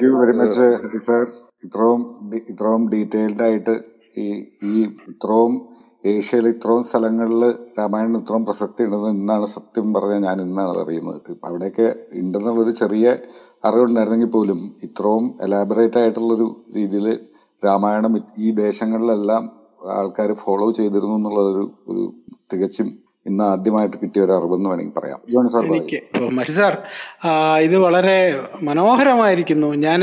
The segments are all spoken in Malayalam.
വെരി മച്ച് സാർ ഇത്രയും ഇത്രയും ഡീറ്റെയിൽഡ് ആയിട്ട് ഈ ഈ ഇത്രയും ഏഷ്യയിൽ ഇത്രയും സ്ഥലങ്ങളിൽ രാമായണം ഇത്രയും പ്രസക്തി ഉണ്ടെന്ന് ഇന്നാണ് സത്യം പറഞ്ഞാൽ ഞാൻ ഇന്നാണ് അറിയുന്നത്. അവിടെയൊക്കെ ഉണ്ടെന്നുള്ളൊരു ചെറിയ അറിവുണ്ടായിരുന്നെങ്കിൽ പോലും ഇത്രയും എലാബറേറ്റ് ആയിട്ടുള്ളൊരു രീതിയിൽ രാമായണം ഈ ദേശങ്ങളിലെല്ലാം ആൾക്കാർ ഫോളോ ചെയ്തിരുന്നു എന്നുള്ളതൊരു ഒരു തികച്ചും ഇന്ന് ആദ്യമായിട്ട് കിട്ടിയ ഒരു അറിവെന്ന് വേണമെങ്കിൽ പറയാം. ജോണി സാർ എനിക്ക് ഹരി സാർ ഇത് വളരെ മനോഹരമായിരിക്കുന്നു. ഞാൻ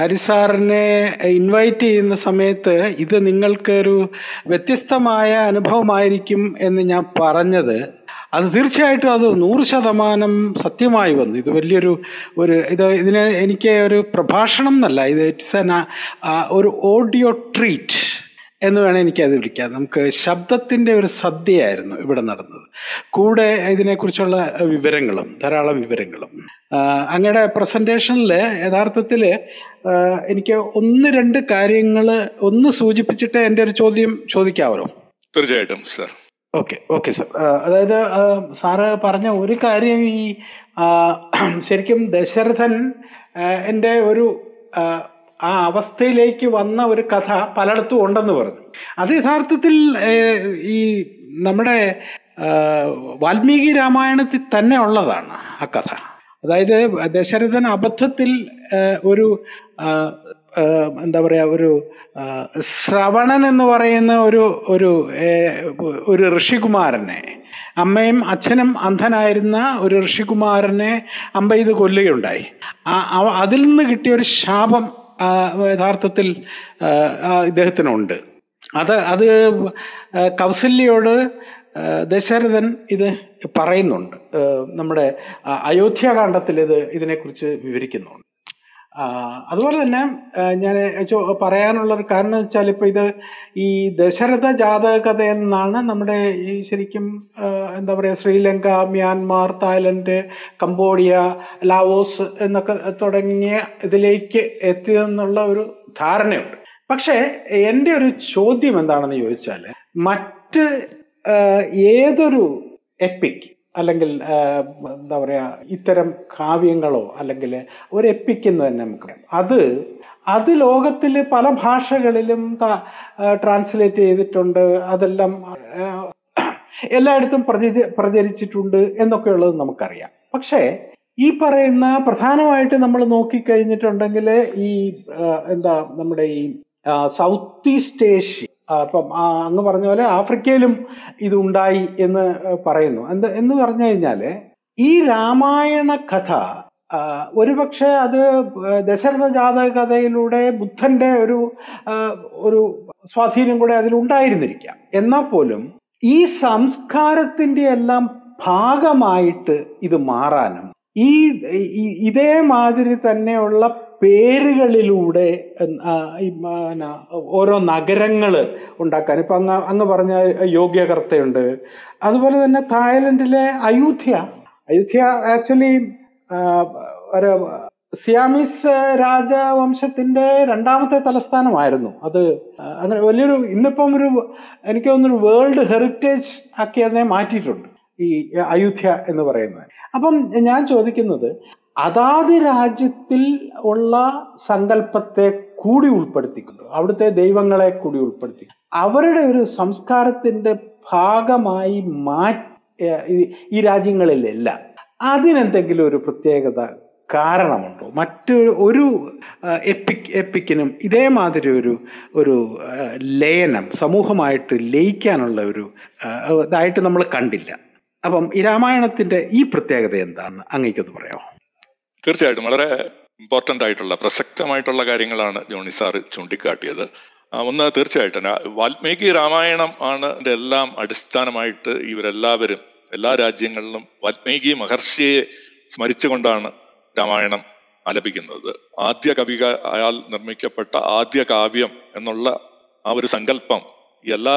ഹരി സാറിനെ ഇൻവൈറ്റ് ചെയ്യുന്ന സമയത്ത് ഇത് നിങ്ങൾക്കൊരു വ്യത്യസ്തമായ അനുഭവമായിരിക്കും എന്ന് ഞാൻ പറഞ്ഞത്. അത് തീർച്ചയായിട്ടും അത് നൂറ് ശതമാനം സത്യമായി വന്നു. ഇത് വലിയൊരു ഒരു ഇത് ഇതിന് എനിക്ക് ഒരു പ്രഭാഷണം എന്നല്ല ഇത് ഇറ്റ്സ് ഒരു ഓഡിയോ ട്രീറ്റ് എന്ന് വേണേൽ എനിക്കത് വിളിക്കാം. നമുക്ക് ശബ്ദത്തിന്റെ ഒരു സദ്യയായിരുന്നു ഇവിടെ നടന്നത്. കൂടെ ഇതിനെക്കുറിച്ചുള്ള വിവരങ്ങളും ധാരാളം വിവരങ്ങളും. അങ്ങയുടെ പ്രസന്റേഷനിൽ യഥാർത്ഥത്തിൽ എനിക്ക് ഒന്ന് രണ്ട് കാര്യങ്ങൾ ഒന്ന് സൂചിപ്പിച്ചിട്ട് എന്റെ ഒരു ചോദ്യം ചോദിക്കാമല്ലോ തീർച്ചയായിട്ടും സർ ഓക്കെ ഓക്കെ സർ അതായത് സാറ് പറഞ്ഞ ഒരു കാര്യം ഈ ശരിക്കും ദശരഥൻ എന്റെ ഒരു ആ, അവസ്ഥയിലേക്ക് വന്ന ഒരു കഥ പലയിടത്തും ഉണ്ടെന്ന് പറഞ്ഞു. അത് യഥാർത്ഥത്തിൽ ഈ നമ്മുടെ വാൽമീകി രാമായണത്തിൽ തന്നെ ഉള്ളതാണ് ആ കഥ. അതായത് ദശരഥൻ അബദ്ധത്തിൽ ഒരു എന്താ പറയുക ഒരു ശ്രവണൻ എന്ന് പറയുന്ന ഒരു ഒരു ഒരു ഋഷികുമാരനെ അമ്മയും അച്ഛനും അന്ധനായിരുന്ന ഒരു ഋഷികുമാരനെ അമ്പ ചെയ്ത് കൊല്ലുകയുണ്ടായി അതിൽ നിന്ന് കിട്ടിയ ഒരു ശാപം യഥാർത്ഥത്തിൽ ഇദ്ദേഹത്തിനുണ്ട്. അത് അത് കൗസല്യോട് ദശരഥൻ ഇത് പറയുന്നുണ്ട്. നമ്മുടെ അയോധ്യാകാന്ഡത്തിൽ ഇത് ഇതിനെക്കുറിച്ച് വിവരിക്കുന്നുണ്ട്. അതുപോലെ തന്നെ ഞാൻ പറയാനുള്ള ഒരു കാരണം വെച്ചാൽ ഇപ്പൊ ഇത് ഈ ദശരഥ ജാതക എന്നാണ് നമ്മുടെ ഈ ശരിക്കും എന്താ പറയുക Sri Lanka Myanmar Thailand Cambodia Laos എന്നൊക്കെ തുടങ്ങിയ ഇതിലേക്ക് എത്തിയെന്നുള്ള ഒരു ധാരണയുണ്ട്. പക്ഷേ എന്റെ ഒരു ചോദ്യം എന്താണെന്ന് ചോദിച്ചാൽ മറ്റ് ഏതൊരു എപ്പിക് അല്ലെങ്കിൽ എന്താ പറയുക ഇത്തരം കാവ്യങ്ങളോ അല്ലെങ്കിൽ ഒരു തന്നെ നമുക്ക് അത് അത് ലോകത്തിൽ പല ഭാഷകളിലും ട്രാൻസ്ലേറ്റ് ചെയ്തിട്ടുണ്ട്. അതെല്ലാം എല്ലായിടത്തും പ്രചരി പ്രചരിച്ചിട്ടുണ്ട് എന്നൊക്കെയുള്ളത് നമുക്കറിയാം. പക്ഷേ ഈ പറയുന്ന പ്രധാനമായിട്ട് നമ്മൾ നോക്കിക്കഴിഞ്ഞിട്ടുണ്ടെങ്കിൽ ഈ എന്താ നമ്മുടെ ഈ സൗത്ത് ഈസ്റ്റ് ഏഷ്യ ആ, അങ്ങ് പറഞ്ഞ പോലെ ആഫ്രിക്കയിലും ഇതുണ്ടായി എന്ന് പറയുന്നു. എന്ത് എന്ന് പറഞ്ഞു കഴിഞ്ഞാൽ ഈ രാമായണ കഥ ഒരുപക്ഷെ അത് ദശരഥ ജാതക കഥയിലൂടെ ബുദ്ധന്റെ ഒരു ഒരു സ്വാധീനം കൂടെ അതിലുണ്ടായിരുന്നിരിക്കാം എന്നാൽ പോലും ഈ സംസ്കാരത്തിന്റെ എല്ലാം ഭാഗമായിട്ട് ഇത് മാറാനും ഈ- ഇതേമാതിരി തന്നെയുള്ള പേരുകളിലൂടെ ഓരോ നഗരങ്ങൾ ഉണ്ടാക്കാൻ. ഇപ്പം അങ്ങ് അങ്ങ് പറഞ്ഞ യോഗ്യകർത്തയുണ്ട്. അതുപോലെ തന്നെ തായ്ലൻഡിലെ അയോധ്യ. അയോധ്യ ആക്ച്വലി ഒരു സിയാമിസ് രാജവംശത്തിന്റെ രണ്ടാമത്തെ തലസ്ഥാനമായിരുന്നു. അത് അങ്ങനെ വലിയൊരു ഇന്നിപ്പം ഒരു എനിക്ക് തോന്നുന്നൊരു വേൾഡ് ഹെറിറ്റേജ് ആക്കി അതിനെ മാറ്റിയിട്ടുണ്ട്. ഈ അയോധ്യ എന്ന് പറയുന്നത്. അപ്പം ഞാൻ ചോദിക്കുന്നത് അതാത് രാജ്യത്തിൽ ഉള്ള സങ്കല്പത്തെ കൂടി ഉൾപ്പെടുത്തിക്കൊണ്ട് അവിടുത്തെ ദൈവങ്ങളെ കൂടി ഉൾപ്പെടുത്തി അവരുടെ ഒരു സംസ്കാരത്തിന്റെ ഭാഗമായി മാറ്റി ഈ രാജ്യങ്ങളിലല്ല. അതിനെന്തെങ്കിലും ഒരു പ്രത്യേകത കാരണമുണ്ടോ? മറ്റു ഒരു എപ്പിക് എപ്പിക്കിനും ഇതേമാതിരി ഒരു ഒരു ലയനം സമൂഹമായിട്ട് ലയിക്കാനുള്ള ഒരു ഇതായിട്ട് നമ്മൾ കണ്ടില്ല. അപ്പം ഈ രാമായണത്തിന്റെ ഈ പ്രത്യേകത എന്താണ്? അങ്ങേക്കൊന്ന് പറയാമോ? തീർച്ചയായിട്ടും വളരെ ഇമ്പോർട്ടന്റ് ആയിട്ടുള്ള പ്രസക്തമായിട്ടുള്ള കാര്യങ്ങളാണ് ജോണി സാറ് ചൂണ്ടിക്കാട്ടിയത്. ഒന്ന് തീർച്ചയായിട്ടും വാൽമീകി രാമായണം ആണ് എല്ലാം അടിസ്ഥാനമായിട്ട് ഇവരെല്ലാവരും എല്ലാ രാജ്യങ്ങളിലും വാൽമീകി മഹർഷിയെ സ്മരിച്ചുകൊണ്ടാണ് രാമായണം ആലപിക്കുന്നത്. ആദ്യ കവിക അയാൾ നിർമ്മിക്കപ്പെട്ട ആദ്യ കാവ്യം എന്നുള്ള ആ ഒരു സങ്കല്പം എല്ലാ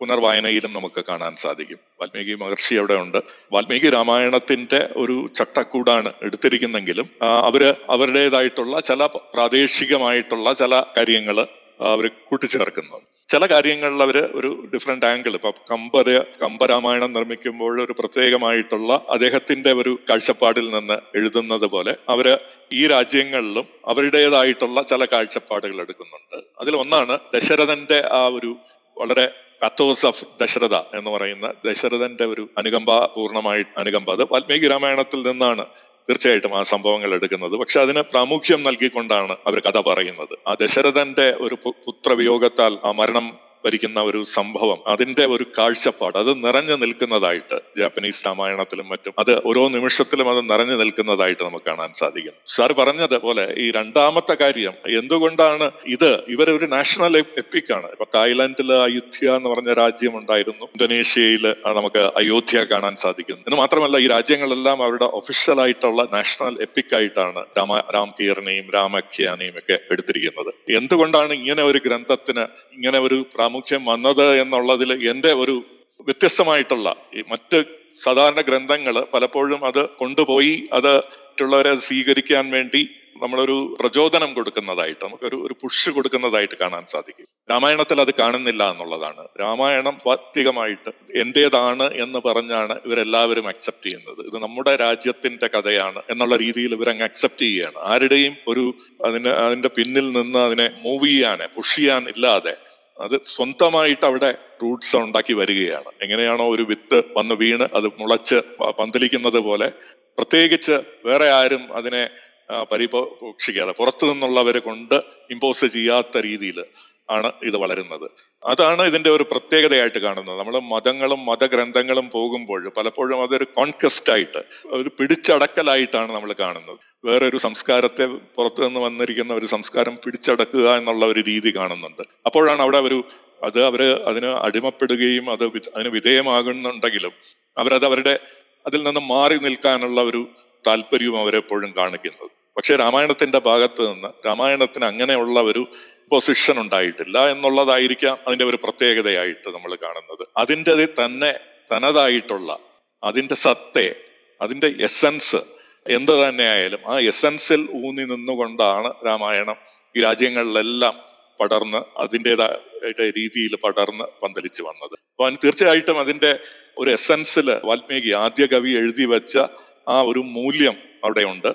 പുനർവായനയിലും നമുക്ക് കാണാൻ സാധിക്കും. വാൽമീകി മഹർഷി അവിടെ ഉണ്ട്. വാൽമീകി രാമായണത്തിന്റെ ഒരു ചട്ടക്കൂടാണ് എടുത്തിരിക്കുന്നെങ്കിലും അവർ അവരുടേതായിട്ടുള്ള ചില പ്രാദേശികമായിട്ടുള്ള ചില കാര്യങ്ങൾ അവർ കൂട്ടിച്ചേർക്കുന്നു ചില കാര്യങ്ങളിൽ അവർ ഒരു ഡിഫറെന്റ് ആംഗിൾ ഇപ്പൊ കമ്പര കമ്പരാമായണം നിർമ്മിക്കുമ്പോൾ ഒരു പ്രത്യേകമായിട്ടുള്ള അദ്ദേഹത്തിന്റെ ഒരു കാഴ്ചപ്പാടിൽ നിന്ന് എഴുതുന്നത് പോലെ അവർ ഈ രാജ്യങ്ങളിലും അവരുടേതായിട്ടുള്ള ചില കാഴ്ചപ്പാടുകൾ എടുക്കുന്നുണ്ട്. അതിൽ ഒന്നാണ് ദശരഥന്റെ ആ ഒരു വളരെ കത്തോസ് ഓഫ് ദശരഥ എന്ന് പറയുന്ന ദശരഥന്റെ ഒരു അനുകമ്പ പൂർണമായി അനുകമ്പ. അത് വാൽമീകി രാമായണത്തിൽ നിന്നാണ് തീർച്ചയായിട്ടും ആ സംഭവങ്ങൾ എടുക്കുന്നത്. പക്ഷെ അതിന് പ്രാമുഖ്യം നൽകിക്കൊണ്ടാണ് അവർ കഥ പറയുന്നത്. ആ ദശരഥന്റെ ഒരു പുത്രവിയോഗത്താൽ ആ മരണം ഭരിക്കുന്ന ഒരു സംഭവം അതിന്റെ ഒരു കാഴ്ചപ്പാട് അത് നിറഞ്ഞു നിൽക്കുന്നതായിട്ട് ജാപ്പനീസ് രാമായണത്തിലും മറ്റും അത് ഓരോ നിമിഷത്തിലും അത് നിറഞ്ഞു നിൽക്കുന്നതായിട്ട് നമുക്ക് കാണാൻ സാധിക്കും. സാർ പറഞ്ഞതുപോലെ ഈ രണ്ടാമത്തെ കാര്യം എന്തുകൊണ്ടാണ് ഇത്? ഇവരൊരു നാഷണൽ എപ്പിക്കാണ്. ഇപ്പൊ തായ്ലാന്റിൽ അയോധ്യ എന്ന് പറഞ്ഞ രാജ്യം ഉണ്ടായിരുന്നു ഇന്തോനേഷ്യയിൽ നമുക്ക് അയോധ്യ കാണാൻ സാധിക്കുന്നു. എന്ന് മാത്രമല്ല ഈ രാജ്യങ്ങളെല്ലാം അവരുടെ ഒഫീഷ്യൽ ആയിട്ടുള്ള നാഷണൽ എപ്പിക്കായിട്ടാണ് രാമ രാം കീറിനെയും രാമഖ്യാനെയും ഒക്കെ എടുത്തിരിക്കുന്നത്. എന്തുകൊണ്ടാണ് ഇങ്ങനെ ഒരു ഗ്രന്ഥത്തിന് ഇങ്ങനെ ഒരു പ്രാമുഖ്യം വന്നത് എന്നുള്ളതിൽ എന്റെ ഒരു വ്യത്യസ്തമായിട്ടുള്ള ഈ മറ്റ് സാധാരണ ഗ്രന്ഥങ്ങൾ പലപ്പോഴും അത് കൊണ്ടുപോയി അത് മറ്റുള്ളവരെ സ്വീകരിക്കാൻ വേണ്ടി നമ്മളൊരു പ്രചോദനം കൊടുക്കുന്നതായിട്ട് നമുക്കൊരു ഒരു പുഷ് കൊടുക്കുന്നതായിട്ട് കാണാൻ സാധിക്കും. രാമായണത്തിൽ അത് കാണുന്നില്ല എന്നുള്ളതാണ്. രാമായണം വാത്വികമായിട്ട് എന്റേതാണ് എന്ന് പറഞ്ഞാണ് ഇവരെല്ലാവരും അക്സെപ്റ്റ് ചെയ്യുന്നത്. ഇത് നമ്മുടെ രാജ്യത്തിന്റെ കഥയാണ് എന്നുള്ള രീതിയിൽ ഇവരങ്ങ് അക്സെപ്റ്റ് ചെയ്യുകയാണ്. ആരുടെയും ഒരു അതിന് അതിന്റെ പിന്നിൽ നിന്ന് അതിനെ മൂവ് ചെയ്യാൻ പുഷ് ചെയ്യാൻ ഇല്ലാതെ അത് സ്വന്തമായിട്ട് അവിടെ റൂട്ട്സ് ഉണ്ടാക്കി വരികയാണ്. എങ്ങനെയാണോ ഒരു വിത്ത് വന്ന് വീണ് അത് മുളച്ച് പന്തലിക്കുന്നത് പോലെ പ്രത്യേകിച്ച് വേറെ ആരും അതിനെ പരിപോഷിക്കാതെ പുറത്തു നിന്നുള്ളവരെ കൊണ്ട് ഇമ്പോസ് ചെയ്യാത്ത രീതിയിൽ ആണ് ഇത് വളരുന്നത്. അതാണ് ഇതിന്റെ ഒരു പ്രത്യേകതയായിട്ട് കാണുന്നത്. നമ്മൾ മതങ്ങളും മതഗ്രന്ഥങ്ങളും പോകുമ്പോൾ പലപ്പോഴും അതൊരു കോൺക്വസ്റ്റ് ആയിട്ട് ഒരു പിടിച്ചടക്കലായിട്ടാണ് നമ്മൾ കാണുന്നത്. വേറൊരു സംസ്കാരത്തെ പുറത്തു നിന്ന് വന്നിരിക്കുന്ന ഒരു സംസ്കാരം പിടിച്ചടക്കുക എന്നുള്ള ഒരു രീതി കാണുന്നുണ്ട്. അപ്പോഴാണ് അവിടെ ഒരു അത് അവർ അതിന് അടിമപ്പെടുകയും അത് അതിന് വിധേയമാകുന്നുണ്ടെങ്കിലും അവരത് അവരുടെ അതിൽ നിന്ന് മാറി നിൽക്കാനുള്ള ഒരു താല്പര്യവും അവരെപ്പോഴും കാണിക്കുന്നത്. പക്ഷെ രാമായണത്തിന്റെ ഭാഗത്ത് നിന്ന് രാമായണത്തിന് അങ്ങനെയുള്ള ഒരു പൊസിഷൻ ഉണ്ടായിട്ടില്ല എന്നുള്ളതായിരിക്കാം അതിന്റെ ഒരു പ്രത്യേകതയായിട്ട് നമ്മൾ കാണുന്നത്. അതിന്റെ തന്നെ തനതായിട്ടുള്ള അതിന്റെ സത്തെ അതിന്റെ എസൻസ് എന്ത് തന്നെയായാലും ആ എസൻസിൽ ഊന്നി നിന്നുകൊണ്ടാണ് രാമായണം ഈ രാജ്യങ്ങളിലെല്ലാം പടർന്ന് അതിന്റെതായ രീതിയിൽ പടർന്ന് പന്തലിച്ചു വന്നത്. അപ്പൊ തീർച്ചയായിട്ടും അതിന്റെ ഒരു എസൻസിൽ വാൽമീകി ആദ്യ കവി എഴുതി വെച്ച ആ ഒരു മൂല്യം അവിടെയുണ്ട്.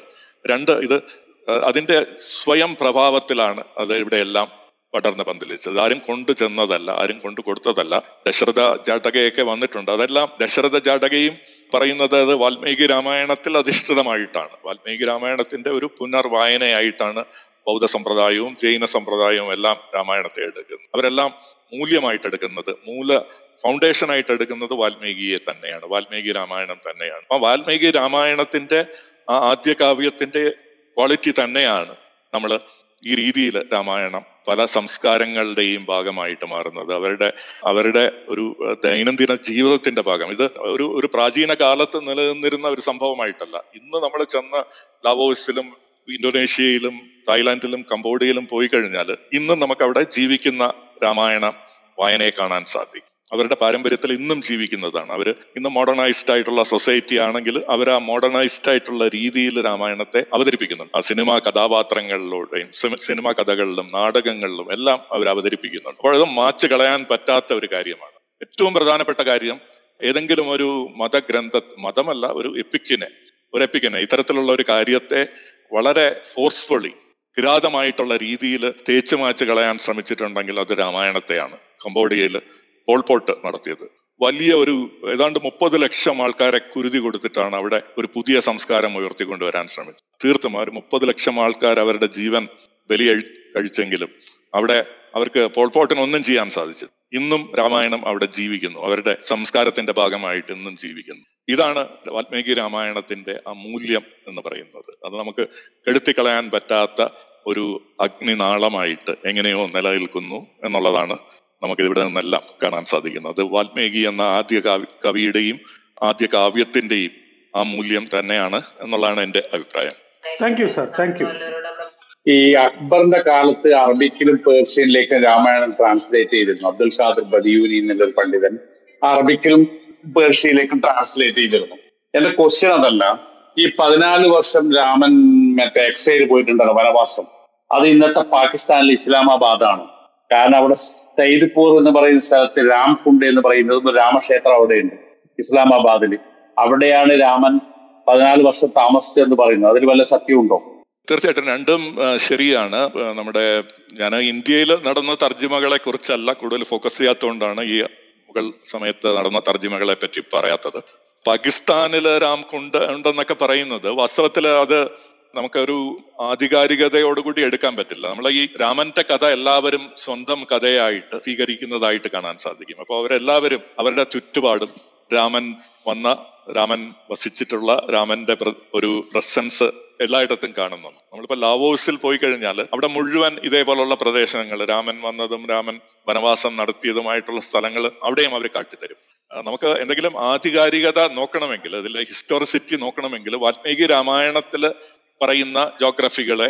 രണ്ട് ഇത് അതിന്റെ സ്വയം പ്രഭാവത്തിലാണ് അത് ഇവിടെയെല്ലാം പടർന്ന് പന്തലിച്ചത്. ആരും കൊണ്ടു ചെന്നതല്ല ആരും കൊണ്ടു കൊടുത്തതല്ല. ദശരഥ ജാടകയൊക്കെ വന്നിട്ടുണ്ട്. അതെല്ലാം ദശരഥ ജാടകയും പറയുന്നത് അത് വാൽമീകി രാമായണത്തിൽ അധിഷ്ഠിതമായിട്ടാണ്. വാൽമീകി രാമായണത്തിന്റെ ഒരു പുനർവായനയായിട്ടാണ് ബൗദ്ധ സമ്പ്രദായവും ജൈന സമ്പ്രദായവും എല്ലാം രാമായണത്തെ എടുക്കുന്നത്. അവരെല്ലാം മൂല്യമായിട്ട് എടുക്കുന്നത് മൂല ഫൗണ്ടേഷൻ ആയിട്ട് എടുക്കുന്നത് വാൽമീകിയെ തന്നെയാണ്. വാൽമീകി രാമായണം തന്നെയാണ്. അപ്പൊ വാൽമീകി രാമായണത്തിന്റെ ആ ആദ്യ കാവ്യത്തിന്റെ ക്വാളിറ്റി തന്നെയാണ് നമ്മൾ ഈ രീതിയിൽ രാമായണം പല സംസ്കാരങ്ങളുടെയും ഭാഗമായിട്ട് മാറുന്നത്. അവരുടെ അവരുടെ ഒരു ദൈനംദിന ജീവിതത്തിന്റെ ഭാഗം. ഇത് ഒരു ഒരു പ്രാചീന കാലത്ത് നിലനിന്നിരുന്ന ഒരു സംഭവമായിട്ടല്ല. ഇന്ന് നമ്മൾ ചെന്ന് ലാവോസിലും ഇന്തോനേഷ്യയിലും തായ്ലാന്റിലും കംബോഡിയയിലും പോയി കഴിഞ്ഞാൽ ഇന്ന് നമുക്ക് അവിടെ ജീവിക്കുന്ന രാമായണ വായനയെ കാണാൻ സാധിക്കും. അവരുടെ പാരമ്പര്യത്തിൽ ഇന്നും ജീവിക്കുന്നതാണ്. അവർ ഇന്ന് മോഡേണൈസ്ഡ് ആയിട്ടുള്ള സൊസൈറ്റി ആണെങ്കിൽ അവർ ആ മോഡേണൈസ്ഡ് ആയിട്ടുള്ള രീതിയിൽ രാമായണത്തെ അവതരിപ്പിക്കുന്നുണ്ട്. ആ സിനിമാ കഥാപാത്രങ്ങളിലൂടെയും സിനിമാ കഥകളിലും നാടകങ്ങളിലും എല്ലാം അവർ അവതരിപ്പിക്കുന്നുണ്ട്. അപ്പോൾ അത് മാച്ച് കളയാൻ പറ്റാത്ത ഒരു കാര്യമാണ്. ഏറ്റവും പ്രധാനപ്പെട്ട കാര്യം ഏതെങ്കിലും ഒരു മതഗ്രന്ഥ മതമല്ല ഒരു എപ്പിക്കിനെ ഒരു എപ്പിക്കിനെ ഇത്തരത്തിലുള്ള ഒരു കാര്യത്തെ വളരെ ഫോഴ്സ്ഫുള്ളി കിരാതമായിട്ടുള്ള രീതിയിൽ തേച്ചു മാച്ച് കളയാൻ ശ്രമിച്ചിട്ടുണ്ടെങ്കിൽ അത് രാമായണത്തെയാണ്. കംബോഡിയയിൽ പോൾപോട്ട് നടത്തിയത്. വലിയ ഒരു ഏതാണ്ട് മുപ്പത് ലക്ഷം ആൾക്കാരെ കുരുതി കൊടുത്തിട്ടാണ് അവിടെ ഒരു പുതിയ സംസ്കാരം ഉയർത്തിക്കൊണ്ടുവരാൻ ശ്രമിച്ചത്. തീർത്തും ഒരു മുപ്പത് ലക്ഷം ആൾക്കാർ അവരുടെ ജീവൻ ബലി കഴിച്ചെങ്കിലും അവിടെ അവർക്ക് പോൾപോട്ടിന് ഒന്നും ചെയ്യാൻ സാധിച്ചു ഇന്നും രാമായണം അവിടെ ജീവിക്കുന്നു. അവരുടെ സംസ്കാരത്തിന്റെ ഭാഗമായിട്ട് ഇന്നും ജീവിക്കുന്നു. ഇതാണ് വാൽമീകി രാമായണത്തിന്റെ ആ മൂല്യം എന്ന് പറയുന്നത്. അത് നമുക്ക് കെടുത്തിക്കളയാൻ പറ്റാത്ത ഒരു അഗ്നിനാളമായിട്ട് എങ്ങനെയോ നിലനിൽക്കുന്നു എന്നുള്ളതാണ് നമുക്ക് ഇവിടെ നിന്നെല്ലാം കാണാൻ സാധിക്കുന്നത്. വാൽമീകി എന്ന ആദ്യ കവിയുടെയും ആദ്യ കാവ്യത്തിന്റെയും ആ മൂല്യം തന്നെയാണ് എന്നുള്ളതാണ് എന്റെ അഭിപ്രായം. Thank you sir thank you ഈ അക്ബറിന്റെ കാലത്ത് അറബിക്കിലും പേർഷ്യനിലേക്കും രാമായണം ട്രാൻസ്ലേറ്റ് ചെയ്തിരുന്നു. അബ്ദുൽ ഖാദർ ബദിയൂരി എന്നുള്ളൊരു പണ്ഡിതൻ അറബിക്കിലും പേർഷ്യയിലേക്കും ട്രാൻസ്ലേറ്റ് ചെയ്തിരുന്നു. എന്റെ ക്വസ്റ്റ്യൻ അതല്ല ഈ പതിനാല് വർഷം രാമൻ മറ്റേ എക്സൈൽ പോയിട്ടുണ്ടല്ലോ വനവാസം. അത് ഇന്നത്തെ പാകിസ്ഥാനിൽ ഇസ്ലാമാബാദാണ്. കാരണം അവിടെ സൈദ്പൂർ എന്ന് പറയുന്ന സ്ഥലത്ത് രാംകുണ്ട് എന്ന് പറയുന്നത് ഒരു രാമക്ഷേത്രം അവിടെയുണ്ട് ഇസ്ലാമാബാദിൽ അവിടെയാണ് രാമൻ പതിനാല് വർഷം താമസിച്ചതെന്ന് പറയുന്നത്. അതിൽ വല്ല സത്യമുണ്ടോ തീർച്ചയായിട്ടും രണ്ടും ശരിയാണ്. നമ്മുടെ ഞാൻ ഇന്ത്യയിൽ നടന്ന തർജിമകളെ കുറിച്ചല്ല കൂടുതൽ ഫോക്കസ് ചെയ്യാത്തതുകൊണ്ടാണ് ഈ മുഗൾ സമയത്ത് നടന്ന തർജിമകളെ പറ്റി പറയാത്തത്. പാകിസ്ഥാനിൽ രാംകുണ്ട് ഉണ്ടെന്നൊക്കെ പറയുന്നത് വാസ്തവത്തിൽ അത് നമുക്കൊരു ആധികാരികതയോടുകൂടി എടുക്കാൻ പറ്റില്ല. നമ്മൾ ഈ രാമന്റെ കഥ എല്ലാവരും സ്വന്തം കഥയായിട്ട് സ്വീകരിക്കുന്നതായിട്ട് കാണാൻ സാധിക്കും. അപ്പോൾ അവരെല്ലാവരും അവരുടെ ചുറ്റുപാടും രാമൻ വന്ന രാമൻ വസിച്ചിട്ടുള്ള രാമന്റെ ഒരു പ്രസൻസ് എല്ലായിടത്തും കാണുന്നുണ്ട്. നമ്മളിപ്പോ ലാവോസിൽ പോയി കഴിഞ്ഞാൽ അവിടെ മുഴുവൻ ഇതേപോലുള്ള പ്രദേശങ്ങൾ രാമൻ വന്നതും രാമൻ വനവാസം നടത്തിയതുമായിട്ടുള്ള സ്ഥലങ്ങൾ അവിടെയും അവർ കാട്ടിത്തരും. നമുക്ക് എന്തെങ്കിലും ആധികാരികത നോക്കണമെങ്കിൽ അതിലെ ഹിസ്റ്റോറിസിറ്റി നോക്കണമെങ്കിൽ വാൽമീകി രാമായണത്തിൽ പറയുന്ന ജോഗ്രഫികളെ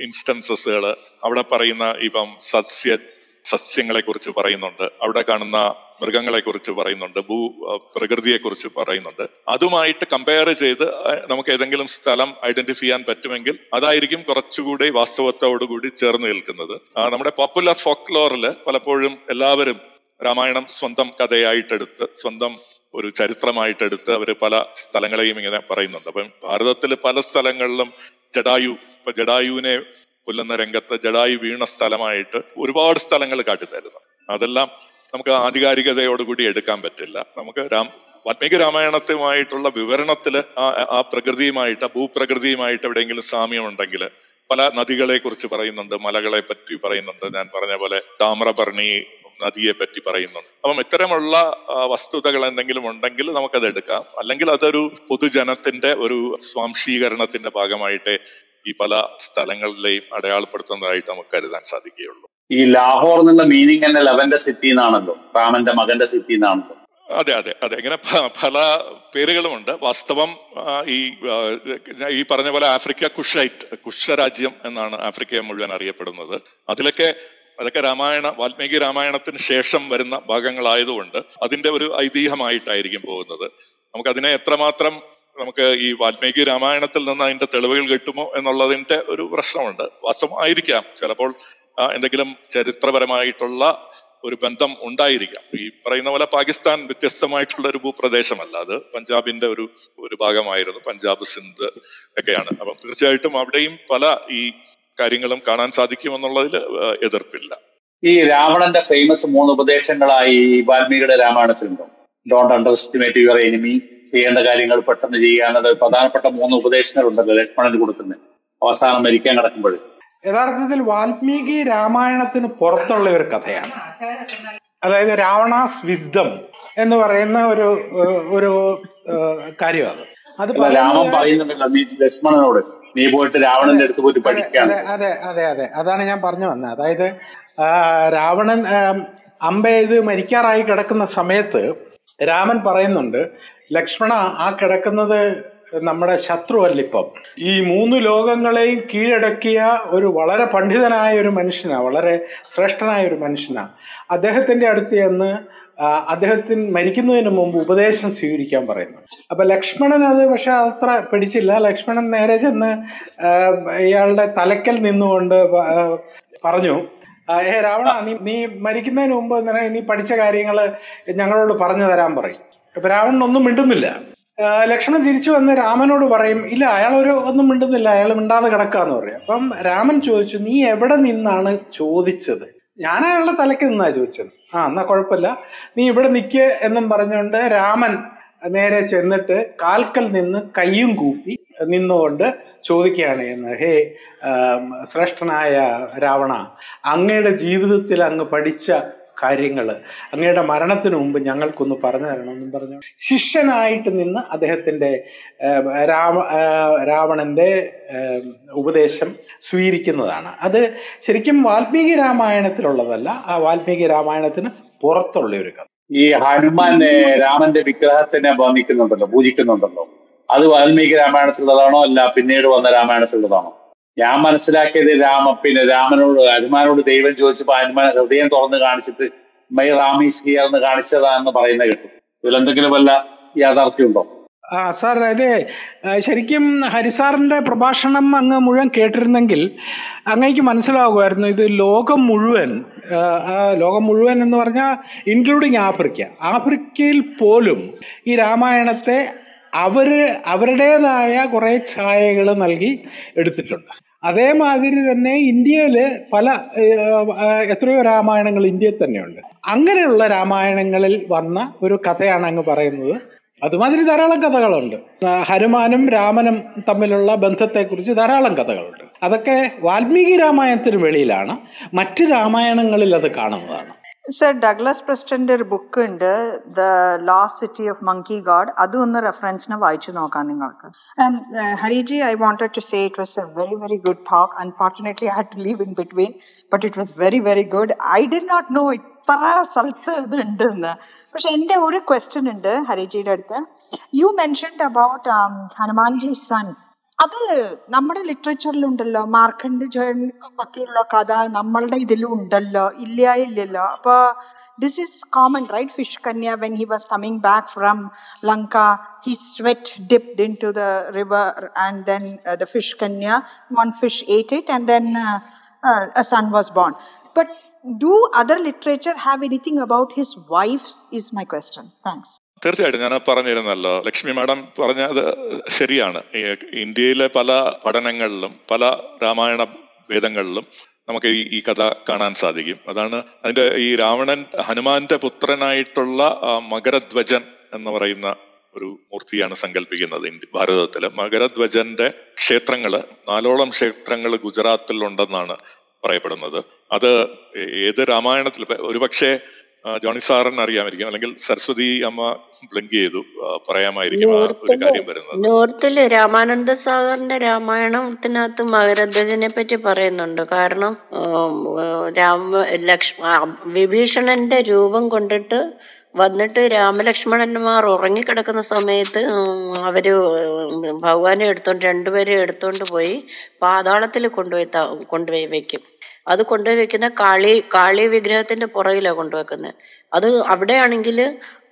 ഇൻസ്റ്റൻസസുകൾ അവിടെ പറയുന്ന ഇപ്പം സസ്യ സസ്യങ്ങളെ കുറിച്ച് പറയുന്നുണ്ട്. അവിടെ കാണുന്ന മൃഗങ്ങളെ കുറിച്ച് പറയുന്നുണ്ട്. ഭൂ പ്രകൃതിയെ കുറിച്ച് പറയുന്നുണ്ട്. അതുമായിട്ട് കമ്പയർ ചെയ്ത് നമുക്ക് ഏതെങ്കിലും സ്ഥലം ഐഡന്റിഫൈ ചെയ്യാൻ പറ്റുമെങ്കിൽ അതായിരിക്കും കുറച്ചുകൂടി വാസ്തവത്തോടുകൂടി ചേർന്ന് നിൽക്കുന്നത്. നമ്മുടെ പോപ്പുലർ ഫോക്ലോറിൽ പലപ്പോഴും എല്ലാവരും രാമായണം സ്വന്തം കഥയായിട്ടെടുത്ത് സ്വന്തം ഒരു ചരിത്രമായിട്ടെടുത്ത് അവർ പല സ്ഥലങ്ങളെയും ഇങ്ങനെ പറയുന്നുണ്ട്. അപ്പം ഭാരതത്തിൽ പല സ്ഥലങ്ങളിലും ജഡായു ഇപ്പൊ ജഡായുവിനെ കൊല്ലുന്ന രംഗത്ത് ജഡായു വീണ സ്ഥലമായിട്ട് ഒരുപാട് സ്ഥലങ്ങൾ കാട്ടിത്തരുന്നു. അതെല്ലാം നമുക്ക് ആധികാരികതയോടുകൂടി എടുക്കാൻ പറ്റില്ല. നമുക്ക് രാം വാത്മീകി രാമായണത്തുമായിട്ടുള്ള വിവരണത്തിൽ ആ ആ പ്രകൃതിയുമായിട്ട് ഭൂപ്രകൃതിയുമായിട്ട് എവിടെയെങ്കിലും സാമ്യമുണ്ടെങ്കിൽ പല നദികളെ കുറിച്ച് പറയുന്നുണ്ട് മലകളെ പറ്റി പറയുന്നുണ്ട്. ഞാൻ പറഞ്ഞ പോലെ താമ്രപർണി നദിയെ പറ്റി പറയുന്നുണ്ട്. അപ്പം ഇത്തരമുള്ള വസ്തുതകൾ എന്തെങ്കിലും ഉണ്ടെങ്കിൽ നമുക്കത് എടുക്കാം. അല്ലെങ്കിൽ അതൊരു പൊതുജനത്തിന്റെ ഒരു സ്വാംശീകരണത്തിന്റെ ഭാഗമായിട്ട് ഈ പല സ്ഥലങ്ങളിലെയും അടയാളപ്പെടുത്തുന്നതായിട്ട് നമുക്ക് കരുതാൻ സാധിക്കുകയുള്ളൂ. ഈ ലാഹോർ എന്നുള്ള മീനിങ് തന്നെ ലവന്റെ സിറ്റി എന്നാണല്ലോ. റാമന്റെ മകന്റെ സിറ്റി എന്നാണല്ലോ. അതെ അതെ അതെ. ഇങ്ങനെ പല പേരുകളുമുണ്ട്. വാസ്തവം ഈ ഈ പറഞ്ഞ പോലെ ആഫ്രിക്ക കുഷൈറ്റ് കുഷരാജ്യം എന്നാണ് ആഫ്രിക്ക മുഴുവൻ അറിയപ്പെടുന്നത്. അതിലൊക്കെ അതൊക്കെ രാമായണ വാൽമീകി രാമായണത്തിന് ശേഷം വരുന്ന ഭാഗങ്ങളായതുകൊണ്ട് അതിന്റെ ഒരു ഐതിഹ്യമായിട്ടായിരിക്കും പോകുന്നത്. നമുക്ക് അതിനെ എത്രമാത്രം നമുക്ക് ഈ വാൽമീകി രാമായണത്തിൽ നിന്ന് അതിന്റെ തെളിവുകൾ കിട്ടുമോ എന്നുള്ളതിന്റെ ഒരു പ്രശ്നമുണ്ട്. വാസ്തവമായിരിക്കാം. ചിലപ്പോൾ എന്തെങ്കിലും ചരിത്രപരമായിട്ടുള്ള ഒരു ബന്ധം ഉണ്ടായിരിക്കാം. ഈ പറയുന്ന പോലെ പാകിസ്ഥാൻ വ്യത്യസ്തമായിട്ടുള്ള ഒരു ഭൂപ്രദേശമല്ല. അത് പഞ്ചാബിന്റെ ഒരു ഒരു ഭാഗമായിരുന്നു. പഞ്ചാബ് സിന്ധ് ഒക്കെയാണ്. അപ്പം തീർച്ചയായിട്ടും അവിടെയും പല ഈ കാര്യങ്ങളും കാണാൻ സാധിക്കുമെന്നുള്ളതിൽ എതിർപ്പില്ല. ഈ രാവണന്റെ ഫേമസ് മൂന്ന് ഉപദേശങ്ങളായി വാൽമീകിയുടെ രാമായണത്തിലുണ്ടോ don't underestimate your enemy ചെയ്യേണ്ട കാര്യങ്ങൾ പെട്ടെന്ന് ചെയ്യുക എന്നത് പ്രധാനപ്പെട്ട മൂന്ന് ഉപദേശങ്ങളുണ്ടല്ലോ ലക്ഷ്മണന് കൊടുക്കുന്നത് അവസാനം മരിക്കാൻ കിടക്കുമ്പോൾ യഥാർത്ഥത്തിൽ വാൽമീകി രാമായണത്തിന് പുറത്തുള്ള ഒരു കഥയാണ്. അതായത് രാവണാസ് വിസ്ഡം എന്ന് പറയുന്ന ഒരു ഒരു കാര്യമാണ്. കാര്യം അത് അത് രാമൻ പറയുന്നത് പറയുന്നുണ്ടല്ലോ ലക്ഷ്മണനോട് നീ പോയിട്ട് രാവണന്റെ അടുത്ത് പോയിട്ട് അതെ അതെ അതെ അതെ അതെ. അതാണ് ഞാൻ പറഞ്ഞു വന്നത്. അതായത് രാവണൻ അമ്പ എഴുതി മരിക്കാറായി കിടക്കുന്ന സമയത്ത് രാമൻ പറയുന്നുണ്ട് ലക്ഷ്മണ ആ കിടക്കുന്നത് നമ്മുടെ ശത്രുവല്ല ഇപ്പം. ഈ മൂന്ന് ലോകങ്ങളെയും കീഴടക്കിയ ഒരു വളരെ പണ്ഡിതനായ ഒരു മനുഷ്യനാണ് വളരെ ശ്രേഷ്ഠനായ ഒരു മനുഷ്യനാണ് അദ്ദേഹത്തിന്റെ അടുത്ത് ചെന്ന് അദ്ദേഹത്തിന് മരിക്കുന്നതിന് മുമ്പ് ഉപദേശം സ്വീകരിക്കാൻ പറയുന്നു. അപ്പൊ ലക്ഷ്മണൻ അത് പക്ഷെ അത്ര പിടിച്ചില്ല. ലക്ഷ്മണൻ നേരെ ചെന്ന് ഇയാളുടെ തലക്കൽ നിന്നുകൊണ്ട് പറഞ്ഞു ഏ രാവണ നീ നീ മരിക്കുന്നതിന് മുമ്പ് നീ പഠിച്ച കാര്യങ്ങൾ ഞങ്ങളോട് പറഞ്ഞു തരാൻ പറയും. അപ്പൊ രാവണൻ ഒന്നും മിണ്ടുന്നില്ല. ലക്ഷ്മണൻ തിരിച്ചു വന്ന് രാമനോട് പറയും ഇല്ല അയാൾ ഒരു ഒന്നും മിണ്ടുന്നില്ല. അയാൾ മിണ്ടാതെ കിടക്കാന്ന് പറയും. അപ്പം രാമൻ ചോദിച്ചു നീ എവിടെ നിന്നാണ് ചോദിച്ചത്? ഞാൻ അയാളുടെ തലയ്ക്ക് നിന്നാ ചോദിച്ചത്. ആ എന്നാ കുഴപ്പമില്ല. നീ ഇവിടെ നിൽക്ക് എന്നും പറഞ്ഞുകൊണ്ട് രാമൻ നേരെ ചെന്നിട്ട് കാൽക്കൽ നിന്ന് കയ്യും കൂപ്പി നിന്നുകൊണ്ട് ചോദിക്കുകയാണ് എന്ന്. ഹേ ശ്രേഷ്ഠനായ രാവണ അങ്ങയുടെ ജീവിതത്തിൽ അങ്ങ് പഠിച്ച കാര്യങ്ങൾ അങ്ങയുടെ മരണത്തിന് മുമ്പ് ഞങ്ങൾക്കൊന്ന് പറഞ്ഞു തരണമെന്നും പറഞ്ഞു. ശിഷ്യനായിട്ട് നിന്ന് അദ്ദേഹത്തിന്റെ രാവ ആ, രാവണന്റെ ഉപദേശം സ്വീകരിക്കുന്നതാണ്. അത് ശരിക്കും വാൽമീകി രാമായണത്തിലുള്ളതല്ല ആ വാൽമീകി രാമായണത്തിന് പുറത്തുള്ള ഒരു കഥ. ഈ ഹനുമാൻ രാമന്റെ വിഗ്രഹത്തിനെ വന്നിക്കുന്നുണ്ടല്ലോ പൂജിക്കുന്നുണ്ടല്ലോ. അത് വാൽമീകി രാമായണത്തിലുള്ളതാണോ അല്ല പിന്നീട് വന്ന രാമായണത്തിലുള്ളതാണോ? ഞാൻ മനസ്സിലാക്കിയത് രാമ പിന്നെ രാമനോട് ഹനുമാനോട് ദൈവം ചോദിച്ചപ്പോ ഹനുമാൻ ഹൃദയം തുറന്ന് കാണിച്ചിട്ട് മൈ റാമീസ് ഹിയർ എന്ന് പറയുന്നത് പറയുന്ന കേട്ടു. ഇതിലെന്തെങ്കിലും വല്ല യാഥാർത്ഥ്യമുണ്ടോ? ആ സാർ അതെ. ശരിക്കും ഹരിസാറിന്റെ പ്രഭാഷണം അങ്ങ് മുഴുവൻ കേട്ടിരുന്നെങ്കിൽ അങ്ങേക്ക് മനസ്സിലാകുമായിരുന്നു ഇത് ലോകം മുഴുവൻ ലോകം മുഴുവൻ എന്ന് പറഞ്ഞാൽ ഇൻക്ലൂഡിങ് ആഫ്രിക്ക. ആഫ്രിക്കയിൽ പോലും ഈ രാമായണത്തെ അവർ അവരുടേതായ കുറേ ഛായകൾ നൽകി എടുത്തിട്ടുണ്ട്. അതേമാതിരി തന്നെ ഇന്ത്യയിൽ പല എത്രയോ രാമായണങ്ങൾ ഇന്ത്യയിൽ തന്നെയുണ്ട്. അങ്ങനെയുള്ള രാമായണങ്ങളിൽ വന്ന ഒരു കഥയാണ് അങ്ങ് പറയുന്നത്. അതുമാതിരി ധാരാളം കഥകളുണ്ട്. ഹനുമാനും രാമനും തമ്മിലുള്ള ബന്ധത്തെക്കുറിച്ച് ധാരാളം കഥകളുണ്ട്. അതൊക്കെ വാൽമീകി രാമായണത്തിന് വെളിയിലാണ്. മറ്റ് രാമായണങ്ങളിൽ അത് കാണുന്നതാണ്. സർ ഡഗ്ലസ് പ്രസ്റ്റന്റെ ഒരു ബുക്ക് ഉണ്ട് the last city of monkey god അതും ഒന്ന് റെഫറൻസിന് വായിച്ചു നോക്കാം നിങ്ങൾക്ക്. Hariji I wanted to say it was a very very good talk unfortunately I had to leave in between but it was very very good I did not know ഇത്ര സ്ഥലത്ത് ഇത് ഉണ്ടെന്ന്. പക്ഷെ എന്റെ ഒരു ക്വസ്റ്റ്യൻ ഉണ്ട് ഹരിജിയുടെ അടുത്ത്. You mentioned about Hanumanji son അത് നമ്മുടെ ലിറ്ററേച്ചറിലുണ്ടല്ലോ മാർക്കണ്ഡജയൻ ഒക്കെയുള്ള കഥ നമ്മളുടെ ഇതിലും ഉണ്ടല്ലോ ഇല്ല ഇല്ലല്ലോ അപ്പൊ this is common right fish kanya when he was coming back from Lanka he sweat dipped into the river and then the fish kanya one fish ate it and then a son was born. But do other literature have anything about his wives? Is my question. Thanks. തീർച്ചയായിട്ടും ഞാൻ പറഞ്ഞിരുന്നല്ലോ. ലക്ഷ്മി മാഡം പറഞ്ഞത് ശരിയാണ്. ഇന്ത്യയിലെ പല പഠനങ്ങളിലും പല രാമായണ വേദങ്ങളിലും നമുക്ക് ഈ ഈ കഥ കാണാൻ സാധിക്കും. അതാണ് അതിന്റെ ഈ രാവണൻ ഹനുമാന്റെ പുത്രനായിട്ടുള്ള മകരധ്വജൻ എന്ന് പറയുന്ന ഒരു മൂർത്തിയാണ് സങ്കല്പിക്കുന്നത് ഇന്ത്യ ഭാരതത്തിൽ. മകരധ്വജന്റെ ക്ഷേത്രങ്ങൾ നാലോളം ക്ഷേത്രങ്ങൾ ഗുജറാത്തിൽ ഉണ്ടെന്നാണ് പറയപ്പെടുന്നത്. അത് ഏത് രാമായണത്തിൽ ഒരുപക്ഷെ ജോണി സാറിന് അറിയാമായിരിക്കും. അല്ലെങ്കിൽ സരസ്വതി അമ്മ ബ്ലിങ്ക് ചെയ്തു പറയാമായിരിക്കും ആ ഒരു കാര്യം വരുന്നത്. നോർത്തിൽ രാമാനന്ദ സാഗറിന്റെ രാമായണത്തിനകത്ത് മകരധ്വജനെ പറ്റി പറയുന്നുണ്ട്. കാരണം രാമ ലക്ഷ്മ വിഭീഷണന്റെ രൂപം കൊണ്ടിട്ട് വന്നിട്ട് രാമലക്ഷ്മണന്മാർ ഉറങ്ങിക്കിടക്കുന്ന സമയത്ത് അവർ ഭഗവാനെ എടുത്തോണ്ട് രണ്ടുപേരെ എടുത്തോണ്ട് പോയി പാതാളത്തിൽ കൊണ്ടുപോയി കൊണ്ടുപോയി വെക്കും. അത് കൊണ്ടുപോയി വെക്കുന്ന കാളി കാളി വിഗ്രഹത്തിന്റെ പുറകിലാണ് കൊണ്ടുവെക്കുന്നത് അത് അവിടെയാണെങ്കിൽ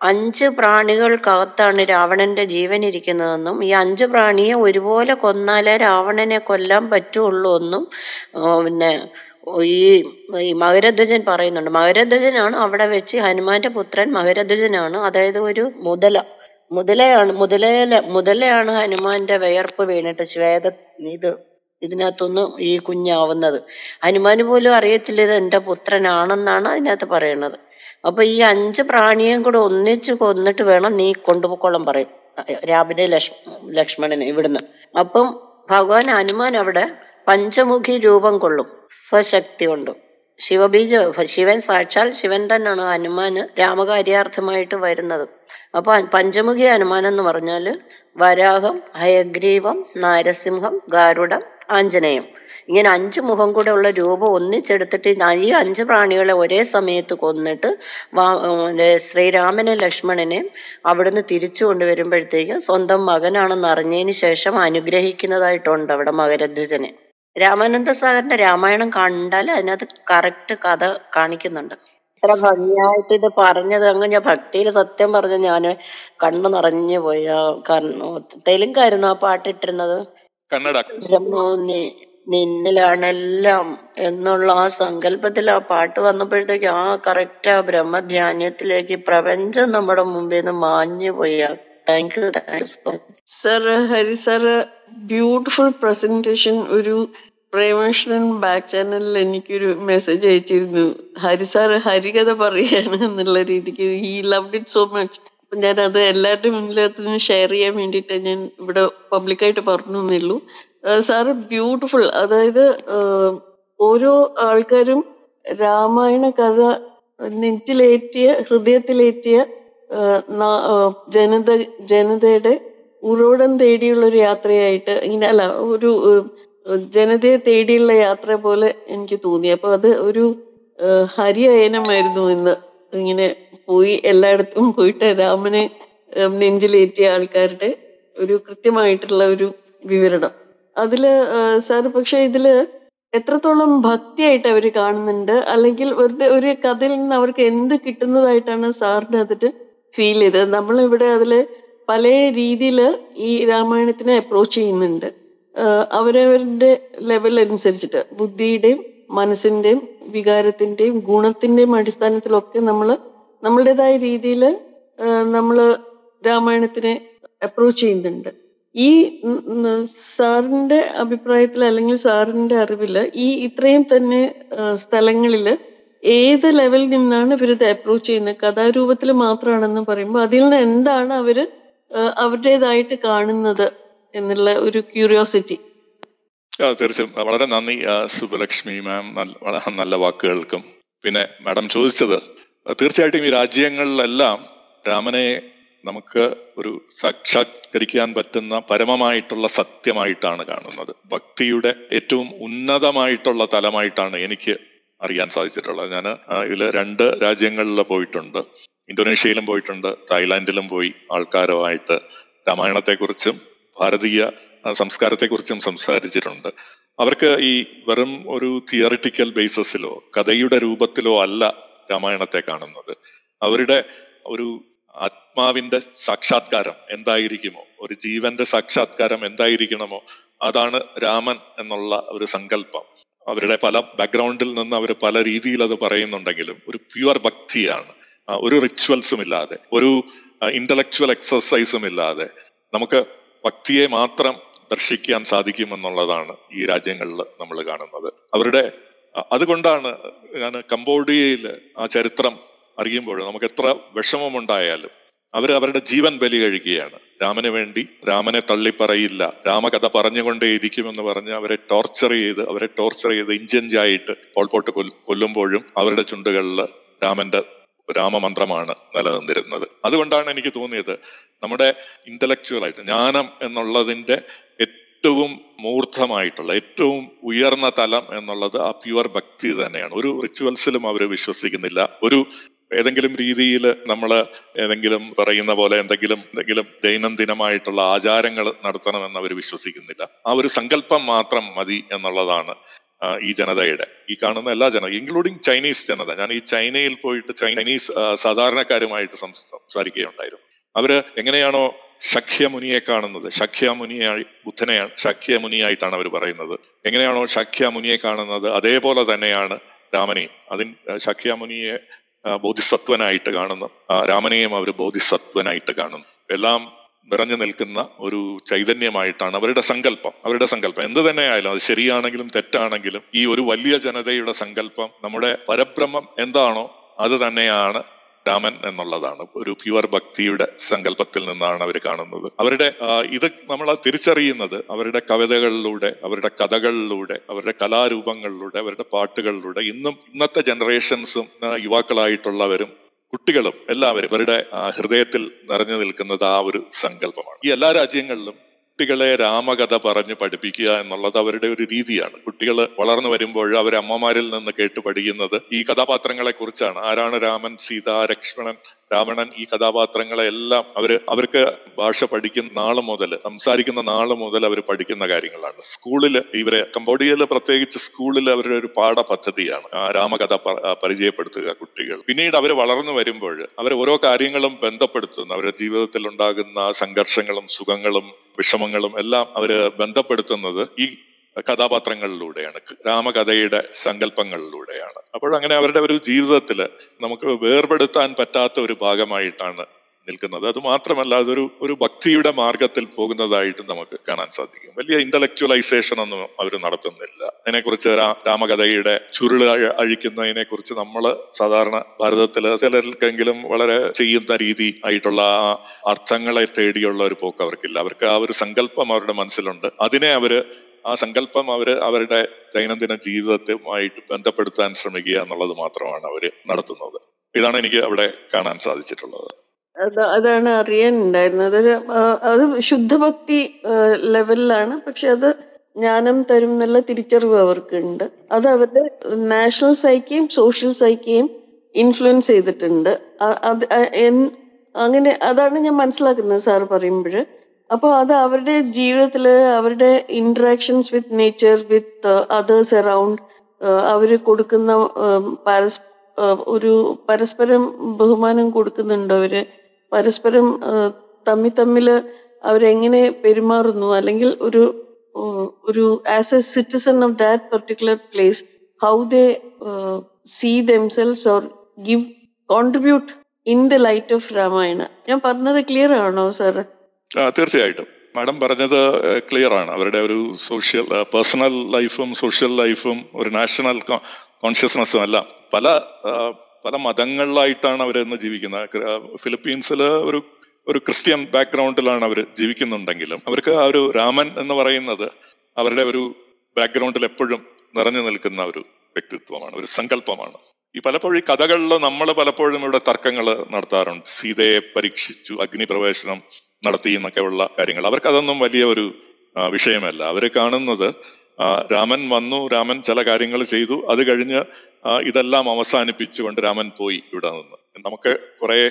അഞ്ച് പ്രാണികൾക്കകത്താണ് രാവണന്റെ ജീവൻ ഇരിക്കുന്നതെന്നും ഈ അഞ്ച് പ്രാണിയെ ഒരുപോലെ കൊന്നാലേ രാവണനെ കൊല്ലാൻ പറ്റുള്ളൂ എന്നും പിന്നെ ഈ മകരധ്വജൻ പറയുന്നുണ്ട്. മകരധ്വജനാണ് അവിടെ വെച്ച് ഹനുമാന്റെ പുത്രൻ മകരധ്വജനാണ്. അതായത് ഒരു മുതല. മുതലയാണ് മുതലയില മുതലയാണ് ഹനുമാന്റെ വിയർപ്പ് വീണിട്ട് ശ്വേത ഇത് ഇതിനകത്തൊന്ന് ഈ കുഞ്ഞാവുന്നത്. ഹനുമാന് പോലും അറിയത്തില്ല ഇത് എന്റെ പുത്രനാണെന്നാണ് അതിനകത്ത് പറയണത്. അപ്പൊ ഈ അഞ്ച് പ്രാണിയും കൂടെ ഒന്നിച്ച് കൊന്നിട്ട് വേണം നീ കൊണ്ടുപോയിക്കോളം പറയും. രാവിലെ ലക്ഷ്മ ലക്ഷ്മണനെ ഇവിടുന്ന്. അപ്പം ഭഗവാൻ ഹനുമാൻ അവിടെ പഞ്ചമുഖി രൂപം കൊള്ളും. സ്വശക്തി കൊണ്ടും. ശിവബീജ ശിവൻ സാക്ഷാൽ ശിവൻ തന്നെയാണ് ഹനുമാന് രാമകാര്യാർത്ഥമായിട്ട് വരുന്നത്. അപ്പൊ പഞ്ചമുഖി ഹനുമാൻ എന്ന് പറഞ്ഞാൽ വരാഹം ഹയഗ്രീവം നാരസിംഹം ഗാരുഡം ആഞ്ജനേയം. ഇങ്ങനെ അഞ്ച് മുഖം കൂടെ ഉള്ള രൂപം ഒന്നിച്ചെടുത്തിട്ട് ഈ അഞ്ച് പ്രാണികളെ ഒരേ സമയത്ത് കൊന്നിട്ട് ശ്രീരാമനെ ലക്ഷ്മണനെയും അവിടുന്ന് തിരിച്ചു കൊണ്ടുവരുമ്പോഴത്തേക്കും സ്വന്തം മകനാണെന്ന് അറിഞ്ഞതിന് ശേഷം അനുഗ്രഹിക്കുന്നതായിട്ടുണ്ട് അവിടെ മകരധ്വജനെ രാമാനന്ദ സാഗറിന്റെ രാമായണം കണ്ടാൽ അതിനകത്ത് കറക്റ്റ് കഥ കാണിക്കുന്നുണ്ട്. ഇത്ര ഭംഗിയായിട്ട് ഇത് പറഞ്ഞത്. അങ്ങ് ഞാൻ ഭക്തിയിൽ സത്യം പറഞ്ഞ ഞാൻ കണ്ണു നിറഞ്ഞു പോയി. ആ കാരണം തെലുങ്കായിരുന്നു ആ പാട്ടിട്ടിരുന്നത് കന്നഡ ബ്രഹ്മോ നി നിന്നിലാണെല്ലാം എന്നുള്ള ആ സങ്കല്പത്തിൽ ആ പാട്ട് വന്നപ്പോഴത്തേക്ക് ആ കറക്റ്റ് ആ ബ്രഹ്മധ്യാനത്തിലേക്ക് പ്രപഞ്ചം നമ്മുടെ മുമ്പിൽ നിന്ന് മാഞ്ഞു പോയി. Thank you thank you so sir Hari sir beautiful presentation ഒരു പ്രേമകൃഷ്ണൻ ബാക്ക് ചാനലിൽ എനിക്കൊരു മെസ്സേജ് അയച്ചിരുന്നു. ഹരി സാർ ഹരികഥ പറയാണ് എന്നുള്ള രീതിക്ക്. ഈ ലവ് ഇറ്റ് സോ മച്ച് ഞാൻ അത് എല്ലാവരുടെ മുന്നിലത്തുനിന്ന് ഷെയർ ചെയ്യാൻ വേണ്ടിയിട്ട് ഞാൻ ഇവിടെ പബ്ലിക്കായിട്ട് പറഞ്ഞു എന്നുള്ളൂ സാറ് ബ്യൂട്ടിഫുൾ അതായത് ഓരോ ആൾക്കാരും രാമായണ കഥ നെറ്റിലേറ്റിയ ഹൃദയത്തിലേറ്റിയ ജനത ജനതയുടെ ഉറവിടം തേടിയുള്ള ഒരു യാത്രയായിട്ട് ഇങ്ങനെ അല്ല ഒരു ജനതയെ തേടിയുള്ള യാത്ര പോലെ എനിക്ക് തോന്നി. അപ്പൊ അത് ഒരു ഹരിയയനമായിരുന്നു ഇന്ന് ഇങ്ങനെ പോയി എല്ലായിടത്തും പോയിട്ട് രാമനെ നെഞ്ചിലേറ്റിയ ആൾക്കാരുടെ ഒരു കൃത്യമായിട്ടുള്ള ഒരു വിവരണം. അതിൽ സാർ പക്ഷെ ഇതിൽ എത്രത്തോളം ഭക്തിയായിട്ട് അവർ കാണുന്നുണ്ട് അല്ലെങ്കിൽ വെറുതെ ഒരു കഥയിൽ നിന്ന് അവർക്ക് എന്ത് കിട്ടുന്നതായിട്ടാണ് സാറിന് അതിട്ട് ഫീൽ ചെയ്തത്? നമ്മളിവിടെ അതിൽ പല രീതിയിൽ ഈ രാമായണത്തിനെ അപ്രോച്ച് ചെയ്യുന്നുണ്ട്. അവരവരുടെ ലെവൽ അനുസരിച്ചിട്ട് ബുദ്ധിയുടെയും മനസ്സിന്റെയും വികാരത്തിന്റെയും ഗുണത്തിന്റെയും അടിസ്ഥാനത്തിലൊക്കെ നമ്മൾ നമ്മളുടേതായ രീതിയിൽ നമ്മൾ രാമായണത്തിനെ അപ്രോച്ച് ചെയ്യുന്നുണ്ട്. ഈ സാറിന്റെ അഭിപ്രായത്തിൽ അല്ലെങ്കിൽ സാറിന്റെ അറിവിൽ ഈ ഇത്രയും തന്നെ സ്ഥലങ്ങളിൽ ഏത് ലെവലിൽ നിന്നാണ് ഇവരിത് അപ്രോച്ച് ചെയ്യുന്നത്? കഥാരൂപത്തിൽ മാത്രമാണെന്ന് പറയുമ്പോൾ അതിൽ നിന്ന് എന്താണ് അവർ അവരുടേതായിട്ട് കാണുന്നത്? എന്നുള്ള ഒരു ക്യൂരിയോസിറ്റി തീർച്ചയായും. വളരെ നന്ദി സുബലക്ഷ്മി മാം നല്ല വാക്കുകൾക്കും. പിന്നെ മാഡം ചോദിച്ചത് തീർച്ചയായിട്ടും ഈ രാജ്യങ്ങളിലെല്ലാം രാമനെ നമുക്ക് ഒരു സാക്ഷാത്കരിക്കാൻ പറ്റുന്ന പരമമായിട്ടുള്ള സത്യമായിട്ടാണ് കാണുന്നത്. ഭക്തിയുടെ ഏറ്റവും ഉന്നതമായിട്ടുള്ള തലമായിട്ടാണ് എനിക്ക് അറിയാൻ സാധിച്ചിട്ടുള്ളത്. ഞാൻ ഇതിൽ രണ്ട് രാജ്യങ്ങളിൽ പോയിട്ടുണ്ട്. ഇന്തോനേഷ്യയിലും പോയിട്ടുണ്ട് തായ്ലാന്റിലും പോയി ആൾക്കാരുമായിട്ട് രാമായണത്തെക്കുറിച്ചും ഭാരതീയ സംസ്കാരത്തെക്കുറിച്ചും സംസാരിച്ചിട്ടുണ്ട്. അവർക്ക് ഈ വെറും ഒരു തിയറിറ്റിക്കൽ ബേസിസിലോ കഥയുടെ രൂപത്തിലോ അല്ല രാമായണത്തെ കാണുന്നത്. അവരുടെ ഒരു ആത്മാവിന്റെ സാക്ഷാത്കാരം എന്തായിരിക്കുമോ? ഒരു ജീവന്റെ സാക്ഷാത്കാരം എന്തായിരിക്കണമോ? അതാണ് രാമൻ എന്നുള്ള ഒരു സങ്കല്പം. അവരുടെ പല ബാക്ക്ഗ്രൗണ്ടിൽ നിന്ന് അവർ പല രീതിയിൽ അത് പറയുന്നുണ്ടെങ്കിലും ഒരു പ്യുവർ ഭക്തിയാണ്. ഒരു റിച്വൽസും ഇല്ലാതെ ഒരു ഇന്റലക്ച്വൽ എക്സസൈസും ഇല്ലാതെ. നമുക്ക് ഭക്തിയെ മാത്രം ദർശിക്കാൻ സാധിക്കുമെന്നുള്ളതാണ് ഈ രാജ്യങ്ങളിൽ നമ്മൾ കാണുന്നത്. അവരുടെ അതുകൊണ്ടാണ് ഞാൻ കംബോഡിയയിൽ ആ ചരിത്രം അറിയുമ്പോൾ നമുക്ക് എത്ര വിഷമമുണ്ടായാലും അവർ അവരുടെ ജീവൻ ബലി കഴിക്കുകയാണ്. രാമന് വേണ്ടി രാമനെ തള്ളിപ്പറയില്ല. രാമകഥ പറഞ്ഞുകൊണ്ടേയിരിക്കുമെന്ന് പറഞ്ഞ് അവരെ ടോർച്ചർ ചെയ്ത് അവരെ ടോർച്ചർ ചെയ്ത് ഇഞ്ചഞ്ചായിട്ട് പോൾപോട്ട് കൊല്ലുമ്പോഴും അവരുടെ ചുണ്ടുകളിൽ രാമന്റെ രാമമന്ത്രമാണ് നിലനിന്നിരുന്നത്. അതുകൊണ്ടാണ് എനിക്ക് തോന്നിയത് നമ്മുടെ ഇന്റലക്ച്വൽ ആയിട്ട് ജ്ഞാനം എന്നുള്ളതിന്റെ ഏറ്റവും മൂർദ്ധമായിട്ടുള്ള ഏറ്റവും ഉയർന്ന തലം എന്നുള്ളത് ആ പ്യുവർ ഭക്തി തന്നെയാണ്. ഒരു റിച്വൽസിലും അവർ വിശ്വസിക്കുന്നില്ല. ഒരു ഏതെങ്കിലും രീതിയിൽ നമ്മൾ ഏതെങ്കിലും പറയുന്ന പോലെ എന്തെങ്കിലും എന്തെങ്കിലും ദൈനംദിനമായിട്ടുള്ള ആചാരങ്ങൾ നടത്തണമെന്ന് അവർ വിശ്വസിക്കുന്നില്ല. ആ ഒരു സങ്കല്പം മാത്രം മതി എന്നുള്ളതാണ് ഈ ജനതയുടെ ഈ കാണുന്ന എല്ലാ ജന ഇൻക്ലൂഡിങ് ചൈനീസ് ജനത. ഞാൻ ഈ ചൈനയിൽ പോയിട്ട് ചൈനീസ് സാധാരണക്കാരുമായിട്ട് സംസ- സംസാരിക്കുകയുണ്ടായിരുന്നു. അവർ എങ്ങനെയാണോ ശഖ്യമുനിയെ കാണുന്നത് ശഖ്യമുനിയായി ബുദ്ധനെയാണ് ശഖ്യമുനിയായിട്ടാണ് അവർ പറയുന്നത്. എങ്ങനെയാണോ ശഖ്യമുനിയെ കാണുന്നത് അതേപോലെ തന്നെയാണ് രാമനെയും. അതിൻ ശഖ്യമുനിയെ മുനിയെ ബോധിസത്വനായിട്ട് കാണുന്നു. രാമനെയും അവർ ബോധിസത്വനായിട്ട് കാണുന്നു. എല്ലാം നിറഞ്ഞു നിൽക്കുന്ന ഒരു ചൈതന്യമായിട്ടാണ് അവരുടെ സങ്കല്പം. അവരുടെ സങ്കല്പം എന്ത് തന്നെയായാലും അത് ശരിയാണെങ്കിലും തെറ്റാണെങ്കിലും ഈ ഒരു വലിയ ജനതയുടെ സങ്കല്പം നമ്മുടെ പരബ്രഹ്മം എന്താണോ അത് തന്നെയാണ് രാമൻ എന്നുള്ളതാണ്. ഒരു പ്യുവർ ഭക്തിയുടെ സങ്കല്പത്തിൽ നിന്നാണ് അവർ കാണുന്നത്. അവരുടെ ഇത് നമ്മൾ തിരിച്ചറിയുന്നത് അവരുടെ കവിതകളിലൂടെ അവരുടെ കഥകളിലൂടെ അവരുടെ കലാരൂപങ്ങളിലൂടെ അവരുടെ പാട്ടുകളിലൂടെ. ഇന്നും ഇന്നത്തെ ജനറേഷൻസും യുവാക്കളായിട്ടുള്ളവരും കുട്ടികളും എല്ലാവരും അവരുടെ ഹൃദയത്തിൽ നിറഞ്ഞു നിൽക്കുന്നത് ആ ഒരു സങ്കല്പമാണ്. ഈ എല്ലാ രാജ്യങ്ങളിലും കുട്ടികളെ രാമകഥ പറഞ്ഞ് പഠിപ്പിക്കുക എന്നുള്ളത് അവരുടെ ഒരു രീതിയാണ്. കുട്ടികൾ വളർന്നു വരുമ്പോൾ അവർ അമ്മമാരിൽ നിന്ന് കേട്ട് പഠിക്കുന്നത് ഈ കഥാപാത്രങ്ങളെ കുറിച്ചാണ്. ആരാണ് രാമൻ സീത ലക്ഷ്മണൻ? രാവണൻ ഈ കഥാപാത്രങ്ങളെ എല്ലാം അവർ അവർക്ക് ഭാഷ പഠിക്കുന്ന നാൾ മുതൽ സംസാരിക്കുന്ന നാൾ മുതൽ അവർ പഠിക്കുന്ന കാര്യങ്ങളാണ്. സ്കൂളിൽ ഇവരെ കംബോഡിയയിൽ പ്രത്യേകിച്ച് സ്കൂളിൽ അവരുടെ ഒരു പാഠപദ്ധതിയാണ് ആ രാമകഥ പരിചയപ്പെടുത്തുക കുട്ടികൾ. പിന്നീട് അവർ വളർന്നു വരുമ്പോൾ അവർ ഓരോ കാര്യങ്ങളും ബന്ധപ്പെടുത്തുന്നു. അവരുടെ ജീവിതത്തിൽ ഉണ്ടാകുന്ന സംഘർഷങ്ങളും സുഖങ്ങളും വിഷമങ്ങളും എല്ലാം അവർ ബന്ധപ്പെടുത്തുന്നത് ഈ കഥാപാത്രങ്ങളിലൂടെയാണ് രാമകഥയുടെ സങ്കല്പങ്ങളിലൂടെയാണ്. അപ്പോഴങ്ങനെ അവരുടെ ഒരു ജീവിതത്തിൽ നമുക്ക് വേർപെടുത്താൻ പറ്റാത്ത ഒരു ഭാഗമായിട്ടാണ് നിൽക്കുന്നത്. അത് മാത്രമല്ല അതൊരു ഒരു ഭക്തിയുടെ മാർഗത്തിൽ പോകുന്നതായിട്ട് നമുക്ക് കാണാൻ സാധിക്കും. വലിയ ഇന്റലക്ച്വലൈസേഷൻ ഒന്നും അവർ നടത്തുന്നില്ല. അതിനെക്കുറിച്ച് രാമകഥയുടെ ചുരുൾ അഴിക്കുന്നതിനെ കുറിച്ച് നമ്മൾ സാധാരണ ഭാരതത്തിൽ ചിലർക്കെങ്കിലും വളരെ ചെയ്യുന്ന രീതി ആയിട്ടുള്ള ആ അർത്ഥങ്ങളെ തേടിയുള്ള ഒരു പോക്ക് അവർക്കില്ല. അവർക്ക് ആ ഒരു സങ്കല്പം അവരുടെ മനസ്സിലുണ്ട്. അതിനെ അവർ ആ സങ്കല്പം അവർ അവരുടെ ദൈനംദിന ജീവിതത്തുമായിട്ട് ബന്ധപ്പെടുത്താൻ ശ്രമിക്കുക എന്നുള്ളത് മാത്രമാണ് അവർ നടത്തുന്നത്. ഇതാണ് എനിക്ക് അവിടെ കാണാൻ സാധിച്ചിട്ടുള്ളത്. അത് അതാണ് അറിയാനുണ്ടായിരുന്നത് അതൊരു ആ, അത് ശുദ്ധഭക്തി ലെവലിലാണ്. പക്ഷെ അത് ജ്ഞാനം തരും എന്നുള്ള തിരിച്ചറിവ് അവർക്കുണ്ട്. അത് അവരുടെ നാഷണൽ സൈക്കിയും സോഷ്യൽ സൈക്കിയും ഇൻഫ്ലുവൻസ് ചെയ്തിട്ടുണ്ട്. അത് അങ്ങനെ അതാണ് ഞാൻ മനസ്സിലാക്കുന്നത് സാർ പറയുമ്പോൾ. അപ്പോൾ അത് അവരുടെ ജീവിതത്തിൽ അവരുടെ interactions with nature with others around അവർ കൊടുക്കുന്ന പരസ് ഒരു പരസ്പരം ബഹുമാനം കൊടുക്കുന്നുണ്ട് അവർ പരസ്പരം തമ്മിൽ തമ്മിൽ അവരെങ്ങനെ പെരുമാറുന്നു? അല്ലെങ്കിൽ ഒരു ഒരു as a citizen of that particular place how they see themselves or give contribute in the light of Ramayana ഞാൻ പറഞ്ഞത് ക്ലിയർ ആണോ സാർ തീർച്ചയായിട്ടും. മാഡം പറഞ്ഞത് ക്ലിയർ ആണ്. അവരുടെ ഒരു സോഷ്യൽ പേഴ്സണൽ ലൈഫും സോഷ്യൽ ലൈഫും ഒരു നാഷണൽ കോൺഷ്യസ്നെസ്സും എല്ലാം പല പല മതങ്ങളിലായിട്ടാണ് അവർ ഇന്ന് ജീവിക്കുന്നത്. ഫിലിപ്പീൻസിൽ ഒരു ഒരു ക്രിസ്ത്യൻ ബാക്ക്ഗ്രൗണ്ടിലാണ് അവർ ജീവിക്കുന്നുണ്ടെങ്കിലും അവർക്ക് ആ ഒരു രാമൻ എന്ന് പറയുന്നത് അവരുടെ ഒരു ബാക്ക്ഗ്രൗണ്ടിൽ എപ്പോഴും നിറഞ്ഞു നിൽക്കുന്ന ഒരു വ്യക്തിത്വമാണ് ഒരു സങ്കല്പമാണ്. ഈ പലപ്പോഴും ഈ കഥകളിൽ നമ്മൾ പലപ്പോഴും ഇവിടെ തർക്കങ്ങൾ നടത്താറുണ്ട്. സീതയെ പരീക്ഷിച്ചു അഗ്നിപ്രവേശനം നടത്തി എന്നൊക്കെയുള്ള കാര്യങ്ങൾ. അവർക്ക് അതൊന്നും വലിയ ഒരു വിഷയമല്ല. അവർ കാണുന്നത് രാമൻ വന്നു രാമൻ ചില കാര്യങ്ങൾ ചെയ്തു. അത് കഴിഞ്ഞ് ഇതെല്ലാം അവസാനിപ്പിച്ചുകൊണ്ട് രാമൻ പോയി ഇവിടെ നിന്ന്. നമുക്ക് കുറെ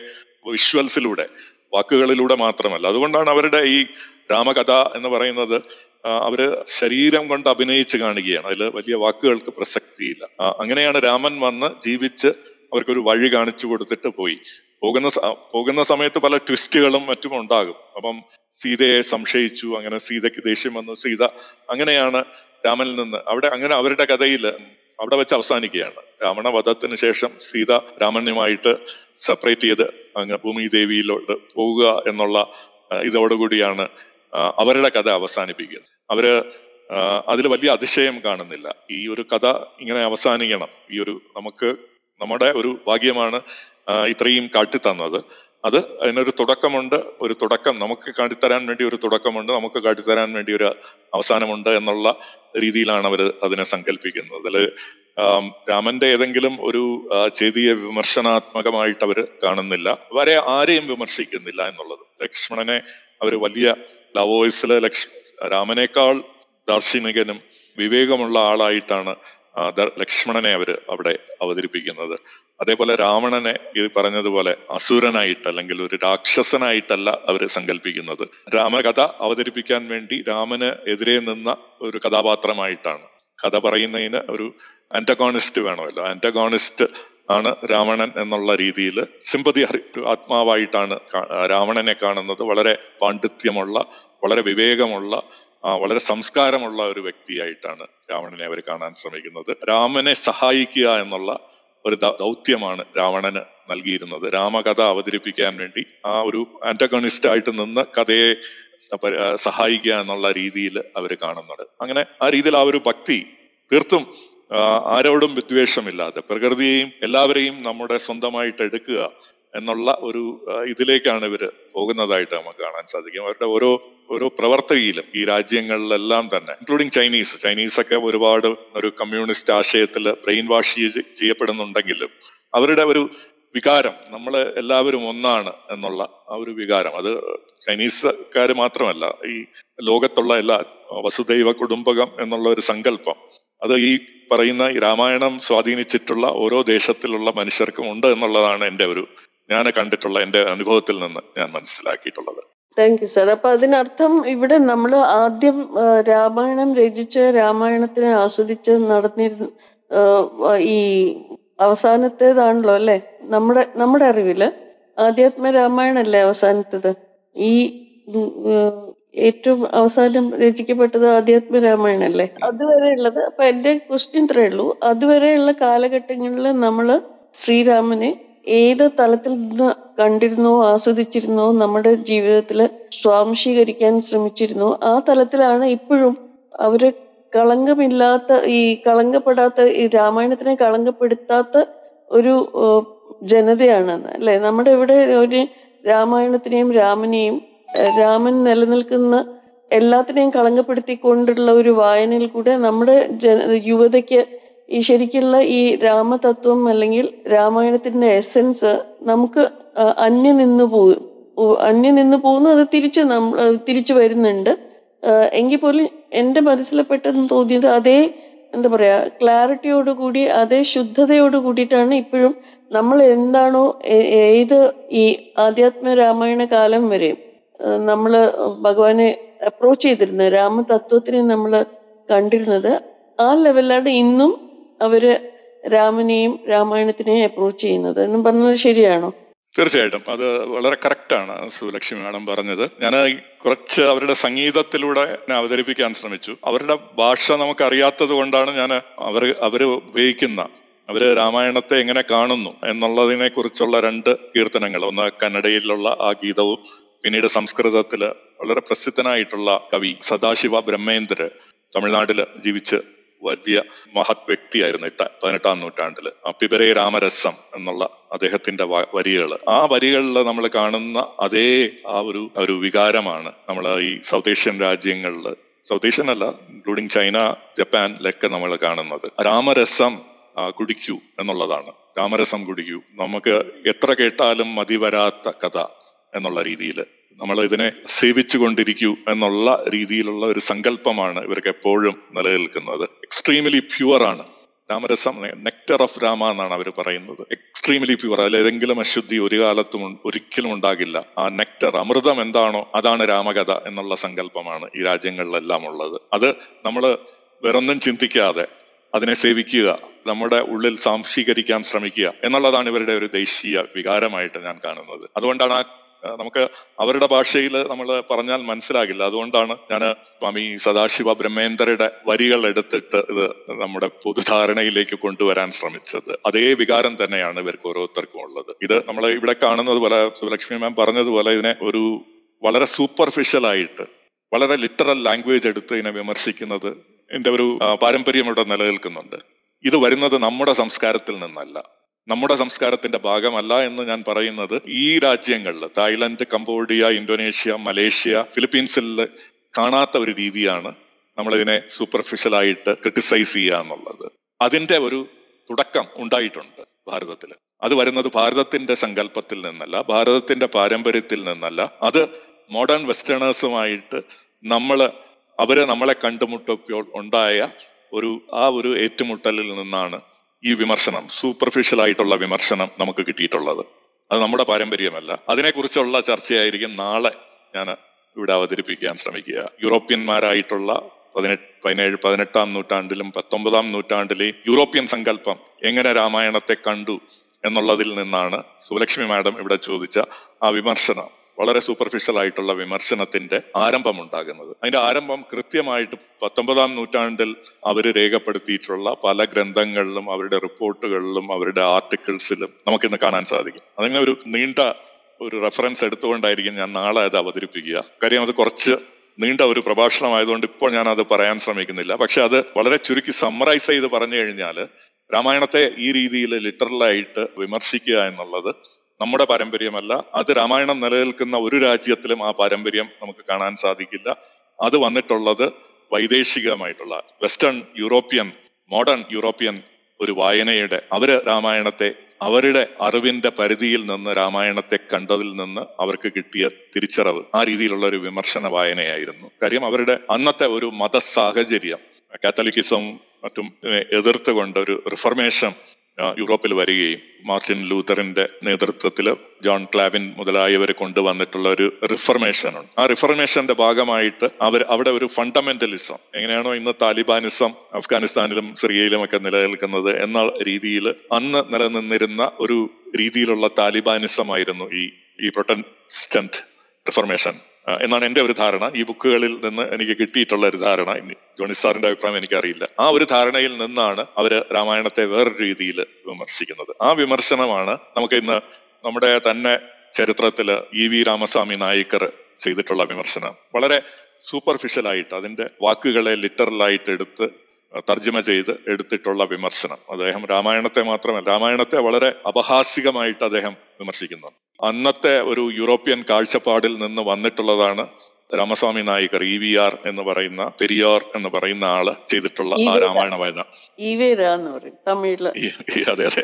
വിഷ്വൽസിലൂടെ വാക്കുകളിലൂടെ മാത്രമല്ല. അതുകൊണ്ടാണ് അവരുടെ ഈ രാമകഥ എന്ന് പറയുന്നത് അവർ ശരീരം കൊണ്ട് അഭിനയിച്ച് കാണുകയാണ്. അതിൽ വലിയ വാക്കുകൾക്ക് പ്രസക്തിയില്ല. അങ്ങനെയാണ് രാമൻ വന്ന് ജീവിച്ച് അവർക്കൊരു വഴി കാണിച്ചു കൊടുത്തിട്ട് പോയി. പോകുന്ന പോകുന്ന സമയത്ത് പല ട്വിസ്റ്റുകളും മറ്റും ഉണ്ടാകും. അപ്പം സീതയെ സംശയിച്ചു അങ്ങനെ സീതയ്ക്ക് ദേഷ്യം വന്നു. സീത അങ്ങനെയാണ് രാമനിൽ നിന്ന് അവിടെ അങ്ങനെ അവരുടെ കഥയിൽ അവിടെ വെച്ച് അവസാനിക്കുകയാണ്. രാവണ വധത്തിന് ശേഷം സീത രാമനുമായിട്ട് സെപ്പറേറ്റ് ചെയ്ത് അങ്ങ് ഭൂമി ദേവിയിലോട്ട് പോവുക എന്നുള്ള ഇതോടുകൂടിയാണ് അവരുടെ കഥ അവസാനിപ്പിക്കുന്നത്. അവർ അതിൽ വലിയ അതിശയം കാണുന്നില്ല. ഈ ഒരു കഥ ഇങ്ങനെ അവസാനിക്കണം. ഈ ഒരു നമുക്ക് നമ്മുടെ ഒരു ഭാഗ്യമാണ് ഇത്രയും കാട്ടിത്തന്നത്. അത് അതിനൊരു തുടക്കമുണ്ട് ഒരു തുടക്കം നമുക്ക് കാട്ടിത്തരാൻ വേണ്ടി ഒരു തുടക്കമുണ്ട് നമുക്ക് കാട്ടിത്തരാൻ വേണ്ടി ഒരു അവസാനമുണ്ട് എന്നുള്ള രീതിയിലാണ് അവർ അതിനെ സങ്കല്പിക്കുന്നത് അതിൽ രാമന്റെ ഏതെങ്കിലും ഒരു ചെയ്തിയെ വിമർശനാത്മകമായിട്ട് അവർ കാണുന്നില്ല. വരെ ആരെയും വിമർശിക്കുന്നില്ല എന്നുള്ളത്. ലക്ഷ്മണനെ അവർ വലിയ ലവോയിസിലെ ലക്ഷ്മ രാമനേക്കാൾ ദാർശനികനും വിവേകമുള്ള ആളായിട്ടാണ് ലക്ഷ്മണനെ അവർ അവിടെ അവതരിപ്പിക്കുന്നത്. അതേപോലെ രാവണനെ ഈ പറഞ്ഞതുപോലെ അസുരനായിട്ട് അല്ലെങ്കിൽ ഒരു രാക്ഷസനായിട്ടല്ല അവർ സങ്കല്പിക്കുന്നത് രാമകഥ അവതരിപ്പിക്കാൻ വേണ്ടി രാമന് എതിരെ നിന്ന ഒരു കഥാപാത്രമായിട്ടാണ്. കഥ പറയുന്നതിന് ഒരു ആന്റഗോണിസ്റ്റ് വേണമല്ലോ. ആന്റഗോണിസ്റ്റ് ആണ് രാവണൻ എന്നുള്ള രീതിയിൽ സിമ്പതി ഒരു ആത്മാവായിട്ടാണ് രാവണനെ കാണുന്നത്. വളരെ പാണ്ഡിത്യമുള്ള വളരെ വിവേകമുള്ള വളരെ സംസ്കാരമുള്ള ഒരു വ്യക്തിയായിട്ടാണ് രാവണനെ അവർ കാണാൻ ശ്രമിക്കുന്നത്. രാമനെ സഹായിക്കുക എന്നുള്ള ഒരു ദൗത്യമാണ് രാവണന് നൽകിയിരുന്നത്. രാമകഥ അവതരിപ്പിക്കാൻ വേണ്ടി ആ ഒരു ആന്റഗണിസ്റ്റ് ആയിട്ട് നിന്ന് കഥയെ സഹായിക്കുക എന്നുള്ള രീതിയിൽ അവർ കാണുന്നത്. അങ്ങനെ ആ രീതിയിൽ ആ ഒരു ഭക്തി തീർത്തും ആരോടും വിദ്വേഷമില്ലാതെ പ്രകൃതിയെയും എല്ലാവരെയും നമ്മുടെ സ്വന്തമായിട്ട് എടുക്കുക എന്നുള്ള ഒരു ഇതിലേക്കാണ് ഇവർ പോകുന്നതായിട്ട് നമുക്ക് കാണാൻ സാധിക്കും. അവരുടെ ഓരോ ഓരോ പ്രവർത്തകയിലും ഈ രാജ്യങ്ങളിലെല്ലാം തന്നെ ഇൻക്ലൂഡിങ് ചൈനീസ് ചൈനീസ് ഒക്കെ ഒരുപാട് ഒരു കമ്മ്യൂണിസ്റ്റ് ആശയത്തിൽ ബ്രെയിൻ വാഷ് ചെയ്യപ്പെടുന്നുണ്ടെങ്കിലും അവരുടെ ഒരു വികാരം നമ്മൾ എല്ലാവരും ഒന്നാണ് എന്നുള്ള ആ ഒരു വികാരം. അത് ചൈനീസുകാർ മാത്രമല്ല ഈ ലോകത്തുള്ള എല്ലാ വസുദൈവ കുടുംബകം എന്നുള്ള ഒരു സങ്കല്പം അത് ഈ പറയുന്ന രാമായണം സ്വാധീനിച്ചിട്ടുള്ള ഓരോ ദേശത്തിലുള്ള മനുഷ്യർക്കും ഉണ്ട് എന്നുള്ളതാണ് എന്റെ ഒരു ഞാൻ കണ്ടിട്ടുള്ള എന്റെ അനുഭവത്തിൽ നിന്ന് ഞാൻ മനസ്സിലാക്കിയിട്ടുള്ളത്. താങ്ക് യു സാർ അപ്പൊ അതിനർത്ഥം ഇവിടെ നമ്മൾ ആദ്യം രാമായണം രചിച്ച് രാമായണത്തിനെ ആസ്വദിച്ച് നടന്നിരുന്ന ഈ അവസാനത്തേതാണല്ലോ അല്ലെ? നമ്മുടെ നമ്മുടെ അറിവിൽ ആധ്യാത്മ രാമായണല്ലേ അവസാനത്തത്? ഈ ഏറ്റവും അവസാനം രചിക്കപ്പെട്ടത് ആധ്യാത്മ രാമായണല്ലേ? അതുവരെയുള്ളത് അപ്പൊ എന്റെ ക്വസ്റ്റ്യൻ ഇത്രേ ഉള്ളൂ. അതുവരെയുള്ള കാലഘട്ടങ്ങളിൽ നമ്മൾ ശ്രീരാമനെ ഏത് തലത്തിൽ നിന്ന് കണ്ടിരുന്നോ ആസ്വദിച്ചിരുന്നോ നമ്മുടെ ജീവിതത്തിൽ സ്വാംശീകരിക്കാൻ ശ്രമിച്ചിരുന്നോ ആ തലത്തിലാണ് ഇപ്പോഴും അവർ കളങ്കമില്ലാത്ത ഈ കളങ്കപ്പെടാത്ത ഈ രാമായണത്തിനെ കളങ്കപ്പെടുത്താത്ത ഒരു ജനതയാണ്. അല്ലെ? നമ്മുടെ ഇവിടെ ഒരു രാമായണത്തിനെയും രാമനെയും രാമൻ നിലനിൽക്കുന്ന എല്ലാത്തിനെയും കളങ്കപ്പെടുത്തിക്കൊണ്ടുള്ള ഒരു വായനയിൽ കൂടെ നമ്മുടെ ജന യുവതയ്ക്ക് ഈ ശരിക്കുള്ള ഈ രാമതത്വം അല്ലെങ്കിൽ രാമായണത്തിന്റെ എസെൻസ് നമുക്ക് അന്യം നിന്ന് പോകും അന്യം നിന്ന് പോകുന്നു അത് തിരിച്ച് നമ്മൾ തിരിച്ചു വരുന്നുണ്ട്. എങ്കിൽ പോലും എന്റെ മനസ്സിൽ പെട്ടെന്ന് തോന്നിയത് അതേ എന്താ പറയാ ക്ലാരിറ്റിയോട് കൂടി അതേ ശുദ്ധതയോട് കൂടിയിട്ടാണ് ഇപ്പോഴും നമ്മൾ എന്താണോ ഏത് ഈ ആധ്യാത്മ രാമായണ കാലം വരെ നമ്മൾ ഭഗവാനെ അപ്രോച്ച് ചെയ്തിരുന്നത് രാമതത്വത്തിനെ നമ്മൾ കണ്ടിരുന്നത് ആ ലെവലിലാണ് ഇന്നും അവർ രാമനെയും രാമായണത്തിനെയും അപ്രോച്ച് ചെയ്യുന്നത്. എന്നും പറഞ്ഞത് ശരിയാണോ? തീർച്ചയായിട്ടും. അത് വളരെ കറക്റ്റാണ് സുലക്ഷ്മി മാഡം പറഞ്ഞത്. ഞാൻ കുറച്ച് അവരുടെ സംഗീതത്തിലൂടെ അവതരിപ്പിക്കാൻ ശ്രമിച്ചു. അവരുടെ ഭാഷ നമുക്ക് അറിയാത്തത് കൊണ്ടാണ് ഞാൻ അവർ അവർ ഉപയോഗിക്കുന്ന അവർ രാമായണത്തെ എങ്ങനെ കാണുന്നു എന്നുള്ളതിനെ കുറിച്ചുള്ള രണ്ട് കീർത്തനങ്ങൾ. ഒന്ന് കന്നഡയിലുള്ള ആ ഗീതവും പിന്നീട് സംസ്കൃതത്തിൽ വളരെ പ്രസിദ്ധനായിട്ടുള്ള കവി സദാശിവ ബ്രഹ്മേന്ദ്ര തമിഴ്നാട്ടിൽ ജീവിച്ച് വലിയ മഹത് വ്യക്തിയായിരുന്നു പതിനെട്ടാം നൂറ്റാണ്ടിൽ. പിബരേ രാമരസം എന്നുള്ള അദ്ദേഹത്തിന്റെ വരികൾ ആ വരികളിൽ നമ്മൾ കാണുന്ന അതേ ആ ഒരു ഒരു വികാരമാണ് നമ്മൾ ഈ സൗത്ത് ഏഷ്യൻ രാജ്യങ്ങളിൽ സൗത്ത് ഏഷ്യൻ അല്ല ഇൻക്ലൂഡിങ് ചൈന ജപ്പാനിലൊക്കെ നമ്മൾ കാണുന്നത്. രാമരസം കുടിക്കൂ എന്നുള്ളതാണ്. രാമരസം കുടിക്കൂ. നമുക്ക് എത്ര കേട്ടാലും മതി വരാത്ത കഥ എന്നുള്ള രീതിയിൽ നമ്മൾ ഇതിനെ സേവിച്ചു കൊണ്ടിരിക്കൂ എന്നുള്ള രീതിയിലുള്ള ഒരു സങ്കല്പമാണ് ഇവർക്ക് എപ്പോഴും നിലനിൽക്കുന്നത്. എക്സ്ട്രീമലി പ്യുവർ ആണ്. രാമരസം നെക്ടർ ഓഫ് രാമ എന്നാണ് അവർ പറയുന്നത്. എക്സ്ട്രീമലി പ്യുവർ അതിൽ ഏതെങ്കിലും അശുദ്ധി ഒരു കാലത്തും ഒരിക്കലും ഉണ്ടാകില്ല. ആ നെക്ടർ അമൃതം എന്താണോ അതാണ് രാമകഥ എന്നുള്ള സങ്കല്പമാണ് ഈ രാജ്യങ്ങളിലെല്ലാം ഉള്ളത്. അത് നമ്മൾ വേറൊന്നും ചിന്തിക്കാതെ അതിനെ സേവിക്കുക നമ്മുടെ ഉള്ളിൽ സാംശീകരിക്കാൻ ശ്രമിക്കുക എന്നുള്ളതാണ് ഇവരുടെ ഒരു ദേശീയ വികാരമായിട്ട് ഞാൻ കാണുന്നത്. അതുകൊണ്ടാണ് ആ നമുക്ക് അവരുടെ ഭാഷയിൽ നമ്മൾ പറഞ്ഞാൽ മനസ്സിലാകില്ല. അതുകൊണ്ടാണ് ഞാൻ സ്വാമി സദാശിവ ബ്രഹ്മേന്ദ്രയുടെ വരികൾ എടുത്തിട്ട് ഇത് നമ്മുടെ പൊതുധാരണയിലേക്ക് കൊണ്ടുവരാൻ ശ്രമിച്ചത്. അതേ വികാരം തന്നെയാണ് ഇവർക്ക് ഓരോരുത്തർക്കും ഉള്ളത്. ഇത് നമ്മൾ ഇവിടെ കാണുന്നത് പോലെ സുലക്ഷ്മി മാം പറഞ്ഞതുപോലെ ഇതിനെ ഒരു വളരെ സൂപ്പർഫിഷ്യൽ ആയിട്ട് വളരെ ലിറ്ററൽ ലാംഗ്വേജ് എടുത്ത് ഇതിനെ വിമർശിക്കുന്നത് എന്റെ ഒരു പാരമ്പര്യം ഇവിടെ നിലനിൽക്കുന്നുണ്ട്. ഇത് വരുന്നത് നമ്മുടെ സംസ്കാരത്തിൽ നിന്നല്ല. നമ്മുടെ സംസ്കാരത്തിന്റെ ഭാഗമല്ല എന്ന് ഞാൻ പറയുന്നത് ഈ രാജ്യങ്ങളിൽ തായ്ലൻഡ് കംബോഡിയ ഇന്തോനേഷ്യ മലേഷ്യ ഫിലിപ്പീൻസിൽ കാണാത്ത ഒരു രീതിയാണ് നമ്മളിതിനെ സൂപ്പർഫിഷ്യലായിട്ട് ക്രിട്ടിസൈസ് ചെയ്യുക എന്നുള്ളത്. അതിന്റെ ഒരു തുടക്കം ഉണ്ടായിട്ടുണ്ട് ഭാരതത്തിൽ. അത് വരുന്നത് ഭാരതത്തിന്റെ സങ്കല്പത്തിൽ നിന്നല്ല ഭാരതത്തിന്റെ പാരമ്പര്യത്തിൽ നിന്നല്ല. അത് മോഡേൺ വെസ്റ്റേണേഴ്സുമായിട്ട് നമ്മൾ അവരെ നമ്മളെ കണ്ടുമുട്ടപ്പോൾ ഉണ്ടായ ഒരു ആ ഒരു ഏറ്റുമുട്ടലിൽ നിന്നാണ് ഈ വിമർശനം സൂപ്പർഫിഷ്യൽ ആയിട്ടുള്ള വിമർശനം നമുക്ക് കിട്ടിയിട്ടുള്ളത്. അത് നമ്മുടെ പാരമ്പര്യമല്ല. അതിനെക്കുറിച്ചുള്ള ചർച്ചയായിരിക്കും നാളെ ഞാൻ ഇവിടെ അവതരിപ്പിക്കാൻ ശ്രമിക്കുക. യൂറോപ്യന്മാരായിട്ടുള്ള പതിനെട്ട് പതിനേഴ് പതിനെട്ടാം നൂറ്റാണ്ടിലും പത്തൊമ്പതാം നൂറ്റാണ്ടിലെയും യൂറോപ്യൻ സങ്കല്പം എങ്ങനെ രാമായണത്തെ കണ്ടു എന്നുള്ളതിൽ നിന്നാണ് സുലക്ഷ്മി മാഡം ഇവിടെ ചോദിച്ച ആ വിമർശനം. വളരെ സൂപ്പർഫിഷ്യൽ ആയിട്ടുള്ള വിമർശനത്തിന്റെ ആരംഭം ഉണ്ടാകുന്നത് അതിന്റെ ആരംഭം കൃത്യമായിട്ട് പത്തൊമ്പതാം നൂറ്റാണ്ടിൽ അവർ രേഖപ്പെടുത്തിയിട്ടുള്ള പല ഗ്രന്ഥങ്ങളിലും അവരുടെ റിപ്പോർട്ടുകളിലും അവരുടെ ആർട്ടിക്കിൾസിലും നമുക്കിന്ന് കാണാൻ സാധിക്കും. അതിങ്ങനെ ഒരു നീണ്ട ഒരു റെഫറൻസ് എടുത്തുകൊണ്ടായിരിക്കും ഞാൻ നാളെ അത് അവതരിപ്പിക്കുക. കാര്യം അത് കുറച്ച് നീണ്ട ഒരു പ്രഭാഷണമായതുകൊണ്ട് ഇപ്പോൾ ഞാൻ അത് പറയാൻ ശ്രമിക്കുന്നില്ല. പക്ഷെ അത് വളരെ ചുരുക്കി സമ്മറൈസ് ചെയ്ത് പറഞ്ഞു കഴിഞ്ഞാൽ രാമായണത്തെ ഈ രീതിയിൽ ലിറ്ററലായിട്ട് വിമർശിക്കുക എന്നുള്ളത് നമ്മുടെ പാരമ്പര്യമല്ല. അത് രാമായണം നിലനിൽക്കുന്ന ഒരു രാജ്യത്തിലും ആ പാരമ്പര്യം നമുക്ക് കാണാൻ സാധിക്കില്ല. അത് വന്നിട്ടുള്ളത് വൈദേശികമായിട്ടുള്ള വെസ്റ്റേൺ യൂറോപ്യൻ മോഡേൺ യൂറോപ്യൻ ഒരു വായനയുടെ അവർ രാമായണത്തെ അവരുടെ അറിവിന്റെ പരിധിയിൽ നിന്ന് രാമായണത്തെ കണ്ടതിൽ നിന്ന് അവർക്ക് കിട്ടിയ തിരിച്ചറിവ്. ആ രീതിയിലുള്ള ഒരു വിമർശന വായനയായിരുന്നു. കാര്യം അവരുടെ അന്നത്തെ ഒരു മത സാഹചര്യം കാത്തലിക്കിസം മറ്റും എതിർത്തുകൊണ്ട് ഒരു റിഫർമേഷൻ യൂറോപ്പിൽ വരികയും മാർട്ടിൻ ലൂതറിന്റെ നേതൃത്വത്തിൽ ജോൺ ക്ലാവിൻ മുതലായവർ കൊണ്ടുവന്നിട്ടുള്ള ഒരു റിഫർമേഷൻ ഉണ്ട്. ആ റിഫർമേഷന്റെ ഭാഗമായിട്ട് അവർ അവിടെ ഒരു ഫണ്ടമെന്റലിസം എങ്ങനെയാണോ ഇന്ന് താലിബാനിസം അഫ്ഗാനിസ്ഥാനിലും സിറിയയിലും ഒക്കെ നിലനിൽക്കുന്നത് എന്ന രീതിയിൽ അന്ന് നിലനിന്നിരുന്ന ഒരു രീതിയിലുള്ള താലിബാനിസം ആയിരുന്നു ഈ ഈ പ്രൊട്ടൻസ്റ്റന്റ് റിഫർമേഷൻ. എന്നാണ് എന്റെ ഒരു ധാരണ. ഈ ബുക്കുകളിൽ നിന്ന് എനിക്ക് കിട്ടിയിട്ടുള്ള ഒരു ധാരണ. ഇനി ജോണി സാറിന്റെ അഭിപ്രായം എനിക്കറിയില്ല. ആ ഒരു ധാരണയിൽ നിന്നാണ് അവർ രാമായണത്തെ വേറൊരു രീതിയിൽ വിമർശിക്കുന്നത്. ആ വിമർശനമാണ് നമുക്ക് ഇന്ന് നമ്മുടെ തന്നെ ചരിത്രത്തിൽ ഇ വി രാമസ്വാമി നായിക്കർ ചെയ്തിട്ടുള്ള വിമർശനം. വളരെ സൂപ്പർഫിഷ്യൽ ആയിട്ട് അതിന്റെ വാക്കുകളെ ലിറ്ററലായിട്ട് എടുത്ത് തർജമ ചെയ്ത് എടുത്തിട്ടുള്ള വിമർശനം. അദ്ദേഹം രാമായണത്തെ മാത്രമല്ല രാമായണത്തെ വളരെ അപഹാസികമായിട്ട് അദ്ദേഹം വിമർശിക്കുന്നു. അന്നത്തെ ഒരു യൂറോപ്യൻ കാഴ്ചപ്പാടിൽ നിന്ന് വന്നിട്ടുള്ളതാണ് Ramasamy Naicker E V R എന്ന് പറയുന്ന പെരിയാർ എന്ന് പറയുന്ന ആൾ ചെയ്തിട്ടുള്ള ആ രാമായണ വായന. അതെ അതെ.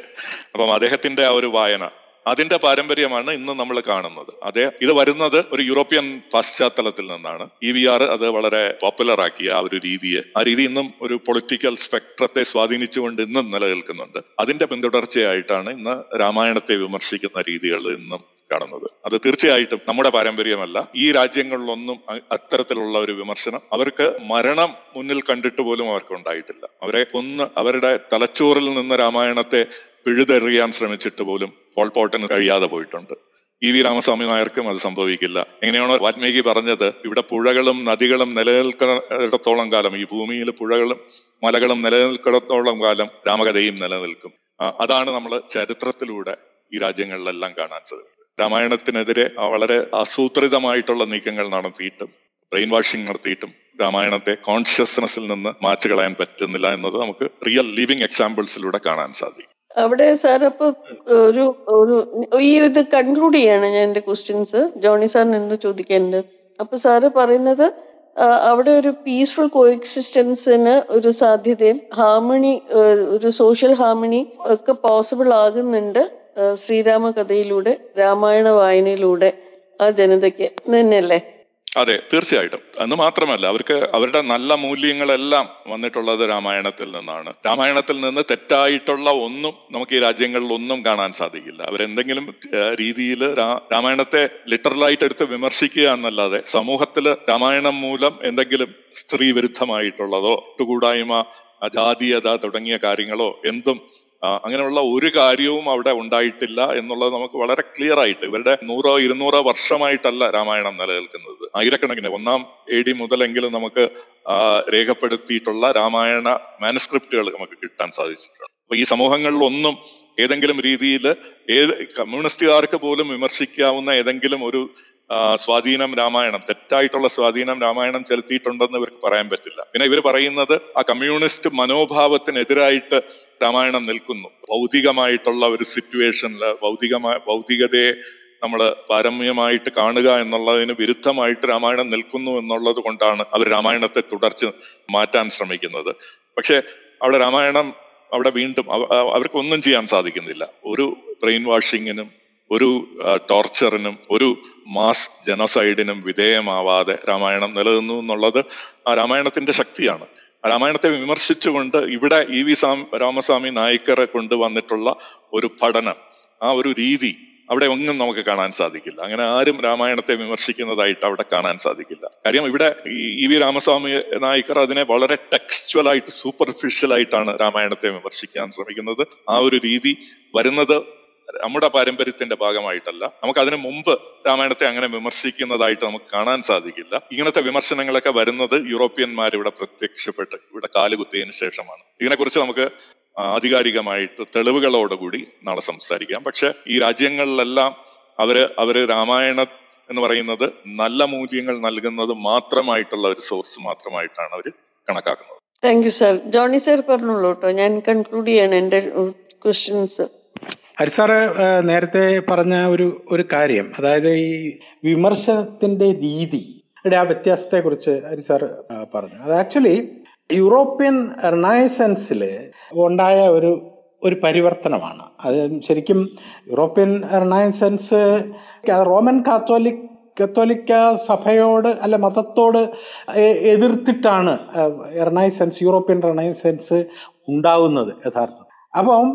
അപ്പം അദ്ദേഹത്തിന്റെ ആ ഒരു വായന അതിന്റെ പാരമ്പര്യമാണ് ഇന്ന് നമ്മൾ കാണുന്നത്. അതെ ഇത് വരുന്നത് ഒരു യൂറോപ്യൻ പശ്ചാത്തലത്തിൽ നിന്നാണ്. ഇ വി ആർ അത് വളരെ പോപ്പുലർ ആക്കിയ ആ ഒരു രീതിയെ ആ രീതി ഇന്നും ഒരു പൊളിറ്റിക്കൽ സ്പെക്ട്രത്തെ സ്വാധീനിച്ചുകൊണ്ട് ഇന്നും നിലനിൽക്കുന്നുണ്ട്. അതിന്റെ പിന്തുടർച്ചയായിട്ടാണ് ഇന്ന് രാമായണത്തെ വിമർശിക്കുന്ന രീതികൾ ഇന്നും കാണുന്നത്. അത് തീർച്ചയായിട്ടും നമ്മുടെ പാരമ്പര്യമല്ല. ഈ രാജ്യങ്ങളിലൊന്നും അത്തരത്തിലുള്ള ഒരു വിമർശനം അവർക്ക് മരണം മുന്നിൽ കണ്ടിട്ട് പോലും അവർക്ക് ഉണ്ടായിട്ടില്ല അവരെ ഒന്ന് അവരുടെ തലച്ചോറിൽ നിന്ന് രാമായണത്തെ പിഴുതെറിയാൻ ശ്രമിച്ചിട്ട് പോലും പോൾ പോട്ടന് കഴിയാതെ പോയിട്ടുണ്ട്. ഇ വി രാമസ്വാമി നായർക്കും അത് സംഭവിക്കില്ല. എങ്ങനെയാണോ വാൽമീകി പറഞ്ഞത്? ഇവിടെ പുഴകളും നദികളും നിലനിൽക്കുന്നിടത്തോളം കാലം ഈ ഭൂമിയിൽ പുഴകളും മലകളും നിലനിൽക്കുന്നിടത്തോളം കാലം രാമകഥയും നിലനിൽക്കും. അതാണ് നമ്മൾ ചരിത്രത്തിലൂടെ ഈ രാജ്യങ്ങളിലെല്ലാം കാണാൻ സാധിക്കുന്നത്. രാമായണത്തിനെതിരെ വളരെ ആസൂത്രിതമായിട്ടുള്ള നീക്കങ്ങൾ നടത്തിയിട്ടും ബ്രെയിൻ വാഷിംഗ് നടത്തിയിട്ടും രാമായണത്തെ കോൺഷ്യസ്നെസ്സിൽ നിന്ന് മാച്ചു കളയാൻ പറ്റുന്നില്ല എന്നത് നമുക്ക് റിയൽ ലിവിങ് എക്സാമ്പിൾസിലൂടെ കാണാൻ സാധിക്കും. അവിടെ സാർ അപ്പൊ ഒരു ഒരു ഈ ഇത് കൺക്ലൂഡ് ചെയ്യാണ് ഞാൻ എന്റെ ക്വസ്റ്റ്യൻസ് ജോണി സാറിന് എന്ത് ചോദിക്കേണ്ടത് അപ്പൊ സാറ് പറയുന്നത് അവിടെ ഒരു പീസ്ഫുൾ കോ എക്സിസ്റ്റൻസിന് ഒരു സാധ്യതയും ഹാർമണി ഒരു സോഷ്യൽ ഹാർമണി ഒക്കെ പോസിബിൾ ആകുന്നുണ്ട് ശ്രീരാമ കഥയിലൂടെ രാമായണ വായനയിലൂടെ ആ ജനതയ്ക്ക്. തന്നെയല്ലേ അതെ തീർച്ചയായിട്ടും. എന്ന് മാത്രമല്ല അവർക്ക് അവരുടെ നല്ല മൂല്യങ്ങളെല്ലാം വന്നിട്ടുള്ളത് രാമായണത്തിൽ നിന്നാണ്. രാമായണത്തിൽ നിന്ന് തെറ്റായിട്ടുള്ള ഒന്നും നമുക്ക് ഈ രാജ്യങ്ങളിൽ ഒന്നും കാണാൻ സാധിക്കില്ല. അവരെന്തെങ്കിലും രീതിയിൽ രാമായണത്തെ ലിറ്ററലായിട്ട് എടുത്ത് വിമർശിക്കുക എന്നല്ലാതെ സമൂഹത്തിൽ രാമായണം മൂലം എന്തെങ്കിലും സ്ത്രീ വിരുദ്ധമായിട്ടുള്ളതോ ഒട്ടുകൂടായ്മ ജാതീയത തുടങ്ങിയ കാര്യങ്ങളോ എന്തും അങ്ങനെയുള്ള ഒരു കാര്യവും അവിടെ ഉണ്ടായിട്ടില്ല എന്നുള്ളത് നമുക്ക് വളരെ ക്ലിയർ ആയിട്ട് ഇവരുടെ നൂറോ ഇരുന്നൂറോ വർഷമായിട്ടല്ല രാമായണം നിലനിൽക്കുന്നത്. ആയിരക്കണക്കിന് ഒന്നാം എ ഡി മുതലെങ്കിലും നമുക്ക് രേഖപ്പെടുത്തിയിട്ടുള്ള രാമായണ മാനസ്ക്രിപ്റ്റുകൾ നമുക്ക് കിട്ടാൻ സാധിച്ചിട്ടുണ്ട്. അപ്പൊ ഈ സമൂഹങ്ങളിലൊന്നും ഏതെങ്കിലും രീതിയിൽ ഏത് കമ്മ്യൂണിസ്റ്റുകാർക്ക് പോലും വിമർശിക്കാവുന്ന ഏതെങ്കിലും ഒരു സ്വാധീനം രാമായണം തെറ്റായിട്ടുള്ള സ്വാധീനം രാമായണം ചെലുത്തിയിട്ടുണ്ടെന്ന് ഇവർക്ക് പറയാൻ പറ്റില്ല. പിന്നെ ഇവർ പറയുന്നത് ആ കമ്മ്യൂണിസ്റ്റ് മനോഭാവത്തിനെതിരായിട്ട് രാമായണം നിൽക്കുന്നു. ഭൗതികമായിട്ടുള്ള ഒരു സിറ്റുവേഷനിൽ ഭൗതികമായ ഭൗതികതയെ നമ്മൾ പാരമ്യമായിട്ട് കാണുക എന്നുള്ളതിന് വിരുദ്ധമായിട്ട് രാമായണം നിൽക്കുന്നു എന്നുള്ളത് കൊണ്ടാണ് അവർ രാമായണത്തെ തുടർച്ച് മാറ്റാൻ ശ്രമിക്കുന്നത്. പക്ഷേ അവിടെ രാമായണം അവിടെ വീണ്ടും അവർക്ക് ഒന്നും ചെയ്യാൻ സാധിക്കുന്നില്ല. ഒരു ബ്രെയിൻ വാഷിങ്ങിനും ഒരു ടോർച്ചറിനും ഒരു മാസ് ജനസൈഡിനും വിധേയമാവാതെ രാമായണം നിലനിന്നു എന്നുള്ളത് ആ രാമായണത്തിന്റെ ശക്തിയാണ്. രാമായണത്തെ വിമർശിച്ചുകൊണ്ട് ഇവിടെ ഇ വി സാം രാമസ്വാമി നായിക്കറെ കൊണ്ടുവന്നിട്ടുള്ള ഒരു പഠനം ആ ഒരു രീതി അവിടെ ഒന്നും നമുക്ക് കാണാൻ സാധിക്കില്ല. അങ്ങനെ ആരും രാമായണത്തെ വിമർശിക്കുന്നതായിട്ട് അവിടെ കാണാൻ സാധിക്കില്ല. കാര്യം ഇവിടെ ഇ വി രാമസ്വാമി നായിക്കർ അതിനെ വളരെ ടെക്സ്ച്വൽ ആയിട്ട് സൂപ്പർഫിഷ്യൽ ആയിട്ടാണ് രാമായണത്തെ വിമർശിക്കാൻ ശ്രമിക്കുന്നത്. ആ ഒരു രീതി വരുന്നത് നമ്മുടെ പാരമ്പര്യത്തിന്റെ ഭാഗമായിട്ടല്ല. നമുക്ക് അതിനു മുമ്പ് രാമായണത്തെ അങ്ങനെ വിമർശിക്കുന്നതായിട്ട് നമുക്ക് കാണാൻ സാധിക്കില്ല. ഇങ്ങനത്തെ വിമർശനങ്ങളൊക്കെ വരുന്നത് യൂറോപ്യന്മാർ ഇവിടെ പ്രത്യക്ഷപ്പെട്ട് ഇവിടെ കാലുകുത്തിയതിനു ശേഷമാണ്. ഇതിനെക്കുറിച്ച് നമുക്ക് ആധികാരികമായിട്ട് തെളിവുകളോടുകൂടി നാളെ സംസാരിക്കാം. പക്ഷെ ഈ രാജ്യങ്ങളിലെല്ലാം അവർ അവർ രാമായണ എന്ന് പറയുന്നത് നല്ല മൂല്യങ്ങൾ നൽകുന്നത് മാത്രമായിട്ടുള്ള ഒരു സോഴ്സ് മാത്രമായിട്ടാണ് അവർ കണക്കാക്കുന്നത്. Thank you sir Johnny sir പറഞ്ഞോളൂ കേട്ടോ. ഞാൻ കൺക്ലൂഡ് ചെയ്യാണ് എന്റെ ക്വസ്റ്റ്യൻസ് ഹരിസാറ് നേരത്തെ പറഞ്ഞ ഒരു ഒരു കാര്യം. അതായത് ഈ വിമർശനത്തിന്റെ രീതിയുടെ ആ വ്യത്യാസത്തെക്കുറിച്ച് കുറിച്ച് ഹരിസാറ് പറഞ്ഞു. അത് ആക്ച്വലി യൂറോപ്യൻ റിനയസൻസിൽ ഉണ്ടായ ഒരു ഒരു പരിവർത്തനമാണ്. അത് ശരിക്കും യൂറോപ്യൻ റിനയസൻസ് റോമൻ കാത്തോലിക് കത്തോലിക്ക സഭയോട് അല്ല മതത്തോട് എതിർത്തിട്ടാണ് റിനൈസൻസ് യൂറോപ്യൻ റിനൈസൻസ് ഉണ്ടാവുന്നത് യഥാർത്ഥത്തിൽ. അപ്പം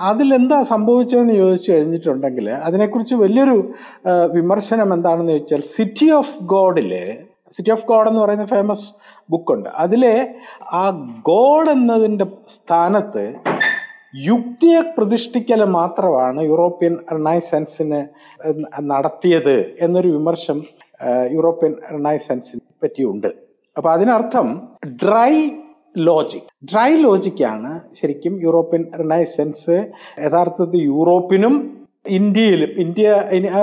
അതിലെന്താ സംഭവിച്ചതെന്ന് ചോദിച്ചു കഴിഞ്ഞിട്ടുണ്ടെങ്കിൽ അതിനെക്കുറിച്ച് വലിയൊരു വിമർശനം എന്താണെന്ന് ചോദിച്ചാൽ സിറ്റി ഓഫ് ഗോഡിലെ സിറ്റി ഓഫ് ഗോഡ് എന്ന് പറയുന്ന ഫേമസ് ബുക്കുണ്ട് അതിലെ ആ ഗോഡ് എന്നതിന്റെ സ്ഥാനത്ത് യുക്തിയെ പ്രതിഷ്ഠിക്കൽ മാത്രമാണ് യൂറോപ്യൻ റിനൈസൻസിന് നടത്തിയത് എന്നൊരു വിമർശം യൂറോപ്യൻ റിനൈസൻസിനെ പറ്റിയുണ്ട്. അപ്പൊ അതിനർത്ഥം ഡ്രൈ ലോജിക് ഡ്രൈ ലോജിക്കാണ് ശരിക്കും യൂറോപ്യൻ റിനൈസൻസ് യഥാർത്ഥത്തിൽ യൂറോപ്പിനും ഇന്ത്യയിലും ഇന്ത്യ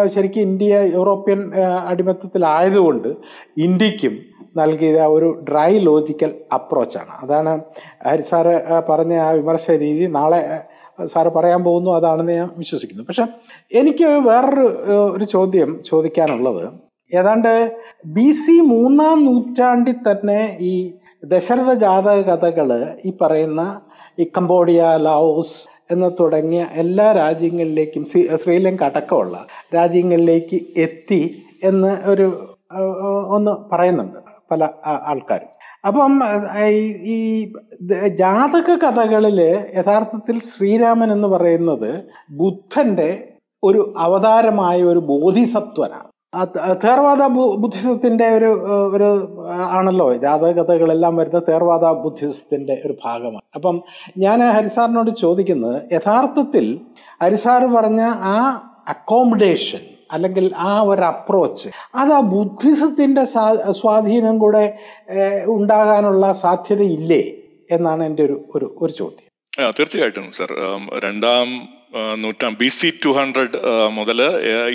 ശരിക്കും ഇന്ത്യ യൂറോപ്യൻ അടിമത്തത്തിലായതുകൊണ്ട് ഇന്ത്യക്കും നൽകിയ ഒരു ഡ്രൈ ലോജിക്കൽ അപ്രോച്ചാണ് അതാണ് ഹരി സാറ് പറഞ്ഞ ആ വിമർശ രീതി. നാളെ സാറ് പറയാൻ പോകുന്നു അതാണെന്ന് ഞാൻ വിശ്വസിക്കുന്നു. പക്ഷെ എനിക്ക് വേറൊരു ഒരു ചോദ്യം ചോദിക്കാനുള്ളത്. ഏതാണ്ട് ബി സി മൂന്നാം നൂറ്റാണ്ടിൽ തന്നെ ഈ ദശരഥ ജാതക കഥകൾ ഈ പറയുന്ന ഈ കംബോഡിയ ലാവോസ് എന്ന് തുടങ്ങിയ എല്ലാ രാജ്യങ്ങളിലേക്കും ശ്രീ- ശ്രീലങ്ക അടക്കമുള്ള രാജ്യങ്ങളിലേക്ക് എത്തി എന്ന് ഒരു ഒന്ന് പറയുന്നുണ്ട് പല ആൾക്കാരും. അപ്പം ഈ- ജാതക കഥകളിൽ യഥാർത്ഥത്തിൽ ശ്രീരാമൻ എന്ന് പറയുന്നത് ബുദ്ധന്റെ ഒരു അവതാരമായ ഒരു ബോധിസത്വനാണ്. തേർവാദ ബുദ്ധിസത്തിന്റെ ഒരു ഒരു ആണല്ലോ. ജാതകഥകളെല്ലാം വരുന്ന തേർവാദ ബുദ്ധിസത്തിന്റെ ഒരു ഭാഗമാണ്. അപ്പം ഞാൻ ഹരിസാറിനോട് ചോദിക്കുന്നത് യഥാർത്ഥത്തിൽ ഹരിസാർ പറഞ്ഞ ആ അക്കോമഡേഷൻ അല്ലെങ്കിൽ ആ ഒരു അപ്രോച്ച് അത് ആ ബുദ്ധിസത്തിന്റെ സ്വാധീനം കൂടെ ഉണ്ടാകാനുള്ള സാധ്യതയില്ലേ? എന്നാണ് എന്റെ ഒരു ഒരു ചോദ്യം. തീർച്ചയായിട്ടും സർ. രണ്ടാം നൂറ്റാണ്ട് ബി സി ടു ഹൺഡ്രഡ് മുതൽ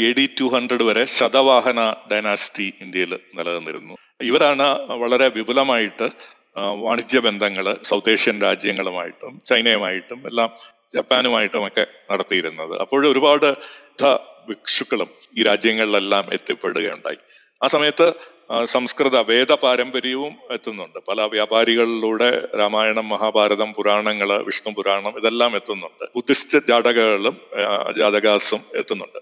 എ ഡി ടു ഹൺഡ്രഡ് വരെ ശതവാഹന ഡൈനാസിറ്റി ഇന്ത്യയിൽ നിലനിന്നിരുന്നു. ഇവരാണ് വളരെ വിപുലമായിട്ട് വാണിജ്യ ബന്ധങ്ങൾ സൗത്ത് ഏഷ്യൻ രാജ്യങ്ങളുമായിട്ടും ചൈനയുമായിട്ടും എല്ലാം ജപ്പാനുമായിട്ടും ഒക്കെ നടത്തിയിരുന്നത്. അപ്പോൾ ഒരുപാട് ഭിക്ഷുക്കളും ഈ രാജ്യങ്ങളിലെല്ലാം എത്തിപ്പെടുകയുണ്ടായി. ആ സമയത്ത് സംസ്കൃത വേദ പാരമ്പര്യവും എത്തുന്നുണ്ട്. പല വ്യാപാരികളിലൂടെ രാമായണം മഹാഭാരതം പുരാണങ്ങൾ വിഷ്ണു പുരാണം ഇതെല്ലാം എത്തുന്നുണ്ട്. ബുദ്ധിസ്റ്റ് ജാതകകളും ജാതകാസും എത്തുന്നുണ്ട്.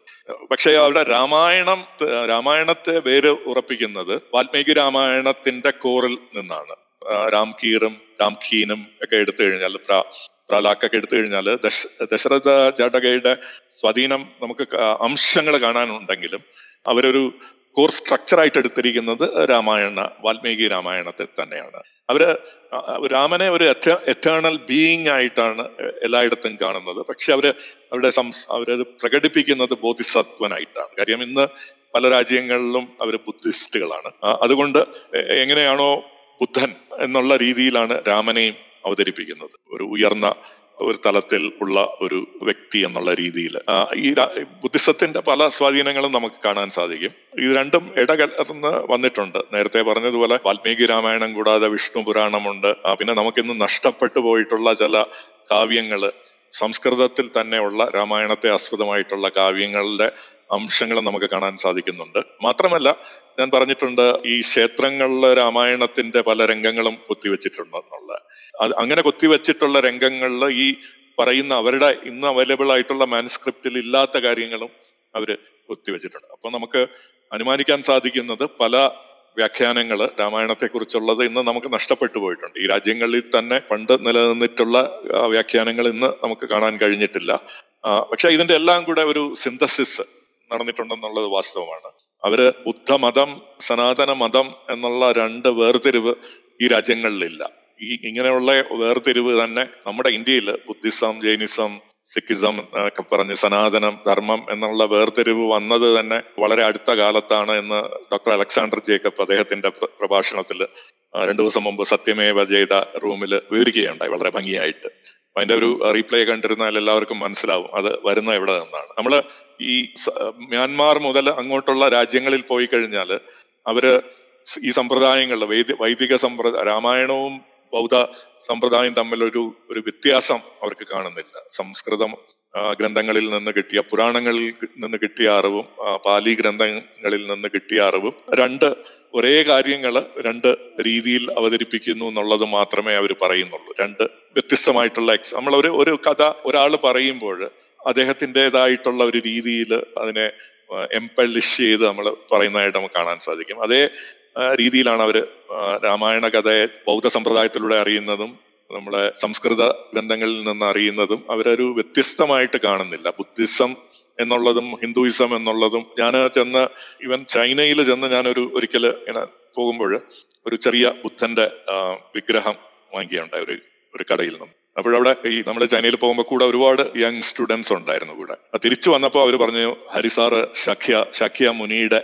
പക്ഷേ അവിടെ രാമായണം രാമായണത്തെ വേര് ഉറപ്പിക്കുന്നത് വാൽമീകി രാമായണത്തിന്റെ കോറിൽ നിന്നാണ്. രാംകീറും രാംഖീനും ഒക്കെ എടുത്തു കഴിഞ്ഞാൽ പ്ര പ്രാലാക്കൊക്കെ എടുത്തു കഴിഞ്ഞാൽ ദശ ദശരഥ ജാടകയുടെ സ്വാധീനം നമുക്ക് അംശങ്ങൾ കാണാനുണ്ടെങ്കിലും അവരൊരു കോർ സ്ട്രക്ചറായിട്ട് എടുത്തിരിക്കുന്നത് രാമായണ വാൽമീകി രാമായണത്തിൽ തന്നെയാണ്. അവർ രാമനെ ഒരു എറ്റേണൽ ബീയിങ് ആയിട്ടാണ് എല്ലായിടത്തും കാണുന്നത്. പക്ഷെ അവർ അവരുടെ സംസ് അവരത് പ്രകടിപ്പിക്കുന്നത് ബോധിസത്വനായിട്ടാണ്. കാര്യം ഇന്ന് പല രാജ്യങ്ങളിലും അവർ ബുദ്ധിസ്റ്റുകളാണ്. അതുകൊണ്ട് എങ്ങനെയാണോ ബുദ്ധൻ എന്നുള്ള രീതിയിലാണ് രാമനെയും അവതരിപ്പിക്കുന്നത്. ഒരു ഉയർന്ന ഒരു തലത്തിൽ ഉള്ള ഒരു വ്യക്തി എന്നുള്ള രീതിയിൽ. ഈ ബുദ്ധിസത്തിന്റെ പല സ്വാധീനങ്ങളും നമുക്ക് കാണാൻ സാധിക്കും. ഇത് രണ്ടും ഇടകലർന്ന് വന്നിട്ടുണ്ട്. നേരത്തെ പറഞ്ഞതുപോലെ വാൽമീകി രാമായണം കൂടാതെ വിഷ്ണു പുരാണമുണ്ട്. പിന്നെ നമുക്കിന്ന് നഷ്ടപ്പെട്ടു പോയിട്ടുള്ള ചില കാവ്യങ്ങൾ സംസ്കൃതത്തിൽ തന്നെയുള്ള രാമായണത്തെ ആസ്പദമായിട്ടുള്ള കാവ്യങ്ങളുടെ അംശങ്ങൾ നമുക്ക് കാണാൻ സാധിക്കുന്നുണ്ട്. മാത്രമല്ല ഞാൻ പറഞ്ഞിട്ടുണ്ട് ഈ ക്ഷേത്രങ്ങളിൽ രാമായണത്തിന്റെ പല രംഗങ്ങളും കൊത്തിവെച്ചിട്ടുണ്ടെന്നുള്ള അങ്ങനെ കൊത്തിവെച്ചിട്ടുള്ള രംഗങ്ങളിൽ ഈ പറയുന്ന അവരുടെ ഇന്ന് അവൈലബിൾ ആയിട്ടുള്ള മാനുസ്ക്രിപ്റ്റിൽ ഇല്ലാത്ത കാര്യങ്ങളും അവർ കൊത്തിവെച്ചിട്ടുണ്ട്. അപ്പൊ നമുക്ക് അനുമാനിക്കാൻ സാധിക്കുന്നത് പല വ്യാഖ്യാനങ്ങൾ രാമായണത്തെ കുറിച്ചുള്ളത് ഇന്ന് നമുക്ക് നഷ്ടപ്പെട്ടു പോയിട്ടുണ്ട്. ഈ രാജ്യങ്ങളിൽ തന്നെ പണ്ട് നിലനിന്നിട്ടുള്ള വ്യാഖ്യാനങ്ങൾ ഇന്ന് നമുക്ക് കാണാൻ കഴിഞ്ഞിട്ടില്ല. പക്ഷെ ഇതിന്റെ എല്ലാം കൂടെ ഒരു സിന്തസിസ് നടന്നിട്ടുണ്ടെന്നുള്ളത് വാസ്തവമാണ്. അവർ ബുദ്ധമതം സനാതന മതം എന്നുള്ള രണ്ട് വേർതിരിവ് ഈ രാജ്യങ്ങളിലില്ല. ഈ ഇങ്ങനെയുള്ള വേർതിരിവ് തന്നെ നമ്മുടെ ഇന്ത്യയിൽ ബുദ്ധിസം ജൈനിസം സിഖിസം ഒക്കെ പറഞ്ഞ് സനാതനം ധർമ്മം എന്നുള്ള വേർതിരിവ് വന്നത് തന്നെ വളരെ അടുത്ത കാലത്താണ് എന്ന് ഡോക്ടർ അലക്സാണ്ടർ ജേക്കബ് അദ്ദേഹത്തിന്റെ പ്രഭാഷണത്തിൽ രണ്ടു ദിവസം മുമ്പ് സത്യമേവ ചെയ്ത റൂമിൽ വിവരിക്കുകയുണ്ടായി വളരെ ഭംഗിയായിട്ട്. അതിന്റെ ഒരു റീപ്ലേ കണ്ടിരുന്നാൽ എല്ലാവർക്കും മനസ്സിലാവും അത് വരുന്ന എവിടെ നിന്നാണ്. നമ്മൾ ഈ മ്യാൻമാർ മുതൽ അങ്ങോട്ടുള്ള രാജ്യങ്ങളിൽ പോയി കഴിഞ്ഞാൽ അവർ ഈ സമ്പ്രദായങ്ങളിൽ വൈദ്യ വൈദിക സമ്പ്രദായ രാമായണവും ബൗദ്ധ സമ്പ്രദായം തമ്മിലൊരു ഒരു വ്യത്യാസം അവർക്ക് കാണുന്നില്ല. സംസ്കൃതം ഗ്രന്ഥങ്ങളിൽ നിന്ന് കിട്ടിയ പുരാണങ്ങളിൽ നിന്ന് കിട്ടിയ അറിവും പാലി ഗ്രന്ഥങ്ങളിൽ നിന്ന് കിട്ടിയ അറിവും രണ്ട് ഒരേ കാര്യങ്ങൾ രണ്ട് രീതിയിൽ അവതരിപ്പിക്കുന്നു എന്നുള്ളത് മാത്രമേ അവർ പറയുന്നുള്ളൂ. രണ്ട് വ്യത്യസ്തമായിട്ടുള്ള എക്സ് നമ്മൾ ഒരു ഒരു കഥ ഒരാൾ പറയുമ്പോൾ അദ്ദേഹത്തിന്റെതായിട്ടുള്ള ഒരു രീതിയിൽ അതിനെ എംപ്ലിഷ് ചെയ്ത് നമ്മൾ പറയുന്നതായിട്ട് നമുക്ക് കാണാൻ സാധിക്കും. അതേ രീതിയിലാണ് അവർ രാമായണ കഥയെ ബൗദ്ധ സമ്പ്രദായത്തിലൂടെ അറിയുന്നതും നമ്മളെ സംസ്കൃത ഗ്രന്ഥങ്ങളിൽ നിന്ന് അറിയുന്നതും അവരൊരു വ്യത്യസ്തമായിട്ട് കാണുന്നില്ല. ബുദ്ധിസം എന്നുള്ളതും ഹിന്ദുയിസം എന്നുള്ളതും ഞാൻ ചെന്ന് ഇവൻ ചൈനയിൽ ചെന്ന് ഞാനൊരു ഒരിക്കൽ ഇങ്ങനെ പോകുമ്പോൾ ഒരു ചെറിയ ബുദ്ധന്റെ വിഗ്രഹം വാങ്ങിക്കുകയുണ്ടായി ഒരു ഒരു കടയിൽ നിന്ന്. അപ്പോഴവിടെ ഈ നമ്മൾ ചൈനയിൽ പോകുമ്പോൾ കൂടെ ഒരുപാട് യങ് സ്റ്റുഡൻസ് ഉണ്ടായിരുന്നു കൂടെ. തിരിച്ചു വന്നപ്പോൾ അവർ പറഞ്ഞു ഹരിസാറ് ഷഖ്യ ഷഖ്യ മുനിയുടെ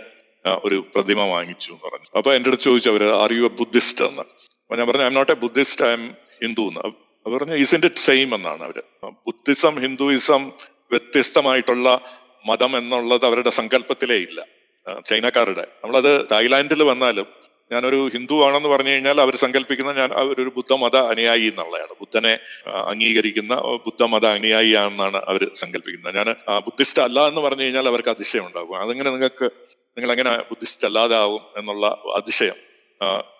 ഒരു പ്രതിമ വാങ്ങിച്ചു എന്ന് പറഞ്ഞു. അപ്പൊ എന്റെ അടുത്ത് ചോദിച്ചു അവർ ആർ യു എ ബുദ്ധിസ്റ്റ് എന്ന്. അപ്പൊ ഞാൻ പറഞ്ഞു I am not a Buddhist I am Hindu എന്ന് അവർ പറഞ്ഞു ഇസ് ഇൻ ഇറ്റ് സെയിം എന്നാണ് അവർ. ബുദ്ധിസം ഹിന്ദുയിസം വ്യത്യസ്തമായിട്ടുള്ള മതം എന്നുള്ളത് അവരുടെ സങ്കല്പത്തിലേ ഇല്ല. ചൈനക്കാരുടെ. നമ്മളത് തായ്ലാന്റിൽ വന്നാലും ഞാനൊരു ഹിന്ദു ആണെന്ന് പറഞ്ഞു കഴിഞ്ഞാൽ അവർ സങ്കല്പിക്കുന്ന ഞാൻ അവരൊരു ബുദ്ധമത അനുയായി എന്നുള്ളതാണ്. ബുദ്ധനെ അംഗീകരിക്കുന്ന ബുദ്ധമത അനുയായിയാണെന്നാണ് അവർ സങ്കല്പിക്കുന്നത്. ഞാൻ ബുദ്ധിസ്റ്റ് അല്ല എന്ന് പറഞ്ഞു കഴിഞ്ഞാൽ അവർക്ക് അതിശയം ഉണ്ടാകും. അതെങ്ങനെ നിങ്ങൾക്ക് നിങ്ങൾ എങ്ങനെ ബുദ്ധിസ്റ്റ് അല്ലാതാവും എന്നുള്ള അതിശയം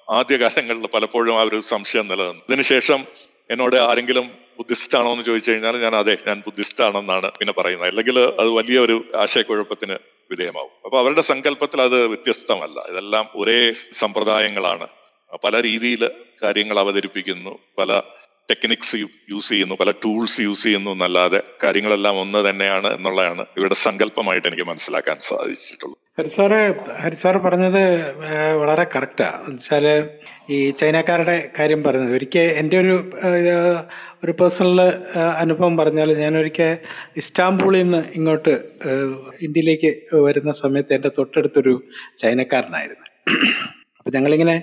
ആദ്യകാലങ്ങളിൽ പലപ്പോഴും ആ ഒരു സംശയം നിലനിന്നു. അതിനുശേഷം എന്നോട് ആരെങ്കിലും ബുദ്ധിസ്റ്റ് ആണോ എന്ന് ചോദിച്ചു കഴിഞ്ഞാൽ ഞാൻ അതെ ഞാൻ ബുദ്ധിസ്റ്റ് ആണെന്നാണ് പിന്നെ പറയുന്നത്. അല്ലെങ്കിൽ അത് വലിയ ഒരു ആശയക്കുഴപ്പത്തിന് വിധേയമാവും. അപ്പൊ അവരുടെ സങ്കല്പത്തിൽ അത് വ്യത്യസ്തമല്ല. ഇതെല്ലാം ഒരേ സമ്പ്രദായങ്ങളാണ്. പല രീതിയിൽ കാര്യങ്ങൾ അവതരിപ്പിക്കുന്നു. പല ടെക്നിക്സ് യൂസ് ചെയ്യുന്നു. പല ടൂൾസ് യൂസ് ചെയ്യുന്നു എന്നല്ലാതെ കാര്യങ്ങളെല്ലാം ഒന്ന് തന്നെയാണ് എന്നുള്ളതാണ് ഇവരുടെ സങ്കല്പമായിട്ട് എനിക്ക് മനസ്സിലാക്കാൻ സാധിച്ചിട്ടുള്ളത്. ഹരിസാറ് ഹരിസാറ് പറഞ്ഞത് വളരെ കറക്റ്റാ എന്നുവെച്ചാൽ ഈ ചൈനക്കാരുടെ കാര്യം പറഞ്ഞത്. ഒരിക്കൽ എന്റെ ഒരു ഒരു പേഴ്സണൽ അനുഭവം പറഞ്ഞാൽ ഞാനൊരിക്കൽ ഇസ്താംബൂളിൽ നിന്ന് ഇങ്ങോട്ട് ഇന്ത്യയിലേക്ക് വരുന്ന സമയത്ത് എന്റെ തൊട്ടടുത്തൊരു ചൈനക്കാരനായിരുന്നു. അപ്പം ഞങ്ങളിങ്ങനെ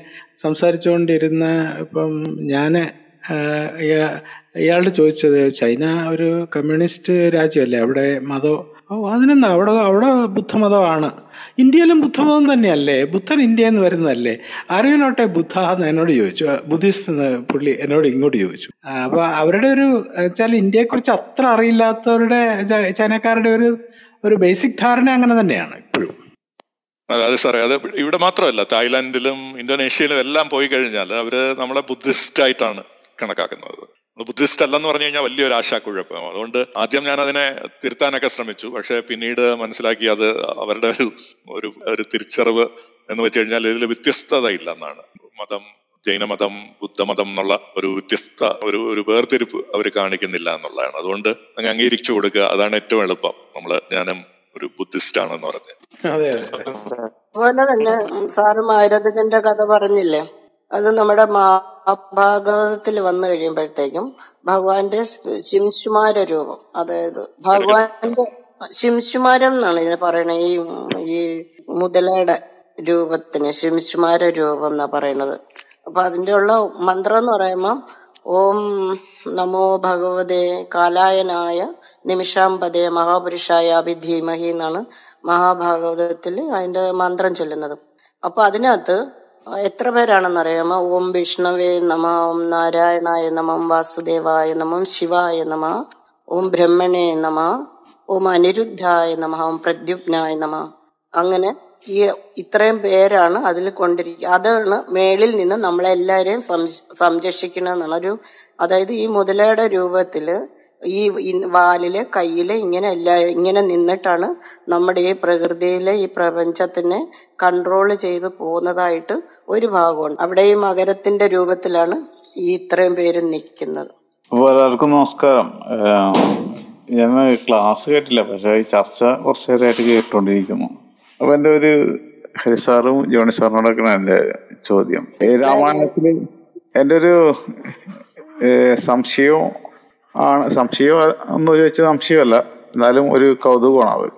സംസാരിച്ചുകൊണ്ടിരുന്ന ഇപ്പം ഞാൻ ഇയാളോട് ചോദിച്ചത് ചൈന ഒരു കമ്മ്യൂണിസ്റ്റ് രാജ്യമല്ലേ? അവിടെ മതം ഓ അതിനെന്താ? അവിടെ അവിടെ ബുദ്ധമതമാണ്. ഇന്ത്യയിലും ബുദ്ധമതം തന്നെയല്ലേ? ബുദ്ധൻ ഇന്ത്യയിൽ നിന്ന് വരുന്നതല്ലേ? അറിയനോട്ടെ ബുദ്ധ എന്ന് എന്നോട് ചോദിച്ചു. ബുദ്ധിസ്റ്റ് പുള്ളി എന്നോട് ഇങ്ങോട്ട് ചോദിച്ചു. അപ്പോൾ അപ്പൊ അവരുടെ ഒരു വെച്ചാൽ ഇന്ത്യയെക്കുറിച്ച് അത്ര അറിയില്ലാത്തവരുടെ ചൈനക്കാരുടെ ഒരു ഒരു ബേസിക് ധാരണ അങ്ങനെ തന്നെയാണ് ഇപ്പോഴും. അതെ സാറേ അത് ഇവിടെ മാത്രമല്ല തായ്ലാന്റിലും ഇന്തോനേഷ്യയിലും എല്ലാം പോയി കഴിഞ്ഞാൽ അവർ നമ്മളെ ബുദ്ധിസ്റ്റ് ആയിട്ടാണ് കണക്കാക്കുന്നത്. ബുദ്ധിസ്റ്റ് അല്ലെന്ന് പറഞ്ഞു കഴിഞ്ഞാൽ വലിയൊരു ആശാക്കുഴപ്പം. അതുകൊണ്ട് ആദ്യം ഞാൻ അതിനെ തിരുത്താനൊക്കെ ശ്രമിച്ചു. പക്ഷെ പിന്നീട് മനസ്സിലാക്കി അത് അവരുടെ ഒരു ഒരു ഒരു തിരിച്ചറിവ് എന്ന് വെച്ച് കഴിഞ്ഞാൽ ഇതിൽ വ്യത്യസ്തത ഇല്ല എന്നാണ്. മതം ജൈനമതം ബുദ്ധമതം എന്നുള്ള ഒരു വ്യത്യസ്ത ഒരു ഒരു വേർതിരിപ്പ് അവർ കാണിക്കുന്നില്ല എന്നുള്ളതാണ്. അതുകൊണ്ട് അങ്ങ് അംഗീകരിച്ചു കൊടുക്കുക. അതാണ് ഏറ്റവും എളുപ്പം. നമ്മൾ ഞാനും ഒരു ബുദ്ധിസ്റ്റ് ആണെന്ന് പറഞ്ഞു. അതെ അതെ. അതുപോലെ തന്നെ സാറും മാരതജന്റെ കഥ പറഞ്ഞില്ലേ? അത് നമ്മുടെ മഹാഭാഗവതത്തിൽ വന്നു കഴിയുമ്പോഴത്തേക്കും ഭഗവാന്റെ ശിംശുമാര രൂപം അതായത് ഭഗവാന്റെ ശിംശുമാരം എന്നാണ് ഇതിനെ പറയണത് ഈ ഈ മുതലയുടെ രൂപത്തിന് ശിംശുമാര രൂപം എന്നാ പറയണത് അപ്പൊ അതിന്റെ ഉള്ള മന്ത്രം എന്ന് പറയുമ്പോ ഓം നമോ ഭഗവതേ കാലായനായ നിമിഷാംബദേ മഹാപുരുഷായ അഭിധീമഹി എന്നാണ് മഹാഭാഗവതത്തിൽ അതിന്റെ മന്ത്രം ചൊല്ലുന്നത്. അപ്പൊ അതിനകത്ത് എത്ര പേരാണെന്നറിയാമോ? ഓം വിഷ്ണവേ നമ ഓം നാരായണായ നമ വാസുദേവായ നമ ശിവായ നമ ഓം ബ്രഹ്മണേ നമ ഓം അനിരുദ്ധായ നമ ഓം പ്രദ്യുപ്നായ നമ. അങ്ങനെ ഈ ഇത്രയും പേരാണ് അതിൽ കൊണ്ടിരിക്കുക അതാണ് മേളിൽ നിന്ന് നമ്മളെല്ലാരെയും സംശ- സംരക്ഷിക്കണമെന്നാണ് ഒരു അതായത് ഈ മുതലയുടെ രൂപത്തിൽ ഈ വാലിൽ കയ്യിൽ ഇങ്ങനെ എല്ലാ ഇങ്ങനെ നിന്നിട്ടാണ് നമ്മുടെ ഈ പ്രകൃതിയിലെ ഈ പ്രപഞ്ചത്തിനെ കൺട്രോൾ ചെയ്ത് പോകുന്നതായിട്ട് ഒരു ഭാഗമാണ് അവിടെയും മകരത്തിന്റെ രൂപത്തിലാണ് ഈ ഇത്രയും പേര് നിൽക്കുന്നത്. എല്ലാവർക്കും നമസ്കാരം. ഞാൻ ക്ലാസ് കേട്ടില്ല പക്ഷെ ഈ ചർച്ച കുറച്ചു നേരമായിട്ട് കേട്ടുകൊണ്ടിരിക്കുന്നു. അപ്പൊ എന്റെ ഒരു ഹരിസാറും ജോണി സാറിനോടൊക്കെയാണ് എന്റെ ചോദ്യം. രാമായണത്തിൽ എന്റെ ഒരു സംശയവും ആണ് സംശയം എന്ന് ചോദിച്ചാൽ സംശയമല്ല എന്നാലും ഒരു കൗതുകമാണ് അത്.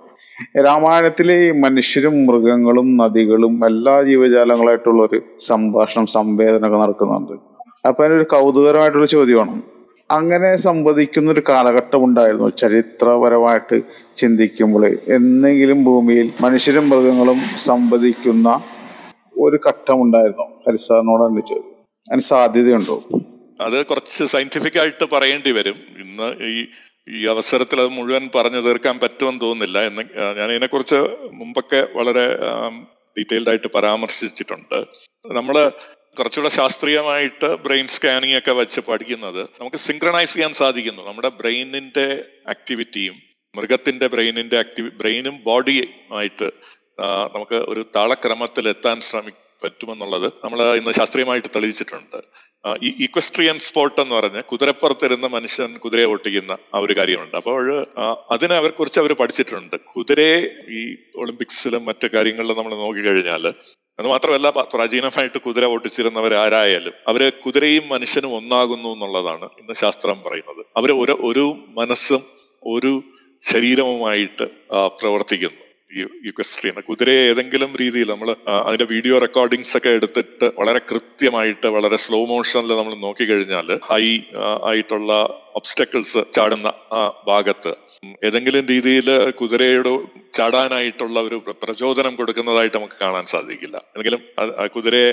രാമായണത്തിലെ മനുഷ്യരും മൃഗങ്ങളും നദികളും എല്ലാ ജീവജാലങ്ങളായിട്ടുള്ള ഒരു സംഭാഷണം സംവേദനമൊക്കെ നടക്കുന്നുണ്ട്. അപ്പൊ അതിനൊരു കൗതുകരമായിട്ടുള്ള ചോദ്യമാണ്. അങ്ങനെ സംവദിക്കുന്ന ഒരു കാലഘട്ടം ഉണ്ടായിരുന്നു. ചരിത്രപരമായിട്ട് ചിന്തിക്കുമ്പോൾ എന്നെങ്കിലും ഭൂമിയിൽ മനുഷ്യരും മൃഗങ്ങളും സംവദിക്കുന്ന ഒരു ഘട്ടം ഉണ്ടായിരുന്നു. ഹരിസാറിനോട് എന്റെ ചോദ്യം അതിന് സാധ്യതയുണ്ടോ? അത് കുറച്ച് സയന്റിഫിക് ആയിട്ട് പറയേണ്ടി വരും. ഇന്ന് ഈ ഈ അവസരത്തിൽ അത് മുഴുവൻ പറഞ്ഞു തീർക്കാൻ പറ്റുമെന്ന് തോന്നുന്നില്ല എന്ന് ഞാൻ ഇതിനെക്കുറിച്ച് മുമ്പൊക്കെ വളരെ ഡീറ്റെയിൽഡ് ആയിട്ട് പരാമർശിച്ചിട്ടുണ്ട്. നമ്മൾ കുറച്ചുകൂടെ ശാസ്ത്രീയമായിട്ട് ബ്രെയിൻ സ്കാനിങ് ഒക്കെ വെച്ച് പഠിക്കുന്നത് നമുക്ക് സിങ്ക്രണൈസ് ചെയ്യാൻ സാധിക്കുന്നു. നമ്മുടെ ബ്രെയിനിന്റെ ആക്ടിവിറ്റിയും മൃഗത്തിന്റെ ബ്രെയിനിന്റെ ആക്ടിവി ബ്രെയിനും ബോഡിയുമായിട്ട് നമുക്ക് ഒരു താളക്രമത്തിൽ എത്താൻ ശ്രമി പറ്റുമെന്നുള്ളത് നമ്മൾ ഇന്ന് ശാസ്ത്രീയമായിട്ട് തെളിയിച്ചിട്ടുണ്ട്. ഈ ഇക്വസ്ട്രിയൻ സ്പോർട്ട് എന്ന് പറഞ്ഞ് കുതിരപ്പുറത്തിരുന്ന മനുഷ്യൻ കുതിരയെ ഓട്ടിക്കുന്ന ആ ഒരു കാര്യമുണ്ട്. അപ്പോൾ അതിനെ അവരെ കുറിച്ച് അവർ പഠിച്ചിട്ടുണ്ട്. കുതിരയെ ഈ ഒളിമ്പിക്സിലും മറ്റു കാര്യങ്ങളിലും നമ്മൾ നോക്കിക്കഴിഞ്ഞാൽ അത് മാത്രമല്ല പ്രാചീനമായിട്ട് കുതിര ഓട്ടിച്ചിരുന്നവർ ആരായാലും അവർ കുതിരയും മനുഷ്യനും ഒന്നാകുന്നു എന്നുള്ളതാണ് ഇന്ന് ശാസ്ത്രം പറയുന്നത്. അവർ ഒരു ഒരു മനസ്സും ഒരു ശരീരവുമായിട്ട് പ്രവർത്തിക്കുന്നു. ഈ യുക്വസ്ട്രിയൻ കുതിരയെ ഏതെങ്കിലും രീതിയിൽ നമ്മൾ അതിന്റെ വീഡിയോ റെക്കോർഡിങ്സ് ഒക്കെ എടുത്തിട്ട് വളരെ കൃത്യമായിട്ട് വളരെ സ്ലോ മോഷനിൽ നമ്മൾ നോക്കിക്കഴിഞ്ഞാൽ ഹൈ ആയിട്ടുള്ള ഒബ്സ്റ്റക്കിൾസ് ചാടുന്ന ആ ഭാഗത്ത് ഏതെങ്കിലും രീതിയിൽ കുതിരയുടെ ചാടാനായിട്ടുള്ള ഒരു പ്ര- പ്രചോദനം കൊടുക്കുന്നതായിട്ട് നമുക്ക് കാണാൻ സാധിക്കില്ല. എന്തെങ്കിലും കുതിരയെ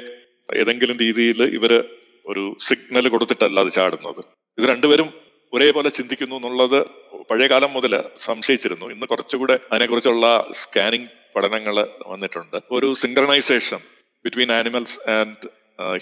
ഏതെങ്കിലും രീതിയിൽ ഇവർ ഒരു സിഗ്നൽ കൊടുത്തിട്ടല്ല അത് ചാടുന്നത്. ഇത് രണ്ടുപേരും ഒരേപോലെ ചിന്തിക്കുന്നു എന്നുള്ളത് പഴയകാലം മുതൽ സംശയിച്ചിരുന്നു. ഇന്ന് കുറച്ചുകൂടെ അതിനെക്കുറിച്ചുള്ള സ്കാനിങ് പഠനങ്ങൾ വന്നിട്ടുണ്ട്. ഒരു synchronisation between animals and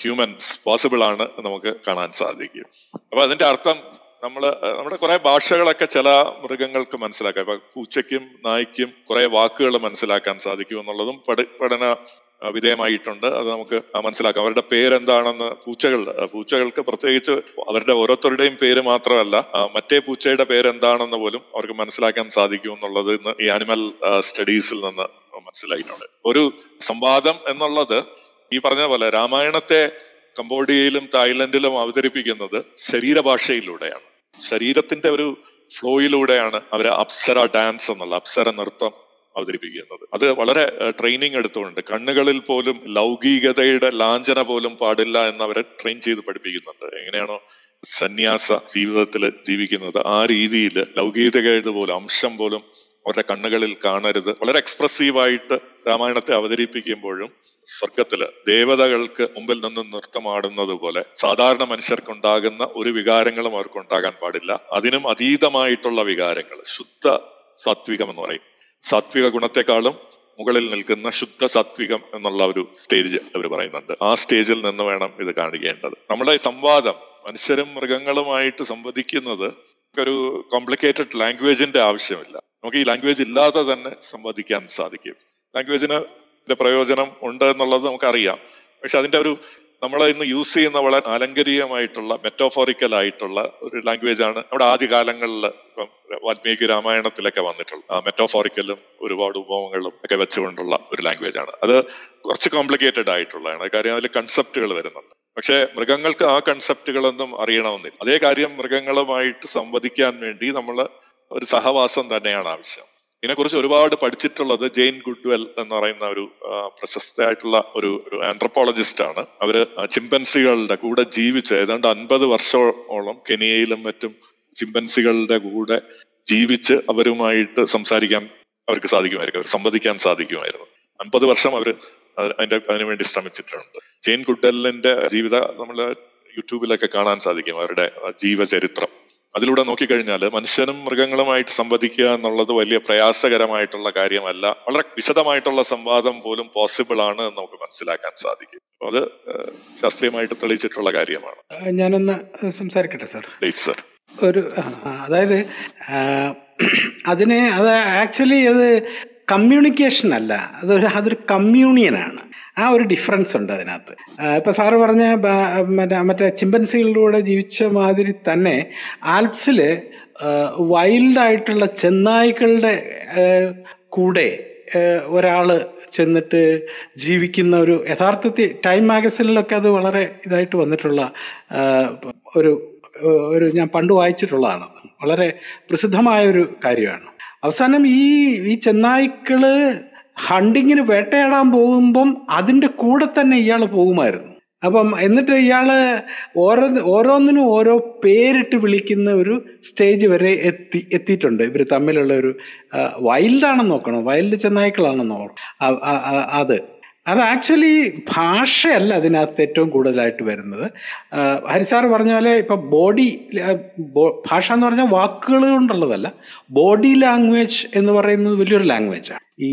humans possible ആണ് നമുക്ക് കാണാൻ സാധിക്കും. അപ്പൊ അതിന്റെ അർത്ഥം നമ്മൾ നമ്മുടെ കുറെ ഭാഷകളൊക്കെ ചില മൃഗങ്ങൾക്ക് മനസ്സിലാക്കാം. ഇപ്പൊ പൂച്ചയ്ക്കും നായ്ക്കും കുറെ വാക്കുകൾ മനസ്സിലാക്കാൻ സാധിക്കും എന്നുള്ളതും പഠ പഠന വിധേയമായിട്ടുണ്ട്. അത് നമുക്ക് മനസ്സിലാക്കാം. അവരുടെ പേരെന്താണെന്ന് പൂച്ചകൾ പൂച്ചകൾക്ക് പ്രത്യേകിച്ച് അവരുടെ ഓരോരുത്തരുടെയും പേര് മാത്രമല്ല മറ്റേ പൂച്ചയുടെ പേരെന്താണെന്ന് പോലും അവർക്ക് മനസ്സിലാക്കാൻ സാധിക്കും എന്നുള്ളത് ഇന്ന് ഈ ആനിമൽ സ്റ്റഡീസിൽ നിന്ന് മനസ്സിലായിട്ടുണ്ട്. ഒരു സംവാദം എന്നുള്ളത് ഈ പറഞ്ഞ പോലെ രാമായണത്തെ കംബോഡിയയിലും തായ്ലൻഡിലും അവതരിപ്പിക്കുന്നത് ശരീരഭാഷയിലൂടെയാണ്. ശരീരത്തിന്റെ ഒരു ഫ്ലോയിലൂടെയാണ് അവർ അപ്സര ഡാൻസ് എന്നുള്ള അപ്സര നൃത്തം അവതരിപ്പിക്കുന്നത്. അത് വളരെ ട്രെയിനിങ് എടുത്തുകൊണ്ട് കണ്ണുകളിൽ പോലും ലൗകികതയുടെ ലാഞ്ചന പോലും പാടില്ല എന്ന് അവരെ ട്രെയിൻ ചെയ്ത് പഠിപ്പിക്കുന്നുണ്ട്. എങ്ങനെയാണോ സന്യാസ ജീവിതത്തിൽ ജീവിക്കുന്നത്. ആ രീതിയിൽ ലൗകികതയുടെ പോലും അംശം പോലും അവരുടെ കണ്ണുകളിൽ കാണരുത്. വളരെ എക്സ്പ്രസീവായിട്ട് രാമായണത്തെ അവതരിപ്പിക്കുമ്പോഴും സ്വർഗത്തിൽ ദേവതകൾക്ക് മുമ്പിൽ നിന്ന് നൃത്തമാടുന്നത് പോലെ സാധാരണ മനുഷ്യർക്കുണ്ടാകുന്ന ഒരു വികാരങ്ങളും അവർക്ക് ഉണ്ടാകാൻ പാടില്ല. അതിനും അതീതമായിട്ടുള്ള വികാരങ്ങൾ ശുദ്ധ സാത്വികം എന്ന് പറയും. സാത്വിക ഗുണത്തെക്കാളും മുകളിൽ നിൽക്കുന്ന ശുദ്ധ സാത്വികം എന്നുള്ള ഒരു സ്റ്റേജ് അവർ പറയുന്നുണ്ട്. ആ സ്റ്റേജിൽ നിന്ന് വേണം ഇത് കാണിക്കേണ്ടത്. നമ്മുടെ സംവാദം മനുഷ്യരും മൃഗങ്ങളുമായിട്ട് സംവദിക്കുന്നത് ഒരു കോംപ്ലിക്കേറ്റഡ് ലാംഗ്വേജിന്റെ ആവശ്യമില്ല. നമുക്ക് ഈ ലാംഗ്വേജ് ഇല്ലാതെ തന്നെ സംവദിക്കാൻ സാധിക്കും. ലാംഗ്വേജിന് പ്രയോജനം ഉണ്ട് എന്നുള്ളത് നമുക്കറിയാം. പക്ഷെ അതിന്റെ ഒരു നമ്മൾ ഇന്ന് യൂസ് ചെയ്യുന്ന വളരെ ആലങ്കരികമായിട്ടുള്ള മെറ്റോഫോറിക്കൽ ആയിട്ടുള്ള ഒരു ലാംഗ്വേജ് ആണ് നമ്മുടെ ആദ്യകാലങ്ങളിൽ ഇപ്പം വാൽമീകി രാമായണത്തിലൊക്കെ വന്നിട്ടുള്ള. മെറ്റോഫോറിക്കലും ഒരുപാട് ഉപമങ്ങളും ഒക്കെ വെച്ചുകൊണ്ടുള്ള ഒരു ലാംഗ്വേജ് ആണ്. അത് കുറച്ച് കോംപ്ലിക്കേറ്റഡ് ആയിട്ടുള്ളതാണ്. കാര്യം അതിൽ കൺസെപ്റ്റുകൾ വരുന്നുണ്ട്. പക്ഷേ മൃഗങ്ങൾക്ക് ആ കൺസെപ്റ്റുകളൊന്നും അറിയണമെന്നില്ല. അതേ കാര്യം മൃഗങ്ങളുമായിട്ട് സംവദിക്കാൻ വേണ്ടി നമ്മൾ ഒരു സഹവാസം തന്നെയാണ് ആവശ്യം. ഇതിനെക്കുറിച്ച് ഒരുപാട് പഠിച്ചിട്ടുള്ളത് ജെയിൻ ഗുഡ്വെൽ എന്ന് പറയുന്ന ഒരു പ്രശസ്തയായിട്ടുള്ള ഒരു ഒരു ആന്ത്രപ്പോളജിസ്റ്റ് ആണ്. അവർ ചിമ്പൻസികളുടെ കൂടെ ജീവിച്ച് ഏതാണ്ട് അൻപത് വർഷമോളം കെനിയയിലും മറ്റും ചിമ്പൻസികളുടെ കൂടെ ജീവിച്ച് അവരുമായിട്ട് സംസാരിക്കാൻ അവർക്ക് സാധിക്കുമായിരിക്കും അവർ സംവദിക്കാൻ സാധിക്കുമായിരുന്നു. അൻപത് വർഷം അവർ അതിന്റെ അതിനുവേണ്ടി ശ്രമിച്ചിട്ടുണ്ട്. ജെയിൻ ഗുഡ്വെല്ലിന്റെ ജീവിത നമ്മൾ യൂട്യൂബിലൊക്കെ കാണാൻ സാധിക്കും അവരുടെ ജീവചരിത്രം. അതിലൂടെ നോക്കിക്കഴിഞ്ഞാൽ മനുഷ്യനും മൃഗങ്ങളുമായിട്ട് സംവദിക്കുക എന്നുള്ളത് വലിയ പ്രയാസകരമായിട്ടുള്ള കാര്യമല്ല. വളരെ വിശദമായിട്ടുള്ള സംവാദം പോലും പോസിബിൾ ആണ് എന്ന് നമുക്ക് മനസ്സിലാക്കാൻ സാധിക്കും. അത് ശാസ്ത്രീയമായിട്ട് തെളിയിച്ചിട്ടുള്ള കാര്യമാണ്. ഞാനൊന്ന് സംസാരിക്കട്ടെ സാർ? പ്ലീസ് സാർ ഒരു അതായത് അതിനെ അത് ആക്ച്വലി അത് കമ്മ്യൂണിക്കേഷൻ അല്ല. അത് അതൊരു കമ്മ്യൂണിയനാണ് ആ ഒരു ഡിഫറൻസ് ഉണ്ട് അതിനകത്ത്. ഇപ്പം സാറ് പറഞ്ഞ മറ്റേ മറ്റേ ചിമ്പൻസികളിലൂടെ ജീവിച്ച മാതിരി തന്നെ ആൽപ്സിൽ വൈൽഡായിട്ടുള്ള ചെന്നായ്ക്കളുടെ കൂടെ ഒരാൾ ചെന്നിട്ട് ജീവിക്കുന്ന ഒരു യഥാർത്ഥത്തിൽ ടൈം മാഗസിനിലൊക്കെ അത് വളരെ ഇതായിട്ട് വന്നിട്ടുള്ള ഒരു ഒരു ഞാൻ പണ്ട് വായിച്ചിട്ടുള്ളതാണ്. വളരെ പ്രസിദ്ധമായ ഒരു കാര്യമാണ്. അവസാനം ഈ ഈ ചെന്നായ്ക്കൾ ഹണ്ടിങ്ങിന് വേട്ടയാടാൻ പോകുമ്പം അതിന്റെ കൂടെ തന്നെ ഇയാൾ പോകുമായിരുന്നു. അപ്പം എന്നിട്ട് ഇയാൾ ഓരോ ഓരോന്നിനും ഓരോ പേരിട്ട് വിളിക്കുന്ന ഒരു സ്റ്റേജ് വരെ എത്തി എത്തിയിട്ടുണ്ട്. ഇവർ തമ്മിലുള്ള ഒരു വൈൽഡാണെന്ന് നോക്കണം. വൈൽഡ് ചെന്നായ്ക്കളാണെന്ന് നോക്കണം. അത്. അത് ആക്ച്വലി ഭാഷയല്ല അതിനകത്ത് ഏറ്റവും കൂടുതലായിട്ട് വരുന്നത്. ഹരിസാർ പറഞ്ഞ പോലെ ഇപ്പം ബോഡി ഭാഷ എന്ന് പറഞ്ഞാൽ വാക്കുകൾ കൊണ്ടുള്ളതല്ല. ബോഡി ലാംഗ്വേജ് എന്ന് പറയുന്നത് വലിയൊരു ലാംഗ്വേജാണ് ഈ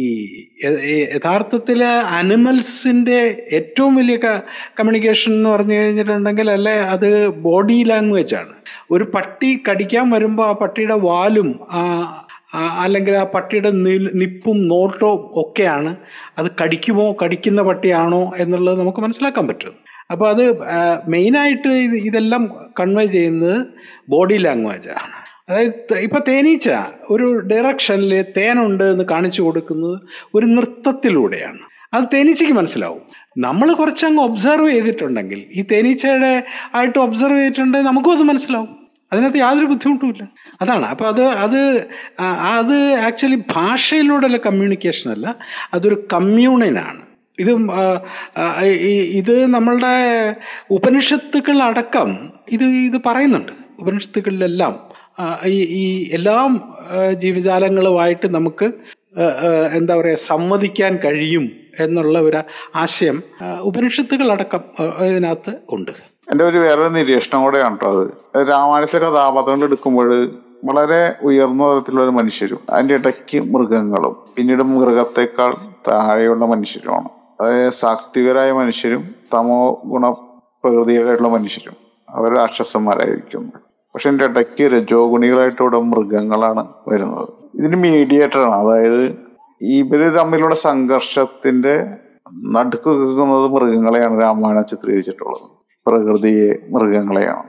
യഥാർത്ഥത്തിൽ അനിമൽസിന്റെ ഏറ്റവും വലിയ കമ്മ്യൂണിക്കേഷൻ എന്ന് പറഞ്ഞു കഴിഞ്ഞിട്ടുണ്ടെങ്കിൽ അല്ലെ അത് ബോഡി ലാംഗ്വേജ് ആണ്. ഒരു പട്ടി കടിക്കാൻ വരുമ്പോൾ ആ പട്ടിയുടെ വാലും അല്ലെങ്കിൽ ആ പട്ടിയുടെ നിപ്പും നോട്ടവും ഒക്കെയാണ് അത് കടിക്കുമോ കടിക്കുന്ന പട്ടിയാണോ എന്നുള്ളത് നമുക്ക് മനസ്സിലാക്കാൻ പറ്റും. അപ്പോൾ അത് മെയിനായിട്ട് ഇത് ഇതെല്ലാം കൺവേ ചെയ്യുന്നത് ബോഡി ലാംഗ്വേജാണ് അതായത് ഇപ്പൊ തേനീച്ച ഒരു ഡയറക്ഷനിൽ തേനുണ്ട് എന്ന് കാണിച്ചു കൊടുക്കുന്നത് ഒരു നൃത്തത്തിലൂടെയാണ്. അത് തേനീച്ചയ്ക്ക് മനസ്സിലാവും. നമ്മൾ കുറച്ചങ്ങ് ഒബ്സർവ് ചെയ്തിട്ടുണ്ടെങ്കിൽ ഈ തേനീച്ചയുടെ ആയിട്ട് ഒബ്സർവ് ചെയ്തിട്ടുണ്ടെങ്കിൽ നമുക്കും അത് മനസ്സിലാവും. അതിനകത്ത് യാതൊരു ബുദ്ധിമുട്ടുമില്ല അതാണ്. അപ്പോൾ അത് അത് അത് ആക്ച്വലി ഭാഷയിലൂടെയുള്ള കമ്മ്യൂണിക്കേഷൻ അല്ല അതൊരു കമ്മ്യൂണിനാണ് ഇത് ഇത് നമ്മളുടെ ഉപനിഷത്തുക്കളടക്കം ഇത് ഇത് പറയുന്നുണ്ട്. ഉപനിഷത്തുക്കളിലെല്ലാം ഈ ഈ എല്ലാ ജീവജാലങ്ങളുമായിട്ട് നമുക്ക് എന്താ പറയുക സംവദിക്കാൻ കഴിയും എന്നുള്ള ഒരു ആശയം ഉപനിഷത്തുകളടക്കം ഇതിനകത്ത് ഉണ്ട്. എന്റെ ഒരു വേറൊരു നിരീക്ഷണം കൂടെയാണ് കേട്ടോ അത്. രാമായണത്തിലെ കഥാപാത്രങ്ങൾ എടുക്കുമ്പോൾ വളരെ ഉയർന്ന തരത്തിലുള്ള മനുഷ്യരും അതിന്റെ ഇടയ്ക്ക് മൃഗങ്ങളും പിന്നീട് മൃഗത്തെക്കാൾ താഴെയുള്ള മനുഷ്യരുമാണ്. അതായത് സാത്വികരായ മനുഷ്യരും തമോ ഗുണ പ്രകൃതിയായിട്ടുള്ള മനുഷ്യരും അവർ രാക്ഷസന്മാരായിരിക്കുന്നു പക്ഷെ എന്റെ ഇടയ്ക്ക് രജോ ഗുണികളായിട്ടൂടെ മൃഗങ്ങളാണ് വരുന്നത്. ഇതിന് മീഡിയേറ്ററാണ് അതായത് ഇവർ തമ്മിലുള്ള സംഘർഷത്തിന്റെ നടുക്ക് നിൽക്കുന്നത് മൃഗങ്ങളെയാണ് രാമായണം ചിത്രീകരിച്ചിട്ടുള്ളത്. പ്രകൃതിയെ മൃഗങ്ങളെയാണ്.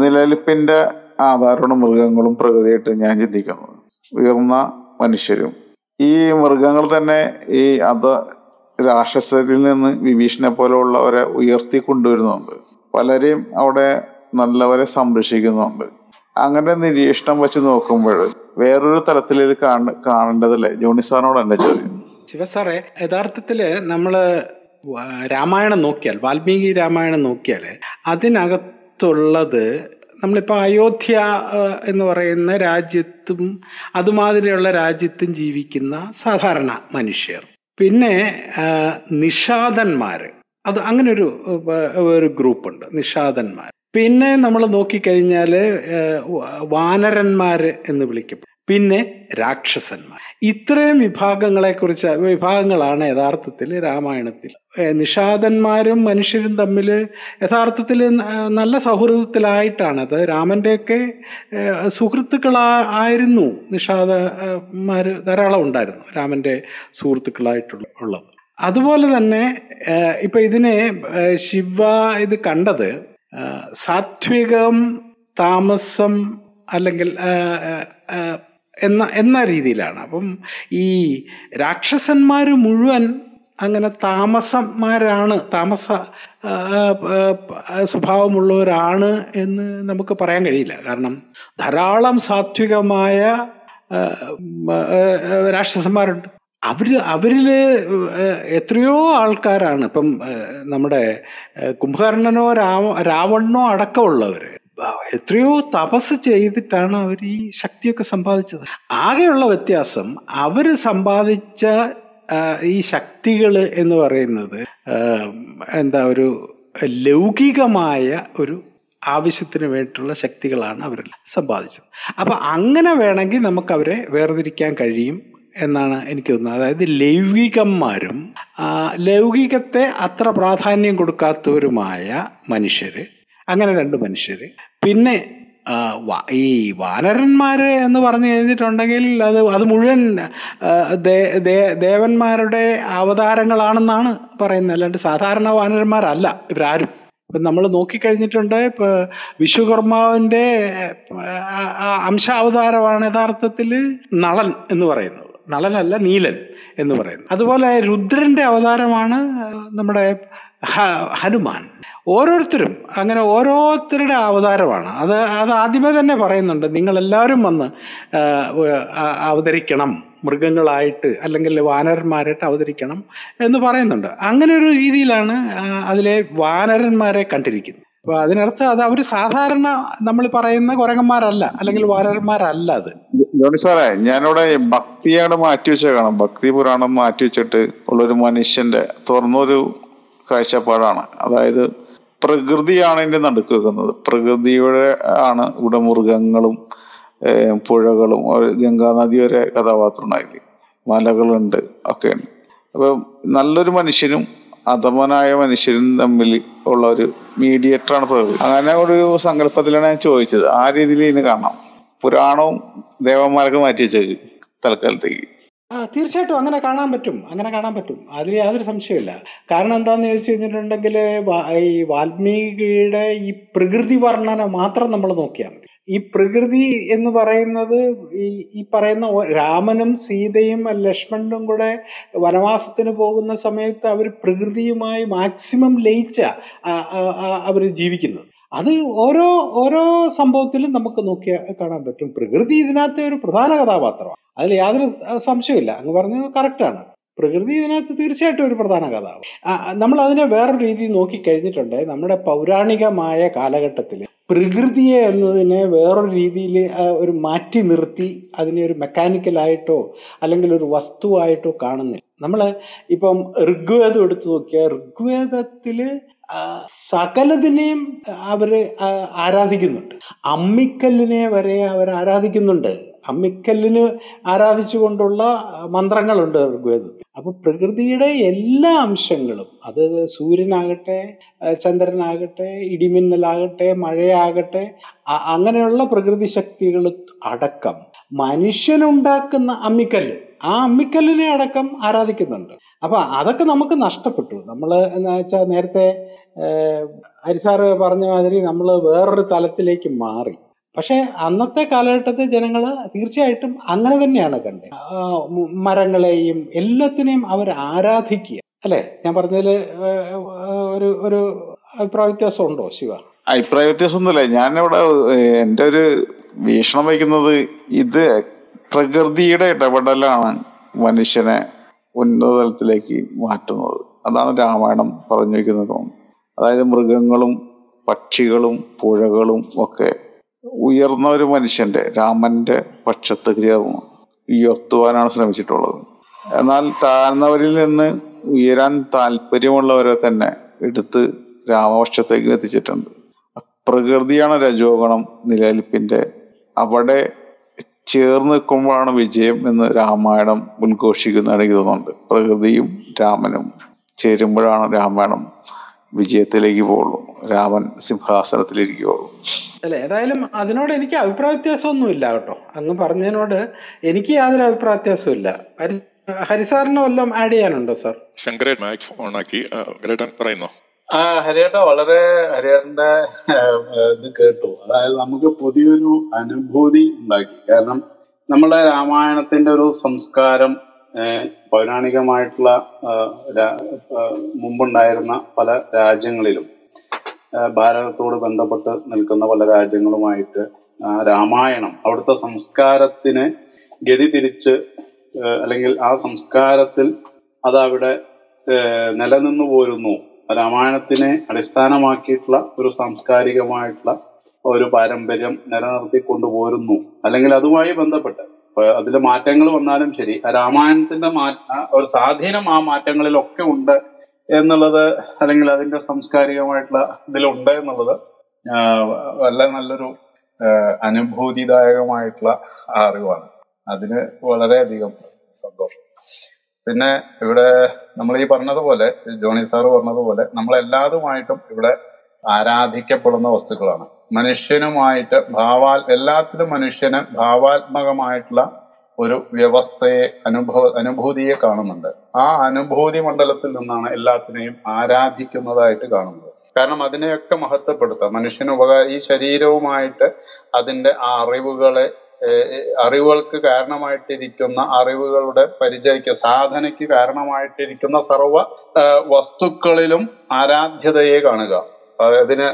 നിലനിൽപ്പിന്റെ ആധാരമാണ് മൃഗങ്ങളും പ്രകൃതിയായിട്ട് ഞാൻ ചിന്തിക്കുന്നത്. ഉയർന്ന മനുഷ്യരും. ഈ മൃഗങ്ങൾ തന്നെ ഈ അത് രാക്ഷസരിൽ നിന്ന് വിഭീഷണെ പോലെയുള്ളവരെ ഉയർത്തി കൊണ്ടുവരുന്നുണ്ട് പലരെയും അവിടെ നല്ലവരെ സംരക്ഷിക്കുന്നുണ്ട്. അങ്ങനെ നിരീക്ഷണം വെച്ച് നോക്കുമ്പോൾ വേറൊരു തലത്തിൽ ഇത് കാണ കാണേണ്ടതല്ലേ? ജോണി സാറിനോട് എന്റെ ചോദ്യം? ശിവസാറെ യഥാർത്ഥത്തിൽ നമ്മൾ രാമായണം നോക്കിയാൽ വാൽമീകി രാമായണം നോക്കിയാൽ അതിനകത്തുള്ളത് നമ്മളിപ്പോൾ അയോധ്യ എന്ന് പറയുന്ന രാജ്യത്തും അതുമാതിരിയുള്ള രാജ്യത്തും ജീവിക്കുന്ന സാധാരണ മനുഷ്യർ. പിന്നെ നിഷാദന്മാർ അത് അങ്ങനെ ഒരു ഒരു ഗ്രൂപ്പുണ്ട് നിഷാദന്മാർ പിന്നെ നമ്മൾ നോക്കിക്കഴിഞ്ഞാൽ വാനരന്മാർ എന്ന് വിളിക്കും. പിന്നെ രാക്ഷസന്മാർ. ഇത്രയും വിഭാഗങ്ങളെക്കുറിച്ച് വിഭാഗങ്ങളാണ് യഥാർത്ഥത്തിൽ രാമായണത്തിൽ. നിഷാദന്മാരും മനുഷ്യരും തമ്മിൽ യഥാർത്ഥത്തിൽ നല്ല സൗഹൃദത്തിലായിട്ടാണത്. രാമന്റെയൊക്കെ സുഹൃത്തുക്കളാ ആയിരുന്നു നിഷാദന്മാർ ധാരാളം ഉണ്ടായിരുന്നു രാമന്റെ സുഹൃത്തുക്കളായിട്ടുള്ള ഉള്ളത്. അതുപോലെ തന്നെ ഇപ്പം ഇതിനെ ശിവ ഇത് കണ്ടത് സാത്വികം താമസം അല്ലെങ്കിൽ എന്ന എന്ന രീതിയിലാണ്. അപ്പം ഈ രാക്ഷസന്മാർ മുഴുവൻ അങ്ങനെ താമസന്മാരാണ് താമസ സ്വഭാവമുള്ളവരാണ് എന്ന് നമുക്ക് പറയാൻ കഴിയില്ല. കാരണം ധാരാളം സാത്വികമായ രാക്ഷസന്മാരുണ്ട്. അവർ അവരിൽ എത്രയോ ആൾക്കാരാണ് ഇപ്പം നമ്മുടെ കുംഭകർണനോ രാവ രാവണനോ അടക്കമുള്ളവർ എത്രയോ തപസ് ചെയ്തിട്ടാണ് അവർ ഈ ശക്തിയൊക്കെ സമ്പാദിച്ചത്. ആകെയുള്ള വ്യത്യാസം അവർ സമ്പാദിച്ച ഈ ശക്തികൾ എന്ന് പറയുന്നത് എന്താ ഒരു ലൗകികമായ ഒരു ആവശ്യത്തിന് വേണ്ടിയിട്ടുള്ള ശക്തികളാണ് അവരെല്ലാം സമ്പാദിച്ചത്. അപ്പം അങ്ങനെ വേണമെങ്കിൽ നമുക്കവരെ വേർതിരിക്കാൻ കഴിയും. എന്നാണ് എനിക്ക് തോന്നുന്നത്. അതായത് ലൗകികന്മാരും ലൗകികത്തെ അത്ര പ്രാധാന്യം കൊടുക്കാത്തവരുമായ മനുഷ്യർ അങ്ങനെ രണ്ട് മനുഷ്യർ പിന്നെ ഈ വാനരന്മാർ എന്ന് പറഞ്ഞു കഴിഞ്ഞിട്ടുണ്ടെങ്കിൽ അത് അത് മുഴുവൻ ദേവന്മാരുടെ അവതാരങ്ങളാണെന്നാണ് പറയുന്നത്. അല്ലാണ്ട് സാധാരണ വാനരന്മാരല്ല ഇവരാരും. ഇപ്പം നമ്മൾ നോക്കിക്കഴിഞ്ഞിട്ടുണ്ട് ഇപ്പോൾ വിശ്വകർമാവിന്റെ അംശാവതാരമാണ് യഥാർത്ഥത്തിൽ നളൻ എന്ന് പറയുന്നത്. നളനല്ല നീലൻ എന്ന് പറയുന്നത് അതുപോലെ രുദ്രന്റെ അവതാരമാണ് നമ്മുടെ ഹനുമാൻ. ഓരോരുത്തരും അങ്ങനെ ഓരോരുത്തരുടെ അവതാരമാണ്. അത് അത് ആദ്യമേ തന്നെ പറയുന്നുണ്ട് നിങ്ങളെല്ലാവരും വന്ന് അവതരിക്കണം. മൃഗങ്ങളായിട്ട് അല്ലെങ്കിൽ വാനരന്മാരായിട്ട് അവതരിക്കണം എന്ന് പറയുന്നുണ്ട്. അങ്ങനെ ഒരു രീതിയിലാണ് അതിലെ വാനരന്മാരെ കണ്ടിരിക്കുന്നത്. അപ്പൊ അതിനർത്ഥം അത് അവർ സാധാരണ നമ്മൾ പറയുന്ന കുരങ്ങന്മാരല്ല അല്ലെങ്കിൽ വാരന്മാരല്ല അത്. ജോണി സാറേ ഞാനിവിടെ ഭക്തിയാണ് മാറ്റി കാണാം ഭക്തി പുരാണം മാറ്റി വെച്ചിട്ട് ഉള്ളൊരു മനുഷ്യന്റെ തുറന്നൊരു കാഴ്ചപ്പാടാണ്. അതായത് പ്രകൃതിയാണ് ഇതിന്റെ നടുക്ക് വെക്കുന്നത്. പ്രകൃതിയുടെ ആണ് ഇവിടെ മൃഗങ്ങളും പുഴകളും ഗംഗാനദി വരെ കഥാപാത്രം ഉണ്ടായില്ലേ മലകളുണ്ട് ഒക്കെയുണ്ട്. അപ്പൊ നല്ലൊരു മനുഷ്യനും അധമനായ മനുഷ്യരും തമ്മിൽ ഉള്ള ഒരു മീഡിയേറ്ററാണ് പ്രകൃതി. അങ്ങനെ ഒരു സങ്കല്പത്തിലാണ് ഞാൻ ചോദിച്ചത്. ആ രീതിയിൽ ഇതിന് കാണാം. പുരാണവും ദേവന്മാരൊക്കെ മാറ്റി വെച്ചേക്ക് തൽക്കാലത്തേക്ക്. തീർച്ചയായിട്ടും അങ്ങനെ കാണാൻ പറ്റും. അങ്ങനെ കാണാൻ പറ്റും. അതിൽ യാതൊരു സംശയമില്ല കാരണം എന്താണെന്ന് ചോദിച്ചു കഴിഞ്ഞിട്ടുണ്ടെങ്കിൽ ഈ വാൽമീകിയുടെ ഈ പ്രകൃതി വർണന മാത്രം നമ്മൾ നോക്കിയാൽ ഈ പ്രകൃതി എന്ന് പറയുന്നത് ഈ ഈ പറയുന്ന രാമനും സീതയും ലക്ഷ്മണനും കൂടെ വനവാസത്തിന് പോകുന്ന സമയത്ത് അവർ പ്രകൃതിയുമായി മാക്സിമം ലയിച്ച അവർ ജീവിക്കുന്നത്. അത് ഓരോ ഓരോ സംഭവത്തിലും നമുക്ക് നോക്കിയാൽ കാണാൻ പറ്റും. പ്രകൃതി ഇതിനകത്തെ ഒരു പ്രധാന കഥാപാത്രമാണ്. അതിൽ യാതൊരു സംശയമില്ല അങ്ങ് പറഞ്ഞത് കറക്റ്റാണ്. പ്രകൃതി ഇതിനകത്ത് തീർച്ചയായിട്ടും ഒരു പ്രധാന കഥാവ് നമ്മൾ അതിനെ വേറൊരു രീതിയിൽ നോക്കിക്കഴിഞ്ഞിട്ടുണ്ട്. നമ്മുടെ പൗരാണികമായ കാലഘട്ടത്തിൽ പ്രകൃതിയെ എന്നതിനെ വേറൊരു രീതിയിൽ ഒരു മാറ്റി നിർത്തി അതിനെ ഒരു മെക്കാനിക്കലായിട്ടോ അല്ലെങ്കിൽ ഒരു വസ്തുവായിട്ടോ കാണുന്നില്ല. നമ്മൾ ഇപ്പം ഋഗ്വേദം എടുത്തു നോക്കിയാൽ ഋഗ്വേദത്തിൽ സകലതിനെയും അവർ ആരാധിക്കുന്നുണ്ട്. അമ്മിക്കല്ലിനെ വരെ അവർ ആരാധിക്കുന്നുണ്ട്. അമ്മിക്കല്ലിന് ആരാധിച്ചുകൊണ്ടുള്ള മന്ത്രങ്ങളുണ്ട് ഋഗ്വേദത്തിൽ. അപ്പൊ പ്രകൃതിയുടെ എല്ലാ അംശങ്ങളും അത് സൂര്യനാകട്ടെ ചന്ദ്രനാകട്ടെ ഇടിമിന്നലാകട്ടെ മഴയാകട്ടെ അങ്ങനെയുള്ള പ്രകൃതി ശക്തികൾ അടക്കം മനുഷ്യനുണ്ടാക്കുന്ന അമ്മിക്കല്ല് ആ അമ്മിക്കല്ലിനെ അടക്കം ആരാധിക്കുന്നുണ്ട്. അപ്പൊ അതൊക്കെ നമുക്ക് നഷ്ടപ്പെട്ടു. നമ്മൾ എന്താ വെച്ചാൽ നേരത്തെ ഹരിസാറ് പറഞ്ഞ മാതിരി നമ്മൾ വേറൊരു തലത്തിലേക്ക് മാറി. പക്ഷെ അന്നത്തെ കാലഘട്ടത്തെ ജനങ്ങൾ തീർച്ചയായിട്ടും അങ്ങനെ തന്നെയാണ് കണ്ടത്. മരങ്ങളെയും എല്ലാത്തിനെയും അവർ ആരാധിക്കുക. അല്ലെ? ഞാൻ പറഞ്ഞതിൽ ഒരു ഒരു അഭിപ്രായ വ്യത്യാസം ഉണ്ടോ ശിവ? അഭിപ്രായ വ്യത്യാസം ഒന്നുമില്ല ഞാനിവിടെ എന്റെ ഒരു വീക്ഷണം വയ്ക്കുന്നത് ഇത് പ്രകൃതിയുടെ ഇടപെടലാണ് മനുഷ്യനെ ഉന്നത തലത്തിലേക്ക് മാറ്റുന്നത്. അതാണ് രാമായണം പറഞ്ഞു വയ്ക്കുന്നത് അതായത് മൃഗങ്ങളും പക്ഷികളും പുഴകളും ഒക്കെ ഉയർന്ന ഒരു മനുഷ്യന്റെ രാമന്റെ പക്ഷത്ത് ചേർന്ന് ഉയർത്തുവാനാണ് ശ്രമിച്ചിട്ടുള്ളത്. എന്നാൽ താഴ്ന്നവരിൽ നിന്ന് ഉയരാൻ താല്പര്യമുള്ളവരെ തന്നെ എടുത്ത് രാമപക്ഷത്തേക്ക് എത്തിച്ചിട്ടുണ്ട്. പ്രകൃതിയാണ് രജോഗണം നിലനിൽപ്പിന്റെ. അവിടെ ചേർന്ന് നിൽക്കുമ്പോഴാണ് വിജയം എന്ന് രാമായണം ഉദ്ഘോഷിക്കുന്നതാണ് തോന്നുന്നുണ്ട്. പ്രകൃതിയും രാമനും ചേരുമ്പോഴാണ് രാമായണം വിജയത്തിലേക്ക് പോകുള്ളൂ. രാമൻ സിംഹാസനത്തിലിരിക്കുകയുള്ളൂ. അല്ല ഏതായാലും അതിനോട് എനിക്ക് അഭിപ്രായ വ്യത്യാസമൊന്നുമില്ല കേട്ടോ. അങ്ങ് പറഞ്ഞതിനോട് എനിക്ക് യാതൊരു അഭിപ്രായ വ്യത്യാസവും ഇല്ല ഹരി ഹരിസാറിന് വല്ലതും ആഡ് ചെയ്യാനുണ്ടോ സാർ ശങ്കരൻ മാക്സ് പറയുന്നോ? ആ ഹരിയേട്ട വളരെ ഹരിയേട്ടന്റെ ഇത് കേട്ടു. അതായത് നമുക്ക് പുതിയൊരു അനുഭൂതി ഉണ്ടാക്കി. കാരണം നമ്മളെ രാമായണത്തിന്റെ ഒരു സംസ്കാരം പൗരാണികമായിട്ടുള്ള മുമ്പുണ്ടായിരുന്ന പല രാജ്യങ്ങളിലും ഭാരതത്തോട് ബന്ധപ്പെട്ട് നിൽക്കുന്ന പല രാജ്യങ്ങളുമായിട്ട് രാമായണം അവിടുത്തെ സംസ്കാരത്തിന് ഗതി തിരിച്ച് അല്ലെങ്കിൽ ആ സംസ്കാരത്തിൽ അതവിടെ നിലനിന്നു പോരുന്നു. രാമായണത്തിനെ അടിസ്ഥാനമാക്കിയിട്ടുള്ള ഒരു സാംസ്കാരികമായിട്ടുള്ള ഒരു പാരമ്പര്യം നിലനിർത്തി കൊണ്ടുപോരുന്നു. അല്ലെങ്കിൽ അതുമായി ബന്ധപ്പെട്ട് അതിൽ മാറ്റങ്ങൾ വന്നാലും ശരി. രാമായണത്തിന്റെ മാറ്റ ഒരു സ്വാധീനം ആ മാറ്റങ്ങളിലൊക്കെ ഉണ്ട്. എന്നുള്ളത് അല്ലെങ്കിൽ അതിന്റെ സാംസ്കാരികമായിട്ടുള്ള ഇതിലുണ്ട് എന്നുള്ളത് വളരെ നല്ലൊരു അനുഭൂതിദായകമായിട്ടുള്ള അറിവാണ്. അതിന് വളരെയധികം സന്തോഷം. പിന്നെ ഇവിടെ നമ്മൾ ഈ പറഞ്ഞതുപോലെ ജോണി സാറ് പറഞ്ഞതുപോലെ നമ്മൾ എല്ലാതുമായിട്ടും ഇവിടെ ആരാധിക്കപ്പെടുന്ന വസ്തുക്കളാണ്. മനുഷ്യനുമായിട്ട് ഭാവാൽ എല്ലാത്തിലും മനുഷ്യന് ഭാവാത്മകമായിട്ടുള്ള ഒരു വ്യവസ്ഥയെ അനുഭവ അനുഭൂതിയെ കാണുന്നുണ്ട്. ആ അനുഭൂതി മണ്ഡലത്തിൽ നിന്നാണ് എല്ലാത്തിനെയും ആരാധിക്കുന്നതായിട്ട് കാണുന്നത്. കാരണം അതിനെയൊക്കെ മഹത്വപ്പെടുത്താം. മനുഷ്യന് ഉപകാര ഈ ശരീരവുമായിട്ട് അതിന്റെ ആ അറിവുകളെ അറിവുകൾക്ക് കാരണമായിട്ടിരിക്കുന്ന അറിവുകളുടെ പരിചയക്ക് സാധനയ്ക്ക് കാരണമായിട്ടിരിക്കുന്ന സർവ വസ്തുക്കളിലും ആരാധ്യതയെ കാണുക. അതിന്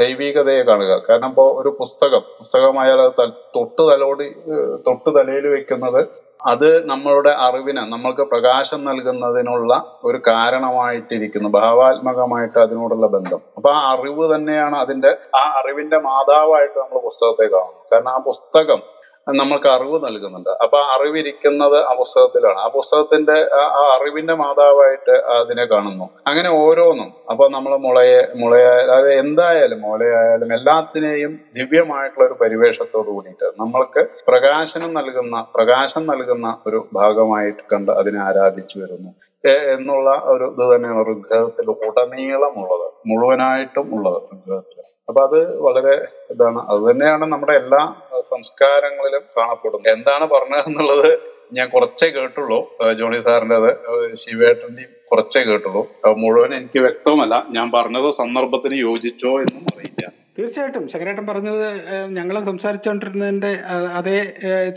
ദൈവീകതയെ കാണുക. കാരണം ഇപ്പോ ഒരു പുസ്തകം പുസ്തകമായാൽ അത് തൊട്ട് തലോടി തൊട്ട് തലയിൽ വെക്കുന്നത് അത് നമ്മളുടെ അറിവിന് നമ്മൾക്ക് പ്രകാശം നൽകുന്നതിനുള്ള ഒരു കാരണമായിട്ടിരിക്കുന്നു. ഭാവാത്മകമായിട്ട് അതിനോടുള്ള ബന്ധം. അപ്പൊ ആ അറിവ് തന്നെയാണ് അതിന്റെ ആ അറിവിന്റെ മാതാവായിട്ട് നമ്മൾ പുസ്തകത്തെ കാണുന്നത്. കാരണം ആ പുസ്തകം നമ്മൾക്ക് അറിവ് നൽകുന്നുണ്ട്. അപ്പൊ അറിവിരിക്കുന്നത് ആ പുസ്തകത്തിലാണ്. ആ പുസ്തകത്തിന്റെ ആ ആ അറിവിന്റെ മാതാവായിട്ട് അതിനെ കാണുന്നു. അങ്ങനെ ഓരോന്നും. അപ്പൊ നമ്മൾ മുളയെ മുളയായാലും അതായത് എന്തായാലും മുളയായാലും എല്ലാത്തിനെയും ദിവ്യമായിട്ടുള്ള ഒരു പരിവേഷത്തോട് കൂടിയിട്ട് നമ്മൾക്ക് പ്രകാശനം നൽകുന്ന പ്രകാശം നൽകുന്ന ഒരു ഭാഗമായിട്ട് കണ്ട് അതിനെ ആരാധിച്ചു വരുന്നു. എന്നുള്ള ഒരു ഇത് തന്നെയാണ് ഋഗ്വേദത്തിൽ ഉടനീളമുള്ളത്. മുഴുവനായിട്ടും ഉള്ളത് ഋഗ്വേദത്തിൽ അപ്പൊ അത് വളരെ ഇതാണ്. അത് തന്നെയാണ് നമ്മുടെ എല്ലാ സംസ്കാരങ്ങളിലും കാണപ്പെടുന്നത്. എന്താണ് പറഞ്ഞതെന്നുള്ളത് ഞാൻ കുറച്ചേ കേട്ടുള്ളൂ. ജോണി ജോണി സാറിന്റെത് ശിവേട്ടന്റെയും കുറച്ചേ കേട്ടുള്ളൂ. മുഴുവൻ എനിക്ക് വ്യക്തമല്ല ഞാൻ പറഞ്ഞത് സന്ദർഭത്തിന് യോജിച്ചോ എന്നും അറിയില്ല. തീർച്ചയായിട്ടും. ശങ്കരേട്ടൻ പറഞ്ഞത് ഞങ്ങൾ സംസാരിച്ചുകൊണ്ടിരുന്നതിന്റെ അതേ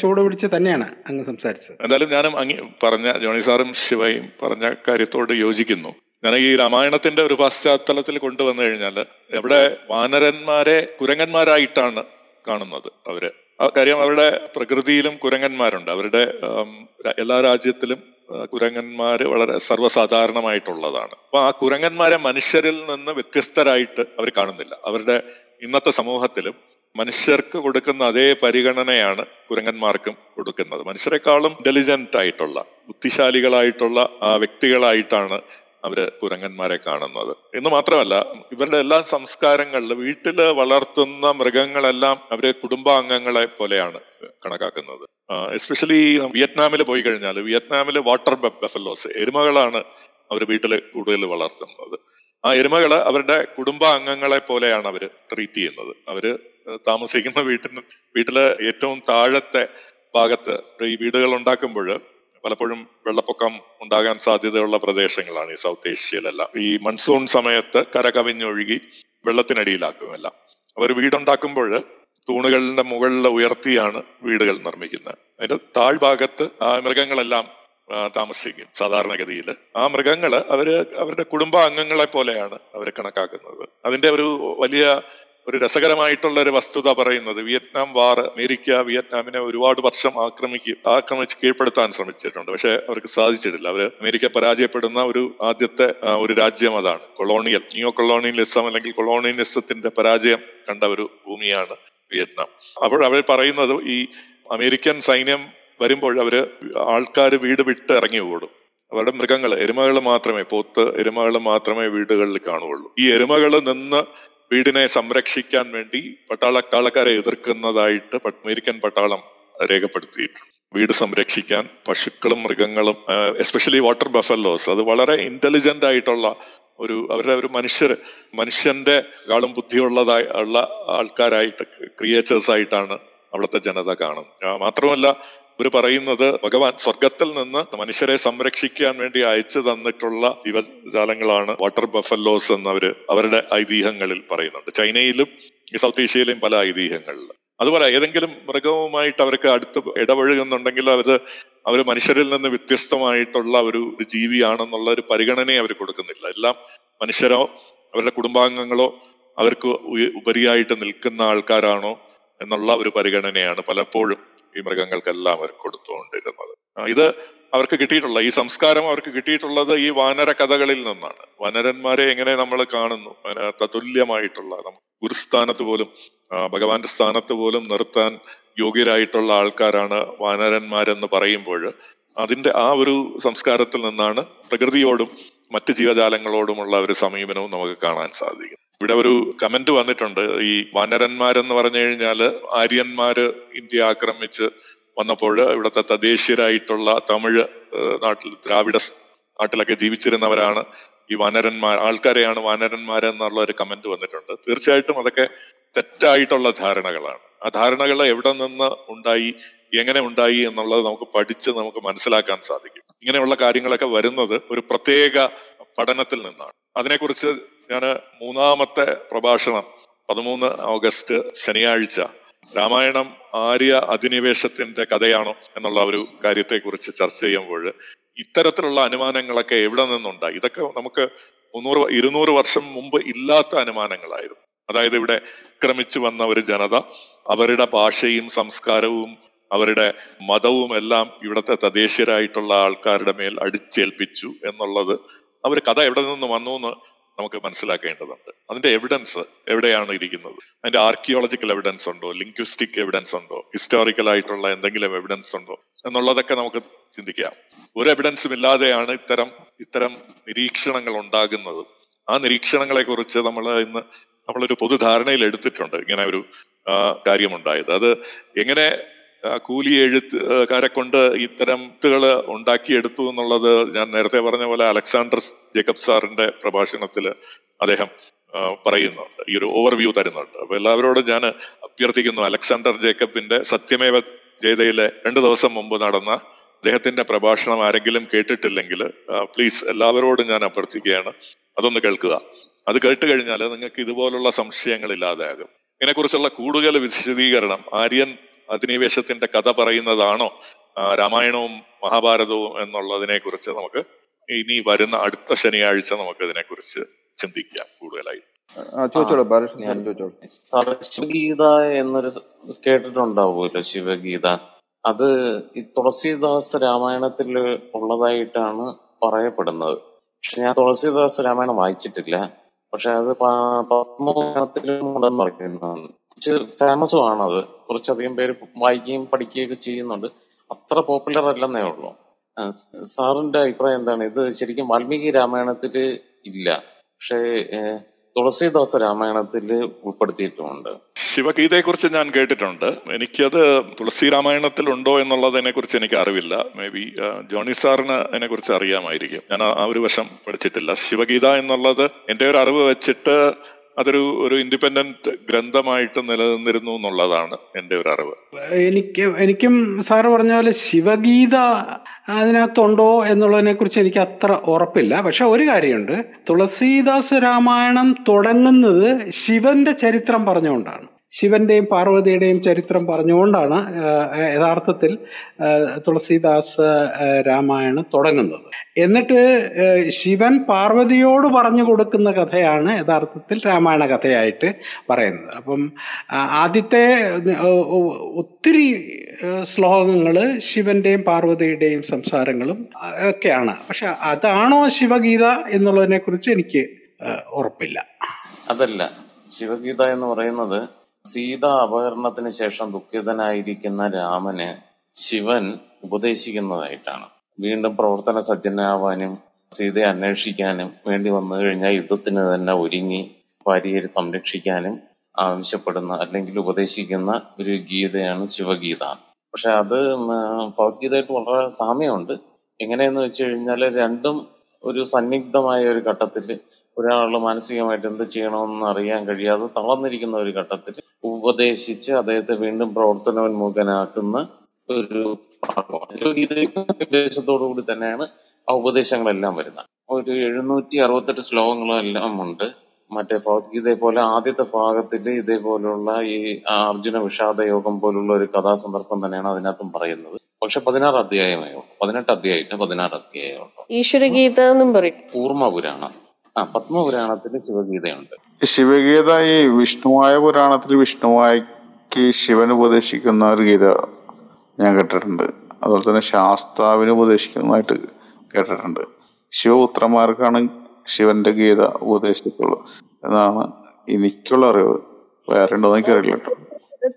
ചൂട് പിടിച്ച് തന്നെയാണ് അങ്ങ് സംസാരിച്ചത്. എന്തായാലും ഞാനും അങ്ങി പറഞ്ഞ ജോണി സാറും ശിവയും പറഞ്ഞ കാര്യത്തോട് യോജിക്കുന്നു. ഞാൻ ഈ രാമായണത്തിന്റെ ഒരു പശ്ചാത്തലത്തിൽ കൊണ്ടുവന്നു കഴിഞ്ഞാൽ ഇവിടെ വാനരന്മാരെ കുരങ്ങന്മാരായിട്ടാണ് കാണുന്നത് അവർ. കാര്യം അവരുടെ പ്രകൃതിയിലും കുരങ്ങന്മാരുണ്ട്. അവരുടെ എല്ലാ രാജ്യത്തിലും കുരങ്ങന്മാര് വളരെ സർവസാധാരണമായിട്ടുള്ളതാണ്. അപ്പൊ ആ കുരങ്ങന്മാരെ മനുഷ്യരിൽ നിന്ന് വ്യത്യസ്തരായിട്ട് അവർ കാണുന്നില്ല. അവരുടെ ഇന്നത്തെ സമൂഹത്തിലും മനുഷ്യർക്ക് കൊടുക്കുന്ന അതേ പരിഗണനയാണ് കുരങ്ങന്മാർക്കും കൊടുക്കുന്നത്. മനുഷ്യരെക്കാളും ഇന്റലിജന്റ് ആയിട്ടുള്ള ബുദ്ധിശാലികളായിട്ടുള്ള വ്യക്തികളായിട്ടാണ് അവർ കുരങ്ങന്മാരെ കാണുന്നത്. എന്ന് മാത്രമല്ല ഇവരുടെ എല്ലാ സംസ്കാരങ്ങളിലും വീട്ടിൽ വളർത്തുന്ന മൃഗങ്ങളെല്ലാം അവരെ കുടുംബാംഗങ്ങളെ പോലെയാണ് കണക്കാക്കുന്നത്. എസ്പെഷ്യലി വിയറ്റ്നാമിൽ പോയി കഴിഞ്ഞാൽ വിയറ്റ്നാമിൽ വാട്ടർ ബഫലോസ് എരുമകളാണ് അവർ വീട്ടിൽ കൂടുതൽ വളർത്തുന്നത്. ആ എരുമകൾ അവരുടെ കുടുംബാംഗങ്ങളെ പോലെയാണ് അവർ ട്രീറ്റ് ചെയ്യുന്നത്. അവർ താമസിക്കുന്ന വീട്ടിന് വീട്ടിലെ ഏറ്റവും താഴത്തെ ഭാഗത്ത് ഈ വീടുകൾ ഉണ്ടാക്കുമ്പോൾ പലപ്പോഴും വെള്ളപ്പൊക്കം ഉണ്ടാകാൻ സാധ്യതയുള്ള പ്രദേശങ്ങളാണ് ഈ സൗത്ത് ഏഷ്യയിലെല്ലാം. ഈ മൺസൂൺ സമയത്ത് കര കവിഞ്ഞൊഴുകി വെള്ളത്തിനടിയിലാക്കും എല്ലാം അവർ വീടുണ്ടാക്കുമ്പോൾ തൂണുകളുടെ മുകളിൽ ഉയർത്തിയാണ് വീടുകൾ നിർമ്മിക്കുന്നത്. അതിന്റെ താഴ്ഭാഗത്ത് ആ മൃഗങ്ങളെല്ലാം താമസിക്കും സാധാരണഗതിയിൽ. ആ മൃഗങ്ങൾ അവർ അവരുടെ കുടുംബാംഗങ്ങളെ പോലെയാണ് അവർ കണക്കാക്കുന്നത്. അതിന്റെ ഒരു വലിയ ഒരു രസകരമായിട്ടുള്ള ഒരു വസ്തുത പറയുന്നത് വിയറ്റ്നാം വാർ അമേരിക്ക വിയറ്റ്നാമിനെ ഒരുപാട് വർഷം ആക്രമിക്കും ആക്രമിച്ച് കീഴ്പ്പെടുത്താൻ ശ്രമിച്ചിട്ടുണ്ട്. പക്ഷെ അവർക്ക് സാധിച്ചിട്ടില്ല. അവർ അമേരിക്ക പരാജയപ്പെടുന്ന ഒരു ആദ്യത്തെ ഒരു രാജ്യം അതാണ്. കൊളോണിയൽ നിയോ കൊളോണിയലിസം അല്ലെങ്കിൽ കൊളോണിയലിസത്തിന്റെ പരാജയം കണ്ട ഒരു ഭൂമിയാണ് വിയറ്റ്നാം. അപ്പോൾ അവർ പറയുന്നത് ഈ അമേരിക്കൻ സൈന്യം വരുമ്പോൾ അവർ ആൾക്കാർ വീട് വിട്ട് ഇറങ്ങി ഓടും. അവരുടെ മൃഗങ്ങൾ എരുമകൾ മാത്രമേ പോത്ത് എരുമകൾ മാത്രമേ വീടുകളിൽ കാണുകയുള്ളൂ. ഈ എരുമകൾ നിന്ന് വീടിനെ സംരക്ഷിക്കാൻ വേണ്ടി പട്ടാളക്കാളക്കാരെ എതിർക്കുന്നതായിട്ട് അമേരിക്കൻ പട്ടാളം രേഖപ്പെടുത്തിയിട്ടുണ്ട്. വീട് സംരക്ഷിക്കാൻ പശുക്കളും മൃഗങ്ങളും എസ്പെഷ്യലി വാട്ടർ ബഫല്ലോസ് അത് വളരെ ഇന്റലിജന്റ് ആയിട്ടുള്ള ഒരു അവരുടെ ഒരു മനുഷ്യർ മനുഷ്യന്റെ കാളും ബുദ്ധിയുള്ളതായി ഉള്ള ആൾക്കാരായിട്ട് ക്രിയേച്ചേഴ്സ് ആയിട്ടാണ് അവിടുത്തെ ജനത കാണുന്നത്. മാത്രമല്ല ഇവർ പറയുന്നത് ഭഗവാൻ സ്വർഗത്തിൽ നിന്ന് മനുഷ്യരെ സംരക്ഷിക്കാൻ വേണ്ടി അയച്ചു തന്നിട്ടുള്ള ജീവജാലങ്ങളാണ് വാട്ടർ ബഫല്ലോസ് എന്നവര് അവരുടെ ഐതിഹ്യങ്ങളിൽ പറയുന്നുണ്ട്. ചൈനയിലും ഈ സൗത്ത് ഏഷ്യയിലെയും പല ഐതിഹ്യങ്ങളിൽ. അതുപോലെ ഏതെങ്കിലും മൃഗവുമായിട്ട് അവർക്ക് അടുത്ത് ഇടപഴകുന്നുണ്ടെങ്കിൽ അവർ അവർ മനുഷ്യരിൽ നിന്ന് വ്യത്യസ്തമായിട്ടുള്ള ഒരു ഒരു ജീവിയാണെന്നുള്ള ഒരു പരിഗണനയെ അവർ കൊടുക്കുന്നില്ല. എല്ലാം മനുഷ്യരോ അവരുടെ കുടുംബാംഗങ്ങളോ അവർക്ക് ഉപരിയായിട്ട് നിൽക്കുന്ന ആൾക്കാരാണോ എന്നുള്ള ഒരു പരിഗണനയാണ് പലപ്പോഴും ഈ മൃഗങ്ങൾക്കെല്ലാം അവർ കൊടുത്തുകൊണ്ടിരുന്നത്. ഇത് അവർക്ക് കിട്ടിയിട്ടുള്ള ഈ സംസ്കാരം അവർക്ക് കിട്ടിയിട്ടുള്ളത് ഈ വാനര കഥകളിൽ നിന്നാണ്. വനരന്മാരെ എങ്ങനെ നമ്മൾ കാണുന്നു? അതിനകത്ത് തുല്യമായിട്ടുള്ള നമ്മ- ഗുരുസ്ഥാനത്ത് പോലും ഭഗവാന്റെ സ്ഥാനത്ത് പോലും നിർത്താൻ യോഗ്യരായിട്ടുള്ള ആൾക്കാരാണ് വാനരന്മാരെന്ന് പറയുമ്പോൾ അതിന്റെ ആ ഒരു സംസ്കാരത്തിൽ നിന്നാണ് പ്രകൃതിയോടും മറ്റ് ജീവജാലങ്ങളോടുമുള്ള ഒരു സമീപനവും നമുക്ക് കാണാൻ സാധിക്കും ഇവിടെ ഒരു കമന്റ് വന്നിട്ടുണ്ട്. ഈ വാനരന്മാരെന്ന് പറഞ്ഞു കഴിഞ്ഞാൽ ആര്യന്മാര് ഇന്ത്യ ആക്രമിച്ച് വന്നപ്പോൾ ഇവിടുത്തെ തദ്ദേശീയരായിട്ടുള്ള തമിഴ് നാട്ടിൽ ദ്രാവിഡ നാട്ടിലൊക്കെ ജീവിച്ചിരുന്നവരാണ് ഈ വാനരന്മാർ ആൾക്കാരെയാണ് വാനരന്മാരെന്നുള്ള ഒരു കമന്റ് വന്നിട്ടുണ്ട്. തീർച്ചയായിട്ടും അതൊക്കെ തെറ്റായിട്ടുള്ള ധാരണകളാണ്. ആ ധാരണകൾ എവിടെ നിന്ന് ഉണ്ടായി എങ്ങനെ ഉണ്ടായി എന്നുള്ളത് നമുക്ക് പഠിച്ച് നമുക്ക് മനസ്സിലാക്കാൻ സാധിക്കും. ഇങ്ങനെയുള്ള കാര്യങ്ങളൊക്കെ വരുന്നത് ഒരു പ്രത്യേക പഠനത്തിൽ നിന്നാണ്. അതിനെക്കുറിച്ച് ഞാൻ മൂന്നാമത്തെ പ്രഭാഷണം പതിമൂന്ന് ഓഗസ്റ്റ് ശനിയാഴ്ച. രാമായണം ആര്യ അധിനിവേശത്തിന്റെ കഥയാണോ എന്നുള്ള ഒരു കാര്യത്തെക്കുറിച്ച് ചർച്ച ചെയ്യുമ്പോൾ ഇത്തരത്തിലുള്ള അനുമാനങ്ങളൊക്കെ എവിടെ നിന്നുണ്ടായി? ഇതൊക്കെ നമുക്ക് മുന്നൂറ് ഇരുന്നൂറ് വർഷം മുമ്പ് ഇല്ലാത്ത അനുമാനങ്ങളായിരുന്നു. അതായത് ഇവിടെ ക്രമിച്ചു വന്ന ഒരു ജനത അവരുടെ ഭാഷയും സംസ്കാരവും അവരുടെ മതവും എല്ലാം ഇവിടുത്തെ തദ്ദേശീയരായിട്ടുള്ള ആൾക്കാരുടെ മേൽ അടിച്ചേൽപ്പിച്ചു എന്നുള്ളത്. അവർ കഥ എവിടെ നിന്ന് വന്നു എന്ന് നമുക്ക് മനസ്സിലാക്കേണ്ടതുണ്ട്. അതിന്റെ എവിഡൻസ് എവിടെയാണ് ഇരിക്കുന്നത്? അതിന്റെ ആർക്കിയോളജിക്കൽ എവിഡൻസ് ഉണ്ടോ? ലിംഗ്വിസ്റ്റിക് എവിഡൻസ് ഉണ്ടോ? ഹിസ്റ്റോറിക്കൽ ആയിട്ടുള്ള എന്തെങ്കിലും എവിഡൻസ് ഉണ്ടോ? എന്നുള്ളതൊക്കെ നമുക്ക് ചിന്തിക്കാം. ഒരു എവിഡൻസും ഇല്ലാതെയാണ് ഇത്തരം ഇത്തരം നിരീക്ഷണങ്ങൾ ഉണ്ടാകുന്നത്. ആ നിരീക്ഷണങ്ങളെ കുറിച്ച് നമ്മൾ ഇന്ന് നമ്മളൊരു പൊതുധാരണയിൽ എടുത്തിട്ടുണ്ട് ഇങ്ങനെ ഒരു കാര്യമുണ്ടായത്. അത് എങ്ങനെ കൂലി എഴുത്തുകാരെ കൊണ്ട് ഇത്തരം എഴുത്തുകൾ ഉണ്ടാക്കിയെടുത്തു എന്നുള്ളത് ഞാൻ നേരത്തെ പറഞ്ഞ പോലെ അലക്സാണ്ടർ ജേക്കബ് സാറിന്റെ പ്രഭാഷണത്തിൽ അദ്ദേഹം പറയുന്നു പറയുന്നുണ്ട്. ഈ ഒരു ഓവർവ്യൂ തരുന്നുണ്ട്. അപ്പൊ എല്ലാവരോടും ഞാൻ അഭ്യർത്ഥിക്കുന്നു അലക്സാണ്ടർ ജേക്കബിന്റെ സത്യമേവ ജയതയിലെ രണ്ടു ദിവസം മുമ്പ് നടന്ന അദ്ദേഹത്തിന്റെ പ്രഭാഷണം ആരെങ്കിലും കേട്ടിട്ടില്ലെങ്കിൽ പ്ലീസ് എല്ലാവരോടും ഞാൻ അഭ്യർത്ഥിക്കുകയാണ്. അതൊന്ന് കേൾക്കുക. അത് കേട്ട് കഴിഞ്ഞാൽ നിങ്ങൾക്ക് ഇതുപോലുള്ള സംശയങ്ങൾ ഇല്ലാതെയാകും. ഇതിനെക്കുറിച്ചുള്ള കൂടുതൽ വിശദീകരണം ആര്യൻ അധിനിവേശത്തിന്റെ കഥ പറയുന്നതാണോ രാമായണവും മഹാഭാരതവും എന്നുള്ളതിനെ കുറിച്ച് നമുക്ക് ഇനി വരുന്ന അടുത്ത ശനിയാഴ്ച നമുക്ക് ഇതിനെക്കുറിച്ച് ചിന്തിക്കാം കൂടുതലായി. ചോദിച്ചോളൂ ബാലകൃഷ്ണൻ ഞാൻ ചോദിച്ചോളൂ. എന്നൊരു കേട്ടിട്ടുണ്ടാവുമല്ലോ ശിവഗീത. അത് ഈ തുളസീദാസ് രാമായണത്തിൽ ഉള്ളതായിട്ടാണ് പറയപ്പെടുന്നത്. പക്ഷെ ഞാൻ തുളസീദാസ് രാമായണം വായിച്ചിട്ടില്ല. പക്ഷെ അത് പത്മത്തിലും പത്മപുരാണത്തിലും ഉണ്ടെന്ന് പറയുന്നതാണ്. ഫേമസും ആണത് കുറച്ചധികം പേര് വായിക്കുകയും പഠിക്കുകയൊക്കെ ചെയ്യുന്നുണ്ട്. അത്ര പോപ്പുലർ അല്ലെന്നേ ഉള്ളൂ. സാറിന്റെ അഭിപ്രായം എന്താണ്? ഇത് ശരിക്കും വാൽമീകി രാമായണത്തിൽ ഇല്ല. പക്ഷേ തുളസീദാസ രാമായണത്തിൽ ഉൾപ്പെടുത്തിയിട്ടുണ്ട് ശിവഗീതയെ കുറിച്ച് ഞാൻ കേട്ടിട്ടുണ്ട്. എനിക്കത് തുളസി രാമായണത്തിൽ ഉണ്ടോ എന്നുള്ളതിനെ കുറിച്ച് എനിക്ക് അറിവില്ല. മേ ബി ജോണി സാറിന് അതിനെ കുറിച്ച് അറിയാമായിരിക്കും. ഞാൻ ആ ഒരു വശം പഠിച്ചിട്ടില്ല. ശിവഗീത എന്നുള്ളത് എന്റെ ഒരു അറിവ് വെച്ചിട്ട് അതൊരു ഒരു ഇൻഡിപെൻഡന്റ് ഗ്രന്ഥമായിട്ട് നിലനിന്നിരുന്നു എന്നുള്ളതാണ് എന്റെ ഒരു അറിവ്. എനിക്ക് എനിക്കും സാറ് പറഞ്ഞ പോലെ ശിവഗീത അതിനകത്തുണ്ടോ എന്നുള്ളതിനെ കുറിച്ച് എനിക്ക് അത്ര ഉറപ്പില്ല. പക്ഷെ ഒരു കാര്യമുണ്ട്. തുളസീദാസ് രാമായണം തുടങ്ങുന്നത് ശിവന്റെ ചരിത്രം പറഞ്ഞുകൊണ്ടാണ്. ശിവന്റെയും പാർവതിയുടെയും ചരിത്രം പറഞ്ഞുകൊണ്ടാണ് യഥാർത്ഥത്തിൽ തുളസീദാസ് രാമായണം തുടങ്ങുന്നത്. എന്നിട്ട് ശിവൻ പാർവതിയോട് പറഞ്ഞു കൊടുക്കുന്ന കഥയാണ് യഥാർത്ഥത്തിൽ രാമായണ കഥയായിട്ട് പറയുന്നത്. അപ്പം ആദ്യത്തെ ഒത്തിരി ശ്ലോകങ്ങൾ ശിവന്റെയും പാർവതിയുടെയും സംസാരങ്ങളും ഒക്കെയാണ്. പക്ഷെ അതാണോ ശിവഗീത എന്നുള്ളതിനെ കുറിച്ച് എനിക്ക് ഉറപ്പില്ല. അതല്ല. ശിവഗീത എന്ന് പറയുന്നത് സീത അപഹരണത്തിന് ശേഷം ദുഃഖിതനായിരിക്കുന്ന രാമന് ശിവൻ ഉപദേശിക്കുന്നതായിട്ടാണ്. വീണ്ടും പ്രവർത്തന സജ്ജനാവാനും സീതയെ അന്വേഷിക്കാനും വേണ്ടി വന്നു കഴിഞ്ഞാൽ യുദ്ധത്തിന് തന്നെ ഒരുങ്ങി ഭാര്യയെ സംരക്ഷിക്കാനും ആവശ്യപ്പെടുന്ന അല്ലെങ്കിൽ ഉപദേശിക്കുന്ന ഒരു ഗീതയാണ് ശിവഗീത. പക്ഷെ അത് ഭഗവത്ഗീതയായിട്ട് വളരെ സാമ്യമുണ്ട്. എങ്ങനെയെന്ന് വെച്ച് കഴിഞ്ഞാൽ രണ്ടും ഒരു സന്നിഗ്ധമായ ഒരു ഘട്ടത്തിൽ ഒരാൾ മാനസികമായിട്ട് എന്ത് ചെയ്യണമെന്ന് അറിയാൻ കഴിയാതെ തളർന്നിരിക്കുന്ന ഒരു ഘട്ടത്തിൽ ഉപദേശിച്ച് അദ്ദേഹത്തെ വീണ്ടും പ്രവർത്തനോന്മുഖനാക്കുന്ന ഒരു ഉപദേശത്തോടു കൂടി തന്നെയാണ് ആ ഉപദേശങ്ങളെല്ലാം വരുന്നത്. ഒരു എഴുന്നൂറ്റി അറുപത്തെട്ട് ശ്ലോകങ്ങളെല്ലാം ഉണ്ട്. മറ്റേ ഭഗവത്ഗീതയെ പോലെ ആദ്യത്തെ ഭാഗത്തിൽ ഇതേപോലുള്ള ഈ അർജുന വിഷാദ യോഗം പോലുള്ള ഒരു കഥാസന്ദർഭം തന്നെയാണ് അതിനകത്തും പറയുന്നത്. പക്ഷെ പതിനാറ് അധ്യായമേ ഉള്ളൂ. പതിനെട്ട് അധ്യായത്തിന് പതിനാറ് അധ്യായമേ ഉള്ളൂ. ഈശ്വരഗീത എന്നും പറയും. കൂർമ്മപുരാണം ആ പത്മപുരാണത്തിന് ശിവഗീതയുണ്ട്. ശിവഗീത ഈ വിഷ്ണുവായ പുരാണത്തിൽ വിഷ്ണുവായിക്ക് ശിവൻ ഉപദേശിക്കുന്ന ഒരു ഗീത ഞാൻ കേട്ടിട്ടുണ്ട്. അതുപോലെ തന്നെ ശാസ്താവിന് ഉപദേശിക്കുന്നതായിട്ട് കേട്ടിട്ടുണ്ട്. ശിവപുത്രന്മാർക്കാണ് ശിവന്റെ ഗീത ഉപദേശിച്ചിട്ടുള്ളത് എന്നാണ് എനിക്കുള്ള അറിവ്. വേറെ ഉണ്ടോ എന്ന് എനിക്കറിയില്ല കേട്ടോ.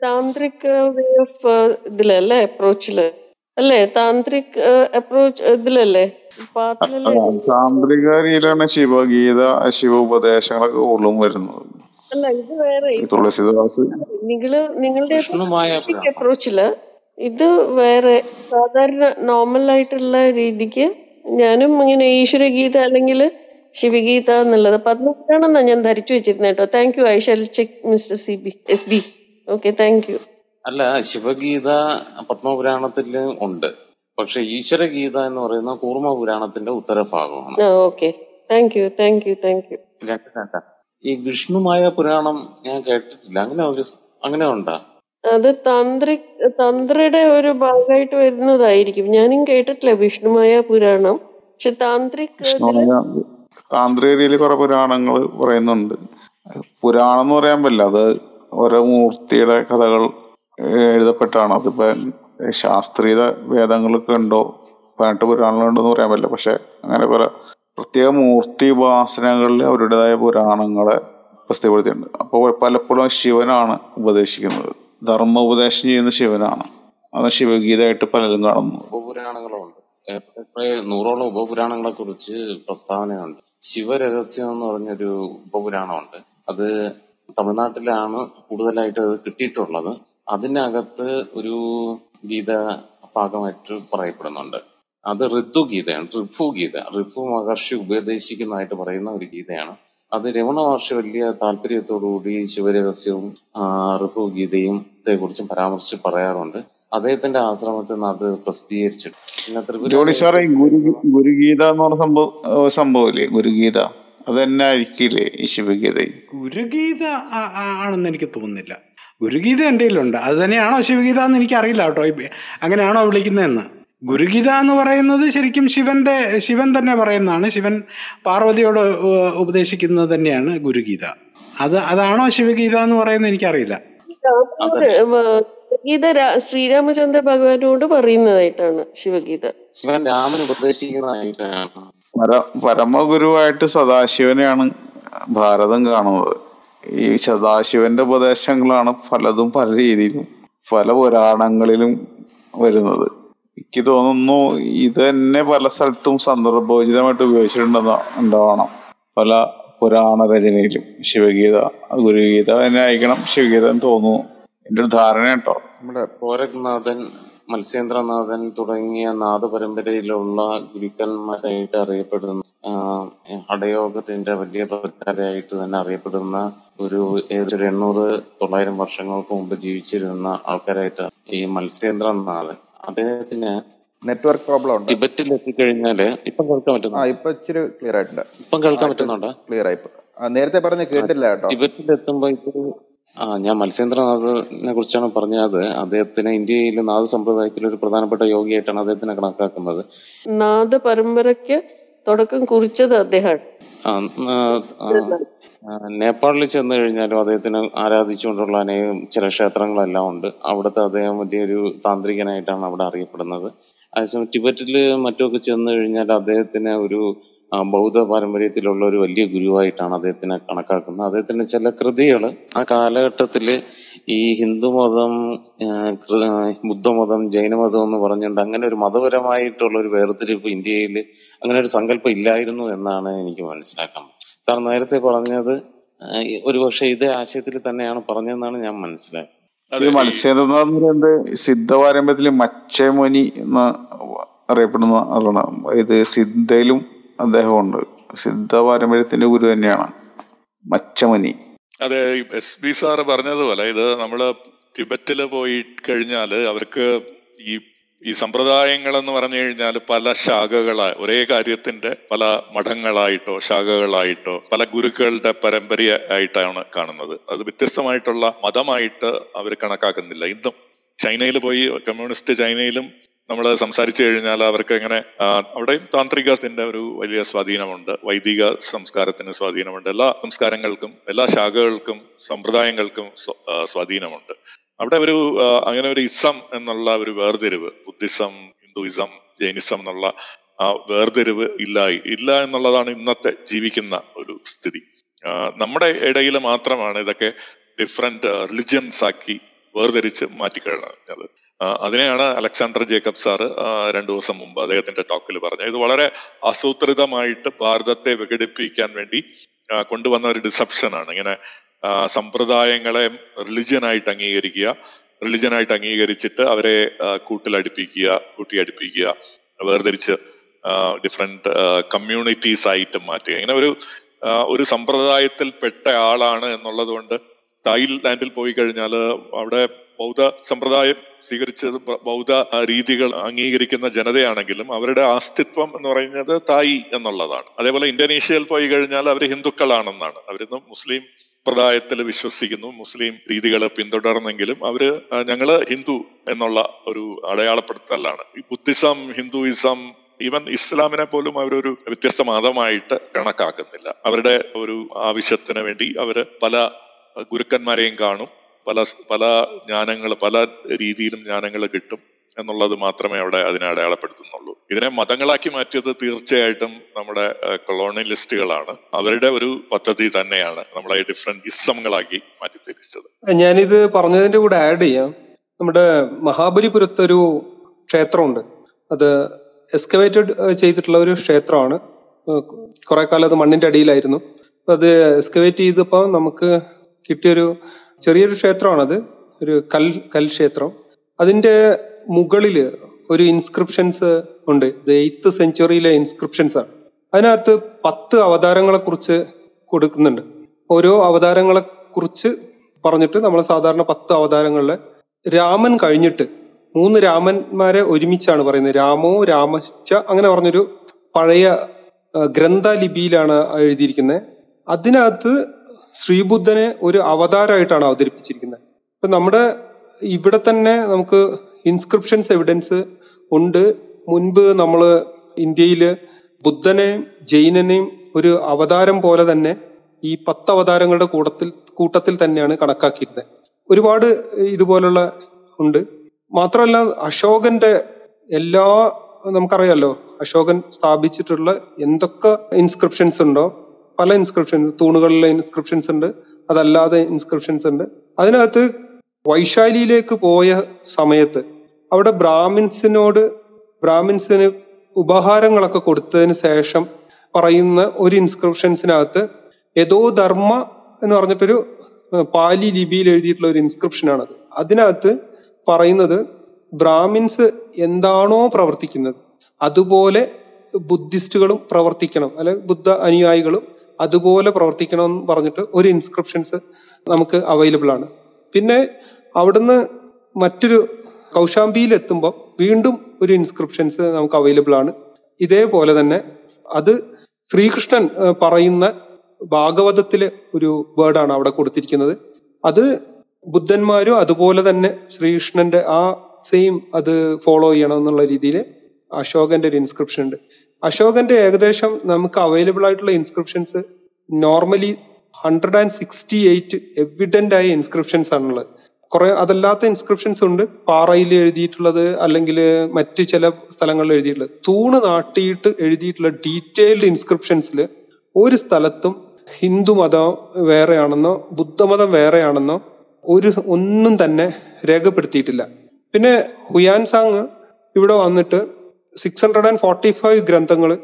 താന്ത്രിക് വേ ഓഫ് ഇതിലല്ലേ അപ്രോച്ചിൽ അല്ലേ? താന്ത്രിക് അപ്രോച്ച് ഇതിലല്ലേ? താന്ത്രിക രീതിയിലാണ് ശിവഗീത ശിവ ഉപദേശങ്ങളൊക്കെ കൂടുതലും വരുന്നത്. അല്ല ഇത് വേറെ. തുളസിദാസ്. നിങ്ങൾ നിങ്ങളുടെ അപ്രോച്ചിൽ ഇത് വേറെ സാധാരണ നോർമൽ ആയിട്ടുള്ള രീതിക്ക് ഞാനും ഇങ്ങനെ ഈശ്വരഗീത അല്ലെങ്കിൽ ശിവഗീത എന്നുള്ളത്. പത്മപുരാണെന്നാ ഞാൻ ധരിച്ചു വെച്ചിരുന്നത് കേട്ടോ thank you I shall check mister C B S B okay thank you അല്ല ശിവഗീത പത്മപുരാണത്തിൽ ഉണ്ട്. പക്ഷെ ഈശ്വരഗീത എന്ന് പറയുന്ന കൂർമ്മപുരാണത്തിന്റെ ഉത്തരഭാഗമാണ്. ആ okay. Thank you thank you thank you ഈ വിഷ്ണുമായ പുരാണം ഞാൻ കേട്ടിട്ടില്ല. അങ്ങനെ ഒരു അങ്ങനെ ഉണ്ടാ? അത് തന്ത്രി തന്ത്രയുടെ ഒരു ഭാഗമായിട്ട് വരുന്നതായിരിക്കും. ഞാനും കേട്ടിട്ടില്ല വിഷ്ണുമായ പുരാണം. പക്ഷെ താന്ത്രിക് താന്ത്രിക രീതിയിൽ കുറെ പുരാണങ്ങൾ പറയുന്നുണ്ട്. പുരാണം എന്ന് പറയാൻ പറ്റില്ല. അത് ഓരോ മൂർത്തിയുടെ കഥകൾ എഴുതപ്പെട്ടാണ്. അതിപ്പോ ശാസ്ത്രീയ വേദങ്ങളൊക്കെ ഉണ്ടോ? പതിനെട്ട് പുരാണങ്ങളുണ്ടെന്ന് പറയാൻ പറ്റില്ല. പക്ഷെ അങ്ങനെ പല പ്രത്യേക മൂർത്തി ഉപാസനകളിൽ അവരുടേതായ പുരാണങ്ങളെ പ്രസിദ്ധപ്പെടുത്തിയിട്ടുണ്ട്. അപ്പോൾ പലപ്പോഴും ശിവനാണ് ഉപദേശിക്കുന്നത്. ധർമ്മ ഉപദേശം ചെയ്യുന്ന ശിവനാണ്. അത് ശിവഗീതയായിട്ട് പലരും കാണുന്നു. ഉപപുരാണങ്ങളുണ്ട്. നൂറോളം ഉപപുരാണങ്ങളെ കുറിച്ച് പ്രസ്താവനയുണ്ട്. ശിവരഹസ്യം എന്ന് പറഞ്ഞൊരു ഉപപുരാണമുണ്ട്. അത് തമിഴ്നാട്ടിലാണ് കൂടുതലായിട്ട് അത് കിട്ടിയിട്ടുള്ളത്. അതിനകത്ത് ഒരു ഗീത ഭാഗമായിട്ട് പറയപ്പെടുന്നുണ്ട്. അത് ഋതു ഗീതയാണ് ഋഭു ഗീത. ഋഭു മഹർഷി ഉപദേശിക്കുന്നതായിട്ട് പറയുന്ന ഒരു ഗീതയാണ്. അത് രമണ മഹർഷി വലിയ താല്പര്യത്തോടുകൂടി ശിവരഹസ്യവും ഋഭു ഗീതയും കുറിച്ചും പരാമർശിച്ച് പറയാറുണ്ട്. അദ്ദേഹത്തിന്റെ ആശ്രമത്തിൽ നിന്ന് അത് പ്രസിദ്ധീകരിച്ചിട്ടുണ്ട്. പിന്നെ ത്രിപുര ഗുരു ഗുരുഗീത എന്ന് പറഞ്ഞ സംഭവം സംഭവമില്ലേ? ഗുരുഗീത. അത് തന്നെ ആയിരിക്കില്ലേ ഈ ശിവഗീത ഗുരുഗീത ആണെന്ന് എനിക്ക് തോന്നുന്നില്ല. ഗുരുഗീത എന്റെ കയ്യിലുണ്ട്. അത് തന്നെയാണോ ശിവഗീത എന്ന് എനിക്കറിയില്ല കേട്ടോ. അങ്ങനെയാണോ വിളിക്കുന്നതെന്ന്. ഗുരുഗീത എന്ന് പറയുന്നത് ശരിക്കും ശിവന്റെ ശിവൻ തന്നെ പറയുന്നതാണ്. ശിവൻ പാർവതിയോട് ഉപദേശിക്കുന്നത് തന്നെയാണ് ഗുരുഗീത. അത് അതാണോ ശിവഗീത എന്ന് പറയുന്നത് എനിക്കറിയില്ല. ഗീത ശ്രീരാമചന്ദ്ര ഭഗവാനോട് പറയുന്നതായിട്ടാണ് ശിവഗീത. ശിവൻ രാമൻ ഉപദേശിക്കുന്നതായിട്ടാണ്. പരമഗുരുവായിട്ട് സദാശിവനെയാണ് ഭാരതം കാണുന്നത്. ഈ സദാശിവന്റെ ഉപദേശങ്ങളാണ് പലതും പല രീതിയിലും പല പുരാണങ്ങളിലും വരുന്നത്. എനിക്ക് തോന്നുന്നു ഇത് തന്നെ പല സ്ഥലത്തും സന്ദർഭോചിതമായിട്ട് ഉപയോഗിച്ചിട്ടുണ്ടെന്ന് ഉണ്ടാവണം. പല പുരാണ രചനയിലും ശിവഗീത ഗുരുഗീത തന്നെ ആയിരിക്കണം ശിവഗീത എന്ന് തോന്നുന്നു. എന്റെ ഒരു ധാരണ കേട്ടോ നമ്മുടെ കോരഗ്നാഥൻ മത്സ്യേന്ദ്രനാഥൻ തുടങ്ങിയ നാദപരമ്പരയിലുള്ള ഗുരുക്കന്മാരായിട്ട് അറിയപ്പെടുന്ന ഹടയോഗത്തിന്റെ വലിയ പ്രചാരമായിട്ട് തന്നെ അറിയപ്പെടുന്ന ഒരു ഏകദേശം എണ്ണൂറ് തൊള്ളായിരം വർഷങ്ങൾക്ക് മുമ്പ് ജീവിച്ചിരുന്ന ആൾക്കാരായിട്ട് ഈ മത്സ്യേന്ദ്രനാഥൻ. അദ്ദേഹത്തിന് നെറ്റ്വർക്ക് പ്രോബ്ലം ഉണ്ട്. ടിബറ്റിൽ എത്തിക്കഴിഞ്ഞാൽ ഇപ്പം കേൾക്കാൻ ആ പറ്റുന്നു ഇപ്പൊ ഇച്ചിരി ക്ലിയർ ആയിട്ടുണ്ട് ഇപ്പം കേൾക്കാൻ പറ്റുന്നുണ്ടോ? ക്ലിയർ ആയി നേരത്തെ പറഞ്ഞ് കേട്ടില്ല കേട്ടോ. ടിബറ്റിൽ എത്തുമ്പോ ഇപ്പൊ ആ ഞാൻ മത്സ്യേന്ദ്രനാഥിനെ കുറിച്ചാണ് പറഞ്ഞത്. അദ്ദേഹത്തിന് ഇന്ത്യയിലെ നാഥ സമ്പ്രദായത്തിലെ ഒരു പ്രധാനപ്പെട്ട യോഗിയായിട്ടാണ് അദ്ദേഹത്തിനെ കണക്കാക്കുന്നത്. നാഥ പരമ്പരയ്ക്ക് തുടക്കം കുറിച്ചത് അദ്ദേഹമാണ് നേപ്പാളിൽ ചെന്ന് കഴിഞ്ഞാലും അദ്ദേഹത്തിന് ആരാധിച്ചുകൊണ്ടുള്ള അനേകം ചില ക്ഷേത്രങ്ങളെല്ലാം ഉണ്ട്. അവിടുത്തെ അദ്ദേഹം വലിയൊരു താന്ത്രികനായിട്ടാണ് അവിടെ അറിയപ്പെടുന്നത്. അതേസമയം ടിബറ്റിൽ മറ്റുമൊക്കെ ചെന്ന് കഴിഞ്ഞാൽ അദ്ദേഹത്തിന് ഒരു ബൗദ്ധ പാരമ്പര്യത്തിലുള്ള ഒരു വലിയ ഗുരുവായിട്ടാണ് അദ്ദേഹത്തിനെ കണക്കാക്കുന്നത്. അദ്ദേഹത്തിന്റെ ചില കൃതികൾ ആ കാലഘട്ടത്തിൽ ഈ ഹിന്ദുമതം മതം ബുദ്ധമതം ജൈനമതം എന്ന് പറഞ്ഞുകൊണ്ട് അങ്ങനെ ഒരു മതപരമായിട്ടുള്ള ഒരു വേർതിരിവ് ഇന്ത്യയിൽ അങ്ങനെ ഒരു സങ്കല്പം ഇല്ലായിരുന്നു എന്നാണ് എനിക്ക് മനസ്സിലാക്കാൻ സാർ നേരത്തെ പറഞ്ഞത് ഒരുപക്ഷെ ഒരു പക്ഷെ ഇതേ ആശയത്തിൽ തന്നെയാണ് പറഞ്ഞതെന്നാണ് ഞാൻ മനസ്സിലാക്കുന്നത്. മത്സ്യനാഥ് പറയുന്നത് സിദ്ധ പാരമ്പര്യത്തിൽ മച്ചമുനി എന്ന് അറിയപ്പെടുന്ന ആളാണ്. ഇത് സിദ്ധയിലും അദ്ദേഹമുണ്ട്. സിദ്ധ പാരമ്പര്യത്തിന്റെ ഗുരു തന്നെയാണ്. മച്ചമുനി അതെ എസ് ബി സാറ് പറഞ്ഞതുപോലെ ഇത് നമ്മൾ ടിബറ്റിൽ പോയി കഴിഞ്ഞാൽ അവർക്ക് ഈ ഈ സമ്പ്രദായങ്ങൾ എന്ന് പറഞ്ഞു കഴിഞ്ഞാൽ പല ശാഖകളായി ഒരേ കാര്യത്തിന്റെ പല മഠങ്ങളായിട്ടോ ശാഖകളായിട്ടോ പല ഗുരുക്കളുടെ പരമ്പരയായിട്ടാണ് കാണുന്നത്. അത് വ്യത്യസ്തമായിട്ടുള്ള മതമായിട്ട് അവർ കണക്കാക്കുന്നില്ല. ഇന്നും ചൈനയിൽ പോയി കമ്മ്യൂണിസ്റ്റ് ചൈനയിലും നമ്മൾ സംസാരിച്ചു കഴിഞ്ഞാൽ അവർക്ക് എങ്ങനെ അവിടെയും താന്ത്രികത്തിന്റെ ഒരു വലിയ സ്വാധീനമുണ്ട് വൈദിക സംസ്കാരത്തിന് സ്വാധീനമുണ്ട് എല്ലാ സംസ്കാരങ്ങൾക്കും എല്ലാ ശാഖകൾക്കും സമ്പ്രദായങ്ങൾക്കും സ്വാധീനമുണ്ട്. അവിടെ ഒരു അങ്ങനെ ഒരു ഇസം എന്നുള്ള ഒരു വേർതിരിവ് ബുദ്ധിസം ഹിന്ദുയിസം ജൈനിസം എന്നുള്ള ആ വേർതിരിവ് ഇല്ലായി ഇല്ല എന്നുള്ളതാണ് ഇന്നത്തെ ജീവിക്കുന്ന ഒരു സ്ഥിതി. നമ്മുടെ ഇടയിൽ മാത്രമാണ് ഇതൊക്കെ ഡിഫറെന്റ് റിലിജിയൻസ് ആക്കി വേർതിരിച്ച് മാറ്റിക്കഴിഞ്ഞത് അതിനെയാണ് അലക്സാണ്ടർ ജേക്കബ് സാറ് രണ്ടു ദിവസം മുമ്പ് അദ്ദേഹത്തിന്റെ ടോക്കിൽ പറഞ്ഞത്. ഇത് വളരെ ആസൂത്രിതമായിട്ട് ഭാരതത്തെ വിഘടിപ്പിക്കാൻ വേണ്ടി കൊണ്ടുവന്ന ഒരു ഡിസപ്ഷൻ ആണ് ഇങ്ങനെ സമ്പ്രദായങ്ങളെ റിലിജിയനായിട്ട് അംഗീകരിക്കുക റിലിജിയനായിട്ട് അംഗീകരിച്ചിട്ട് അവരെ കൂട്ടിലടിപ്പിക്കുക കൂട്ടിയടിപ്പിക്കുക വേർതിരിച്ച് ഡിഫറെന്റ് കമ്മ്യൂണിറ്റീസ് ആയിട്ട് മാറ്റുക. ഇങ്ങനെ ഒരു ഒരു സമ്പ്രദായത്തിൽ പെട്ട ആളാണ് എന്നുള്ളത് കൊണ്ട് തായ്ലാൻഡിൽ പോയി കഴിഞ്ഞാൽ അവിടെ ബൗദ്ധ സമ്പ്രദായം സ്വീകരിച്ച ബൗദ്ധ രീതികൾ അംഗീകരിക്കുന്ന ജനതയാണെങ്കിലും അവരുടെ അസ്തിത്വം എന്ന് പറയുന്നത് തായി എന്നുള്ളതാണ്. അതേപോലെ ഇന്തോനേഷ്യയിൽ പോയി കഴിഞ്ഞാൽ അവർ ഹിന്ദുക്കളാണെന്നാണ്. അവരിന്ന് മുസ്ലിം സമ്പ്രദായത്തിൽ വിശ്വസിക്കുന്നു. മുസ്ലിം രീതികളെ പിന്തുടർന്നെങ്കിലും അവർ ഞങ്ങൾ ഹിന്ദു എന്നുള്ള ഒരു അടയാളപ്പെടുത്തലാണ്. ബുദ്ധിസം ഹിന്ദുയിസം ഈവൻ ഇസ്ലാമിനെ പോലും അവരൊരു വ്യത്യസ്ത മതമായിട്ട് കണക്കാക്കുന്നില്ല. അവരുടെ ഒരു ആവശ്യത്തിന് വേണ്ടി അവർ പല ഗുരുക്കന്മാരെയും കാണും. പല പല ജ്ഞാനങ്ങൾ പല രീതിയിലും ജ്ഞാനങ്ങൾ കിട്ടും എന്നുള്ളത് മാത്രമേ അവിടെ അതിനെ അടയാളപ്പെടുത്തുന്നുള്ളൂ. ഇതിനെ മതങ്ങളാക്കി മാറ്റിയത് തീർച്ചയായിട്ടും നമ്മുടെ കൊളോണിയലിസ്റ്റുകളാണ്. അവരുടെ ഒരു പദ്ധതി തന്നെയാണ് നമ്മളെ ഡിഫറെന്റ് ഇസങ്ങളാക്കി മാറ്റി തിരിച്ചത് ഞാനിത് പറഞ്ഞതിന്റെ കൂടെ ആഡ് ചെയ്യാം. നമ്മുടെ മഹാബലിപുരത്ത് ഒരു ക്ഷേത്രമുണ്ട്. അത് എക്സ്കവേറ്റഡ് ചെയ്തിട്ടുള്ള ഒരു ക്ഷേത്രമാണ്. കുറെ കാലം അത് മണ്ണിന്റെ അടിയിലായിരുന്നു. അത് എക്സ്കവേറ്റ് ചെയ്തപ്പോൾ നമുക്ക് കിട്ടിയൊരു ചെറിയൊരു ക്ഷേത്രമാണത്. ഒരു കൽ കൽ ക്ഷേത്രം. അതിന്റെ മുകളിൽ ഒരു ഇൻസ്ക്രിപ്ഷൻസ് ഉണ്ട്. ഇത് എയ്ത്ത് സെഞ്ചുറിയിലെ ഇൻസ്ക്രിപ്ഷൻസ് ആണ്. അതിനകത്ത് പത്ത് അവതാരങ്ങളെ കുറിച്ച് കൊടുക്കുന്നുണ്ട്. ഓരോ അവതാരങ്ങളെ കുറിച്ച് പറഞ്ഞിട്ട് നമ്മൾ സാധാരണ പത്ത് അവതാരങ്ങളിൽ രാമൻ കഴിഞ്ഞിട്ട് മൂന്ന് രാമന്മാരെ ഒരുമിച്ചാണ് പറയുന്നത്. രാമോ രാമച്ച അങ്ങനെ പറഞ്ഞൊരു പഴയ ഗ്രന്ഥലിപിയിലാണ് എഴുതിയിരിക്കുന്നത്. അതിനകത്ത് ശ്രീബുദ്ധനെ ഒരു അവതാരമായിട്ടാണ് അവതരിപ്പിച്ചിരിക്കുന്നത്. ഇപ്പൊ നമ്മുടെ ഇവിടെ തന്നെ നമുക്ക് ഇൻസ്ക്രിപ്ഷൻസ് എവിഡൻസ് ഉണ്ട്. മുൻപ് നമ്മൾ ഇന്ത്യയിൽ ബുദ്ധനെയും ജൈനനെയും ഒരു അവതാരം പോലെ തന്നെ ഈ പത്ത് അവതാരങ്ങളുടെ കൂട്ടത്തിൽ കൂട്ടത്തിൽ തന്നെയാണ് കണക്കാക്കിയിരുന്നത്. ഒരുപാട് ഇതുപോലുള്ള ഉണ്ട്. മാത്രമല്ല അശോകന്റെ എല്ലാ നമുക്കറിയാലോ അശോകൻ സ്ഥാപിച്ചിട്ടുള്ള എന്തൊക്കെ ഇൻസ്ക്രിപ്ഷൻസ് ഉണ്ടോ പല ഇൻസ്ക്രിപ്ഷൻസ് തൂണുകളിലെ ഇൻസ്ക്രിപ്ഷൻസ് ഉണ്ട് അതല്ലാതെ ഇൻസ്ക്രിപ്ഷൻസ് ഉണ്ട്. അതിനകത്ത് വൈശാലിയിലേക്ക് പോയ സമയത്ത് അവിടെ ബ്രാഹ്മിൻസിനോട് ബ്രാഹ്മിൻസിന് ഉപഹാരങ്ങളൊക്കെ കൊടുത്തതിന് ശേഷം പറയുന്ന ഒരു ഇൻസ്ക്രിപ്ഷൻസിനകത്ത് ഏതോ ധർമ്മ എന്ന് പറഞ്ഞിട്ടൊരു പാലി ലിപിയിൽ എഴുതിയിട്ടുള്ള ഒരു ഇൻസ്ക്രിപ്ഷനാണ് അതിനകത്ത് പറയുന്നത് ബ്രാഹ്മിൻസ് എന്താണോ പ്രവർത്തിക്കുന്നത് അതുപോലെ ബുദ്ധിസ്റ്റുകളും പ്രവർത്തിക്കണം അല്ലെ ബുദ്ധ അനുയായികളും അതുപോലെ പ്രവർത്തിക്കണം എന്ന് പറഞ്ഞിട്ട് ഒരു ഇൻസ്ക്രിപ്ഷൻസ് നമുക്ക് അവൈലബിൾ ആണ്. പിന്നെ അവിടുന്ന് മറ്റൊരു കൗശാംബിയിൽ എത്തുമ്പോൾ വീണ്ടും ഒരു ഇൻസ്ക്രിപ്ഷൻസ് നമുക്ക് അവൈലബിൾ ആണ്. ഇതേപോലെ തന്നെ അത് ശ്രീകൃഷ്ണൻ പറയുന്ന ഭാഗവതത്തിലെ ഒരു വേർഡാണ് അവിടെ കൊടുത്തിരിക്കുന്നത്. അത് ബുദ്ധന്മാരും അതുപോലെ തന്നെ ശ്രീകൃഷ്ണന്റെ ആ സെയിം അത് ഫോളോ ചെയ്യണം എന്നുള്ള രീതിയിൽ അശോകന്റെ ഒരു ഇൻസ്ക്രിപ്ഷൻ ഉണ്ട്. അശോകന്റെ ഏകദേശം നമുക്ക് അവൈലബിൾ ആയിട്ടുള്ള inscriptions normally hundred and sixty eight evident ആയ ഇൻസ്ക്രിപ്ഷൻസ് ആണുള്ളത്. കുറെ അതല്ലാത്ത ഇൻസ്ക്രിപ്ഷൻസ് ഉണ്ട്. പാറയിൽ എഴുതിയിട്ടുള്ളത് അല്ലെങ്കിൽ മറ്റ് ചില സ്ഥലങ്ങളിൽ എഴുതിയിട്ടുള്ളത്. തൂണ് നാട്ടിയിട്ട് എഴുതിയിട്ടുള്ള ഡീറ്റെയിൽഡ് ഇൻസ്ക്രിപ്ഷൻസിൽ ഒരു സ്ഥലത്തും ഹിന്ദു മതം വേറെയാണെന്നോ ബുദ്ധമതം വേറെയാണെന്നോ ഒരു ഒന്നും തന്നെ രേഖപ്പെടുത്തിയിട്ടില്ല. പിന്നെ ഹുയാൻ സാങ് ഇവിടെ വന്നിട്ട് six hundred and forty five ഗ്രന്ഥങ്ങൾ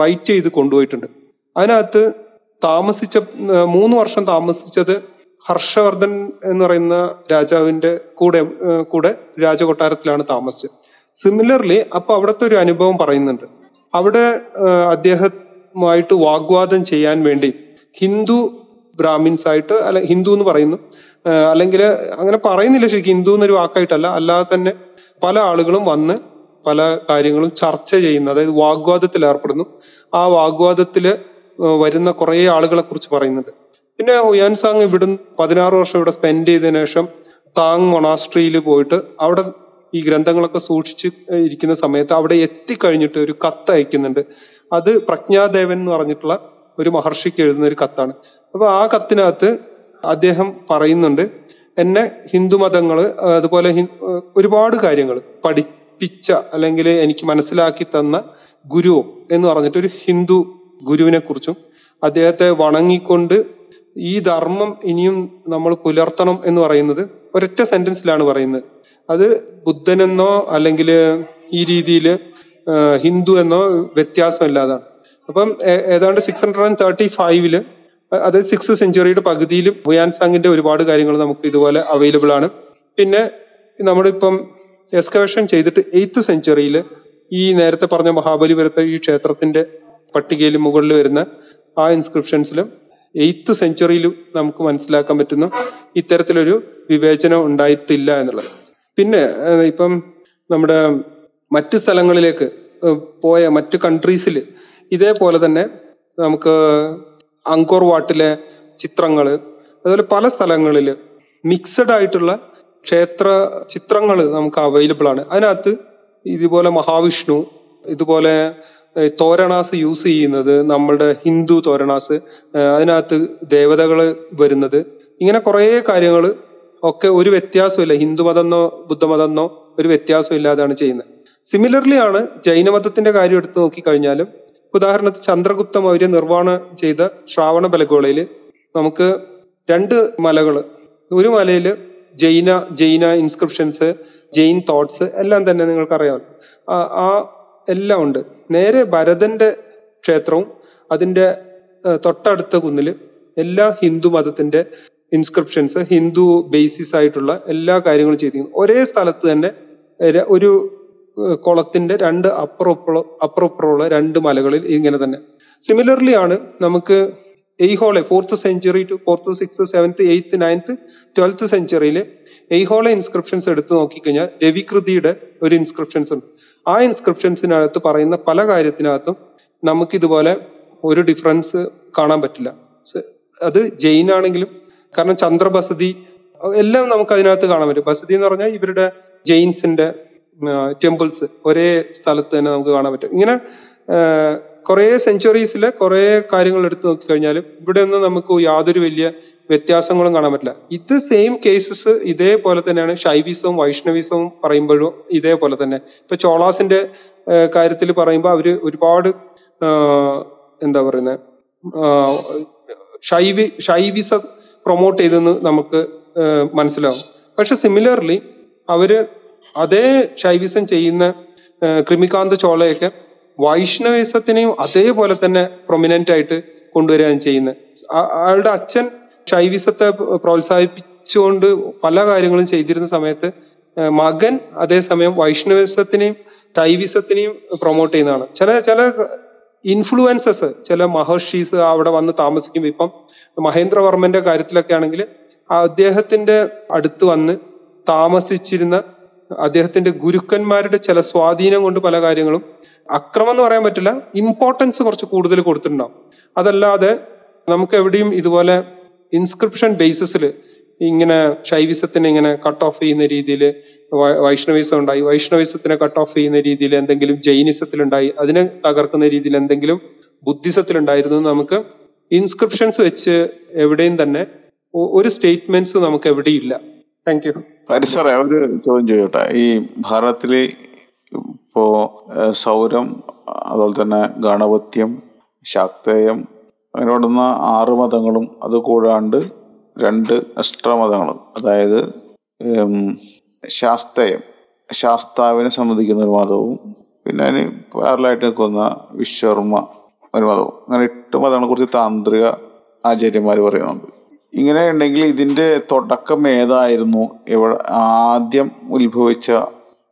റൈറ്റ് ചെയ്ത് കൊണ്ടുപോയിട്ടുണ്ട്. അതിനകത്ത് താമസിച്ച മൂന്ന് വർഷം താമസിച്ചത് ഹർഷവർദ്ധൻ എന്ന് പറയുന്ന രാജാവിന്റെ കൂടെ കൂടെ രാജകൊട്ടാരത്തിലാണ് താമസിച്ചത്. സിമിലർലി അപ്പൊ അവിടുത്തെ ഒരു അനുഭവം പറയുന്നുണ്ട്. അവിടെ അദ്ദേഹമായിട്ട് വാഗ്വാദം ചെയ്യാൻ വേണ്ടി ഹിന്ദു ബ്രാഹ്മിൻസ് ആയിട്ട് അല്ല ഹിന്ദു എന്ന് പറയുന്നു. അല്ലെങ്കിൽ അങ്ങനെ പറയുന്നില്ല ശരിക്കും ഹിന്ദു എന്നൊരു വാക്കായിട്ടല്ല. അല്ലാതെ തന്നെ പല ആളുകളും വന്ന് പല കാര്യങ്ങളും ചർച്ച ചെയ്യുന്നു അതായത് വാഗ്വാദത്തിൽ ഏർപ്പെടുന്നു. ആ വാഗ്വാദത്തിൽ വരുന്ന കുറെ ആളുകളെ കുറിച്ച് പറയുന്നുണ്ട്. പിന്നെ ഹുയാൻ സാങ് ഇവിടുന്ന് പതിനാറ് വർഷം ഇവിടെ സ്പെൻഡ് ചെയ്തതിനു ശേഷം താങ് മൊണാസ്ട്രിയിൽ പോയിട്ട് അവിടെ ഈ ഗ്രന്ഥങ്ങളൊക്കെ സൂക്ഷിച്ച് ഇരിക്കുന്ന സമയത്ത് അവിടെ എത്തിക്കഴിഞ്ഞിട്ട് ഒരു കത്ത് അയക്കുന്നുണ്ട്. അത് പ്രജ്ഞാദേവൻ എന്ന് പറഞ്ഞിട്ടുള്ള ഒരു മഹർഷിക്ക് എഴുതുന്ന ഒരു കത്താണ്. അപ്പൊ ആ കത്തിനകത്ത് അദ്ദേഹം പറയുന്നുണ്ട് എന്നെ ഹിന്ദു മതങ്ങൾ അതുപോലെ ഒരുപാട് കാര്യങ്ങൾ പഠിപ്പിച്ച അല്ലെങ്കിൽ എനിക്ക് മനസ്സിലാക്കി തന്ന ഗുരു എന്ന് പറഞ്ഞിട്ട് ഒരു ഹിന്ദു ഗുരുവിനെ കുറിച്ചും അദ്ദേഹത്തെ വണങ്ങിക്കൊണ്ട് ഈ ധർമ്മം ഇനിയും നമ്മൾ പുലർത്തണം എന്ന് പറയുന്നത് ഒരൊറ്റ സെന്റൻസിലാണ് പറയുന്നത്. അത് ബുദ്ധനെന്നോ അല്ലെങ്കിൽ ഈ രീതിയിൽ ഹിന്ദു എന്നോ വ്യത്യാസമില്ലാതാണ്. അപ്പം ഏതാണ്ട് സിക്സ് ഹൺഡ്രഡ് ആൻഡ് തേർട്ടി ഫൈവിൽ അതായത് സിക്സ് സെഞ്ചുറിയുടെ പകുതിയിലും ഹുയാൻ സാങ്ങിന്റെ ഒരുപാട് കാര്യങ്ങൾ നമുക്ക് ഇതുപോലെ അവൈലബിൾ ആണ്. പിന്നെ നമ്മളിപ്പം എക്സ്കവേഷൻ ചെയ്തിട്ട് എയ്ത്ത് സെഞ്ചുറിയിൽ ഈ നേരത്തെ പറഞ്ഞ മഹാബലിപുരത്തെ ഈ ക്ഷേത്രത്തിന്റെ പട്ടികയിൽ മുകളിൽ വരുന്ന ആ ഇൻസ്ക്രിപ്ഷൻസിലും എയ്ത്ത് സെഞ്ചുറിയിലും നമുക്ക് മനസ്സിലാക്കാൻ പറ്റുന്നു ഇത്തരത്തിലൊരു വിവേചനം ഉണ്ടായിട്ടില്ല എന്നുള്ളത്. പിന്നെ ഇപ്പം നമ്മുടെ മറ്റു സ്ഥലങ്ങളിലേക്ക് പോയ മറ്റു കൺട്രീസിൽ ഇതേപോലെ തന്നെ നമുക്ക് അങ്കോർ വാട്ടിലെ ചിത്രങ്ങൾ അതുപോലെ പല സ്ഥലങ്ങളിൽ മിക്സഡ് ആയിട്ടുള്ള ക്ഷേത്ര ചിത്രങ്ങൾ നമുക്ക് അവൈലബിൾ ആണ്. അതിനകത്ത് ഇതുപോലെ മഹാവിഷ്ണു ഇതുപോലെ തോരണാസ് യൂസ് ചെയ്യുന്നത് നമ്മളുടെ ഹിന്ദു തോരണാസ് അതിനകത്ത് ദേവതകൾ വരുന്നത്. ഇങ്ങനെ കുറേ കാര്യങ്ങൾ ഒക്കെ ഒരു വ്യത്യാസമില്ല. ഹിന്ദുമതം എന്നോ ബുദ്ധമതം എന്നോ ഒരു വ്യത്യാസം ഇല്ലാതാണ് ചെയ്യുന്നത്. സിമിലർലി ആണ് ജൈനമതത്തിന്റെ കാര്യം എടുത്തു നോക്കിക്കഴിഞ്ഞാലും ഉദാഹരണത്തിന് ചന്ദ്രഗുപ്ത മൗര്യ നിർവാണം ചെയ്ത ശ്രാവണ ബലഗോളയിൽ നമുക്ക് രണ്ട് മലകൾ ഒരു മലയിൽ ജൈന ജൈന ഇൻസ്ക്രിപ്ഷൻസ് ജെയിൻ തോട്ട്സ് എല്ലാം തന്നെ നിങ്ങൾക്കറിയാം. ആ എല്ലാം ഉണ്ട്. നേരെ ഭരതന്റെ ക്ഷേത്രവും അതിന്റെ തൊട്ടടുത്ത കുന്നിൽ എല്ലാ ഹിന്ദു മതത്തിന്റെ ഇൻസ്ക്രിപ്ഷൻസ് ഹിന്ദു ബേസിസ് ആയിട്ടുള്ള എല്ലാ കാര്യങ്ങളും ചെയ്തിരിക്കുന്നു. ഒരേ സ്ഥലത്ത് തന്നെ ഒരു കുളത്തിന്റെ രണ്ട് അപ്പുറപ്പുറ അപ്പുറപ്പുറമുള്ള രണ്ട് മലകളിൽ ഇങ്ങനെ തന്നെ. സിമിലർലി ആണ് നമുക്ക് Aihole fourth century to fourth six seventh eighth ninth twelfth സെഞ്ചുറിയിൽ Aihole inscriptions എടുത്തു നോക്കിക്കഴിഞ്ഞാൽ രവികൃതിയുടെ ഒരു ഇൻസ്ക്രിപ്ഷൻസ് ഉണ്ട്. ആ ഇൻസ്ക്രിപ്ഷൻസിനകത്ത് പറയുന്ന പല കാര്യത്തിനകത്തും നമുക്ക് ഇതുപോലെ ഒരു ഡിഫറൻസ് കാണാൻ പറ്റില്ല. അത് ജെയിൻ ആണെങ്കിലും കാരണം ചന്ദ്രബസതി എല്ലാം നമുക്ക് അതിനകത്ത് കാണാൻ പറ്റും. ബസതി എന്ന് പറഞ്ഞാൽ ഇവരുടെ ജെയിൻസിന്റെ ടെമ്പിൾസ് ഒരേ സ്ഥലത്ത് തന്നെ നമുക്ക് കാണാൻ പറ്റും. ഇങ്ങനെ കുറെ സെഞ്ചുറീസിലെ കുറെ കാര്യങ്ങൾ എടുത്തു നോക്കിക്കഴിഞ്ഞാലും ഇവിടെ ഒന്നും നമുക്ക് യാതൊരു വലിയ വ്യത്യാസങ്ങളും കാണാൻ പറ്റില്ല. ഇത് സെയിം കേസസ് ഇതേപോലെ തന്നെയാണ് ഷൈവിസവും വൈഷ്ണവിസവും പറയുമ്പോഴും ഇതേപോലെ തന്നെ. ഇപ്പൊ ചോളാസിന്റെ കാര്യത്തിൽ പറയുമ്പോൾ അവർ ഒരുപാട് എന്താ പറയുന്നത് ഷൈവി ഷൈവിസ പ്രൊമോട്ട് ചെയ്തെന്ന് നമുക്ക് മനസ്സിലാവും. പക്ഷെ സിമിലർലി അവർ അതേ ഷൈവിസം ചെയ്യുന്ന കൃമികാന്ത ചോളയൊക്കെ വൈഷ്ണവിസത്തിനെയും അതേപോലെ തന്നെ പ്രൊമിനന്റ് ആയിട്ട് കൊണ്ടുവരികയാണ് ചെയ്യുന്നത്. ആളുടെ അച്ഛൻ ശൈവിസത്തെ പ്രോത്സാഹിപ്പിച്ചുകൊണ്ട് പല കാര്യങ്ങളും ചെയ്തിരുന്ന സമയത്ത് മകൻ അതേസമയം വൈഷ്ണവിസത്തിനെയും ശൈവിസത്തിനെയും പ്രൊമോട്ട് ചെയ്യുന്നതാണ്. ചില ചില ഇൻഫ്ലുവൻസസ് ചില മഹർഷീസ് അവിടെ വന്ന് താമസിക്കുമ്പോൾ ഇപ്പം മഹേന്ദ്രവർമ്മന്റെ കാര്യത്തിലൊക്കെ ആണെങ്കിൽ അദ്ദേഹത്തിന്റെ അടുത്ത് വന്ന് താമസിച്ചിരുന്ന അദ്ദേഹത്തിന്റെ ഗുരുക്കന്മാരുടെ ചില സ്വാധീനം കൊണ്ട് പല കാര്യങ്ങളും അക്രമം എന്ന് പറയാൻ പറ്റില്ല. ഇമ്പോർട്ടൻസ് കുറച്ച് കൂടുതൽ കൊടുത്തിട്ടുണ്ടാവും. അതല്ലാതെ നമുക്ക് എവിടെയും ഇതുപോലെ ഇൻസ്ക്രിപ്ഷൻ ബേസിസിൽ ഇങ്ങനെ ശൈവിസത്തിനെ ഇങ്ങനെ കട്ട് ഓഫ് ചെയ്യുന്ന രീതിയിൽ വൈഷ്ണവിസം ഉണ്ടായി. വൈഷ്ണവിസത്തിനെ കട്ട് ഓഫ് ചെയ്യുന്ന രീതിയിൽ എന്തെങ്കിലും ജൈനിസത്തിലുണ്ടായി അതിനെ തകർക്കുന്ന രീതിയിൽ എന്തെങ്കിലും ബുദ്ധിസത്തിലുണ്ടായിരുന്നു നമുക്ക് ഇൻസ്ക്രിപ്ഷൻസ് വെച്ച് എവിടെയും തന്നെ ഒരു സ്റ്റേറ്റ്മെന്റ്സ് നമുക്ക് എവിടെയില്ല താങ്ക് യു പരിസര അവർ ചോദ്യം ചോദിക്കട്ടെ? ഈ ഭാരതത്തിൽ ഇപ്പോ ഏഹ്, സൗരം അതുപോലെ തന്നെ ഗണപത്യം ശാക്തേയം അങ്ങനെ ഓടുന്ന ആറ് മതങ്ങളും അത് കൂടാണ്ട് രണ്ട് എക്സ്ട്രാ മതങ്ങളും. അതായത് ശാസ്തേയം. ശാസ്താവിനെ സംബന്ധിക്കുന്ന ഒരു മതവും പിന്നെ അതിന് പാരലായിട്ട് നിൽക്കുന്ന വിശ്വർമ്മ ഒരു മതവും. അങ്ങനെ എട്ട് മതങ്ങളെ കുറിച്ച് താന്ത്രിക ആചാര്യന്മാർ പറയുന്നുണ്ട്. ഇങ്ങനെ ഉണ്ടെങ്കിൽ ഇതിന്റെ തുടക്കം ഏതായിരുന്നു? ആദ്യം ഉത്ഭവിച്ച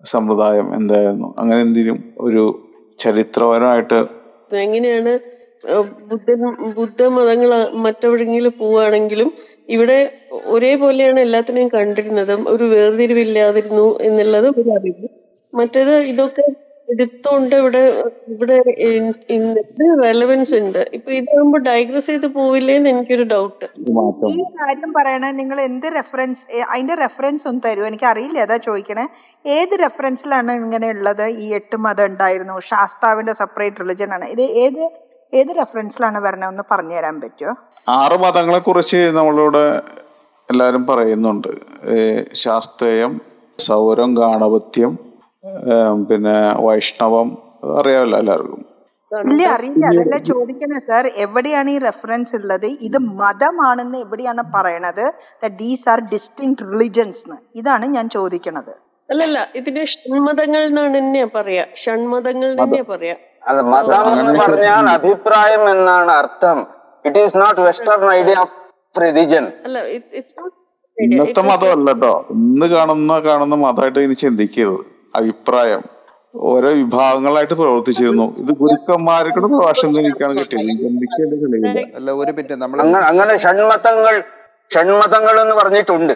സമ്പ്രദായം എന്തായിരുന്നു? അങ്ങനെ എന്തെങ്കിലും ഒരു ചരിത്രപരമായിട്ട് എങ്ങനെയാണ് ബുദ്ധ ബുദ്ധ ബുദ്ധമതങ്ങൾ മറ്റെവിടെങ്കിലും പോവാണെങ്കിലും ഇവിടെ ഒരേപോലെയാണ് എല്ലാത്തിനെയും കണ്ടിരുന്നത് ഒരു വേർതിരിവില്ലാതിരുന്നു എന്നുള്ളത് ഒരു അറിവ്. മറ്റേത് ഇതൊക്കെ എടുത്തോണ്ട് ഇവിടെ ഇവിടെ റെലവൻസ് ഉണ്ട്. ഇപ്പൊ ഇതാകുമ്പോ ഡൈഗ്രസ് ചെയ്ത് പോവില്ലേന്ന് എനിക്കൊരു ഡൗട്ട് ഈ കാര്യം പറയണ നിങ്ങൾ എന്ത് റെഫറൻസ് അതിന്റെ റെഫറൻസ് ഒന്ന് തരൂ എനിക്ക് അറിയില്ല അതാ ചോദിക്കണേ. ഏത് റെഫറൻസിലാണ് ഇങ്ങനെ ഉള്ളത്? ഈ എട്ട് മതം ഉണ്ടായിരുന്നു ശാസ്താവിന്റെ സെപ്പറേറ്റ് റിലിജൻ ആണ്. ഇത് ഏത് ഏത് റെഫറൻസിലാണ് വരണേ? ഒന്ന് പറഞ്ഞു തരാൻ പറ്റുമോ ആറ് മതങ്ങളെ കുറിച്ച് നമ്മളിവിടെ എല്ലാവരും പറയുന്നുണ്ട്. ശാസ്തേയം ശാസ്ത്രീയം സൗരം ഗാണപത്യം പിന്നെ വൈഷ്ണവം അറിയാമല്ലോ എല്ലാവർക്കും. ഇല്ല അറിയില്ല. അതല്ല ചോദിക്കണേ സാർ എവിടെയാണ് ഈ റെഫറൻസ് ഉള്ളത്? ഇത് മതമാണെന്ന് എവിടെയാണ് പറയണത്? ദീസ് ആർ ഡിസ്റ്റിങ് റിലിജൻസ് ഇതാണ് ഞാൻ ചോദിക്കണത്. അല്ലല്ല ഇതിന് ഷൺമതങ്ങൾ എന്നാണ് തന്നെയാ പറയാ. ഷൺമതങ്ങൾ തന്നെയാ പറയാ. അത് മതം എന്ന് പറഞ്ഞാൽ അഭിപ്രായം എന്നാണ് അർത്ഥം. It is not western idea of religion അല്ല ഇറ്റ്സ് നോട്ട് ഇന്നത്തെ മതമല്ല കേട്ടോ ഇന്ന് കാണുന്ന കാണുന്ന മതമായിട്ട് ഇനി ചിന്തിക്കരുത്. അഭിപ്രായം. ഓരോ വിഭാഗങ്ങളായിട്ട് പ്രവർത്തിച്ചിരുന്നു. ഇത് ഗുരുക്കന്മാരുടെ പ്രഭാഷണം എനിക്കാണ് കിട്ടിയത്. എനിക്ക് തെളിവില്ല അല്ല ഒരു മിനിറ്റ്. നമ്മൾ അങ്ങനെ ഷൺമതങ്ങൾ ഷൺമതങ്ങൾ എന്ന് പറഞ്ഞിട്ടുണ്ട്.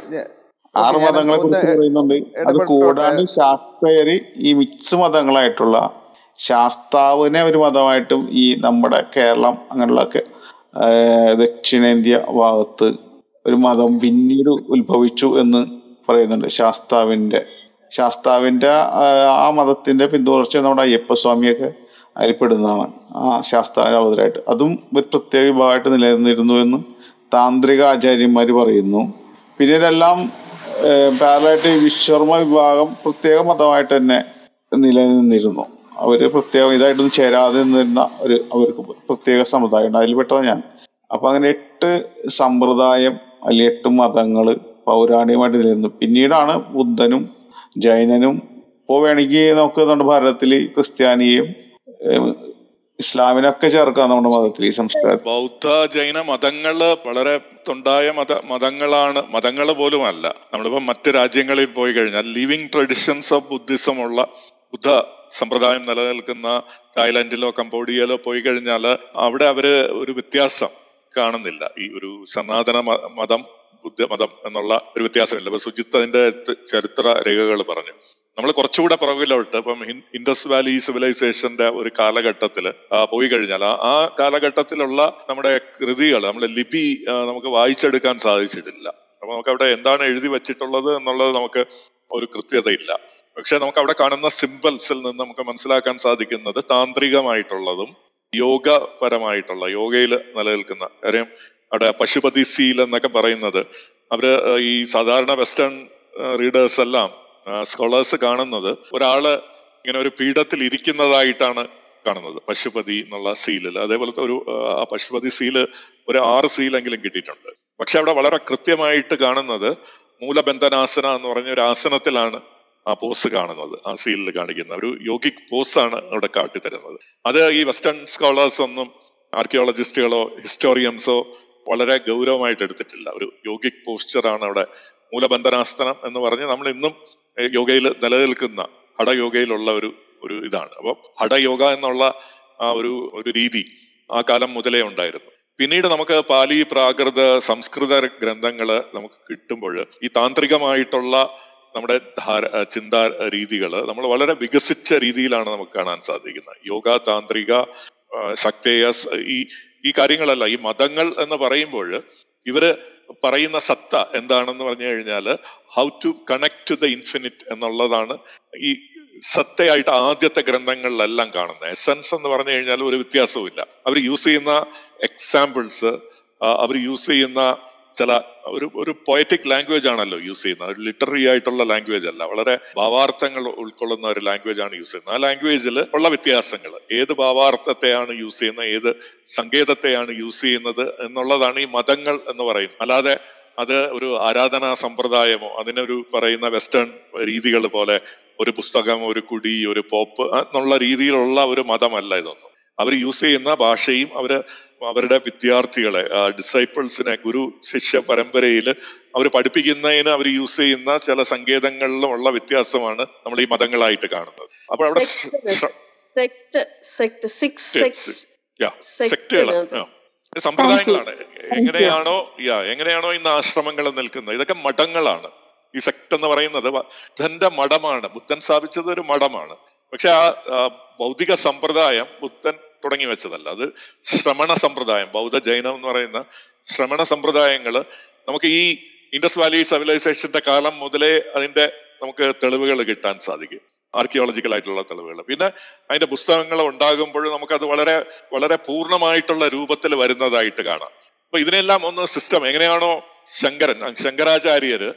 ആറ് മതങ്ങളെ കുറിച്ച് പറയുന്നുണ്ട്. അത് കൂടാണ്ട് ശാസ്ത്രയര് ഈ മിക്സ് മതങ്ങളായിട്ടുള്ള ശാസ്താവിനെ ഒരു മതമായിട്ടും ഈ നമ്മുടെ കേരളം അങ്ങനെയുള്ളൊക്കെ ദക്ഷിണേന്ത്യ ഭാഗത്ത് ഒരു മതം പിന്നീട് ഉത്ഭവിച്ചു എന്ന് പറയുന്നുണ്ട് ശാസ്താവിന്റെ ശാസ്താവിന്റെ ആ മതത്തിന്റെ പിന്തുടർച്ച നമ്മുടെ അയ്യപ്പസ്വാമിയൊക്കെ സ്വാമിയൊക്കെ പെടുന്നതാണ് ആ ശാസ്താവിന്റെ അവതരായിട്ട് അതും ഒരു പ്രത്യേക വിഭാഗമായിട്ട് നിലനിന്നിരുന്നു എന്ന് താന്ത്രിക ആചാര്യന്മാർ പറയുന്നു. പിന്നീടെല്ലാം പാരലായിട്ട് വിശ്വർമ്മ വിഭാഗം പ്രത്യേക മതമായിട്ട് തന്നെ നിലനിന്നിരുന്നു. അവർ പ്രത്യേകം ഇതായിട്ടൊന്നും ചേരാതെ നിന്നിരുന്ന ഒരു അവർക്ക് പ്രത്യേക സമുദായം ഉണ്ട് അതിൽപ്പെട്ടതാണ് ഞാൻ. അപ്പൊ അങ്ങനെ എട്ട് സമ്പ്രദായം അല്ലെങ്കിൽ എട്ട് മതങ്ങൾ പൗരാണികമായിട്ട് നിലനിന്നു. പിന്നീടാണ് ബുദ്ധനും ജൈനനും ഇപ്പോ വേണമെങ്കിൽ നമുക്ക് നമ്മുടെ ഭാരതത്തിൽ ക്രിസ്ത്യാനിയും ഇസ്ലാമിനൊക്കെ ചേർക്കാം നമ്മുടെ മതത്തിൽ ഈ സംസ്കാരം ബൗദ്ധ ജൈന മതങ്ങൾ വളരെ തൊണ്ടായ മത മതങ്ങളാണ് മതങ്ങൾ പോലും അല്ല. നമ്മളിപ്പോ മറ്റു രാജ്യങ്ങളിൽ പോയി കഴിഞ്ഞാൽ ലിവിങ് ട്രഡിഷൻസ് ഓഫ് ബുദ്ധിസം ഉള്ള ബുദ്ധ സമ്പ്രദായം നിലനിൽക്കുന്ന തായ്ലൻഡിലോ കംബോഡിയയിലോ പോയി കഴിഞ്ഞാൽ അവിടെ അവർ ഒരു വ്യത്യാസം കാണുന്നില്ല. ഈ ഒരു സനാതന മതം ബുദ്ധമതം എന്നുള്ള ഒരു വ്യത്യാസമില്ല. അപ്പൊ സുജിത്ത് അതിന്റെ ചരിത്ര രേഖകൾ പറഞ്ഞു. നമ്മൾ കുറച്ചുകൂടെ പുറകിലോട്ട് ഇപ്പം ഇൻഡസ് വാലി സിവിലൈസേഷന്റെ ഒരു കാലഘട്ടത്തിൽ പോയി കഴിഞ്ഞാൽ ആ- കാലഘട്ടത്തിലുള്ള നമ്മുടെ കൃതികൾ നമ്മുടെ ലിപി നമുക്ക് വായിച്ചെടുക്കാൻ സാധിച്ചിട്ടില്ല. അപ്പൊ നമുക്ക് അവിടെ എന്താണ് എഴുതി വെച്ചിട്ടുള്ളത് എന്നുള്ളത് നമുക്ക് ഒരു കൃത്യതയില്ല. പക്ഷെ നമുക്ക് അവിടെ കാണുന്ന സിമ്പിൾസിൽ നിന്ന് നമുക്ക് മനസ്സിലാക്കാൻ സാധിക്കുന്നത് താന്ത്രികമായിട്ടുള്ളതും യോഗപരമായിട്ടുള്ള യോഗയിൽ നിലനിൽക്കുന്ന കാര്യം അവിടെ പശുപതി സീൽ എന്നൊക്കെ പറയുന്നത്. അവർ ഈ സാധാരണ വെസ്റ്റേൺ റീഡേഴ്സ് എല്ലാം സ്കോളേഴ്സ് കാണുന്നത് ഒരാൾ ഇങ്ങനെ ഒരു പീഠത്തിൽ ഇരിക്കുന്നതായിട്ടാണ് കാണുന്നത് പശുപതി എന്നുള്ള സീലിൽ അതേപോലത്തെ ഒരു ആ, പശുപതി സീൽ ഒരു ആറ് സീലെങ്കിലും കിട്ടിയിട്ടുണ്ട്. പക്ഷെ അവിടെ വളരെ കൃത്യമായിട്ട് കാണുന്നത് മൂലബന്ധനാസന എന്ന് പറഞ്ഞ ഒരു ആസനത്തിലാണ് ആ പോസ് കാണുന്നത് ആ സീലിൽ കാണിക്കുന്ന ഒരു യോഗിക് പോസ് ആണ് അവിടെ കാട്ടിത്തരുന്നത്. അത് ഈ വെസ്റ്റേൺ സ്കോളേഴ്സ് ഒന്നും ആർക്കിയോളജിസ്റ്റുകളോ ഹിസ്റ്റോറിയൻസോ വളരെ ഗൗരവമായിട്ട് എടുത്തിട്ടില്ല ഒരു യോഗിക് പോസ്ചറാണ് അവിടെ മൂലബന്ധനാസ്തനം എന്ന് പറഞ്ഞ് നമ്മൾ ഇന്നും യോഗയിൽ നിലനിൽക്കുന്ന ഹഠയോഗയിലുള്ള ഒരു ഒരു ഇതാണ്. അപ്പോൾ ഹഠയോഗ എന്നുള്ള ആ ഒരു ഒരു രീതി ആ കാലം മുതലേ ഉണ്ടായിരുന്നു. പിന്നീട് നമുക്ക് പാലി പ്രാകൃത സംസ്കൃത ഗ്രന്ഥങ്ങൾ നമുക്ക് കിട്ടുമ്പോൾ ഈ താന്ത്രികമായിട്ടുള്ള നമ്മുടെ ധാര ചിന്താ രീതികൾ നമ്മൾ വളരെ വികസിച്ച രീതിയിലാണ് നമുക്ക് കാണാൻ സാധിക്കുന്നത്. യോഗ താന്ത്രിക ശക്തേയസ് ഈ ഈ കാര്യങ്ങളല്ല ഈ മതങ്ങൾ എന്ന് പറയുമ്പോൾ ഇവർ പറയുന്ന സത്ത എന്താണെന്ന് പറഞ്ഞു കഴിഞ്ഞാൽ how to connect to the infinite എന്നുള്ളതാണ് ഈ സത്തയായിട്ട് ആദ്യത്തെ ഗ്രന്ഥങ്ങളിലെല്ലാം കാണുന്നത്. എസൻസ് എന്ന് പറഞ്ഞു കഴിഞ്ഞാൽ ഒരു വ്യത്യാസവുമില്ല. അവർ യൂസ് ചെയ്യുന്ന എക്സാമ്പിൾസ് അവർ യൂസ് ചെയ്യുന്ന ചില ഒരു ഒരു പൊയറ്റിക് ലാംഗ്വേജ് ആണല്ലോ യൂസ് ചെയ്യുന്നത്. ഒരു ലിറ്റററി ആയിട്ടുള്ള ലാംഗ്വേജ് അല്ല. വളരെ ഭാവാർത്ഥങ്ങൾ ഉൾക്കൊള്ളുന്ന ഒരു ലാംഗ്വേജ് ആണ് യൂസ് ചെയ്യുന്നത്. ആ ലാംഗ്വേജിൽ ഉള്ള വ്യത്യാസങ്ങൾ. ഏത് ഭാവാർത്ഥത്തെയാണ് യൂസ് ചെയ്യുന്നത്? ഏത് സങ്കേതത്തെയാണ് യൂസ് ചെയ്യുന്നത്? എന്നുള്ളതാണ് ഈ മതങ്ങൾ എന്ന് പറയുന്നത്. അല്ലാതെ അത് ഒരു ആരാധനാ സമ്പ്രദായമോ അതിനൊരു പറയുന്ന വെസ്റ്റേൺ രീതികൾ പോലെ ഒരു പുസ്തകം ഒരു കുടി ഒരു പോപ്പ് എന്നുള്ള രീതിയിലുള്ള ഒരു മതമല്ല ഇതൊന്നും. അവർ യൂസ് ചെയ്യുന്ന ഭാഷയും അവർ അവരുടെ വിദ്യാർത്ഥികളെ ഡിസൈപ്പിൾസിനെ ഗുരു ശിഷ്യ പരമ്പരയിൽ അവർ പഠിപ്പിക്കുന്നതിന് അവർ യൂസ് ചെയ്യുന്ന ചില സങ്കേതങ്ങളിലും ഉള്ള വ്യത്യാസമാണ് നമ്മൾ ഈ മതങ്ങളായിട്ട് കാണുന്നത്. അപ്പൊ അവിടെ സെക്ടുകൾ സമ്പ്രദായങ്ങളാണ്. എങ്ങനെയാണോ യാ എങ്ങനെയാണോ ഇന്ന് ആശ്രമങ്ങൾ നിൽക്കുന്നത്. ഇതൊക്കെ മഠങ്ങളാണ്. ഈ സെക്ട് എന്ന് പറയുന്നത് ബുദ്ധന്റെ മഠമാണ്. ബുദ്ധൻ സ്ഥാപിച്ചത് ഒരു മഠമാണ്. പക്ഷെ ആ ഭൗതിക സമ്പ്രദായം ബുദ്ധൻ തുടങ്ങി വെച്ചതല്ല. അത് ശ്രമണ സമ്പ്രദായം. ബൗദ്ധ ജൈനം എന്ന് പറയുന്ന ശ്രമണ സമ്പ്രദായങ്ങൾ നമുക്ക് ഈ ഇൻഡസ് വാലി സിവിലൈസേഷന്റെ കാലം മുതലേ അതിന്റെ നമുക്ക് തെളിവുകൾ കിട്ടാൻ സാധിക്കും. ആർക്കിയോളജിക്കൽ ആയിട്ടുള്ള തെളിവുകൾ പിന്നെ അതിന്റെ പുസ്തകങ്ങൾ ഉണ്ടാകുമ്പോൾ നമുക്കത് വളരെ വളരെ പൂർണമായിട്ടുള്ള രൂപത്തിൽ വരുന്നതായിട്ട് കാണാം. അപ്പൊ ഇതിനെല്ലാം ഒന്ന് സിസ്റ്റം എങ്ങനെയാണോ ശങ്കരൻ ശങ്കരാചാര്യര്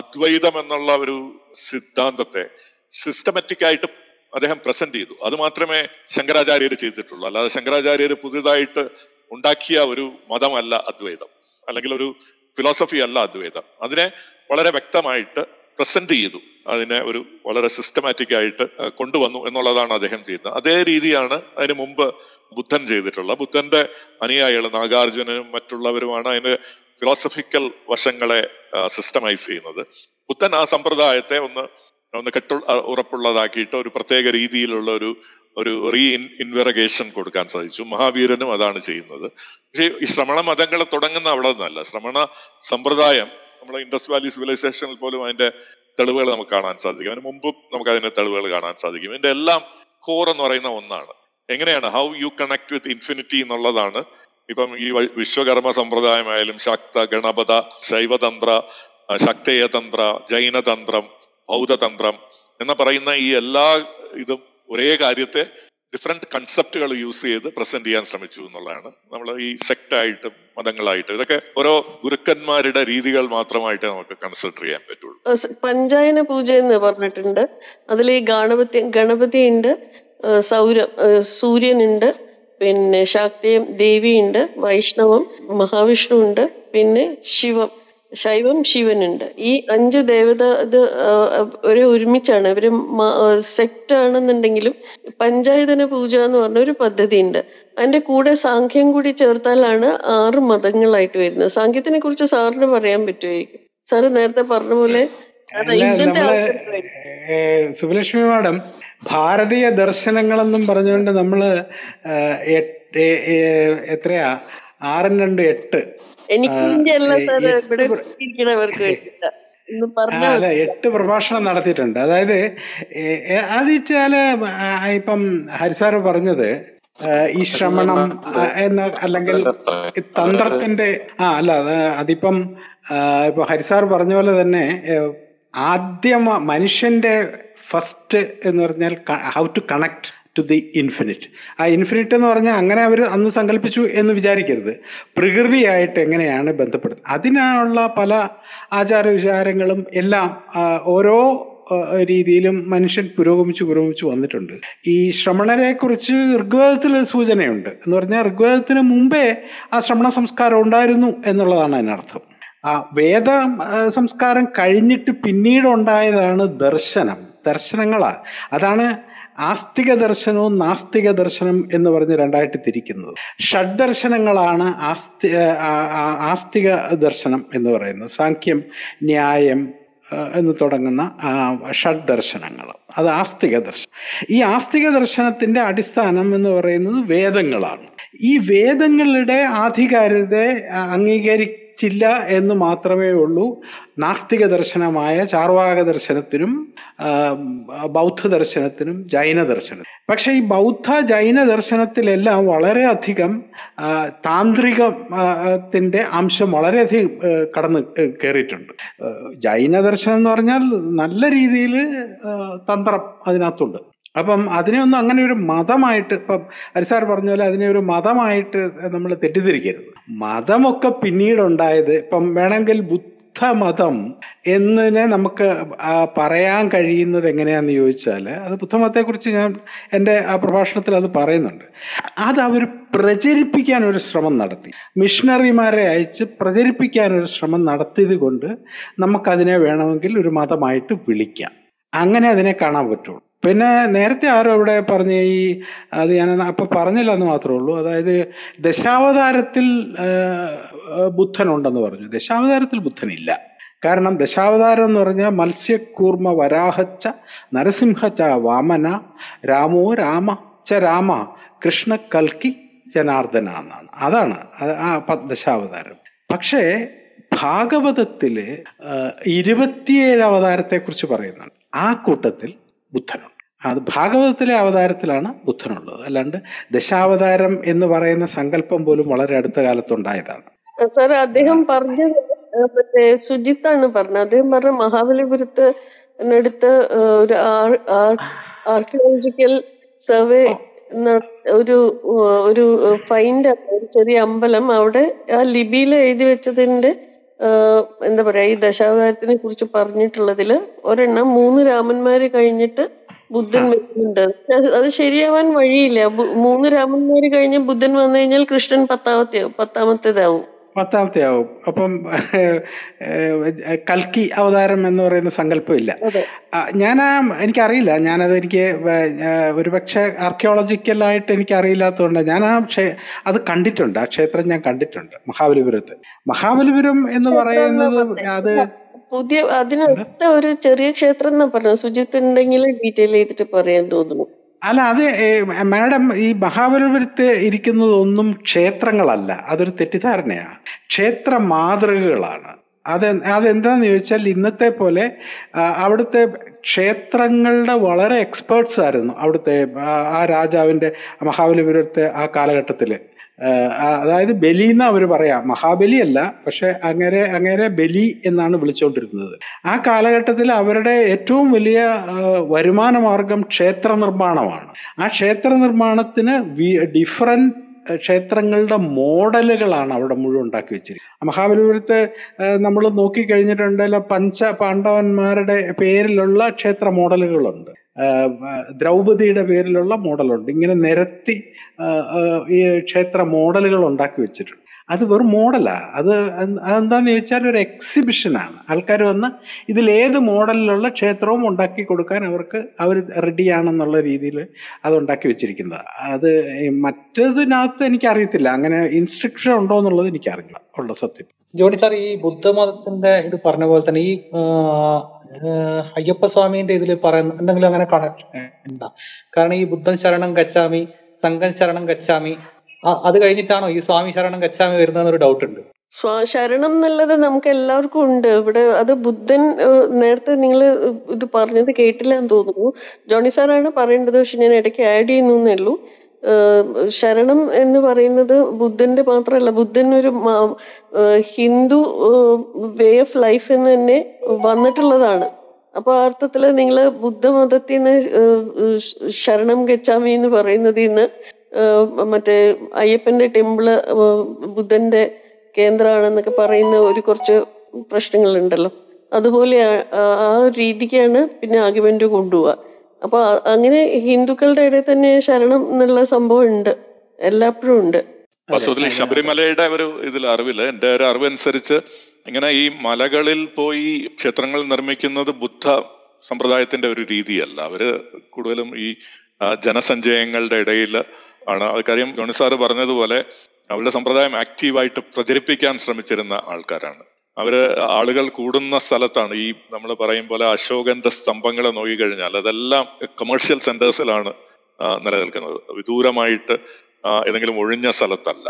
അദ്വൈതം എന്നുള്ള ഒരു സിദ്ധാന്തത്തെ സിസ്റ്റമാറ്റിക് ആയിട്ട് അദ്ദേഹം പ്രസന്റ് ചെയ്തു. അത് മാത്രമേ ശങ്കരാചാര്യർ ചെയ്തിട്ടുള്ളൂ. അല്ലാതെ ശങ്കരാചാര്യർ പുതിയതായിട്ട് ഉണ്ടാക്കിയ ഒരു മതമല്ല അദ്വൈതം. അല്ലെങ്കിൽ ഒരു ഫിലോസഫി അല്ല അദ്വൈതം. അതിനെ വളരെ വ്യക്തമായിട്ട് പ്രസന്റ് ചെയ്തു. അതിനെ ഒരു വളരെ സിസ്റ്റമാറ്റിക് ആയിട്ട് കൊണ്ടുവന്നു എന്നുള്ളതാണ് അദ്ദേഹം ചെയ്യുന്നത്. അതേ രീതിയാണ് അതിന് മുമ്പ് ബുദ്ധൻ ചെയ്തിട്ടുള്ളത്. ബുദ്ധന്റെ അനുയായികൾ നാഗാർജുനനും മറ്റുള്ളവരുമാണ് അതിന്റെ ഫിലോസഫിക്കൽ വശങ്ങളെ സിസ്റ്റമൈസ് ചെയ്യുന്നത്. ബുദ്ധൻ ആ സമ്പ്രദായത്തെ ഒന്ന് ഒന്ന് കെട്ടു ഉറപ്പുള്ളതാക്കിയിട്ട് ഒരു പ്രത്യേക രീതിയിലുള്ള ഒരു ഒരു റീ ഇൻവെറഗേഷൻ കൊടുക്കാൻ സാധിച്ചു. മഹാവീരനും അതാണ് ചെയ്യുന്നത്. പക്ഷേ ഈ ശ്രമണ മതങ്ങൾ തുടങ്ങുന്ന അവിടെ നിന്നല്ല ശ്രമണ സമ്പ്രദായം നമ്മളെ ഇൻഡസ് വാലി സിവിലൈസേഷനിൽ പോലും അതിന്റെ തെളിവുകൾ നമുക്ക് കാണാൻ സാധിക്കും. അതിന് മുമ്പും നമുക്ക് അതിന്റെ തെളിവുകൾ കാണാൻ സാധിക്കും. ഇതിന്റെ എല്ലാം കോർ എന്ന് പറയുന്ന ഒന്നാണ്. എങ്ങനെയാണ്? How you connect with infinity എന്നുള്ളതാണ്. ഇപ്പം ഈ വിശ്വകർമ്മ സമ്പ്രദായമായാലും ശക്ത ഗണപത ശൈവതന്ത്ര ശക്തേയതന്ത്ര ജൈനതന്ത്രം ബൗദ്ധതന്ത്രം എന്ന് പറയുന്ന ഈ എല്ലാ ഇതും ഒരേ കാര്യത്തെ ഡിഫറെന്റ് കൺസെപ്റ്റുകൾ യൂസ് ചെയ്ത് പ്രസന്റ് ചെയ്യാൻ ശ്രമിച്ചു എന്നുള്ളതാണ്. നമ്മൾ ഈ സെക്ടായിട്ടും മതങ്ങളായിട്ടും ഇതൊക്കെ ഓരോ ഗുരുക്കന്മാരുടെ രീതികൾ മാത്രമായിട്ട് നമുക്ക് കൺസിഡർ ചെയ്യാൻ പറ്റുള്ളൂ. പഞ്ചായന പൂജ എന്ന് പറഞ്ഞിട്ടുണ്ട്. അതിൽ ഈ ഗണപതി ഗണപതി ഉണ്ട് സൗര സൂര്യനുണ്ട് പിന്നെ ശാക്തേയം ദേവിയുണ്ട് വൈഷ്ണവം മഹാവിഷ്ണു ഉണ്ട് പിന്നെ ശിവം. ശൈവം ശിവനുണ്ട്. ഈ അഞ്ച് ദേവത ഇത് ഒരു ഒരുമിച്ചാണ്. ഇവർ സെക്റ്റ് ആണെന്നുണ്ടെങ്കിലും പഞ്ചായതന പൂജ എന്ന് പറഞ്ഞ ഒരു പദ്ധതി ഉണ്ട് അതിന്റെ കൂടെ സാഖ്യം കൂടി ചേർത്താലാണ് ആറ് മതങ്ങളായിട്ട് വരുന്നത്. സാഖ്യത്തിനെ കുറിച്ച് സാറിന് പറയാൻ പറ്റുമായിരിക്കും. സാറ് നേരത്തെ പറഞ്ഞ പോലെ സുബലക്ഷ്മി മാഡം ഭാരതീയ ദർശനങ്ങളെന്നും പറഞ്ഞുകൊണ്ട് നമ്മൾ എത്രയാ? ആറും രണ്ട് എട്ട്. എനിക്ക് അല്ല എട്ട് പ്രഭാഷണം നടത്തിയിട്ടുണ്ട്. അതായത് അത് വെച്ചാൽ ഇപ്പം ഹരിസാറ് പറഞ്ഞത് ഈ ശ്രമണം എന്ന അല്ലെങ്കിൽ ഈ തന്ത്രത്തിന്റെ ആ അല്ല അതിപ്പം ഇപ്പൊ ഹരിസാർ പറഞ്ഞ പോലെ തന്നെ ആദ്യം മനുഷ്യന്റെ ഫസ്റ്റ് എന്ന് പറഞ്ഞാൽ how to connect. To the infinite ആ ഇൻഫിനിറ്റ് എന്ന് പറഞ്ഞാൽ അങ്ങനെ അവർ അന്ന് സങ്കല്പിച്ചു എന്ന് വിചാരിക്കരുത്. പ്രകൃതിയായിട്ട് എങ്ങനെയാണ് ബന്ധപ്പെടുന്നത്? അതിനുള്ള പല ആചാര വിചാരങ്ങളും എല്ലാം ഓരോ രീതിയിലും മനുഷ്യൻ പുരോഗമിച്ചു പുരോഗമിച്ചു വന്നിട്ടുണ്ട്. ഈ ശ്രമണരെ കുറിച്ച് ഋഗ്വേദത്തിൽ സൂചനയുണ്ട്. എന്ന് പറഞ്ഞാൽ ഋഗ്വേദത്തിന് മുമ്പേ ആ ശ്രമണ സംസ്കാരം ഉണ്ടായിരുന്നു എന്നുള്ളതാണ് അതിനർത്ഥം. ആ വേദ സംസ്കാരം കഴിഞ്ഞിട്ട് പിന്നീട് ഉണ്ടായതാണ് ദർശനം. ദർശനങ്ങളാണ് അതാണ് ആസ്തിക ദർശനവും നാസ്തിക ദർശനം എന്ന് പറഞ്ഞ് രണ്ടായിട്ട് തിരിക്കുന്നത്. ഷഡ് ദർശനങ്ങളാണ് ആസ്തി ആസ്തിക ദർശനം എന്ന് പറയുന്നത്. സാഖ്യം ന്യായം എന്ന് തുടങ്ങുന്ന ഷഡ് ദർശനങ്ങൾ അത് ആസ്തിക ദർശനം. ഈ ആസ്തിക ദർശനത്തിന്റെ അടിസ്ഥാനം എന്ന് പറയുന്നത് വേദങ്ങളാണ്. ഈ വേദങ്ങളുടെ ആധികാരികതയെ ആ, യോജിച്ചില്ല എന്ന് മാത്രമേ ഉള്ളൂ. നാസ്തിക ദർശനമായ ചാർവാക ദർശനത്തിനും ബൗദ്ധ ദർശനത്തിനും ജൈന ദർശനം പക്ഷേ ഈ ബൗദ്ധ ജൈന ദർശനത്തിലെല്ലാം വളരെയധികം താന്ത്രികത്തിന്റെ അംശം വളരെയധികം കടന്ന് കയറിയിട്ടുണ്ട് ജൈന ദർശനം എന്ന് പറഞ്ഞാൽ നല്ല രീതിയിൽ തന്ത്രം അതിനകത്തുണ്ട്. അപ്പം അതിനെ ഒന്നും അങ്ങനെ ഒരു മതമായിട്ട് ഇപ്പം അരിസാർ പറഞ്ഞ പോലെ അതിനെ ഒരു മതമായിട്ട് നമ്മൾ തെറ്റിദ്ധരിക്കരുത്. മതമൊക്കെ പിന്നീടുണ്ടായത് ഇപ്പം വേണമെങ്കിൽ ബുദ്ധമതം എന്നതിനെ നമുക്ക് പറയാൻ കഴിയുന്നത് എങ്ങനെയാണെന്ന് ചോദിച്ചാൽ അത് ബുദ്ധമതത്തെക്കുറിച്ച് ഞാൻ എന്റെ ആ പ്രഭാഷണത്തിൽ അത് പറയുന്നുണ്ട്. അത് അവർ പ്രചരിപ്പിക്കാൻ ഒരു ശ്രമം നടത്തി. മിഷണറിമാരെ അയച്ച് പ്രചരിപ്പിക്കാൻ ഒരു ശ്രമം നടത്തിയത് കൊണ്ട് നമുക്കതിനെ വേണമെങ്കിൽ ഒരു മതമായിട്ട് വിളിക്കാം. അങ്ങനെ അതിനെ കാണാൻ പറ്റുള്ളൂ. പിന്നെ നേരത്തെ ആരോ അവിടെ പറഞ്ഞ ഈ അത് ഞാൻ അപ്പൊ പറഞ്ഞില്ല എന്ന് മാത്രമേ ഉള്ളൂ. അതായത് ദശാവതാരത്തിൽ ബുദ്ധനുണ്ടെന്ന് പറഞ്ഞു. ദശാവതാരത്തിൽ ബുദ്ധനില്ല. കാരണം ദശാവതാരം എന്ന് പറഞ്ഞാൽ മത്സ്യക്കൂർമ്മ വരാഹച്ച നരസിംഹച്ച വാമന രാമോ രാമ ച രാമ കൃഷ്ണ കൽക്കി ജനാർദ്ദന എന്നാണ്. അതാണ് അത് ആ ദശാവതാരം. പക്ഷേ ഭാഗവതത്തിൽ ഇരുപത്തിയേഴ് അവതാരത്തെ കുറിച്ച് പറയുന്നുണ്ട്. ആ കൂട്ടത്തിൽ ബുദ്ധനുണ്ട്. അത് ഭാഗവതത്തിലെ അവതാരത്തിലാണ് ബുദ്ധനുള്ളത്. അല്ലാണ്ട് ദശാവതാരം എന്ന് പറയുന്ന സങ്കല്പം പോലും വളരെ അടുത്ത കാലത്തുണ്ടായതാണ്. സാർ അദ്ദേഹം പറഞ്ഞത് മറ്റേ സുജിത്താണ് പറഞ്ഞത്. അദ്ദേഹം പറഞ്ഞ മഹാബലിപുരത്ത് അടുത്ത് ഒരു ആർക്കിയോളജിക്കൽ സർവേ ഒരു ഒരു ഫൈൻഡ് ചെറിയ അമ്പലം അവിടെ ആ ലിപിയിൽ എഴുതി വെച്ചതിന്റെ എന്താ പറയാ ഈ ദശാവതാരത്തിനെ കുറിച്ച് പറഞ്ഞിട്ടുള്ളതിൽ ഒരെണ്ണം മൂന്ന് രാമന്മാര് കഴിഞ്ഞിട്ട് ബുദ്ധൻ വരുന്നുണ്ട്. അത് ശരിയാവാൻ വഴിയില്ല. മൂന്ന് രാമന്മാര് കഴിഞ്ഞ് ബുദ്ധൻ വന്നു കഴിഞ്ഞാൽ കൃഷ്ണൻ പത്താമത്തെ പത്താമത്തേതാവും. പത്താമത്തെ ആവും. അപ്പം കൽക്കി അവതാരം എന്ന് പറയുന്ന സങ്കല്പം ഇല്ല ഞാൻ ആ എനിക്കറിയില്ല. ഞാനത് എനിക്ക് ഒരുപക്ഷെ ആർക്കിയോളജിക്കലായിട്ട് എനിക്ക് അറിയില്ലാത്തതുകൊണ്ട് ഞാൻ ആ ക്ഷേ അത് കണ്ടിട്ടുണ്ട്. ആ ക്ഷേത്രം ഞാൻ കണ്ടിട്ടുണ്ട്. മഹാബലിപുരത്ത്. മഹാബലിപുരം എന്ന് പറയുന്നത് അത് പുതിയ അതിനൊരു ഒരു ചെറിയ ക്ഷേത്രം എന്നാ പറഞ്ഞത് സുജിത്ത് ഉണ്ടെങ്കിൽ ഡീറ്റെയിൽ ചെയ്തിട്ട് പറയാൻ തോന്നുന്നു. അല്ല അത് മാഡം ഈ മഹാബലിപുരത്ത് ഇരിക്കുന്നതൊന്നും ക്ഷേത്രങ്ങളല്ല. അതൊരു തെറ്റിദ്ധാരണയാണ് ക്ഷേത്ര മാതൃകകളാണ്. അത് അതെന്താന്ന് ചോദിച്ചാൽ ഇന്നത്തെ പോലെ അവിടുത്തെ ക്ഷേത്രങ്ങളുടെ വളരെ എക്സ്പേർട്സ് ആയിരുന്നു അവിടുത്തെ ആ രാജാവിന്റെ മഹാബലിപുരത്തെ ആ കാലഘട്ടത്തിൽ അതായത് ബലി എന്ന് അവർ പറയാം. മഹാബലി അല്ല പക്ഷെ അങ്ങനെ അങ്ങനെ ബലി എന്നാണ് വിളിച്ചുകൊണ്ടിരുന്നത് ആ കാലഘട്ടത്തിൽ അവരുടെ ഏറ്റവും വലിയ വരുമാന മാർഗം ക്ഷേത്ര നിർമ്മാണമാണ്. ആ ക്ഷേത്ര നിർമ്മാണത്തിന് ഡിഫറെന്റ് ക്ഷേത്രങ്ങളുടെ മോഡലുകളാണ് അവിടെ മുഴുവൻ ഉണ്ടാക്കി വെച്ചിരിക്കുന്നത്. മഹാബലിപുരത്ത് നമ്മൾ നോക്കിക്കഴിഞ്ഞിട്ടുണ്ടെങ്കിൽ പഞ്ച പാണ്ഡവന്മാരുടെ പേരിലുള്ള ക്ഷേത്ര മോഡലുകളുണ്ട്. ദ്രൗപദിയുടെ പേരിലുള്ള മോഡലുണ്ട്. ഇങ്ങനെ നിരത്തി ഈ ക്ഷേത്ര മോഡലുകൾ ഉണ്ടാക്കി വെച്ചിട്ടുണ്ട്. അത് വെറും മോഡലാ. അത് അതെന്താന്ന് ചോദിച്ചാൽ ഒരു എക്സിബിഷനാണ്. ആൾക്കാർ വന്ന് ഇതിൽ ഏത് മോഡലിലുള്ള ക്ഷേത്രവും ഉണ്ടാക്കി കൊടുക്കാൻ അവർക്ക് അവർ റെഡിയാണെന്നുള്ള രീതിയിൽ അത് ഉണ്ടാക്കി വെച്ചിരിക്കുന്നത്. അത് മറ്റതിനകത്ത് എനിക്കറിയത്തില്ല. അങ്ങനെ ഇൻസ്ട്രക്ഷൻ ഉണ്ടോ എന്നുള്ളത് എനിക്കറിയില്ല. ഉള്ള സത്യം. ജോണി സാർ ഈ ബുദ്ധമതത്തിന്റെ ഇത് പറഞ്ഞ പോലെ തന്നെ ഈ അയ്യപ്പ സ്വാമിന്റെ ഇതിൽ പറയുന്ന എന്തെങ്കിലും അങ്ങനെ കണക്ഷൻ ഉണ്ടാ? കാരണം ഈ ബുദ്ധൻ ശരണം ഗച്ഛാമി സംഘം ശരണം ഗച്ഛാമി ആ, അത് കഴിഞ്ഞിട്ടാണോ ഈ സ്വാമി ശരണം കച്ചാമി വരുന്നതെന്നൊരു ഡൗട്ട് ഉണ്ട്. ശരണം എന്നുള്ളത് നമുക്ക് എല്ലാവർക്കും ഉണ്ട്. ഇവിടെ അത് ബുദ്ധൻ നേരത്തെ നിങ്ങൾ ഇത് പറഞ്ഞത് കേട്ടില്ല എന്ന് തോന്നുന്നു. ജോണി സാറാണ് പറയേണ്ടത് പക്ഷെ ഞാൻ ഇടയ്ക്ക് ആഡ് ചെയ്യുന്നേ ഉള്ളൂ. ശരണം എന്ന് പറയുന്നത് ബുദ്ധന്റെ മാത്രമല്ല ബുദ്ധൻ ഒരു ഹിന്ദു വേ ഓഫ് ലൈഫ് എന്ന് തന്നെ വന്നിട്ടുള്ളതാണ്. അപ്പൊ ആ അർത്ഥത്തിൽ നിങ്ങൾ ബുദ്ധമതത്തിൽ നിന്ന് ശരണം ഗച്ചാമി എന്ന് പറയുന്നതിൽ നിന്ന് മറ്റേ അയ്യപ്പന്റെ ടെമ്പിൾ ബുദ്ധന്റെ കേന്ദ്രമാണെന്നൊക്കെ പറയുന്ന ഒരു കുറച്ച് പ്രശ്നങ്ങളുണ്ടല്ലോ. അതുപോലെ ആ- ഒരു രീതിക്കാണ് പിന്നെ ആർഗ്യുമെന്റ് കൊണ്ടുപോവുക. അപ്പോൾ അങ്ങനെ ഹിന്ദുക്കളുടെ ഇടയിൽ തന്നെ ശരണം എന്നുള്ള സംഭവം ഉണ്ട് എല്ലാപ്പോഴും ഉണ്ട്. വാസ്തവത്തിൽ ശബരിമലയുടെ ഒരു ഇതിൽ അറിവിൽ എന്റെ ഒരു അറിവ് അനുസരിച്ച് ഇങ്ങനെ ഈ മലകളിൽ പോയി ക്ഷേത്രങ്ങൾ നിർമ്മിക്കുന്നത് ബുദ്ധ സമ്പ്രദായത്തിന്റെ ഒരു രീതിയല്ല. അവർ കൂടുതലും ഈ ജനസഞ്ചയങ്ങളുടെ ഇടയിൽ ആണ്. അതുകാര്യം ജോണി സാറ് പറഞ്ഞതുപോലെ അവരുടെ സമ്പ്രദായം ആക്റ്റീവായിട്ട് പ്രചരിപ്പിക്കാൻ ശ്രമിച്ചിരുന്ന ആൾക്കാരാണ്. അവർ ആളുകൾ കൂടുന്ന സ്ഥലത്താണ് ഈ നമ്മൾ പറയും പോലെ അശോകന്റെ സ്തംഭങ്ങളെ നോക്കിക്കഴിഞ്ഞാൽ അതെല്ലാം കമേഴ്ഷ്യൽ സെന്റേഴ്സിലാണ് നിലനിൽക്കുന്നത്. വിദൂരമായിട്ട് ഏതെങ്കിലും ഒഴിഞ്ഞ സ്ഥലത്തല്ല.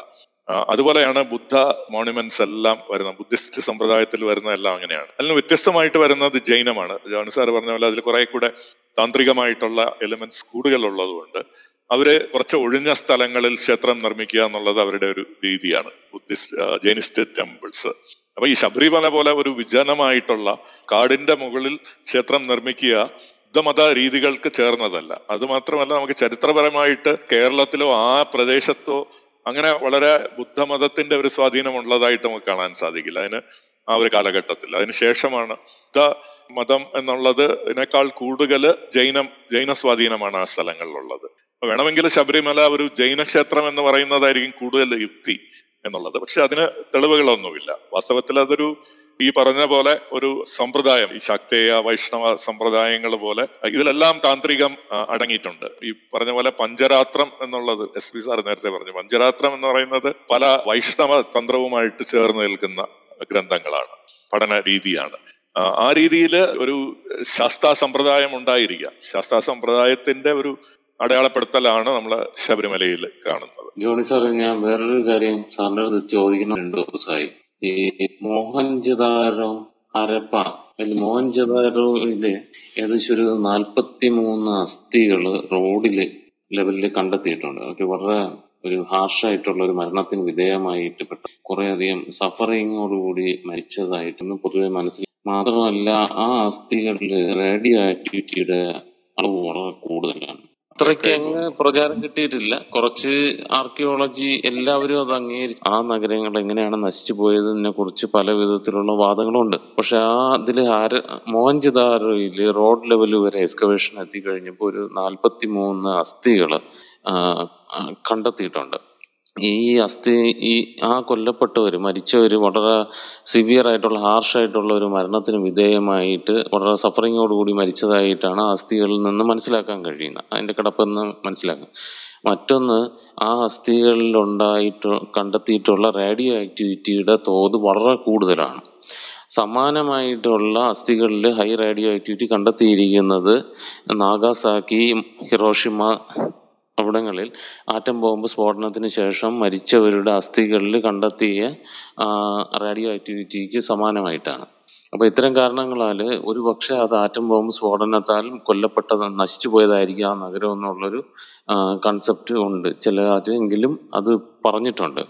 അതുപോലെയാണ് ബുദ്ധ മോണുമെന്റ്സ് എല്ലാം വരുന്ന ബുദ്ധിസ്റ്റ് സമ്പ്രദായത്തിൽ വരുന്ന എല്ലാം അങ്ങനെയാണ്. അതിന് വ്യത്യസ്തമായിട്ട് വരുന്നത് ജൈനമാണ്. ജോണി സാർ പറഞ്ഞ പോലെ അതിൽ കുറെ കൂടെ താന്ത്രികമായിട്ടുള്ള എലിമെന്റ്സ് കൂടുതൽ ഉള്ളതുകൊണ്ട് അവർ കുറച്ച് ഒഴിഞ്ഞ സ്ഥലങ്ങളിൽ ക്ഷേത്രം നിർമ്മിക്കുക എന്നുള്ളത് അവരുടെ ഒരു രീതിയാണ്. ബുദ്ധിസ്റ്റ് ജൈനിസ്റ്റ് ടെമ്പിൾസ് അപ്പൊ ഈ ശബരിമല പോലെ ഒരു വിജനമായിട്ടുള്ള കാടിന്റെ മുകളിൽ ക്ഷേത്രം നിർമ്മിക്കുക ബുദ്ധമത രീതികൾക്ക് ചേർന്നതല്ല. അത് മാത്രമല്ല നമുക്ക് ചരിത്രപരമായിട്ട് കേരളത്തിലോ ആ പ്രദേശത്തോ അങ്ങനെ വളരെ ബുദ്ധമതത്തിന്റെ ഒരു സ്വാധീനം ഉള്ളതായിട്ട് നമുക്ക് കാണാൻ സാധിക്കില്ല. അതിന് ആ ഒരു കാലഘട്ടത്തിൽ. അതിനുശേഷമാണ് ബുദ്ധ മതം എന്നുള്ളത് ഇതിനേക്കാൾ കൂടുതൽ ജൈനം ജൈന സ്വാധീനമാണ് ആ സ്ഥലങ്ങളിലുള്ളത്. വേണമെങ്കിൽ ശബരിമല ഒരു ജൈനക്ഷേത്രം എന്ന് പറയുന്നതായിരിക്കും കൂടുതൽ യുക്തി എന്നുള്ളത്. പക്ഷെ അതിന് തെളിവുകളൊന്നുമില്ല. വാസ്തവത്തിൽ അതൊരു ഈ പറഞ്ഞ പോലെ ഒരു സമ്പ്രദായം ഈ ശാക്തേയ വൈഷ്ണവ സമ്പ്രദായങ്ങൾ പോലെ ഇതിലെല്ലാം താന്ത്രികം അടങ്ങിയിട്ടുണ്ട്. ഈ പറഞ്ഞ പോലെ പഞ്ചരാത്രം എന്നുള്ളത് എസ് പി സാർ നേരത്തെ പറഞ്ഞു. പഞ്ചരാത്രം എന്ന് പറയുന്നത് പല വൈഷ്ണവ തന്ത്രവുമായിട്ട് ചേർന്ന് നിൽക്കുന്ന ഗ്രന്ഥങ്ങളാണ് പഠന രീതിയാണ്. ആ, രീതിയിൽ ഒരു ശാസ്താ സമ്പ്രദായം ഉണ്ടായിരിക്കാം. ശാസ്താ സമ്പ്രദായത്തിന്റെ ഒരു അടയാളപ്പെടുത്തലാണ് നമ്മൾ ശബരിമലയിൽ കാണുന്നത്. ജോണി സാർ ഞാൻ വേറൊരു കാര്യം സാറിന്റെ അടുത്ത് ചോദിക്കുന്ന രണ്ട് ദിവസമായി. ഈ മോഹൻജദാരോ അരപ്പ മോഹൻജദാരോയിലെ ഏകദേശം ഒരു നാൽപ്പത്തി മൂന്ന് അസ്ഥികൾ റോഡിൽ ലെവലിൽ കണ്ടെത്തിയിട്ടുണ്ട്. അവർ വളരെ ഒരു ഹാർഷായിട്ടുള്ള ഒരു മരണത്തിന് വിധേയമായിട്ട് പെട്ട കുറെ അധികം സഫറിങ്ങോടുകൂടി മരിച്ചതായിട്ടൊന്നും പൊതുവെ മനസ്സിൽ മാത്രമല്ല ആ അസ്ഥികളിൽ റേഡിയോ ആക്ടിവിറ്റിയുടെ അളവ് വളരെ കൂടുതലാണ്. അത്രയ്ക്ക് അങ്ങ് പ്രചാരം കിട്ടിയിട്ടില്ല. കുറച്ച് ആർക്കിയോളജി എല്ലാവരും അത് അംഗീകരിച്ചു ആ നഗരങ്ങൾ എങ്ങനെയാണ് നശിച്ചു പോയതിനെ കുറിച്ച് പല വിധത്തിലുള്ള വാദങ്ങളുണ്ട്. പക്ഷെ ആ ഇതിൽ ആര് മോഹൻജിദാറയിൽ റോഡ് ലെവൽ വരെ എക്സ്കവേഷൻ എത്തിക്കഴിഞ്ഞപ്പോൾ ഒരു നാൽപ്പത്തി മൂന്ന് ആ, കണ്ടെത്തിയിട്ടുണ്ട്. ഈ അസ്ഥി ഈ ആ കൊല്ലപ്പെട്ടവർ മരിച്ചവർ വളരെ സിവിയർ ആയിട്ടുള്ള ഹാർഷ് ആയിട്ടുള്ള ഒരു മരണത്തിന് വിധേയമായിട്ട് വളരെ സഫറിങ്ങോടുകൂടി മരിച്ചതായിട്ടാണ് അസ്ഥികളിൽ നിന്ന് മനസ്സിലാക്കാൻ കഴിയുന്നത്. അതിന്റെ കിടപ്പെന്ന് മനസ്സിലാക്കാം. മറ്റൊന്ന് ആ അസ്ഥികളിൽ ഉണ്ടായിട്ട് കണ്ടെത്തിയിട്ടുള്ള റേഡിയോ ആക്ടിവിറ്റിയുടെ തോത് വളരെ കൂടുതലാണ്. സമാനമായിട്ടുള്ള അസ്ഥികളിൽ ഹൈ റേഡിയോ ആക്ടിവിറ്റി കണ്ടെത്തിയിരിക്കുന്നത് നാഗാസാക്കി ഹിറോഷിമ അവിടങ്ങളിൽ ആറ്റം ബോംബ് സ്ഫോടനത്തിന് ശേഷം മരിച്ചവരുടെ അസ്ഥികളിൽ കണ്ടെത്തിയ റേഡിയോ ആക്ടിവിറ്റിക്ക് സമാനമായിട്ടാണ്. അപ്പോൾ ഇത്തരം കാരണങ്ങളാൽ ഒരു പക്ഷേ അത് ആറ്റം ബോംബ് സ്ഫോടനത്താൽ കൊല്ലപ്പെട്ടത് നശിച്ചു പോയതായിരിക്കും ആ നഗരം എന്നുള്ളൊരു കൺസെപ്റ്റ് ഉണ്ട്. ചില ആരെങ്കിലും അത് പറഞ്ഞിട്ടുണ്ട്.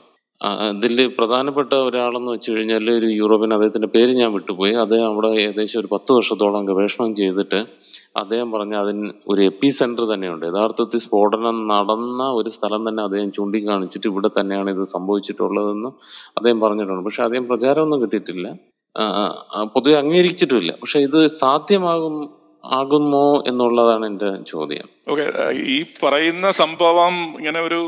ഇതിൽ പ്രധാനപ്പെട്ട ഒരാളെന്ന് വെച്ച് കഴിഞ്ഞാൽ ഒരു യൂറോപ്യൻ അദ്ദേഹത്തിന്റെ പേര് ഞാൻ വിട്ടുപോയി. അദ്ദേഹം അവിടെ ഏകദേശം ഒരു പത്ത് വർഷത്തോളം ഗവേഷണം ചെയ്തിട്ട് അദ്ദേഹം പറഞ്ഞ അതിന് ഒരു എപ്പി സെന്റർ തന്നെയുണ്ട്. യഥാർത്ഥത്തിൽ സ്ഫോടനം നടന്ന ഒരു സ്ഥലം തന്നെ അദ്ദേഹം ചൂണ്ടിക്കാണിച്ചിട്ട് ഇവിടെ തന്നെയാണ് ഇത് സംഭവിച്ചിട്ടുള്ളതെന്ന് അദ്ദേഹം പറഞ്ഞിട്ടുണ്ട്. പക്ഷേ അദ്ദേഹം പ്രചാരമൊന്നും കിട്ടിയിട്ടില്ല. പൊതുവെ അംഗീകരിച്ചിട്ടുമില്ല. പക്ഷെ ഇത് സാധ്യമാകും ആകുമോ എന്നുള്ളതാണ് എന്റെ ചോദ്യം. ഓക്കെ ഈ പറയുന്ന സംഭവം ഇങ്ങനെ ഒരു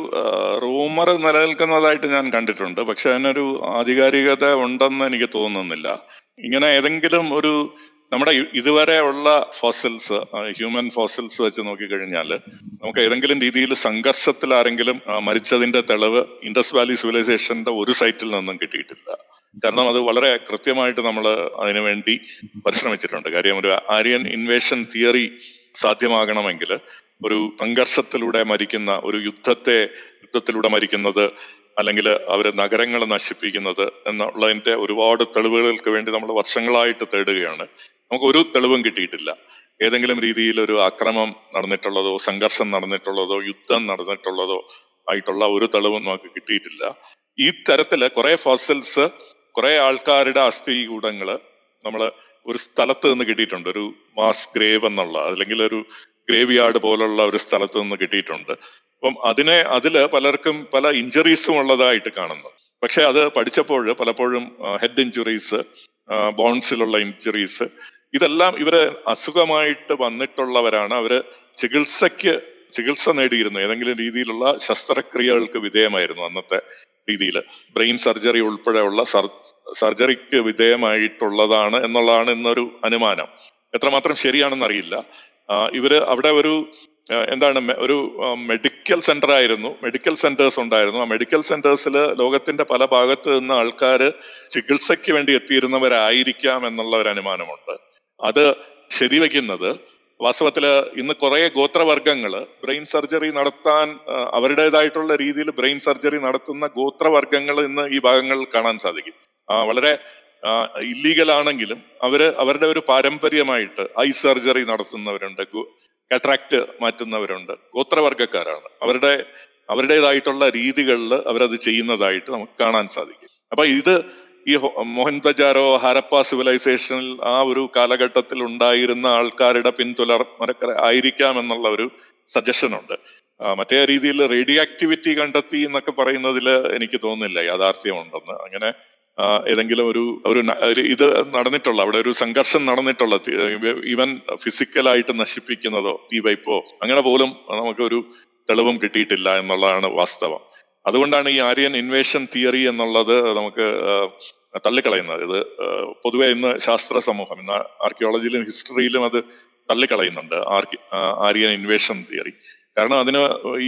റൂമർ നിലനിൽക്കുന്നതായിട്ട് ഞാൻ കണ്ടിട്ടുണ്ട്. പക്ഷെ അതിനൊരു ആധികാരികത ഉണ്ടെന്ന് എനിക്ക് തോന്നുന്നില്ല. ഇങ്ങനെ ഏതെങ്കിലും ഒരു നമ്മുടെ ഇതുവരെ ഉള്ള ഫോസിൽസ് ഹ്യൂമൻ ഫോസിൽസ് വെച്ച് നോക്കിക്കഴിഞ്ഞാൽ നമുക്ക് ഏതെങ്കിലും രീതിയിൽ സംഘർഷത്തിൽ ആരെങ്കിലും മരിച്ചതിന്റെ തെളിവ് ഇൻഡസ് വാലി സിവിലൈസേഷന്റെ ഒരു സൈറ്റിൽ നിന്നും കിട്ടിയിട്ടില്ല. കാരണം അത് വളരെ കൃത്യമായിട്ട് നമ്മൾ അതിനുവേണ്ടി പരിശ്രമിച്ചിട്ടുണ്ട്. കാര്യം ഒരു ആര്യൻ ഇൻവേഷൻ തിയറി സാധ്യമാകണമെങ്കിൽ ഒരു സംഘർഷത്തിലൂടെ മരിക്കുന്ന ഒരു യുദ്ധത്തെ യുദ്ധത്തിലൂടെ മരിക്കുന്നത് അല്ലെങ്കിൽ അവർ നഗരങ്ങൾ നശിപ്പിക്കുന്നത് എന്നുള്ളതിന്റെ ഒരുപാട് തെളിവുകൾക്ക് വേണ്ടി നമ്മൾ വർഷങ്ങളായിട്ട് തേടുകയാണ്. നമുക്ക് ഒരു തെളിവും കിട്ടിയിട്ടില്ല. ഏതെങ്കിലും രീതിയിൽ ഒരു അക്രമം നടന്നിട്ടുള്ളതോ സംഘർഷം നടന്നിട്ടുള്ളതോ യുദ്ധം നടന്നിട്ടുള്ളതോ ആയിട്ടുള്ള ഒരു തെളിവും നമുക്ക് കിട്ടിയിട്ടില്ല. ഈ തരത്തിൽ കുറെ ഫോസിൽസ് കുറെ ആൾക്കാരുടെ അസ്ഥികൂടങ്ങൾ നമ്മൾ ഒരു സ്ഥലത്ത് നിന്ന് കിട്ടിയിട്ടുണ്ട്. ഒരു മാസ് ഗ്രേവ് എന്നുള്ള അല്ലെങ്കിൽ ഒരു ഗ്രേവ് യാർഡ് പോലുള്ള ഒരു സ്ഥലത്ത് നിന്ന് കിട്ടിയിട്ടുണ്ട്. അപ്പം അതിനെ അതിൽ പലർക്കും പല ഇഞ്ചുറീസും ഉള്ളതായിട്ട് കാണുന്നു. പക്ഷെ അത് പഠിച്ചപ്പോൾ പലപ്പോഴും ഹെഡ് ഇഞ്ചുറീസ് ബോൺസിലുള്ള ഇഞ്ചുറീസ് ഇതെല്ലാം ഇവർ അസുഖമായിട്ട് വന്നിട്ടുള്ളവരാണ്. അവർ ചികിത്സയ്ക്ക് ചികിത്സ നേടിയിരുന്നു. ഏതെങ്കിലും രീതിയിലുള്ള ശസ്ത്രക്രിയകൾക്ക് വിധേയമായിരുന്നു അന്നത്തെ രീതിയിൽ ബ്രെയിൻ സർജറി ഉൾപ്പെടെയുള്ള സർജറിക്ക് വിധേയമായിട്ടുള്ളതാണ് എന്നുള്ളതാണ് ഇന്നൊരു അനുമാനം. എത്രമാത്രം ശരിയാണെന്ന് അറിയില്ല ഇവർ അവിടെ ഒരു എന്താണ് ഒരു മെഡിക്കൽ സെന്റർ ആയിരുന്നു മെഡിക്കൽ സെന്റേഴ്സ് ഉണ്ടായിരുന്നു. ആ മെഡിക്കൽ സെന്റേഴ്സിൽ ലോകത്തിന്റെ പല ഭാഗത്ത് നിന്ന് ആൾക്കാർ ചികിത്സയ്ക്ക് വേണ്ടി എത്തിയിരുന്നവരായിരിക്കാം എന്നുള്ള ഒരു അനുമാനമുണ്ട്. അത് ശരിവെക്കുന്നത് വാസ്തവത്തിൽ ഇന്ന് കുറെ ഗോത്രവർഗങ്ങൾ ബ്രെയിൻ സർജറി നടത്താൻ അവരുടേതായിട്ടുള്ള രീതിയിൽ ബ്രെയിൻ സർജറി നടത്തുന്ന ഗോത്രവർഗങ്ങൾ ഇന്ന് ഈ ഭാഗങ്ങളിൽ കാണാൻ സാധിക്കും. വളരെ ഇല്ലീഗൽ ആണെങ്കിലും അവർ അവരുടെ ഒരു പാരമ്പര്യമായിട്ട് ഐ സർജറി നടത്തുന്നവരുണ്ട് കട്രാക്ട് മാറ്റുന്നവരുണ്ട് ഗോത്രവർഗക്കാരാണ്. അവരുടെ അവരുടേതായിട്ടുള്ള രീതികളിൽ അവരത് ചെയ്യുന്നതായിട്ട് നമുക്ക് കാണാൻ സാധിക്കും. അപ്പൊ ഇത് ഈ മോഹൻതജാരോ ഹരപ്പ സിവിലൈസേഷനിൽ ആ ഒരു കാലഘട്ടത്തിൽ ഉണ്ടായിരുന്ന ആൾക്കാരുടെ പിന്തുലർ ആയിരിക്കാം എന്നുള്ള ഒരു സജഷൻ ഉണ്ട്. മറ്റേ രീതിയിൽ റേഡിയോ ആക്ടിവിറ്റി കണ്ടെത്തി എന്നൊക്കെ പറയുന്നതിൽ എനിക്ക് തോന്നുന്നില്ല യാഥാർത്ഥ്യമുണ്ടെന്ന്. അങ്ങനെ ഏതെങ്കിലും ഒരു ഒരു ഒരു ഇത് നടന്നിട്ടുള്ള അവിടെ ഒരു സംഘർഷം നടന്നിട്ടുള്ള ഈവൻ ഫിസിക്കലായിട്ട് നശിപ്പിക്കുന്നതോ തീവയ്പോ അങ്ങനെ പോലും നമുക്കൊരു തെളിവും കിട്ടിയിട്ടില്ല എന്നുള്ളതാണ് വാസ്തവം. അതുകൊണ്ടാണ് ഈ ആര്യൻ ഇൻവേഷൻ തിയറി എന്നുള്ളത് നമുക്ക് തള്ളിക്കളയുന്നത്. ഇത് പൊതുവെ ഇന്ന് ശാസ്ത്ര സമൂഹം ഇന്ന് ആർക്കിയോളജിയിലും ഹിസ്റ്ററിയിലും അത് തള്ളിക്കളയുന്നുണ്ട് ആർക്കി ആര്യൻ ഇൻവേഷൻ തിയറി കാരണം അതിന്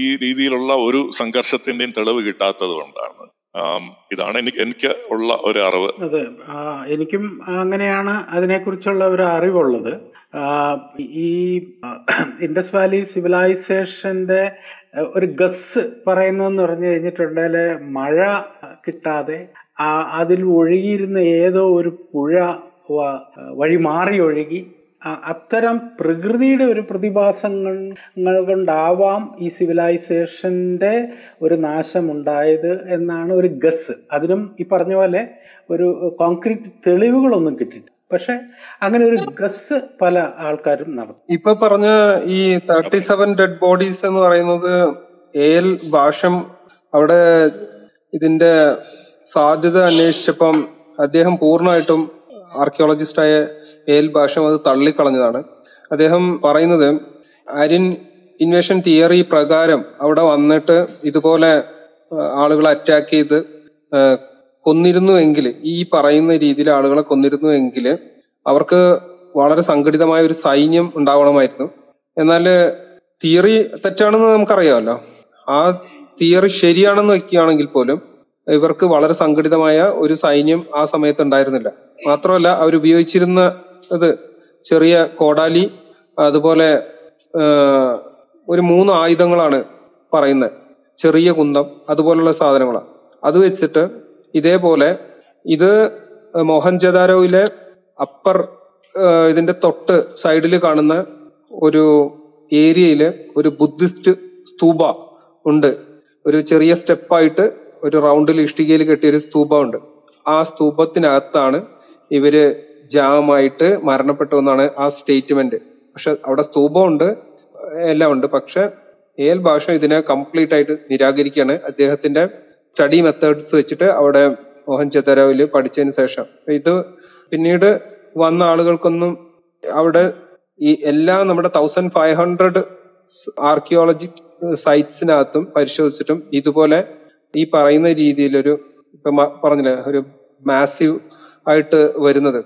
ഈ രീതിയിലുള്ള ഒരു സംഘർഷത്തിന്റെയും തെളിവ് കിട്ടാത്തത് കൊണ്ടാണ്. ഇതാണ് എനിക്ക് എനിക്ക് ഉള്ള ഒരു അറിവ്. അതെ എനിക്കും അങ്ങനെയാണ് അതിനെക്കുറിച്ചുള്ള ഒരു അറിവുള്ളത്. ഈ ഇൻഡസ് വാലി സിവിലൈസേഷന്റെ ഒരു ഗസ് പറയുന്നതെന്ന് പറഞ്ഞു കഴിഞ്ഞിട്ടുണ്ടെങ്കിൽ മഴ കിട്ടാതെ അതിൽ ഒഴുകിയിരുന്ന ഏതോ ഒരു പുഴ വഴി മാറി ഒഴുകി. അത്തരം പ്രകൃതിയുടെ ഒരു പ്രതിഭാസങ്ങൾ കൊണ്ടാവാം ഈ സിവിലൈസേഷന്റെ ഒരു നാശമുണ്ടായത് എന്നാണ് ഒരു ഗസ്. അതിനും ഈ പറഞ്ഞ പോലെ ഒരു കോൺക്രീറ്റ് തെളിവുകളൊന്നും കിട്ടിയിട്ടില്ല. പക്ഷെ അങ്ങനെ ഒരു ഗസ് പല ആൾക്കാരും നടത്തും. ഇപ്പൊ പറഞ്ഞ ഈ തേർട്ടി സെവൻ ഡെഡ് ബോഡീസ് എന്ന് പറയുന്നത് എൽ ഭാഷം അവിടെ ഇതിന്റെ സാധ്യത അന്വേഷിച്ചപ്പം അദ്ദേഹം പൂർണമായിട്ടും ആർക്കിയോളജിസ്റ്റായ എൽ ഭാഷം അത് തള്ളിക്കളഞ്ഞതാണ്. അദ്ദേഹം പറയുന്നത് അരിൻ ഇൻവേഷൻ തിയറി പ്രകാരം അവിടെ വന്നിട്ട് ഇതുപോലെ ആളുകളെ അറ്റാക്ക് ചെയ്ത് കൊന്നിരുന്നുവെങ്കിൽ ഈ പറയുന്ന രീതിയിൽ ആളുകളെ കൊന്നിരുന്നുവെങ്കിൽ അവർക്ക് വളരെ സംഘടിതമായ ഒരു സൈന്യം ഉണ്ടാവണമായിരുന്നു. എന്നാൽ തിയറി തെറ്റാണെന്ന് നമുക്കറിയാമല്ലോ. ആ തിയറി ശരിയാണെന്ന് വെക്കുകയാണെങ്കിൽ പോലും ഇവർക്ക് വളരെ സംഘടിതമായ ഒരു സൈന്യം ആ സമയത്ത് ഉണ്ടായിരുന്നില്ല. മാത്രമല്ല അവർ ഉപയോഗിച്ചിരുന്ന ഇത് ചെറിയ കോടാലി അതുപോലെ ഒരു മൂന്ന് ആയുധങ്ങളാണ് പറയുന്നത്. ചെറിയ കുന്തം അതുപോലുള്ള സാധനങ്ങളാണ്. അത് വെച്ചിട്ട് ഇതേപോലെ ഇത് മോഹൻജദാരോയിലെ അപ്പർ ഇതിന്റെ തൊട്ട് സൈഡിൽ കാണുന്ന ഒരു ഏരിയയിൽ ഒരു ബുദ്ധിസ്റ്റ് സ്തൂപ ഉണ്ട്. ഒരു ചെറിയ സ്റ്റെപ്പായിട്ട് ഒരു റൗണ്ടിൽ ഇഷ്ടികയിൽ കെട്ടിയ ഒരു സ്തൂപ ഉണ്ട്. ആ സ്തൂപത്തിനകത്താണ് ഇവർ ജാമായിട്ട് മരണപ്പെട്ടു എന്നാണ് ആ സ്റ്റേറ്റ്മെന്റ്. പക്ഷെ അവിടെ സ്തൂപമുണ്ട് എല്ലാം ഉണ്ട്. പക്ഷെ എൽ ഭാഷ ഇതിനെ കംപ്ലീറ്റ് ആയിട്ട് നിരാകരിക്കുകയാണ്. അദ്ദേഹത്തിന്റെ സ്റ്റഡി മെത്തേഡ്സ് വെച്ചിട്ട് അവിടെ മോഹൻജദാരോവിൽ പഠിച്ചതിന് ശേഷം. ഇത് പിന്നീട് വന്ന ആളുകൾക്കൊന്നും അവിടെ ഈ എല്ലാ നമ്മുടെ തൗസൻഡ് ഫൈവ് ഹൺഡ്രഡ് ആർക്കിയോളജി സൈറ്റ്സിനകത്തും പരിശോധിച്ചിട്ടും ഇതുപോലെ ഈ പറയുന്ന രീതിയിലൊരു ഇപ്പൊ പറഞ്ഞില്ലേ ഒരു മാസീവ് ആയിട്ട് വരുന്നത്.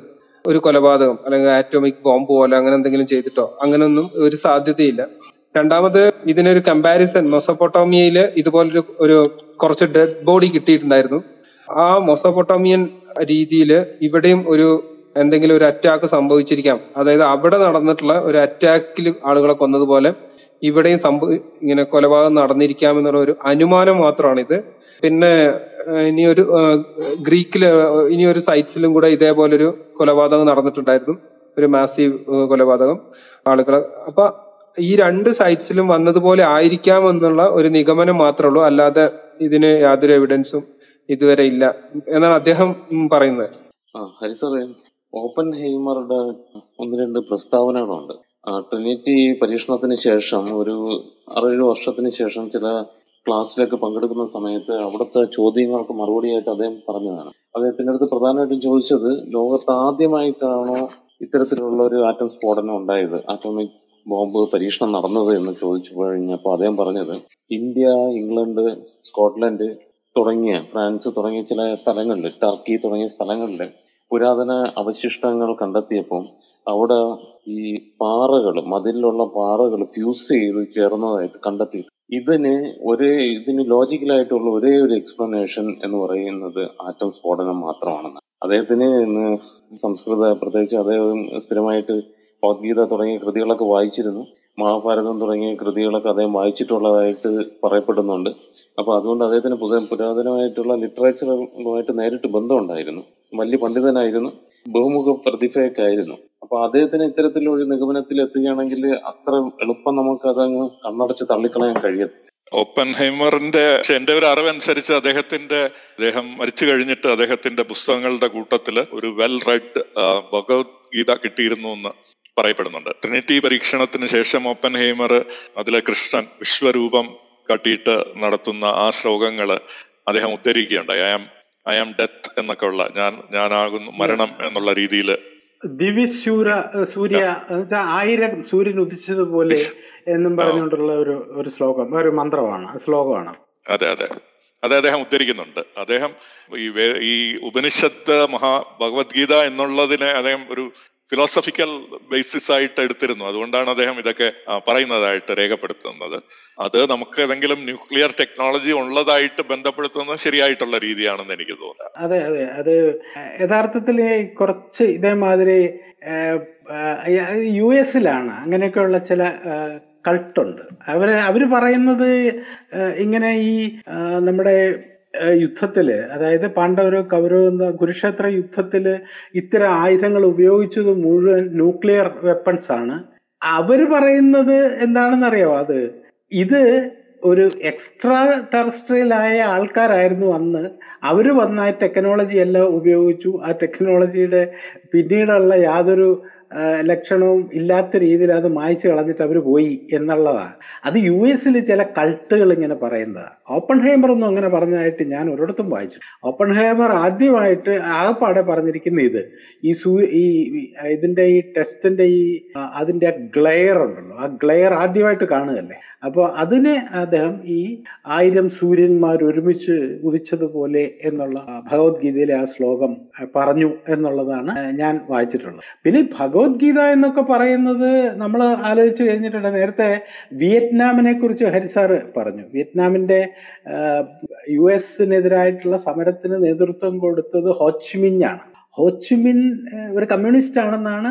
ഒരു കൊലപാതകം അല്ലെങ്കിൽ ആറ്റോമിക് ബോംബ് പോലെ അങ്ങനെ എന്തെങ്കിലും ചെയ്തിട്ടോ അങ്ങനെയൊന്നും ഒരു സാധ്യതയില്ല. രണ്ടാമത് ഇതിനൊരു കമ്പാരിസൺ മൊസോപൊട്ടോമിയയിൽ ഇതുപോലൊരു ഒരു കുറച്ച് ഡെഡ് ബോഡി കിട്ടിയിട്ടുണ്ടായിരുന്നു. ആ മൊസപ്പൊട്ടോമിയൻ രീതിയിൽ ഇവിടെയും ഒരു എന്തെങ്കിലും ഒരു അറ്റാക്ക് സംഭവിച്ചിരിക്കാം. അതായത് അവിടെ നടന്നിട്ടുള്ള ഒരു അറ്റാക്കിൽ ആളുകളെ കൊന്നതുപോലെ ഇവിടെയും സംഭവ ഇങ്ങനെ കൊലപാതകം നടന്നിരിക്കാം എന്നുള്ള ഒരു അനുമാനം മാത്രമാണ് ഇത് പിന്നെ ഇനി ഒരു ഗ്രീക്കിൽ ഇനി ഒരു സൈറ്റ്സിലും കൂടെ ഇതേപോലൊരു കൊലപാതകം നടന്നിട്ടുണ്ടായിരുന്നു. ഒരു മാസീവ് കൊലപാതകം ആളുകളെ അപ്പൊ ഈ രണ്ട് സൈറ്റ്സിലും വന്നതുപോലെ ആയിരിക്കാം എന്നുള്ള ഒരു നിഗമനം മാത്രമേ ഉള്ളൂ. അല്ലാതെ ഇതിന് യാതൊരു എവിഡൻസും ഇതുവരെ ഇല്ല എന്നാണ് അദ്ദേഹം പറയുന്നത്. ഓപ്പൺ ഹെയ്മറുടെ ഒന്ന് രണ്ട് പ്രസ്താവനകളുണ്ട്. ട്രിനിറ്റി പരീക്ഷണത്തിന് ശേഷം ഒരു അറേഴ് വർഷത്തിന് ശേഷം ചില ക്ലാസ്സിലൊക്കെ പങ്കെടുക്കുന്ന സമയത്ത് അവിടുത്തെ ചോദ്യങ്ങൾക്ക് മറുപടിയായിട്ട് അദ്ദേഹം പറഞ്ഞതാണ്. അദ്ദേഹത്തിന്റെ അടുത്ത് പ്രധാനമായിട്ടും ചോദിച്ചത് ലോകത്ത് ആദ്യമായിട്ടാണോ ഇത്തരത്തിലുള്ള ഒരു ആറ്റം സ്ഫോടനം ഉണ്ടായത്? ആറ്റോമിക് ബോംബ് പരീക്ഷണം നടന്നത് എന്ന് ചോദിച്ചു കഴിഞ്ഞപ്പോൾ അദ്ദേഹം പറഞ്ഞത് ഇന്ത്യ ഇംഗ്ലണ്ട് സ്കോട്ട്ലൻഡ് തുടങ്ങിയ ഫ്രാൻസ് തുടങ്ങിയ ചില സ്ഥലങ്ങളിൽ ടർക്കി തുടങ്ങിയ സ്ഥലങ്ങളിൽ പുരാതന അവശിഷ്ടങ്ങൾ കണ്ടെത്തിയപ്പോൾ അവിടെ ഈ പാറകൾ മതിലുള്ള പാറകൾ ഫ്യൂസ് ചെയ്ത് ചേർന്നതായിട്ട് കണ്ടെത്തി. ഇതിന് ഒരേ ഇതിന് ലോജിക്കലായിട്ടുള്ള ഒരേ ഒരു എക്സ്പ്ലനേഷൻ എന്ന് പറയുന്നത് ആറ്റം സ്ഫോടനം മാത്രമാണെന്ന് അദ്ദേഹത്തിന് സംസ്കൃത പ്രത്യേകിച്ച് അദ്ദേഹം സ്ഥിരമായിട്ട് ഭഗവത്ഗീത തുടങ്ങിയ കൃതികളൊക്കെ വായിച്ചിരുന്നു. മഹാഭാരതം തുടങ്ങിയ കൃതികളൊക്കെ അദ്ദേഹം വായിച്ചിട്ടുള്ളതായിട്ട് പറയപ്പെടുന്നുണ്ട്. അപ്പൊ അതുകൊണ്ട് അദ്ദേഹത്തിന് പുതിയ പുരാതനമായിട്ടുള്ള ലിറ്ററേച്ചറുമായിട്ട് നേരിട്ട് ബന്ധമുണ്ടായിരുന്നു. വലിയ പണ്ഡിതനായിരുന്നു. ബഹുമുഖ പ്രതിഭയൊക്കെ ആയിരുന്നു. അപ്പൊ അദ്ദേഹത്തിന് ഇത്തരത്തിലൊരു നിഗമനത്തിൽ എത്തുകയാണെങ്കിൽ അത്ര എളുപ്പം നമുക്ക് അതങ്ങ് കണ്ണടച്ച് തള്ളിക്കളയാൻ കഴിയും. ഒപ്പൻ ഹൈമറിന്റെ എന്റെ ഒരു അറിവനുസരിച്ച് അദ്ദേഹത്തിന്റെ അദ്ദേഹം മരിച്ചു കഴിഞ്ഞിട്ട് അദ്ദേഹത്തിന്റെ പുസ്തകങ്ങളുടെ കൂട്ടത്തിൽ ഒരു വെൽ റെഡ് ഭഗവത്ഗീത കിട്ടിയിരുന്നു എന്ന്. പറയപ്പെടുന്നുണ്ട്. ട്രിനിറ്റി പരീക്ഷണത്തിന് ശേഷം ഓപ്പൻ ഹേമർ അതിലെ കൃഷ്ണൻ വിശ്വരൂപം കാട്ടിയിട്ട് നടത്തുന്ന ആ ശ്ലോകങ്ങൾ അദ്ദേഹം ഉദ്ധരിക്കുകയുണ്ടായി I am I am death എന്നൊക്കെ ഉള്ള ഞാൻ ഞാനാകുന്നു മരണം എന്നുള്ള രീതിയിൽ ദിവിശൂര സൂര്യ ആയിരം സൂര്യൻ ഉദിച്ചതുപോലെ എന്നും പറഞ്ഞുകൊണ്ടുള്ള ഒരു ഒരു ശ്ലോകം ഒരു മന്ത്രമാണ് ശ്ലോകമാണ്. അതെ അതെ. അത് അദ്ദേഹം ഉദ്ധരിക്കുന്നുണ്ട്. അദ്ദേഹം ഈ ഈ ഉപനിഷത്ത് മഹാ ഭഗവത്ഗീത എന്നുള്ളതിനെ അദ്ദേഹം ഒരു ഫിലോസഫിക്കൽ ബേസിസ് ആയിട്ട് എടുത്തിരുന്നു. അതുകൊണ്ടാണ് അദ്ദേഹം ഇതൊക്കെ പറയുന്നതായിട്ട് രേഖപ്പെടുത്തുന്നത്. അത് നമുക്ക് ഏതെങ്കിലും ന്യൂക്ലിയർ ടെക്നോളജി ഉള്ളതായിട്ട് ബന്ധപ്പെടുത്തുന്നത് ശരിയായിട്ടുള്ള രീതിയാണെന്ന് എനിക്ക് തോന്നുന്നത് അതെ അതെ. അത് യഥാർത്ഥത്തിൽ കുറച്ച് ഇതേമാതിരി യു എസിലാണ് അങ്ങനെയൊക്കെയുള്ള ചില കൾട്ടുണ്ട് അവർ അവർ പറയുന്നത് ഇങ്ങനെ ഈ നമ്മുടെ യുദ്ധത്തിൽ അതായത് പാണ്ഡവരോ കൗരവോ എന്ന കുരുക്ഷേത്ര യുദ്ധത്തിൽ ഇത്തരം ആയുധങ്ങൾ ഉപയോഗിച്ചത് മുഴുവൻ ന്യൂക്ലിയർ വെപ്പൺസ് ആണ്. അവർ പറയുന്നത് എന്താണെന്നറിയോ? അത് ഇത് ഒരു എക്സ്ട്രാ ടെറസ്ട്രിയൽ ആയ ആൾക്കാരായിരുന്നു അന്ന്. അവർ വന്ന ടെക്നോളജി എല്ലാം ഉപയോഗിച്ചു. ആ ടെക്നോളജിയുടെ പിന്നീടുള്ള യാതൊരു ലക്ഷണവും ഇല്ലാത്ത രീതിയിൽ അത് മായ്ച്ചു കളഞ്ഞിട്ട് അവർ പോയി എന്നുള്ളതാണ് അത് യു എസിൽ ചില കൾട്ടുകൾ ഇങ്ങനെ പറയുന്നതാണ് ഓപ്പൺ ഹേമർ ഒന്നും അങ്ങനെ പറഞ്ഞതായിട്ട് ഞാൻ ഒരിടത്തും വായിച്ചു ഓപ്പൺ ഹേമർ ആദ്യമായിട്ട് ആകപ്പാടെ പറഞ്ഞിരിക്കുന്ന ഇത്. ഈ സൂ ഈ ഇതിന്റെ ഈ ടെസ്റ്റിന്റെ ഈ അതിന്റെ ഗ്ലെയർ ഉണ്ടല്ലോ. ആ ഗ്ലെയർ ആദ്യമായിട്ട് കാണുകയല്ലേ? അപ്പോൾ അതിനെ അദ്ദേഹം ഈ ആയിരം സൂര്യന്മാർ ഒരുമിച്ച് ഉദിച്ചതുപോലെ എന്നുള്ള ഭഗവത്ഗീതയിലെ ആ ശ്ലോകം പറഞ്ഞു എന്നുള്ളതാണ് ഞാൻ വായിച്ചിട്ടുള്ളത്. പിന്നെ ഭഗവത്ഗീത എന്നൊക്കെ പറയുന്നത് നമ്മൾ ആലോചിച്ച് കഴിഞ്ഞിട്ടുണ്ട്. നേരത്തെ വിയറ്റ്നാമിനെ കുറിച്ച് ഹരിസാറ് പറഞ്ഞു. വിയറ്റ്നാമിന്റെ യു എസിനെതിരായിട്ടുള്ള സമരത്തിന് നേതൃത്വം കൊടുത്തത് ഹോച്ചിമിഞ്ഞാണ് ഹോച്ചിമിൻ ഒരു കമ്മ്യൂണിസ്റ്റ് ആണെന്നാണ്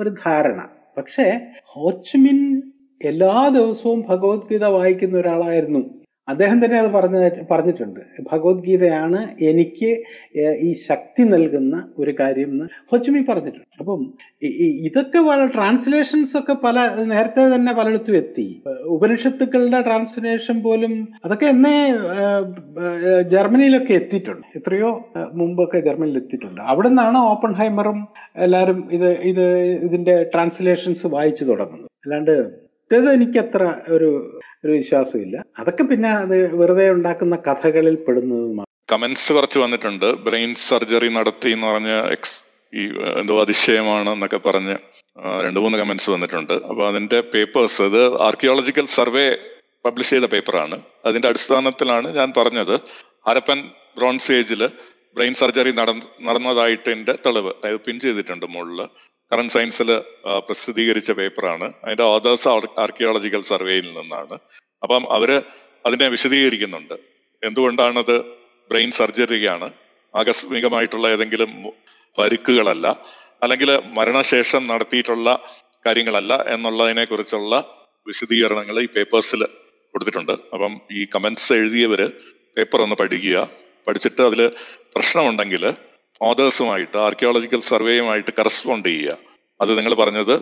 ഒരു ധാരണ. പക്ഷേ ഹോച്ചിമിൻ എല്ലാ ദിവസവും ഭഗവത്ഗീത വായിക്കുന്ന ഒരാളായിരുന്നു. അദ്ദേഹം തന്നെ അത് പറഞ്ഞ പറഞ്ഞിട്ടുണ്ട്. ഭഗവത്ഗീതയാണ് എനിക്ക് ഈ ശക്തി നൽകുന്ന ഒരു കാര്യം എന്ന് ഹൊച്ചുമി പറഞ്ഞിട്ടുണ്ട്. അപ്പം ഇതൊക്കെ വളരെ ട്രാൻസ്ലേഷൻസ് ഒക്കെ പല നേരത്തെ തന്നെ പലയിടത്തും എത്തി. ഉപനിഷത്തുക്കളുടെ ട്രാൻസ്ലേഷൻ പോലും അതൊക്കെ എന്നേ ജർമ്മനിയിലൊക്കെ എത്തിയിട്ടുണ്ട്. എത്രയോ മുമ്പൊക്കെ ജർമ്മനിയിൽ എത്തിയിട്ടുണ്ട്. അവിടെ നിന്നാണ് ഓപ്പൺ ഹൈമറും എല്ലാവരും ഇത് ഇത് ഇതിന്റെ ട്രാൻസ്ലേഷൻസ് വായിച്ചു തുടങ്ങുന്നത്. അല്ലാണ്ട് മറ്റേത് എനിക്കത്ര ഒരു ഒരു വിശ്വാസമില്ല. അതൊക്കെ പിന്നെ അത് വെറുതെ ഉണ്ടാക്കുന്ന കഥകളിൽ പെടുന്നത് കമന്റ്സ് കുറച്ച് വന്നിട്ടുണ്ട്. ബ്രെയിൻ സർജറി നടത്തി എന്ന് പറഞ്ഞ എക്സ് ഈ എന്തോ അതിശയമാണ് എന്നൊക്കെ പറഞ്ഞ് രണ്ടു മൂന്ന് കമന്റ്സ് വന്നിട്ടുണ്ട്. അപ്പൊ അതിന്റെ പേപ്പേഴ്സ് അത് ആർക്കിയോളജിക്കൽ സർവേ പബ്ലിഷ് ചെയ്ത പേപ്പറാണ്. അതിന്റെ അടിസ്ഥാനത്തിലാണ് ഞാൻ പറഞ്ഞത്. ഹരപ്പൻ ബ്രോൺസ് ഏജിൽ ബ്രെയിൻ സർജറി നടന്നതായിട്ട് നടന്നതായിട്ടിന്റെ തെളിവ്. അതായത് പിൻ ചെയ്തിട്ടുണ്ട് മുകളിൽ കറണ്ട് സയൻസിൽ പ്രസിദ്ധീകരിച്ച പേപ്പറാണ്. അതിന്റെ ഓതേഴ്സ് ആർക്കിയോളജിക്കൽ സർവേയിൽ നിന്നാണ്. അപ്പം അവർ അതിനെ വിശദീകരിക്കുന്നുണ്ട്. എന്തുകൊണ്ടാണത് ബ്രെയിൻ സർജറിയാണ് ആകസ്മികമായിട്ടുള്ള ഏതെങ്കിലും പരുക്കുകളല്ല അല്ലെങ്കിൽ മരണശേഷം നടത്തിയിട്ടുള്ള കാര്യങ്ങളല്ല എന്നുള്ളതിനെ കുറിച്ചുള്ള വിശദീകരണങ്ങൾ ഈ പേപ്പേഴ്സിൽ കൊടുത്തിട്ടുണ്ട്. അപ്പം ഈ കമന്റ്സ് എഴുതിയവര് പേപ്പർ ഒന്ന് പഠിക്കുക. പഠിച്ചിട്ട് അതിൽ പ്രശ്നമുണ്ടെങ്കിൽ ഓതേഴ്സുമായിട്ട് ആർക്കിയോളജിക്കൽ സർവേയുമായിട്ട് കറസ്പോണ്ട് ചെയ്യുക. അത് നിങ്ങൾ പറഞ്ഞത്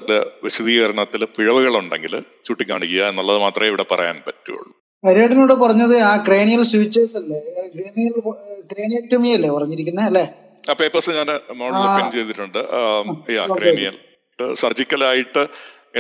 വിശദീകരണത്തിൽ പിഴവുകളുണ്ടെങ്കിൽ ചൂണ്ടിക്കാണിക്കുക എന്നുള്ളത് മാത്രമേ ഇവിടെ പറയാൻ പറ്റുള്ളൂ. ഹരിയേട്ടനോട് പറഞ്ഞത് ആ ക്രേനിയൽ സ്വിച്ചേഴ്സ് അല്ലേ? ക്രേനിയൽ ക്രേനിയക്ടമി അല്ലേ പറഞ്ഞിരിക്കുന്നത് അല്ലേ? ആ പേപ്പേഴ്സ് ഞാൻ മോഡൽ. പിൻ ചെയ്തിട്ടുണ്ട്. ക്രേനിയൽ സർജിക്കലായിട്ട്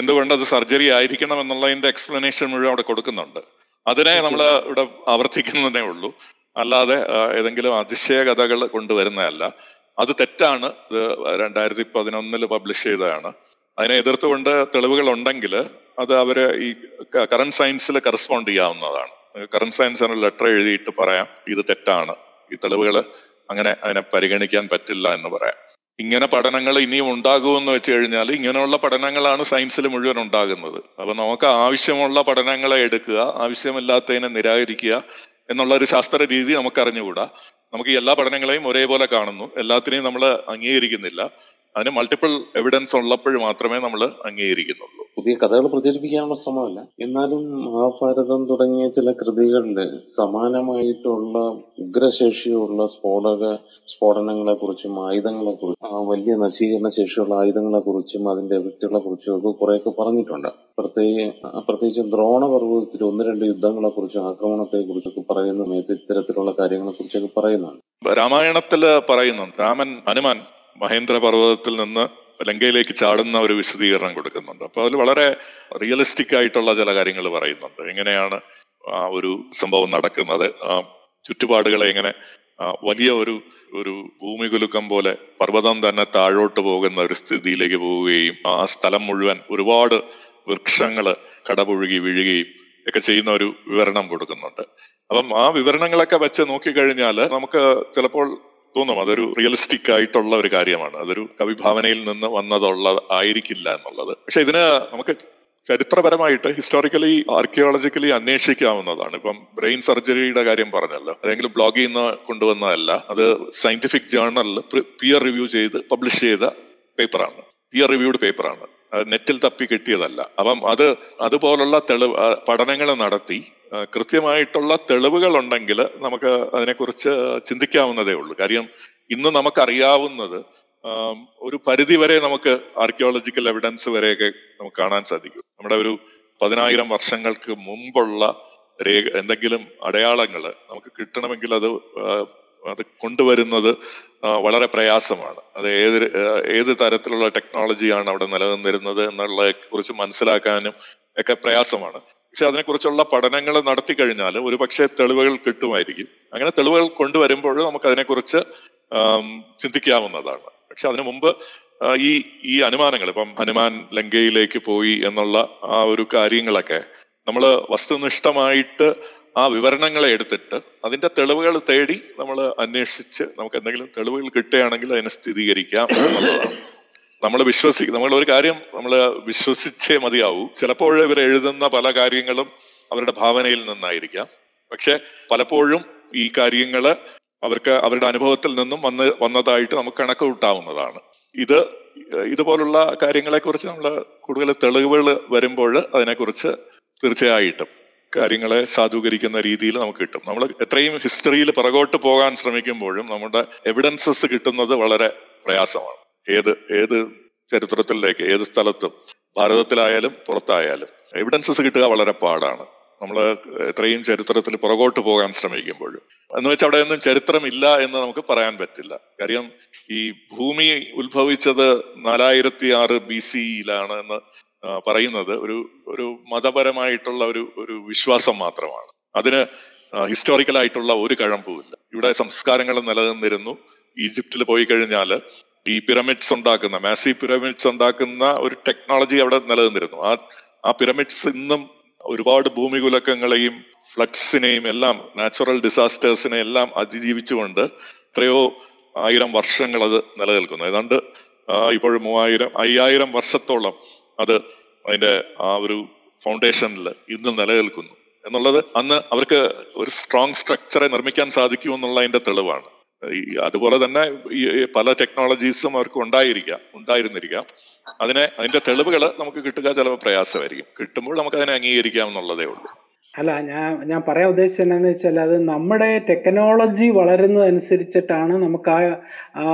എന്തുകൊണ്ട് അത് സർജറി ആയിരിക്കണം എന്നുള്ളതിന്റെ എക്സ്പ്ലനേഷൻ മുഴുവൻ അവിടെ കൊടുക്കുന്നുണ്ട്. അതിനെ നമ്മൾ ഇവിടെ ആവർത്തിക്കുന്നതേ ഉള്ളൂ. അല്ലാതെ ഏതെങ്കിലും അതിശയ കഥകൾ കൊണ്ടുവരുന്നതല്ല. അത് തെറ്റാണ്. ഇത് രണ്ടായിരത്തി പതിനൊന്നിൽ പബ്ലിഷ് ചെയ്തതാണ്. അതിനെ എതിർത്തുകൊണ്ട് തെളിവുകൾ ഉണ്ടെങ്കിൽ അത് അവർ ഈ കറണ്ട് സയൻസിൽ കറസ്പോണ്ട് ചെയ്യാവുന്നതാണ്. കറന്റ് സയൻസിന് ലെറ്റർ എഴുതിയിട്ട് പറയാം ഇത് തെറ്റാണ്. ഈ തെളിവുകൾ അങ്ങനെ അതിനെ പരിഗണിക്കാൻ പറ്റില്ല എന്ന് പറയാം. ഇങ്ങനെ പഠനങ്ങൾ ഇനിയും ഉണ്ടാകുമെന്ന് വെച്ച് കഴിഞ്ഞാൽ ഇങ്ങനെയുള്ള പഠനങ്ങളാണ് സയൻസിൽ മുഴുവൻ ഉണ്ടാകുന്നത്. അപ്പൊ നമുക്ക് ആവശ്യമുള്ള പഠനങ്ങളെ എടുക്കുക ആവശ്യമില്ലാത്തതിനെ നിരാകരിക്കുക എന്നുള്ള ഒരു ശാസ്ത്ര രീതി നമുക്ക് അറിഞ്ഞുകൂടാ നമുക്ക് എല്ലാ പഠനങ്ങളെയും ഒരേപോലെ കാണുന്നു. എല്ലാത്തിനെയും നമ്മൾ അംഗീകരിക്കുന്നില്ല. അതിന് മൾട്ടിപ്പിൾ എവിഡൻസ് ഉള്ളപ്പോൾ മാത്രമേ നമ്മൾ അംഗീകരിക്കുന്നുള്ളൂ. പുതിയ കഥകൾ പ്രചരിപ്പിക്കാനുള്ള ശ്രമമല്ല. എന്നാലും മഹാഭാരതം തുടങ്ങിയ ചില കൃതികളിൽ സമാനമായിട്ടുള്ള ഉഗ്രശേഷിയുള്ള സ്ഫോടക സ്ഫോടനങ്ങളെ കുറിച്ചും ആയുധങ്ങളെ കുറിച്ചും വലിയ നശീകരണ ശേഷിയുള്ള ആയുധങ്ങളെ കുറിച്ചും അതിന്റെ എഫക്റ്റുകളെ കുറിച്ചും ഒക്കെ കുറെയൊക്കെ പറഞ്ഞിട്ടുണ്ട്. പ്രത്യേക പ്രത്യേകിച്ച് ദ്രോണപർവതത്തിൽ ഒന്ന് രണ്ട് യുദ്ധങ്ങളെ കുറിച്ചും ആക്രമണത്തെ കുറിച്ചൊക്കെ പറയുന്ന സമയത്ത് ഇത്തരത്തിലുള്ള കാര്യങ്ങളെ കുറിച്ചൊക്കെ പറയുന്നുണ്ട്. രാമായണത്തിൽ പറയുന്നുണ്ട്. രാമൻ ഹനുമാൻ മഹേന്ദ്ര പർവതത്തിൽ നിന്ന് ലങ്കയിലേക്ക് ചാടുന്ന ഒരു വിശദീകരണം കൊടുക്കുന്നുണ്ട്. അപ്പൊ അതിൽ വളരെ റിയലിസ്റ്റിക് ആയിട്ടുള്ള ചില കാര്യങ്ങൾ പറയുന്നുണ്ട്. എങ്ങനെയാണ് ആ ഒരു സംഭവം നടക്കുന്നത്? ചുറ്റുപാടുകളെ എങ്ങനെ വലിയ ഒരു ഒരു ഭൂമി കുലുക്കം പോലെ പർവതം തന്നെ താഴോട്ട് പോകുന്ന ഒരു സ്ഥിതിയിലേക്ക് പോവുകയും ആ സ്ഥലം മുഴുവൻ ഒരുപാട് വൃക്ഷങ്ങൾ കടപുഴുകി വീഴുകയും ഒക്കെ ചെയ്യുന്ന ഒരു വിവരണം കൊടുക്കുന്നുണ്ട്. അപ്പം ആ വിവരണങ്ങളൊക്കെ വെച്ച് നോക്കിക്കഴിഞ്ഞാൽ നമുക്ക് ചിലപ്പോൾ തോന്നും. അതൊരു റിയലിസ്റ്റിക് ആയിട്ടുള്ള ഒരു കാര്യമാണ്. അതൊരു കവിഭാവനയിൽ നിന്ന് വന്നതുള്ള ആയിരിക്കില്ല എന്നുള്ളത്. പക്ഷെ ഇതിന് നമുക്ക് ചരിത്രപരമായിട്ട് ഹിസ്റ്റോറിക്കലി ആർക്കിയോളജിക്കലി അന്വേഷിക്കാവുന്നതാണ്. ഇപ്പം ബ്രെയിൻ സർജറിയുടെ കാര്യം പറഞ്ഞല്ലോ. അതെങ്കിലും ബ്ലോഗിൽ നിന്ന് കൊണ്ടുവന്നതല്ല. അത് സയന്റിഫിക് ജേർണലിൽ പിയർ റിവ്യൂ ചെയ്ത് പബ്ലിഷ് ചെയ്ത പേപ്പറാണ് പിയർ റിവ്യൂഡ് പേപ്പറാണ് നെറ്റിൽ തപ്പി കിട്ടിയതല്ല. അപ്പം അത് അതുപോലുള്ള തെളിവ് പഠനങ്ങൾ നടത്തി കൃത്യമായിട്ടുള്ള തെളിവുകൾ ഉണ്ടെങ്കിൽ നമുക്ക് അതിനെക്കുറിച്ച് ചിന്തിക്കാവുന്നതേ ഉള്ളൂ. കാര്യം ഇന്ന് നമുക്കറിയാവുന്നത് ഒരു പരിധി വരെ നമുക്ക് ആർക്കിയോളജിക്കൽ എവിഡൻസ് വരെയൊക്കെ നമുക്ക് കാണാൻ സാധിക്കും. നമ്മുടെ ഒരു പതിനായിരം വർഷങ്ങൾക്ക് മുമ്പുള്ള രേഖ എന്തെങ്കിലും അടയാളങ്ങൾ നമുക്ക് കിട്ടണമെങ്കിൽ അത് അത് കൊണ്ടുവരുന്നത് വളരെ പ്രയാസമാണ്. അത് ഏത് ഏത് തരത്തിലുള്ള ടെക്നോളജിയാണ് അവിടെ നിലനിന്നിരുന്നത് എന്നുള്ളതിനെ കുറിച്ച് മനസ്സിലാക്കാനും ഒക്കെ പ്രയാസമാണ്. പക്ഷെ അതിനെക്കുറിച്ചുള്ള പഠനങ്ങൾ നടത്തി കഴിഞ്ഞാൽ ഒരു പക്ഷേ തെളിവുകൾ കിട്ടുമായിരിക്കും. അങ്ങനെ തെളിവുകൾ കൊണ്ടുവരുമ്പോൾ നമുക്ക് അതിനെക്കുറിച്ച് ചിന്തിക്കാവുന്നതാണ്. പക്ഷെ അതിനു മുമ്പ് ഈ ഈ അനുമാനങ്ങൾ ഇപ്പം ഹനുമാൻ ലങ്കയിലേക്ക് പോയി എന്നുള്ള ആ ഒരു കാര്യങ്ങളൊക്കെ നമ്മൾ വസ്തുനിഷ്ഠമായിട്ട് ആ വിവരണങ്ങളെ എടുത്തിട്ട് അതിന്റെ തെളിവുകൾ തേടി നമ്മൾ അന്വേഷിച്ച് നമുക്ക് എന്തെങ്കിലും തെളിവുകൾ കിട്ടുകയാണെങ്കിൽ അതിനെ സ്ഥിരീകരിക്കാം എന്നുള്ളതാണ്. നമ്മൾ വിശ്വസിക്കും നമ്മൾ ഒരു കാര്യം നമ്മൾ വിശ്വസിച്ചേ മതിയാവൂ. ചിലപ്പോൾ ഇവർ എഴുതുന്ന പല കാര്യങ്ങളും അവരുടെ ഭാവനയിൽ നിന്നായിരിക്കാം. പക്ഷെ പലപ്പോഴും ഈ കാര്യങ്ങൾ അവർക്ക് അവരുടെ അനുഭവത്തിൽ നിന്നും വന്ന് വന്നതായിട്ട് നമുക്ക് കണക്ക് കൂട്ടാവുന്നതാണ്. ഇത് ഇതുപോലുള്ള കാര്യങ്ങളെക്കുറിച്ച് നമ്മൾ കൂടുതൽ തെളിവുകൾ വരുമ്പോൾ അതിനെക്കുറിച്ച് തീർച്ചയായിട്ടും കാര്യങ്ങളെ സാധൂകരിക്കുന്ന രീതിയിൽ നമുക്ക് കിട്ടും. നമ്മൾ എത്രയും ഹിസ്റ്ററിയിൽ പിറകോട്ട് പോകാൻ ശ്രമിക്കുമ്പോഴും നമ്മുടെ എവിഡൻസസ് കിട്ടുന്നത് വളരെ പ്രയാസമാണ്. ഏത് ഏത് ചരിത്രത്തിലേക്ക് ഏത് സ്ഥലത്തും ഭാരതത്തിലായാലും പുറത്തായാലും എവിഡൻസസ് കിട്ടുക വളരെ പാടാണ്. നമ്മൾ എത്രയും ചരിത്രത്തിൽ പുറകോട്ട് പോകാൻ ശ്രമിക്കുമ്പോഴും. എന്ന് വെച്ചാൽ അവിടെ ഒന്നും ചരിത്രമില്ല എന്ന് നമുക്ക് പറയാൻ പറ്റില്ല. കാര്യം ഈ ഭൂമി ഉത്ഭവിച്ചത് നാലായിരത്തി ആറ് ബി സിയിലാണ് എന്ന് പറയുന്നത് ഒരു ഒരു മതപരമായിട്ടുള്ള ഒരു ഒരു വിശ്വാസം മാത്രമാണ്. അതിന് ഹിസ്റ്റോറിക്കലായിട്ടുള്ള ഒരു കഴമ്പുമില്ല. ഇവിടെ സംസ്കാരങ്ങൾ നിലനിന്നിരുന്നു. ഈജിപ്തിൽ പോയി കഴിഞ്ഞാൽ ഈ പിരമിഡ്സ് ഉണ്ടാക്കുന്ന മാസി പിരമിഡ്സ് ഉണ്ടാക്കുന്ന ഒരു ടെക്നോളജി അവിടെ നിലനിന്നിരുന്നു. ആ ആ പിരമിഡ്സ് ഇന്നും ഒരുപാട് ഭൂമികുലക്കങ്ങളെയും ഫ്ലഡ്സിനെയും എല്ലാം നാച്ചുറൽ ഡിസാസ്റ്റേഴ്സിനെ എല്ലാം അതിജീവിച്ചുകൊണ്ട് എത്രയോ ആയിരം വർഷങ്ങൾ അത് നിലനിൽക്കുന്നു. ഏതാണ്ട് ഇപ്പോഴും മൂവായിരം അയ്യായിരം വർഷത്തോളം അത് അതിന്റെ ആ ഒരു ഫൗണ്ടേഷനിൽ ഇന്ന് നിലനിൽക്കുന്നു. എന്നുള്ളത് അന്ന് അവർക്ക് ഒരു സ്ട്രോങ് സ്ട്രക്ചറെ നിർമ്മിക്കാൻ സാധിക്കും എന്നുള്ളതിന്റെ തെളിവാണ്. അതുപോലെ തന്നെ ഈ പല ടെക്നോളജീസും അവർക്ക് ഉണ്ടായിരിക്കാം ഉണ്ടായിരുന്നിരിക്കാം. അതിനെ അതിന്റെ തെളിവുകൾ നമുക്ക് കിട്ടുക ചിലപ്പോൾ പ്രയാസമായിരിക്കും. കിട്ടുമ്പോൾ നമുക്ക് അതിനെ അംഗീകരിക്കാം എന്നുള്ളതേ ഉള്ളൂ. അല്ല ഞാൻ ഞാൻ പറയാൻ ഉദ്ദേശിച്ചത് എന്താണെന്ന് വെച്ചാൽ അത് നമ്മുടെ ടെക്നോളജി വളരുന്നതനുസരിച്ചിട്ടാണ് നമുക്ക് ആ ആ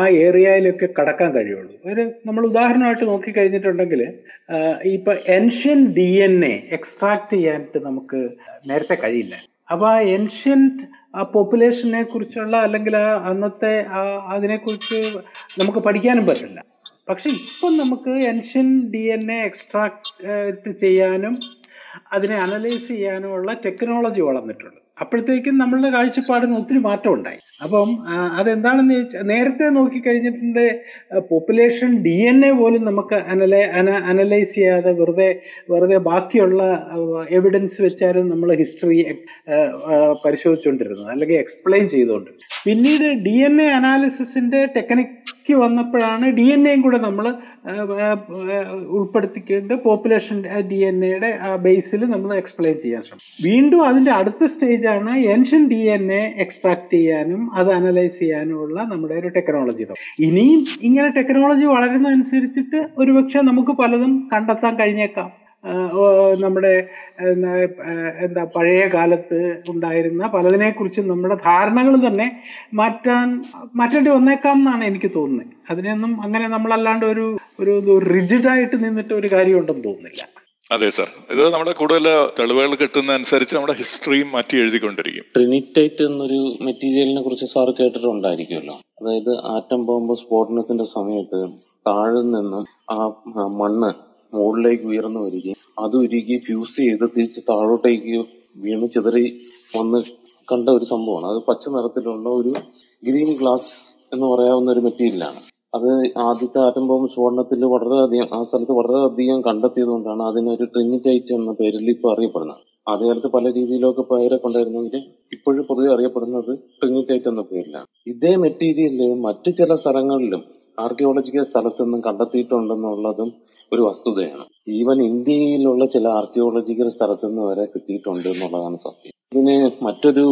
ആ ഏരിയയിലൊക്കെ കടക്കാൻ കഴിയുള്ളൂ. ഒരു നമ്മൾ ഉദാഹരണമായിട്ട് നോക്കിക്കഴിഞ്ഞിട്ടുണ്ടെങ്കിൽ ഇപ്പൊ ancient D N A extract ചെയ്യാനായിട്ട് നമുക്ക് നേരത്തെ കഴിയില്ല. അപ്പൊ ആ എൻഷ്യൻ ആ പോപ്പുലേഷനെ കുറിച്ചുള്ള അല്ലെങ്കിൽ ആ അന്നത്തെ ആ അതിനെക്കുറിച്ച് നമുക്ക് പഠിക്കാനും പറ്റില്ല. പക്ഷെ ഇപ്പം നമുക്ക് ancient D N A extract ചെയ്യാനും അതിനെ അനലൈസ് ചെയ്യാനുമുള്ള ടെക്നോളജി വളർന്നിട്ടുണ്ട്. അപ്പോഴത്തേക്കും നമ്മളുടെ കാഴ്ചപ്പാടിന് ഒത്തിരി മാറ്റം ഉണ്ടായി അപ്പം അതെന്താണെന്ന് ചോദിച്ചാൽ നേരത്തെ നോക്കിക്കഴിഞ്ഞിട്ടുണ്ട് പോപ്പുലേഷൻ ഡി എൻ എ പോലും നമുക്ക് അനലൈ അനലൈസ് ചെയ്യാതെ വെറുതെ വെറുതെ ബാക്കിയുള്ള എവിഡൻസ് വെച്ചാലും നമ്മൾ ഹിസ്റ്ററി പരിശോധിച്ചുകൊണ്ടിരുന്നത് അല്ലെങ്കിൽ എക്സ്പ്ലെയിൻ ചെയ്തുകൊണ്ടിരുന്നത് പിന്നീട് ഡി എൻ എ അനാലിസിസിന്റെ ടെക്നിക് ക്ക് വന്നപ്പോഴാണ് ഡി എൻ എയും കൂടെ നമ്മൾ ഉൾപ്പെടുത്തിക്കേണ്ട പോപ്പുലേഷൻ ഡി എൻ എയുടെ ബേസിൽ നമ്മൾ എക്സ്പ്ലെയിൻ ചെയ്യാൻ ശ്രമിക്കും വീണ്ടും അതിന്റെ അടുത്ത സ്റ്റേജാണ് ancient D N A extract ചെയ്യാനും അത് അനലൈസ് ചെയ്യാനുമുള്ള നമ്മുടെ ഒരു ടെക്നോളജി ഇനിയും ഇങ്ങനെ ടെക്നോളജി വളരുന്നതനുസരിച്ചിട്ട് ഒരുപക്ഷെ നമുക്ക് പലതും കണ്ടെത്താൻ കഴിഞ്ഞേക്കാം. നമ്മുടെ എന്താ പഴയ കാലത്ത് ഉണ്ടായിരുന്ന പലതിനെ കുറിച്ചും നമ്മുടെ ധാരണകൾ തന്നെ മാറ്റാൻ മാറ്റേണ്ടി വന്നേക്കാം എന്നാണ് എനിക്ക് തോന്നുന്നത്. അതിനൊന്നും അങ്ങനെ നമ്മളല്ലാണ്ട് ഒരു ഒരു റിജിഡായിട്ട് നിന്നിട്ട് ഒരു കാര്യമുണ്ടെന്ന് തോന്നുന്നില്ല. അതെ സർ ഇത് നമ്മുടെ കൂടുതൽ തെളിവുകൾ കിട്ടുന്ന അനുസരിച്ച് നമ്മുടെ ഹിസ്റ്ററിയും മാറ്റി എഴുതിക്കൊണ്ടിരിക്കും. ട്രിനിറ്റൈറ്റ് എന്നൊരു മെറ്റീരിയലിനെ കുറിച്ച് സാർ കേട്ടിട്ടുണ്ടായിരിക്കുമല്ലോ. അതായത് ആറ്റം ബോംബ് സ്ഫോടനത്തിന്റെ സമയത്ത് താഴെ നിന്നും ആ മണ്ണ് മുകളിലേക്ക് ഉയർന്നു വരികയും അത് ഉരുകി ഫ്യൂസ് ചെയ്ത് തിരിച്ച് താഴോട്ടേക്ക് വീണ് ചിതറി വന്ന് കണ്ട ഒരു സംഭവമാണ്. അത് പച്ച നിറത്തിലുള്ള ഒരു ഗ്രീൻ ഗ്ലാസ് എന്ന് പറയാവുന്ന ഒരു മെറ്റീരിയലാണ്. അത് ആദ്യത്തെ ആറ്റം ബോംബ് സ്ഫോടനത്തിൽ വളരെയധികം ആ സ്ഥലത്ത് വളരെയധികം കണ്ടെത്തിയത് കൊണ്ടാണ് അതിനൊരു ട്രിനിറ്റൈറ്റ് എന്ന പേരിൽ ഇപ്പോൾ അറിയപ്പെടുന്നത്. ആദ്യകാലത്ത് പല രീതിയിലൊക്കെ പേരൊക്കെ ഉണ്ടായിരുന്നെങ്കിൽ ഇപ്പോഴും പൊതുവെ അറിയപ്പെടുന്നത് ട്രിനിറ്റൈറ്റ് എന്ന പേരിലാണ്. ഇതേ മെറ്റീരിയൽ മറ്റു ചില സ്ഥലങ്ങളിലും ആർക്കിയോളജിക്കൽ സ്ഥലത്തൊന്നും കണ്ടെത്തിയിട്ടുണ്ടെന്നുള്ളതും ഒരു വസ്തുതയാണ്. ഈവൻ ഇന്ത്യയിലുള്ള ചില ആർക്കിയോളജിക്കൽ സ്ഥലത്തു നിന്ന് വരെ കിട്ടിയിട്ടുണ്ട് എന്നുള്ളതാണ് സത്യം. ഇതിന് മറ്റൊരു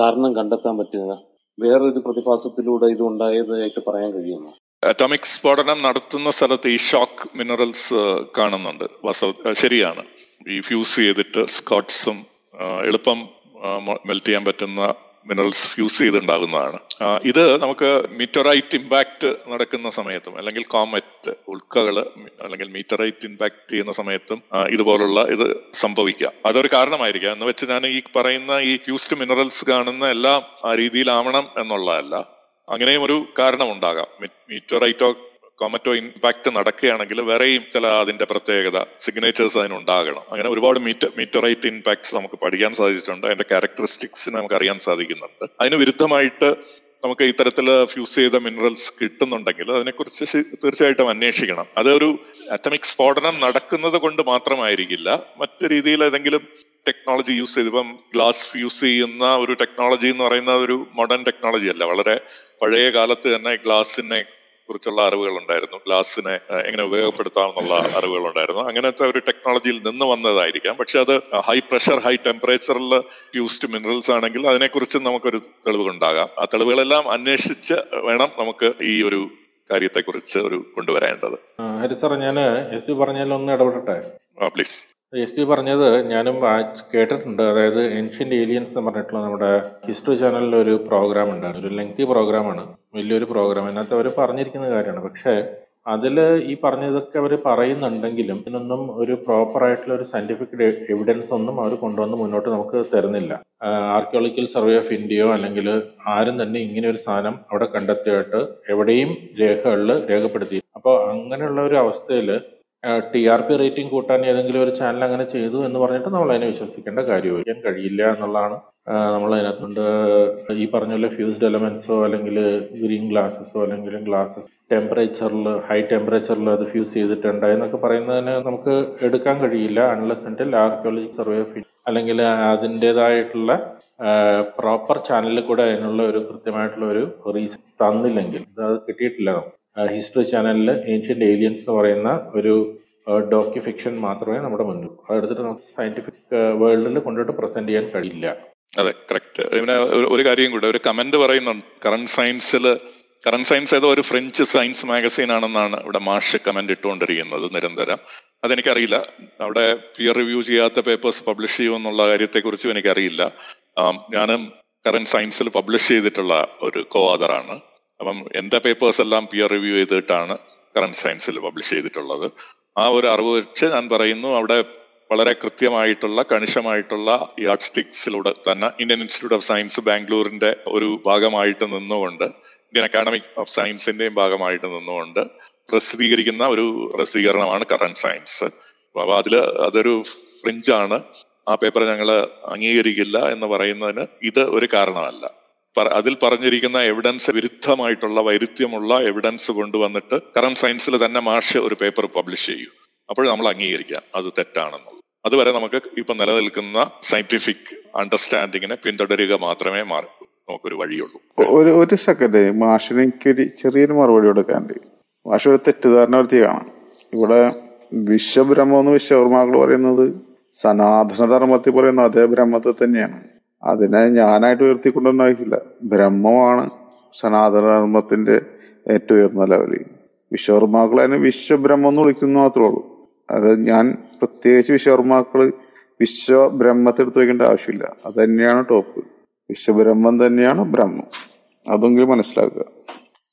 കാരണം കണ്ടെത്താൻ പറ്റുക വേറൊരു പ്രതിഭാസത്തിലൂടെ ഇത് ഉണ്ടായതായിട്ട് പറയാൻ കഴിയുന്നു അറ്റോമിക് സ്ഫോടനം നടത്തുന്ന സ്ഥലത്ത് ഈ ഷോക്ക് മിനറൽസ് കാണുന്നുണ്ട്. ശരിയാണ്. ഈ ഫ്യൂസ് ചെയ്തിട്ട് സ്കോട്ട്സും എളുപ്പം മെൽറ്റ് ചെയ്യാൻ പറ്റുന്ന മിനറൽസ് ഫ്യൂസ് ചെയ്തുണ്ടാകുന്നതാണ് ഇത് നമുക്ക് മീറ്ററൈറ്റ് ഇമ്പാക്ട് നടക്കുന്ന സമയത്തും അല്ലെങ്കിൽ കോമറ്റ് ഉൽക്കകൾ അല്ലെങ്കിൽ മീറ്ററൈറ്റ് ഇമ്പാക്ട് ചെയ്യുന്ന സമയത്തും ഇതുപോലുള്ള ഇത് സംഭവിക്കാം. അതൊരു കാരണമായിരിക്കാം. എന്ന് വെച്ച് ഞാൻ ഈ പറയുന്ന ഈ ഫ്യൂസ്ഡ് മിനറൽസ് കാണുന്ന എല്ലാം ആ രീതിയിലാവണം എന്നുള്ളതല്ല. അങ്ങനെയും ഒരു കാരണമുണ്ടാകാം. മീറ്ററൈറ്റോ കോമറ്റോ ഇമ്പാക്ട് നടക്കുകയാണെങ്കിൽ വേറെയും ചില അതിന്റെ പ്രത്യേകത സിഗ്നേച്ചേഴ്സ് അതിനുണ്ടാകണം അങ്ങനെ ഒരുപാട് മീറ്റ മീറ്ററൈറ്റ് ഇമ്പാക്ട്സ് നമുക്ക് പഠിക്കാൻ സാധിച്ചിട്ടുണ്ട്. അതിന്റെ ക്യാരക്ടറിസ്റ്റിക്സ് നമുക്ക് അറിയാൻ സാധിക്കുന്നുണ്ട്. അതിന് വിരുദ്ധമായിട്ട് നമുക്ക് ഇത്തരത്തിൽ ഫ്യൂസ് ചെയ്ത മിനറൽസ് കിട്ടുന്നുണ്ടെങ്കിൽ അതിനെക്കുറിച്ച് തീർച്ചയായിട്ടും അന്വേഷിക്കണം. അതൊരു അറ്റമിക് സ്ഫോടനം നടക്കുന്നത് കൊണ്ട് മാത്രമായിരിക്കില്ല. മറ്റു രീതിയിൽ ഏതെങ്കിലും ടെക്നോളജി യൂസ് ചെയ്ത് ഇപ്പം ഗ്ലാസ് യൂസ് ചെയ്യുന്ന ഒരു ടെക്നോളജി എന്ന് പറയുന്ന ഒരു മോഡേൺ ടെക്നോളജി അല്ല. വളരെ പഴയ കാലത്ത് തന്നെ ഗ്ലാസിനെ കുറിച്ചുള്ള അറിവുകൾ ഉണ്ടായിരുന്നു ഗ്ലാസിനെ എങ്ങനെ ഉപയോഗപ്പെടുത്താമെന്നുള്ള അറിവുകൾ ഉണ്ടായിരുന്നു അങ്ങനത്തെ ഒരു ടെക്നോളജിയിൽ നിന്ന് വന്നതായിരിക്കാം. പക്ഷെ അത് ഹൈ പ്രഷർ ഹൈ ടെമ്പറേച്ചറിൽ യൂസ്ഡ് മിനറൽസ് ആണെങ്കിൽ അതിനെക്കുറിച്ച് നമുക്കൊരു തെളിവുകളുണ്ടാകാം. ആ തെളിവുകളെല്ലാം അന്വേഷിച്ച് വേണം നമുക്ക് ഈ ഒരു കാര്യത്തെക്കുറിച്ച് ഒരു കൊണ്ടുവരേണ്ടത്. ഹരി സാർ ഞാൻ എസ് പറഞ്ഞാൽ ഒന്ന് ഇടപെടട്ടെ? പ്ലീസ്. എസ് പി പറഞ്ഞത് ഞാനും കേട്ടിട്ടുണ്ട്. അതായത് ഏൻഷ്യന്റ് ഏലിയൻസ് എന്ന് പറഞ്ഞിട്ടുള്ള നമ്മുടെ ഹിസ്റ്ററി ചാനലിൽ ഒരു പ്രോഗ്രാം ഉണ്ടായിരുന്നു. ഒരു ലെങ്തി പ്രോഗ്രാമാണ് വലിയൊരു പ്രോഗ്രാം അതിനകത്ത് അവർ പറഞ്ഞിരിക്കുന്ന കാര്യമാണ്. പക്ഷേ അതിൽ ഈ പറഞ്ഞതൊക്കെ അവർ പറയുന്നുണ്ടെങ്കിലും ഇതിനൊന്നും ഒരു പ്രോപ്പറായിട്ടുള്ള ഒരു സയന്റിഫിക് എവിഡൻസ് ഒന്നും അവർ കൊണ്ടുവന്ന് മുന്നോട്ട് നമുക്ക് തരുന്നില്ല. ആർക്കിയോളജിക്കൽ സർവേ ഓഫ് ഇന്ത്യയോ അല്ലെങ്കിൽ ആരും തന്നെ ഇങ്ങനെ ഒരു സാധനം അവിടെ കണ്ടെത്തിയിട്ട് എവിടെയും രേഖകളിൽ രേഖപ്പെടുത്തി. അപ്പോൾ അങ്ങനെയുള്ള ഒരു അവസ്ഥയിൽ ടി ആർ പി റേറ്റിംഗ് കൂട്ടാൻ ഏതെങ്കിലും ഒരു ചാനൽ അങ്ങനെ ചെയ്തു എന്ന് പറഞ്ഞിട്ട് നമ്മൾ അതിനെ വിശ്വസിക്കേണ്ട കാര്യമായിരിക്കാൻ കഴിയില്ല എന്നുള്ളതാണ്. നമ്മൾ അതിനകത്തുണ്ട് ഈ പറഞ്ഞ പോലെ ഫ്യൂസ്ഡ് എലമെന്റ്സോ അല്ലെങ്കിൽ ഗ്രീൻ ഗ്ലാസസോ അല്ലെങ്കിൽ ഗ്ലാസ്സസ് ടെമ്പറേച്ചറിൽ ഹൈ ടെമ്പറേച്ചറിൽ അത് ഫ്യൂസ് ചെയ്തിട്ടുണ്ട് എന്നൊക്കെ പറയുന്നതിന് നമുക്ക് എടുക്കാൻ കഴിയില്ല. അൺലെസ് ആൻഡിൽ ആർക്കിയോളജി സർവേ ഓഫ് അല്ലെങ്കിൽ അതിന്റെതായിട്ടുള്ള പ്രോപ്പർ ചാനലിൽ കൂടെ അതിനുള്ള ഒരു കൃത്യമായിട്ടുള്ള ഒരു റീസൺ തന്നില്ലെങ്കിൽ അത് കിട്ടിയിട്ടില്ല നമുക്ക്. ഹിസ്റ്ററി ചാനലിൽ ഏൻഷ്യന്റ് ഏലിയൻസ് എന്ന് പറയുന്ന ഒരു ഡോക്യു ഫിക്ഷൻ മാത്രമേ നമ്മുടെ മുന്നിൽ അതെടുത്തിട്ട് നമുക്ക് സയന്റിഫിക് വേൾഡിൽ കൊണ്ടുപോയിട്ട് പ്രസന്റ് ചെയ്യാൻ കഴിയില്ല. അതെ കറക്റ്റ് പിന്നെ ഒരു- കാര്യം കൂടെ ഒരു കമന്റ് പറയുന്നുണ്ട്. കറണ്ട് സയൻസിൽ കറണ്ട് സയൻസ് ഏതോ ഒരു ഫ്രഞ്ച് സയൻസ് മാഗസീൻ ആണെന്നാണ് ഇവിടെ മാഷ് കമന്റ് ഇട്ടുകൊണ്ടിരിക്കുന്നത് നിരന്തരം. അതെനിക്കറിയില്ല. അവിടെ പിയർ റിവ്യൂ ചെയ്യാത്ത പേപ്പേഴ്സ് പബ്ലിഷ് ചെയ്യുമെന്നുള്ള കാര്യത്തെക്കുറിച്ചും എനിക്കറിയില്ല. ഞാനും കറണ്ട് സയൻസിൽ പബ്ലിഷ് ചെയ്തിട്ടുള്ള ഒരു കോ ആണ്. അപ്പം എന്റെ പേപ്പേഴ്സ് എല്ലാം പിയർ റിവ്യൂ ചെയ്തിട്ടാണ് കറണ്ട് സയൻസിൽ പബ്ലിഷ് ചെയ്തിട്ടുള്ളത്. ആ ഒരു അറിവ് വെച്ച് ഞാൻ പറയുന്നു അവിടെ വളരെ കൃത്യമായിട്ടുള്ള കണിശമായിട്ടുള്ള യാർഡ് സ്റ്റിക്സിലൂടെ തന്നെ ഇന്ത്യൻ ഇൻസ്റ്റിറ്റ്യൂട്ട് ഓഫ് സയൻസ് ബാംഗ്ലൂരിന്റെ ഒരു ഭാഗമായിട്ട് നിന്നുകൊണ്ട് ഇന്ത്യൻ അക്കാഡമിക് ഓഫ് സയൻസിന്റെയും ഭാഗമായിട്ട് നിന്നുകൊണ്ട് പ്രസിദ്ധീകരിക്കുന്ന ഒരു പ്രസിദ്ധീകരണമാണ് കറണ്ട് സയൻസ് അപ്പൊ അതിൽ അതൊരു ഫ്രിഞ്ചാണ് ആ പേപ്പർ ഞങ്ങൾ അംഗീകരിക്കില്ല എന്ന് പറയുന്നതിന് ഇത് ഒരു കാരണമല്ല. അതിൽ പറഞ്ഞിരിക്കുന്ന എവിഡൻസ് വിരുദ്ധമായിട്ടുള്ള വൈരുദ്ധ്യമുള്ള എവിഡൻസ് കൊണ്ടുവന്നിട്ട് കറണ്ട് സയൻസിൽ തന്നെ മാഷ് ഒരു പേപ്പർ പബ്ലിഷ് ചെയ്യൂ. അപ്പോൾ നമ്മൾ അംഗീകരിക്കാം അത് തെറ്റാണെന്നുള്ളത്. അതുവരെ നമുക്ക് ഇപ്പൊ നിലനിൽക്കുന്ന സയന്റിഫിക് അണ്ടർസ്റ്റാൻഡിങ്ങിനെ പിന്തുടരുക മാത്രമേ മാറൂ നമുക്കൊരു വഴിയുള്ളൂ. ഒരു ഒരു സെക്കൻഡ് മാഷിന് എനിക്കൊരു ചെറിയൊരു മറുപടി കൊടുക്കാനുണ്ട് മാഷ് ഒരു തെറ്റിദ്ധാരണ വരുത്തി ഇവിടെ വിശ്വബ്രഹ്മം എന്ന് വിശ്വകർമാക്കൾ പറയുന്നത് സനാതന ധർമ്മത്തിൽ പറയുന്ന അതേ ബ്രഹ്മത്തെ തന്നെയാണ്. അതിനെ ഞാനായിട്ട് ഉയർത്തിക്കൊണ്ടുണ്ടാക്കില്ല ബ്രഹ്മമാണ് സനാതനധർമ്മത്തിന്റെ ഏറ്റവും ഉയർന്ന ലെവലിൽ വിശ്വകർമാക്കൾ അതിനെ വിശ്വബ്രഹ്മം എന്ന് വിളിക്കുന്നു മാത്രമേ ഉള്ളൂ. അത് ഞാൻ പ്രത്യേകിച്ച് വിശ്വകർമാക്കൾ വിശ്വബ്രഹ്മത്തെ എടുത്ത് വെക്കേണ്ട ആവശ്യമില്ല. അത് തന്നെയാണ് ടോപ്പ്. വിശ്വബ്രഹ്മം തന്നെയാണ് ബ്രഹ്മം. അതെങ്കിലും മനസ്സിലാക്കുക.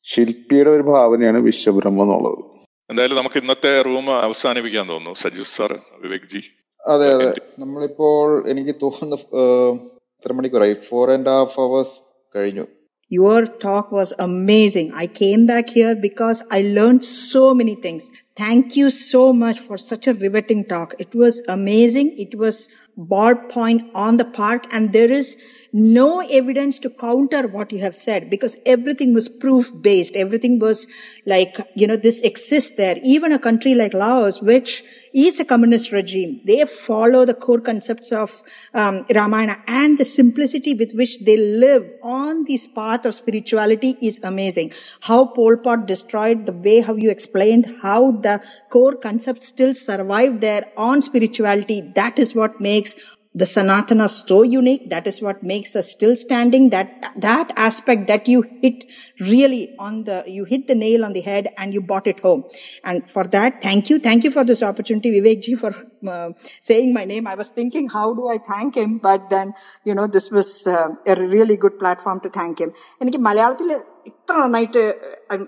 ശില്പിയുടെ ഒരു ഭാവനയാണ് വിശ്വബ്രഹ്മം എന്നുള്ളത്. എന്തായാലും നമുക്ക് ഇന്നത്തെ റൂം അവസാനിപ്പിക്കാൻ തോന്നുന്നു. സജീവ് സാർ വിവേക് ജി. അതെ അതെ. നമ്മളിപ്പോൾ എനിക്ക് തോന്നുന്നു എത്ര മണിക്കൂറായി ഫോർ ആൻഡ് ഹാഫ് അവേഴ്സ് കഴിഞ്ഞു Your talk was amazing. I came back here because I learned so many things. Thank you so much for such a riveting talk. It was amazing. It was ballpoint on the park, and there is no evidence to counter what you have said because everything was proof based. Everything was like, you know, this exists there. Even a country like Laos, which is a communist regime. They follow the core concepts of um, Ramayana and the simplicity with which they live on this path of spirituality is amazing. How Pol Pot destroyed the way how you explained how the core concepts still survive there on spirituality. That is what makes the Sanatana so unique. That is what makes us still standing. That that aspect that you hit really on the you hit the nail on the head and you brought it home. And for that, thank you, thank you for this opportunity, Vivek ji, for uh, saying my name. I was thinking, how do I thank him? But then, you know, this was uh, a really good platform to thank him. എനിക്ക് മലയാളത്തിൽ ഇത്ര നന്നായിട്ട്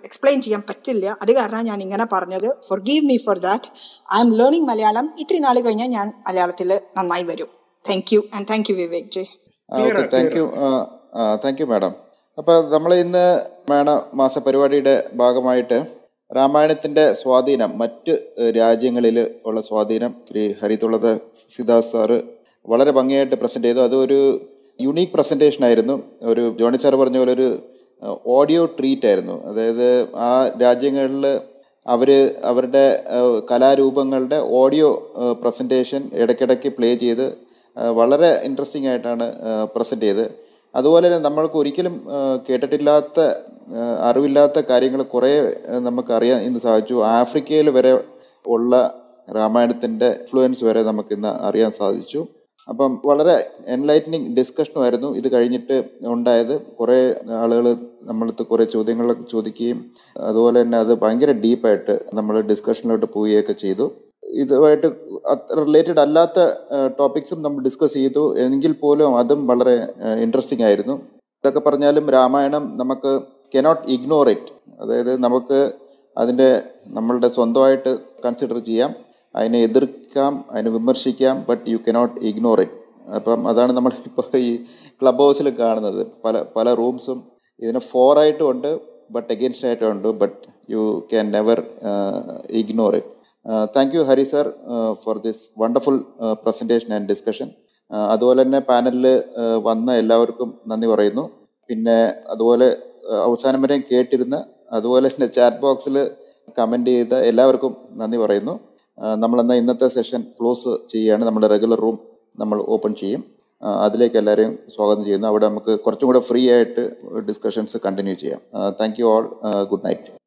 എക്സ്പ്ലെയിൻ ചെയ്യാൻ പറ്റില്ല അത് കാരണം ഞാൻ ഇങ്ങനെ പറഞ്ഞത് forgive me for that I am learning Malayalam ഇത്തിരി നാൾ കഴിഞ്ഞാൽ ഞാൻ മലയാളത്തിൽ നന്നായി വരും thank you and thank you Vivek ji okay thank you thank you madam അപ്പോൾ നമ്മൾ ഇന്ന് മേണ മാസ പരിപാടിയുടെ ഭാഗമായിട്ട് രാമായണത്തിന്റെ സ്വാധീനം മറ്റ് രാജ്യങ്ങളിൽ ഉള്ള സ്വാധീനം ശ്രീ ഹരിതുള്ളത് സിദ്ധാസ് സാറ് വളരെ ഭംഗിയായിട്ട് പ്രസന്റ് ചെയ്തു. അതൊരു യുണീക്ക് പ്രസന്റേഷൻ ആയിരുന്നു. ഒരു ജോണി സാർ പറഞ്ഞ പോലെ ഒരു ഓഡിയോ ട്രീറ്റ് ആയിരുന്നു. അതായത് ആ രാജ്യങ്ങളിൽ അവർ അവരുടെ കലാരൂപങ്ങളുടെ ഓഡിയോ പ്രസന്റേഷൻ ഇടയ്ക്കിടയ്ക്ക് പ്ലേ ചെയ്ത് വളരെ ഇൻട്രസ്റ്റിംഗ് ആയിട്ടാണ് പ്രസന്റ് ചെയ്ത് അതുപോലെ തന്നെ നമ്മൾക്ക് ഒരിക്കലും കേട്ടിട്ടില്ലാത്ത അറിവില്ലാത്ത കാര്യങ്ങൾ കുറേ നമുക്കറിയാൻ ഇന്ന് സാധിച്ചു. ആഫ്രിക്കയിൽ വരെ ഉള്ള രാമായണത്തിന്റെ ഇൻഫ്ലുവൻസ് വരെ നമുക്ക് ഇന്ന് അറിയാൻ സാധിച്ചു. അപ്പം വളരെ എൻലൈറ്റനിങ് ഡിസ്കഷനുമായിരുന്നു ഇത് കഴിഞ്ഞിട്ട് ഉണ്ടായത്. കുറേ ആളുകൾ നമ്മളടുത്ത് കുറേ ചോദ്യങ്ങൾ ചോദിക്കുകയും അതുപോലെ തന്നെ അത് ഭയങ്കര ഡീപ്പായിട്ട് നമ്മൾ ഡിസ്കഷനിലോട്ട് പോവുകയൊക്കെ ചെയ്തു. ഇതുമായിട്ട് റിലേറ്റഡ് അല്ലാത്ത ടോപ്പിക്സും നമ്മൾ ഡിസ്കസ് ചെയ്തു. എങ്കിൽ പോലും അതും വളരെ ഇൻട്രസ്റ്റിംഗ് ആയിരുന്നു. ഇതൊക്കെ പറഞ്ഞാലും രാമായണം നമുക്ക് കനോട്ട് ഇഗ്നോർ ഇറ്റ് അതായത് നമുക്ക് അതിന്റെ നമ്മളുടെ സ്വന്തമായിട്ട് കൺസിഡർ ചെയ്യാം. അതിനെ എതിർക്കാം അതിനെ വിമർശിക്കാം but you cannot ignore it അപ്പം അതാണ് നമ്മൾ ഇപ്പോൾ ഈ ക്ലബ് ഹൗസിൽ കാണുന്നത്. പല പല റൂംസും ഇതിന് ഫോർ ആയിട്ടും ഉണ്ട് ബട്ട് അഗെയിൻസ്റ്റ് ആയിട്ടും ഉണ്ട് but you can never ignore it thank you Hari sir for this wonderful presentation and discussion അതുപോലെ തന്നെ പാനലിൽ വന്ന എല്ലാവർക്കും നന്ദി പറയുന്നു. പിന്നെ അതുപോലെ ആ, അവസാനം വരെയും കേട്ടിരുന്ന അതുപോലെ തന്നെ ചാറ്റ് ബോക്സിൽ കമന്റ് ചെയ്ത എല്ലാവർക്കും നന്ദി പറയുന്നു. നമ്മളെന്നാൽ ഇന്നത്തെ സെഷൻ ക്ലോസ് ചെയ്യുകയാണ്. നമ്മുടെ റെഗുലർ റൂം നമ്മൾ ഓപ്പൺ ചെയ്യും. അതിലേക്ക് എല്ലാവരെയും സ്വാഗതം ചെയ്യുന്നു. അവിടെ നമുക്ക് കുറച്ചും കൂടെ ഫ്രീ ആയിട്ട് ഡിസ്കഷൻസ് കണ്ടിന്യൂ ചെയ്യാം. Thank you all good night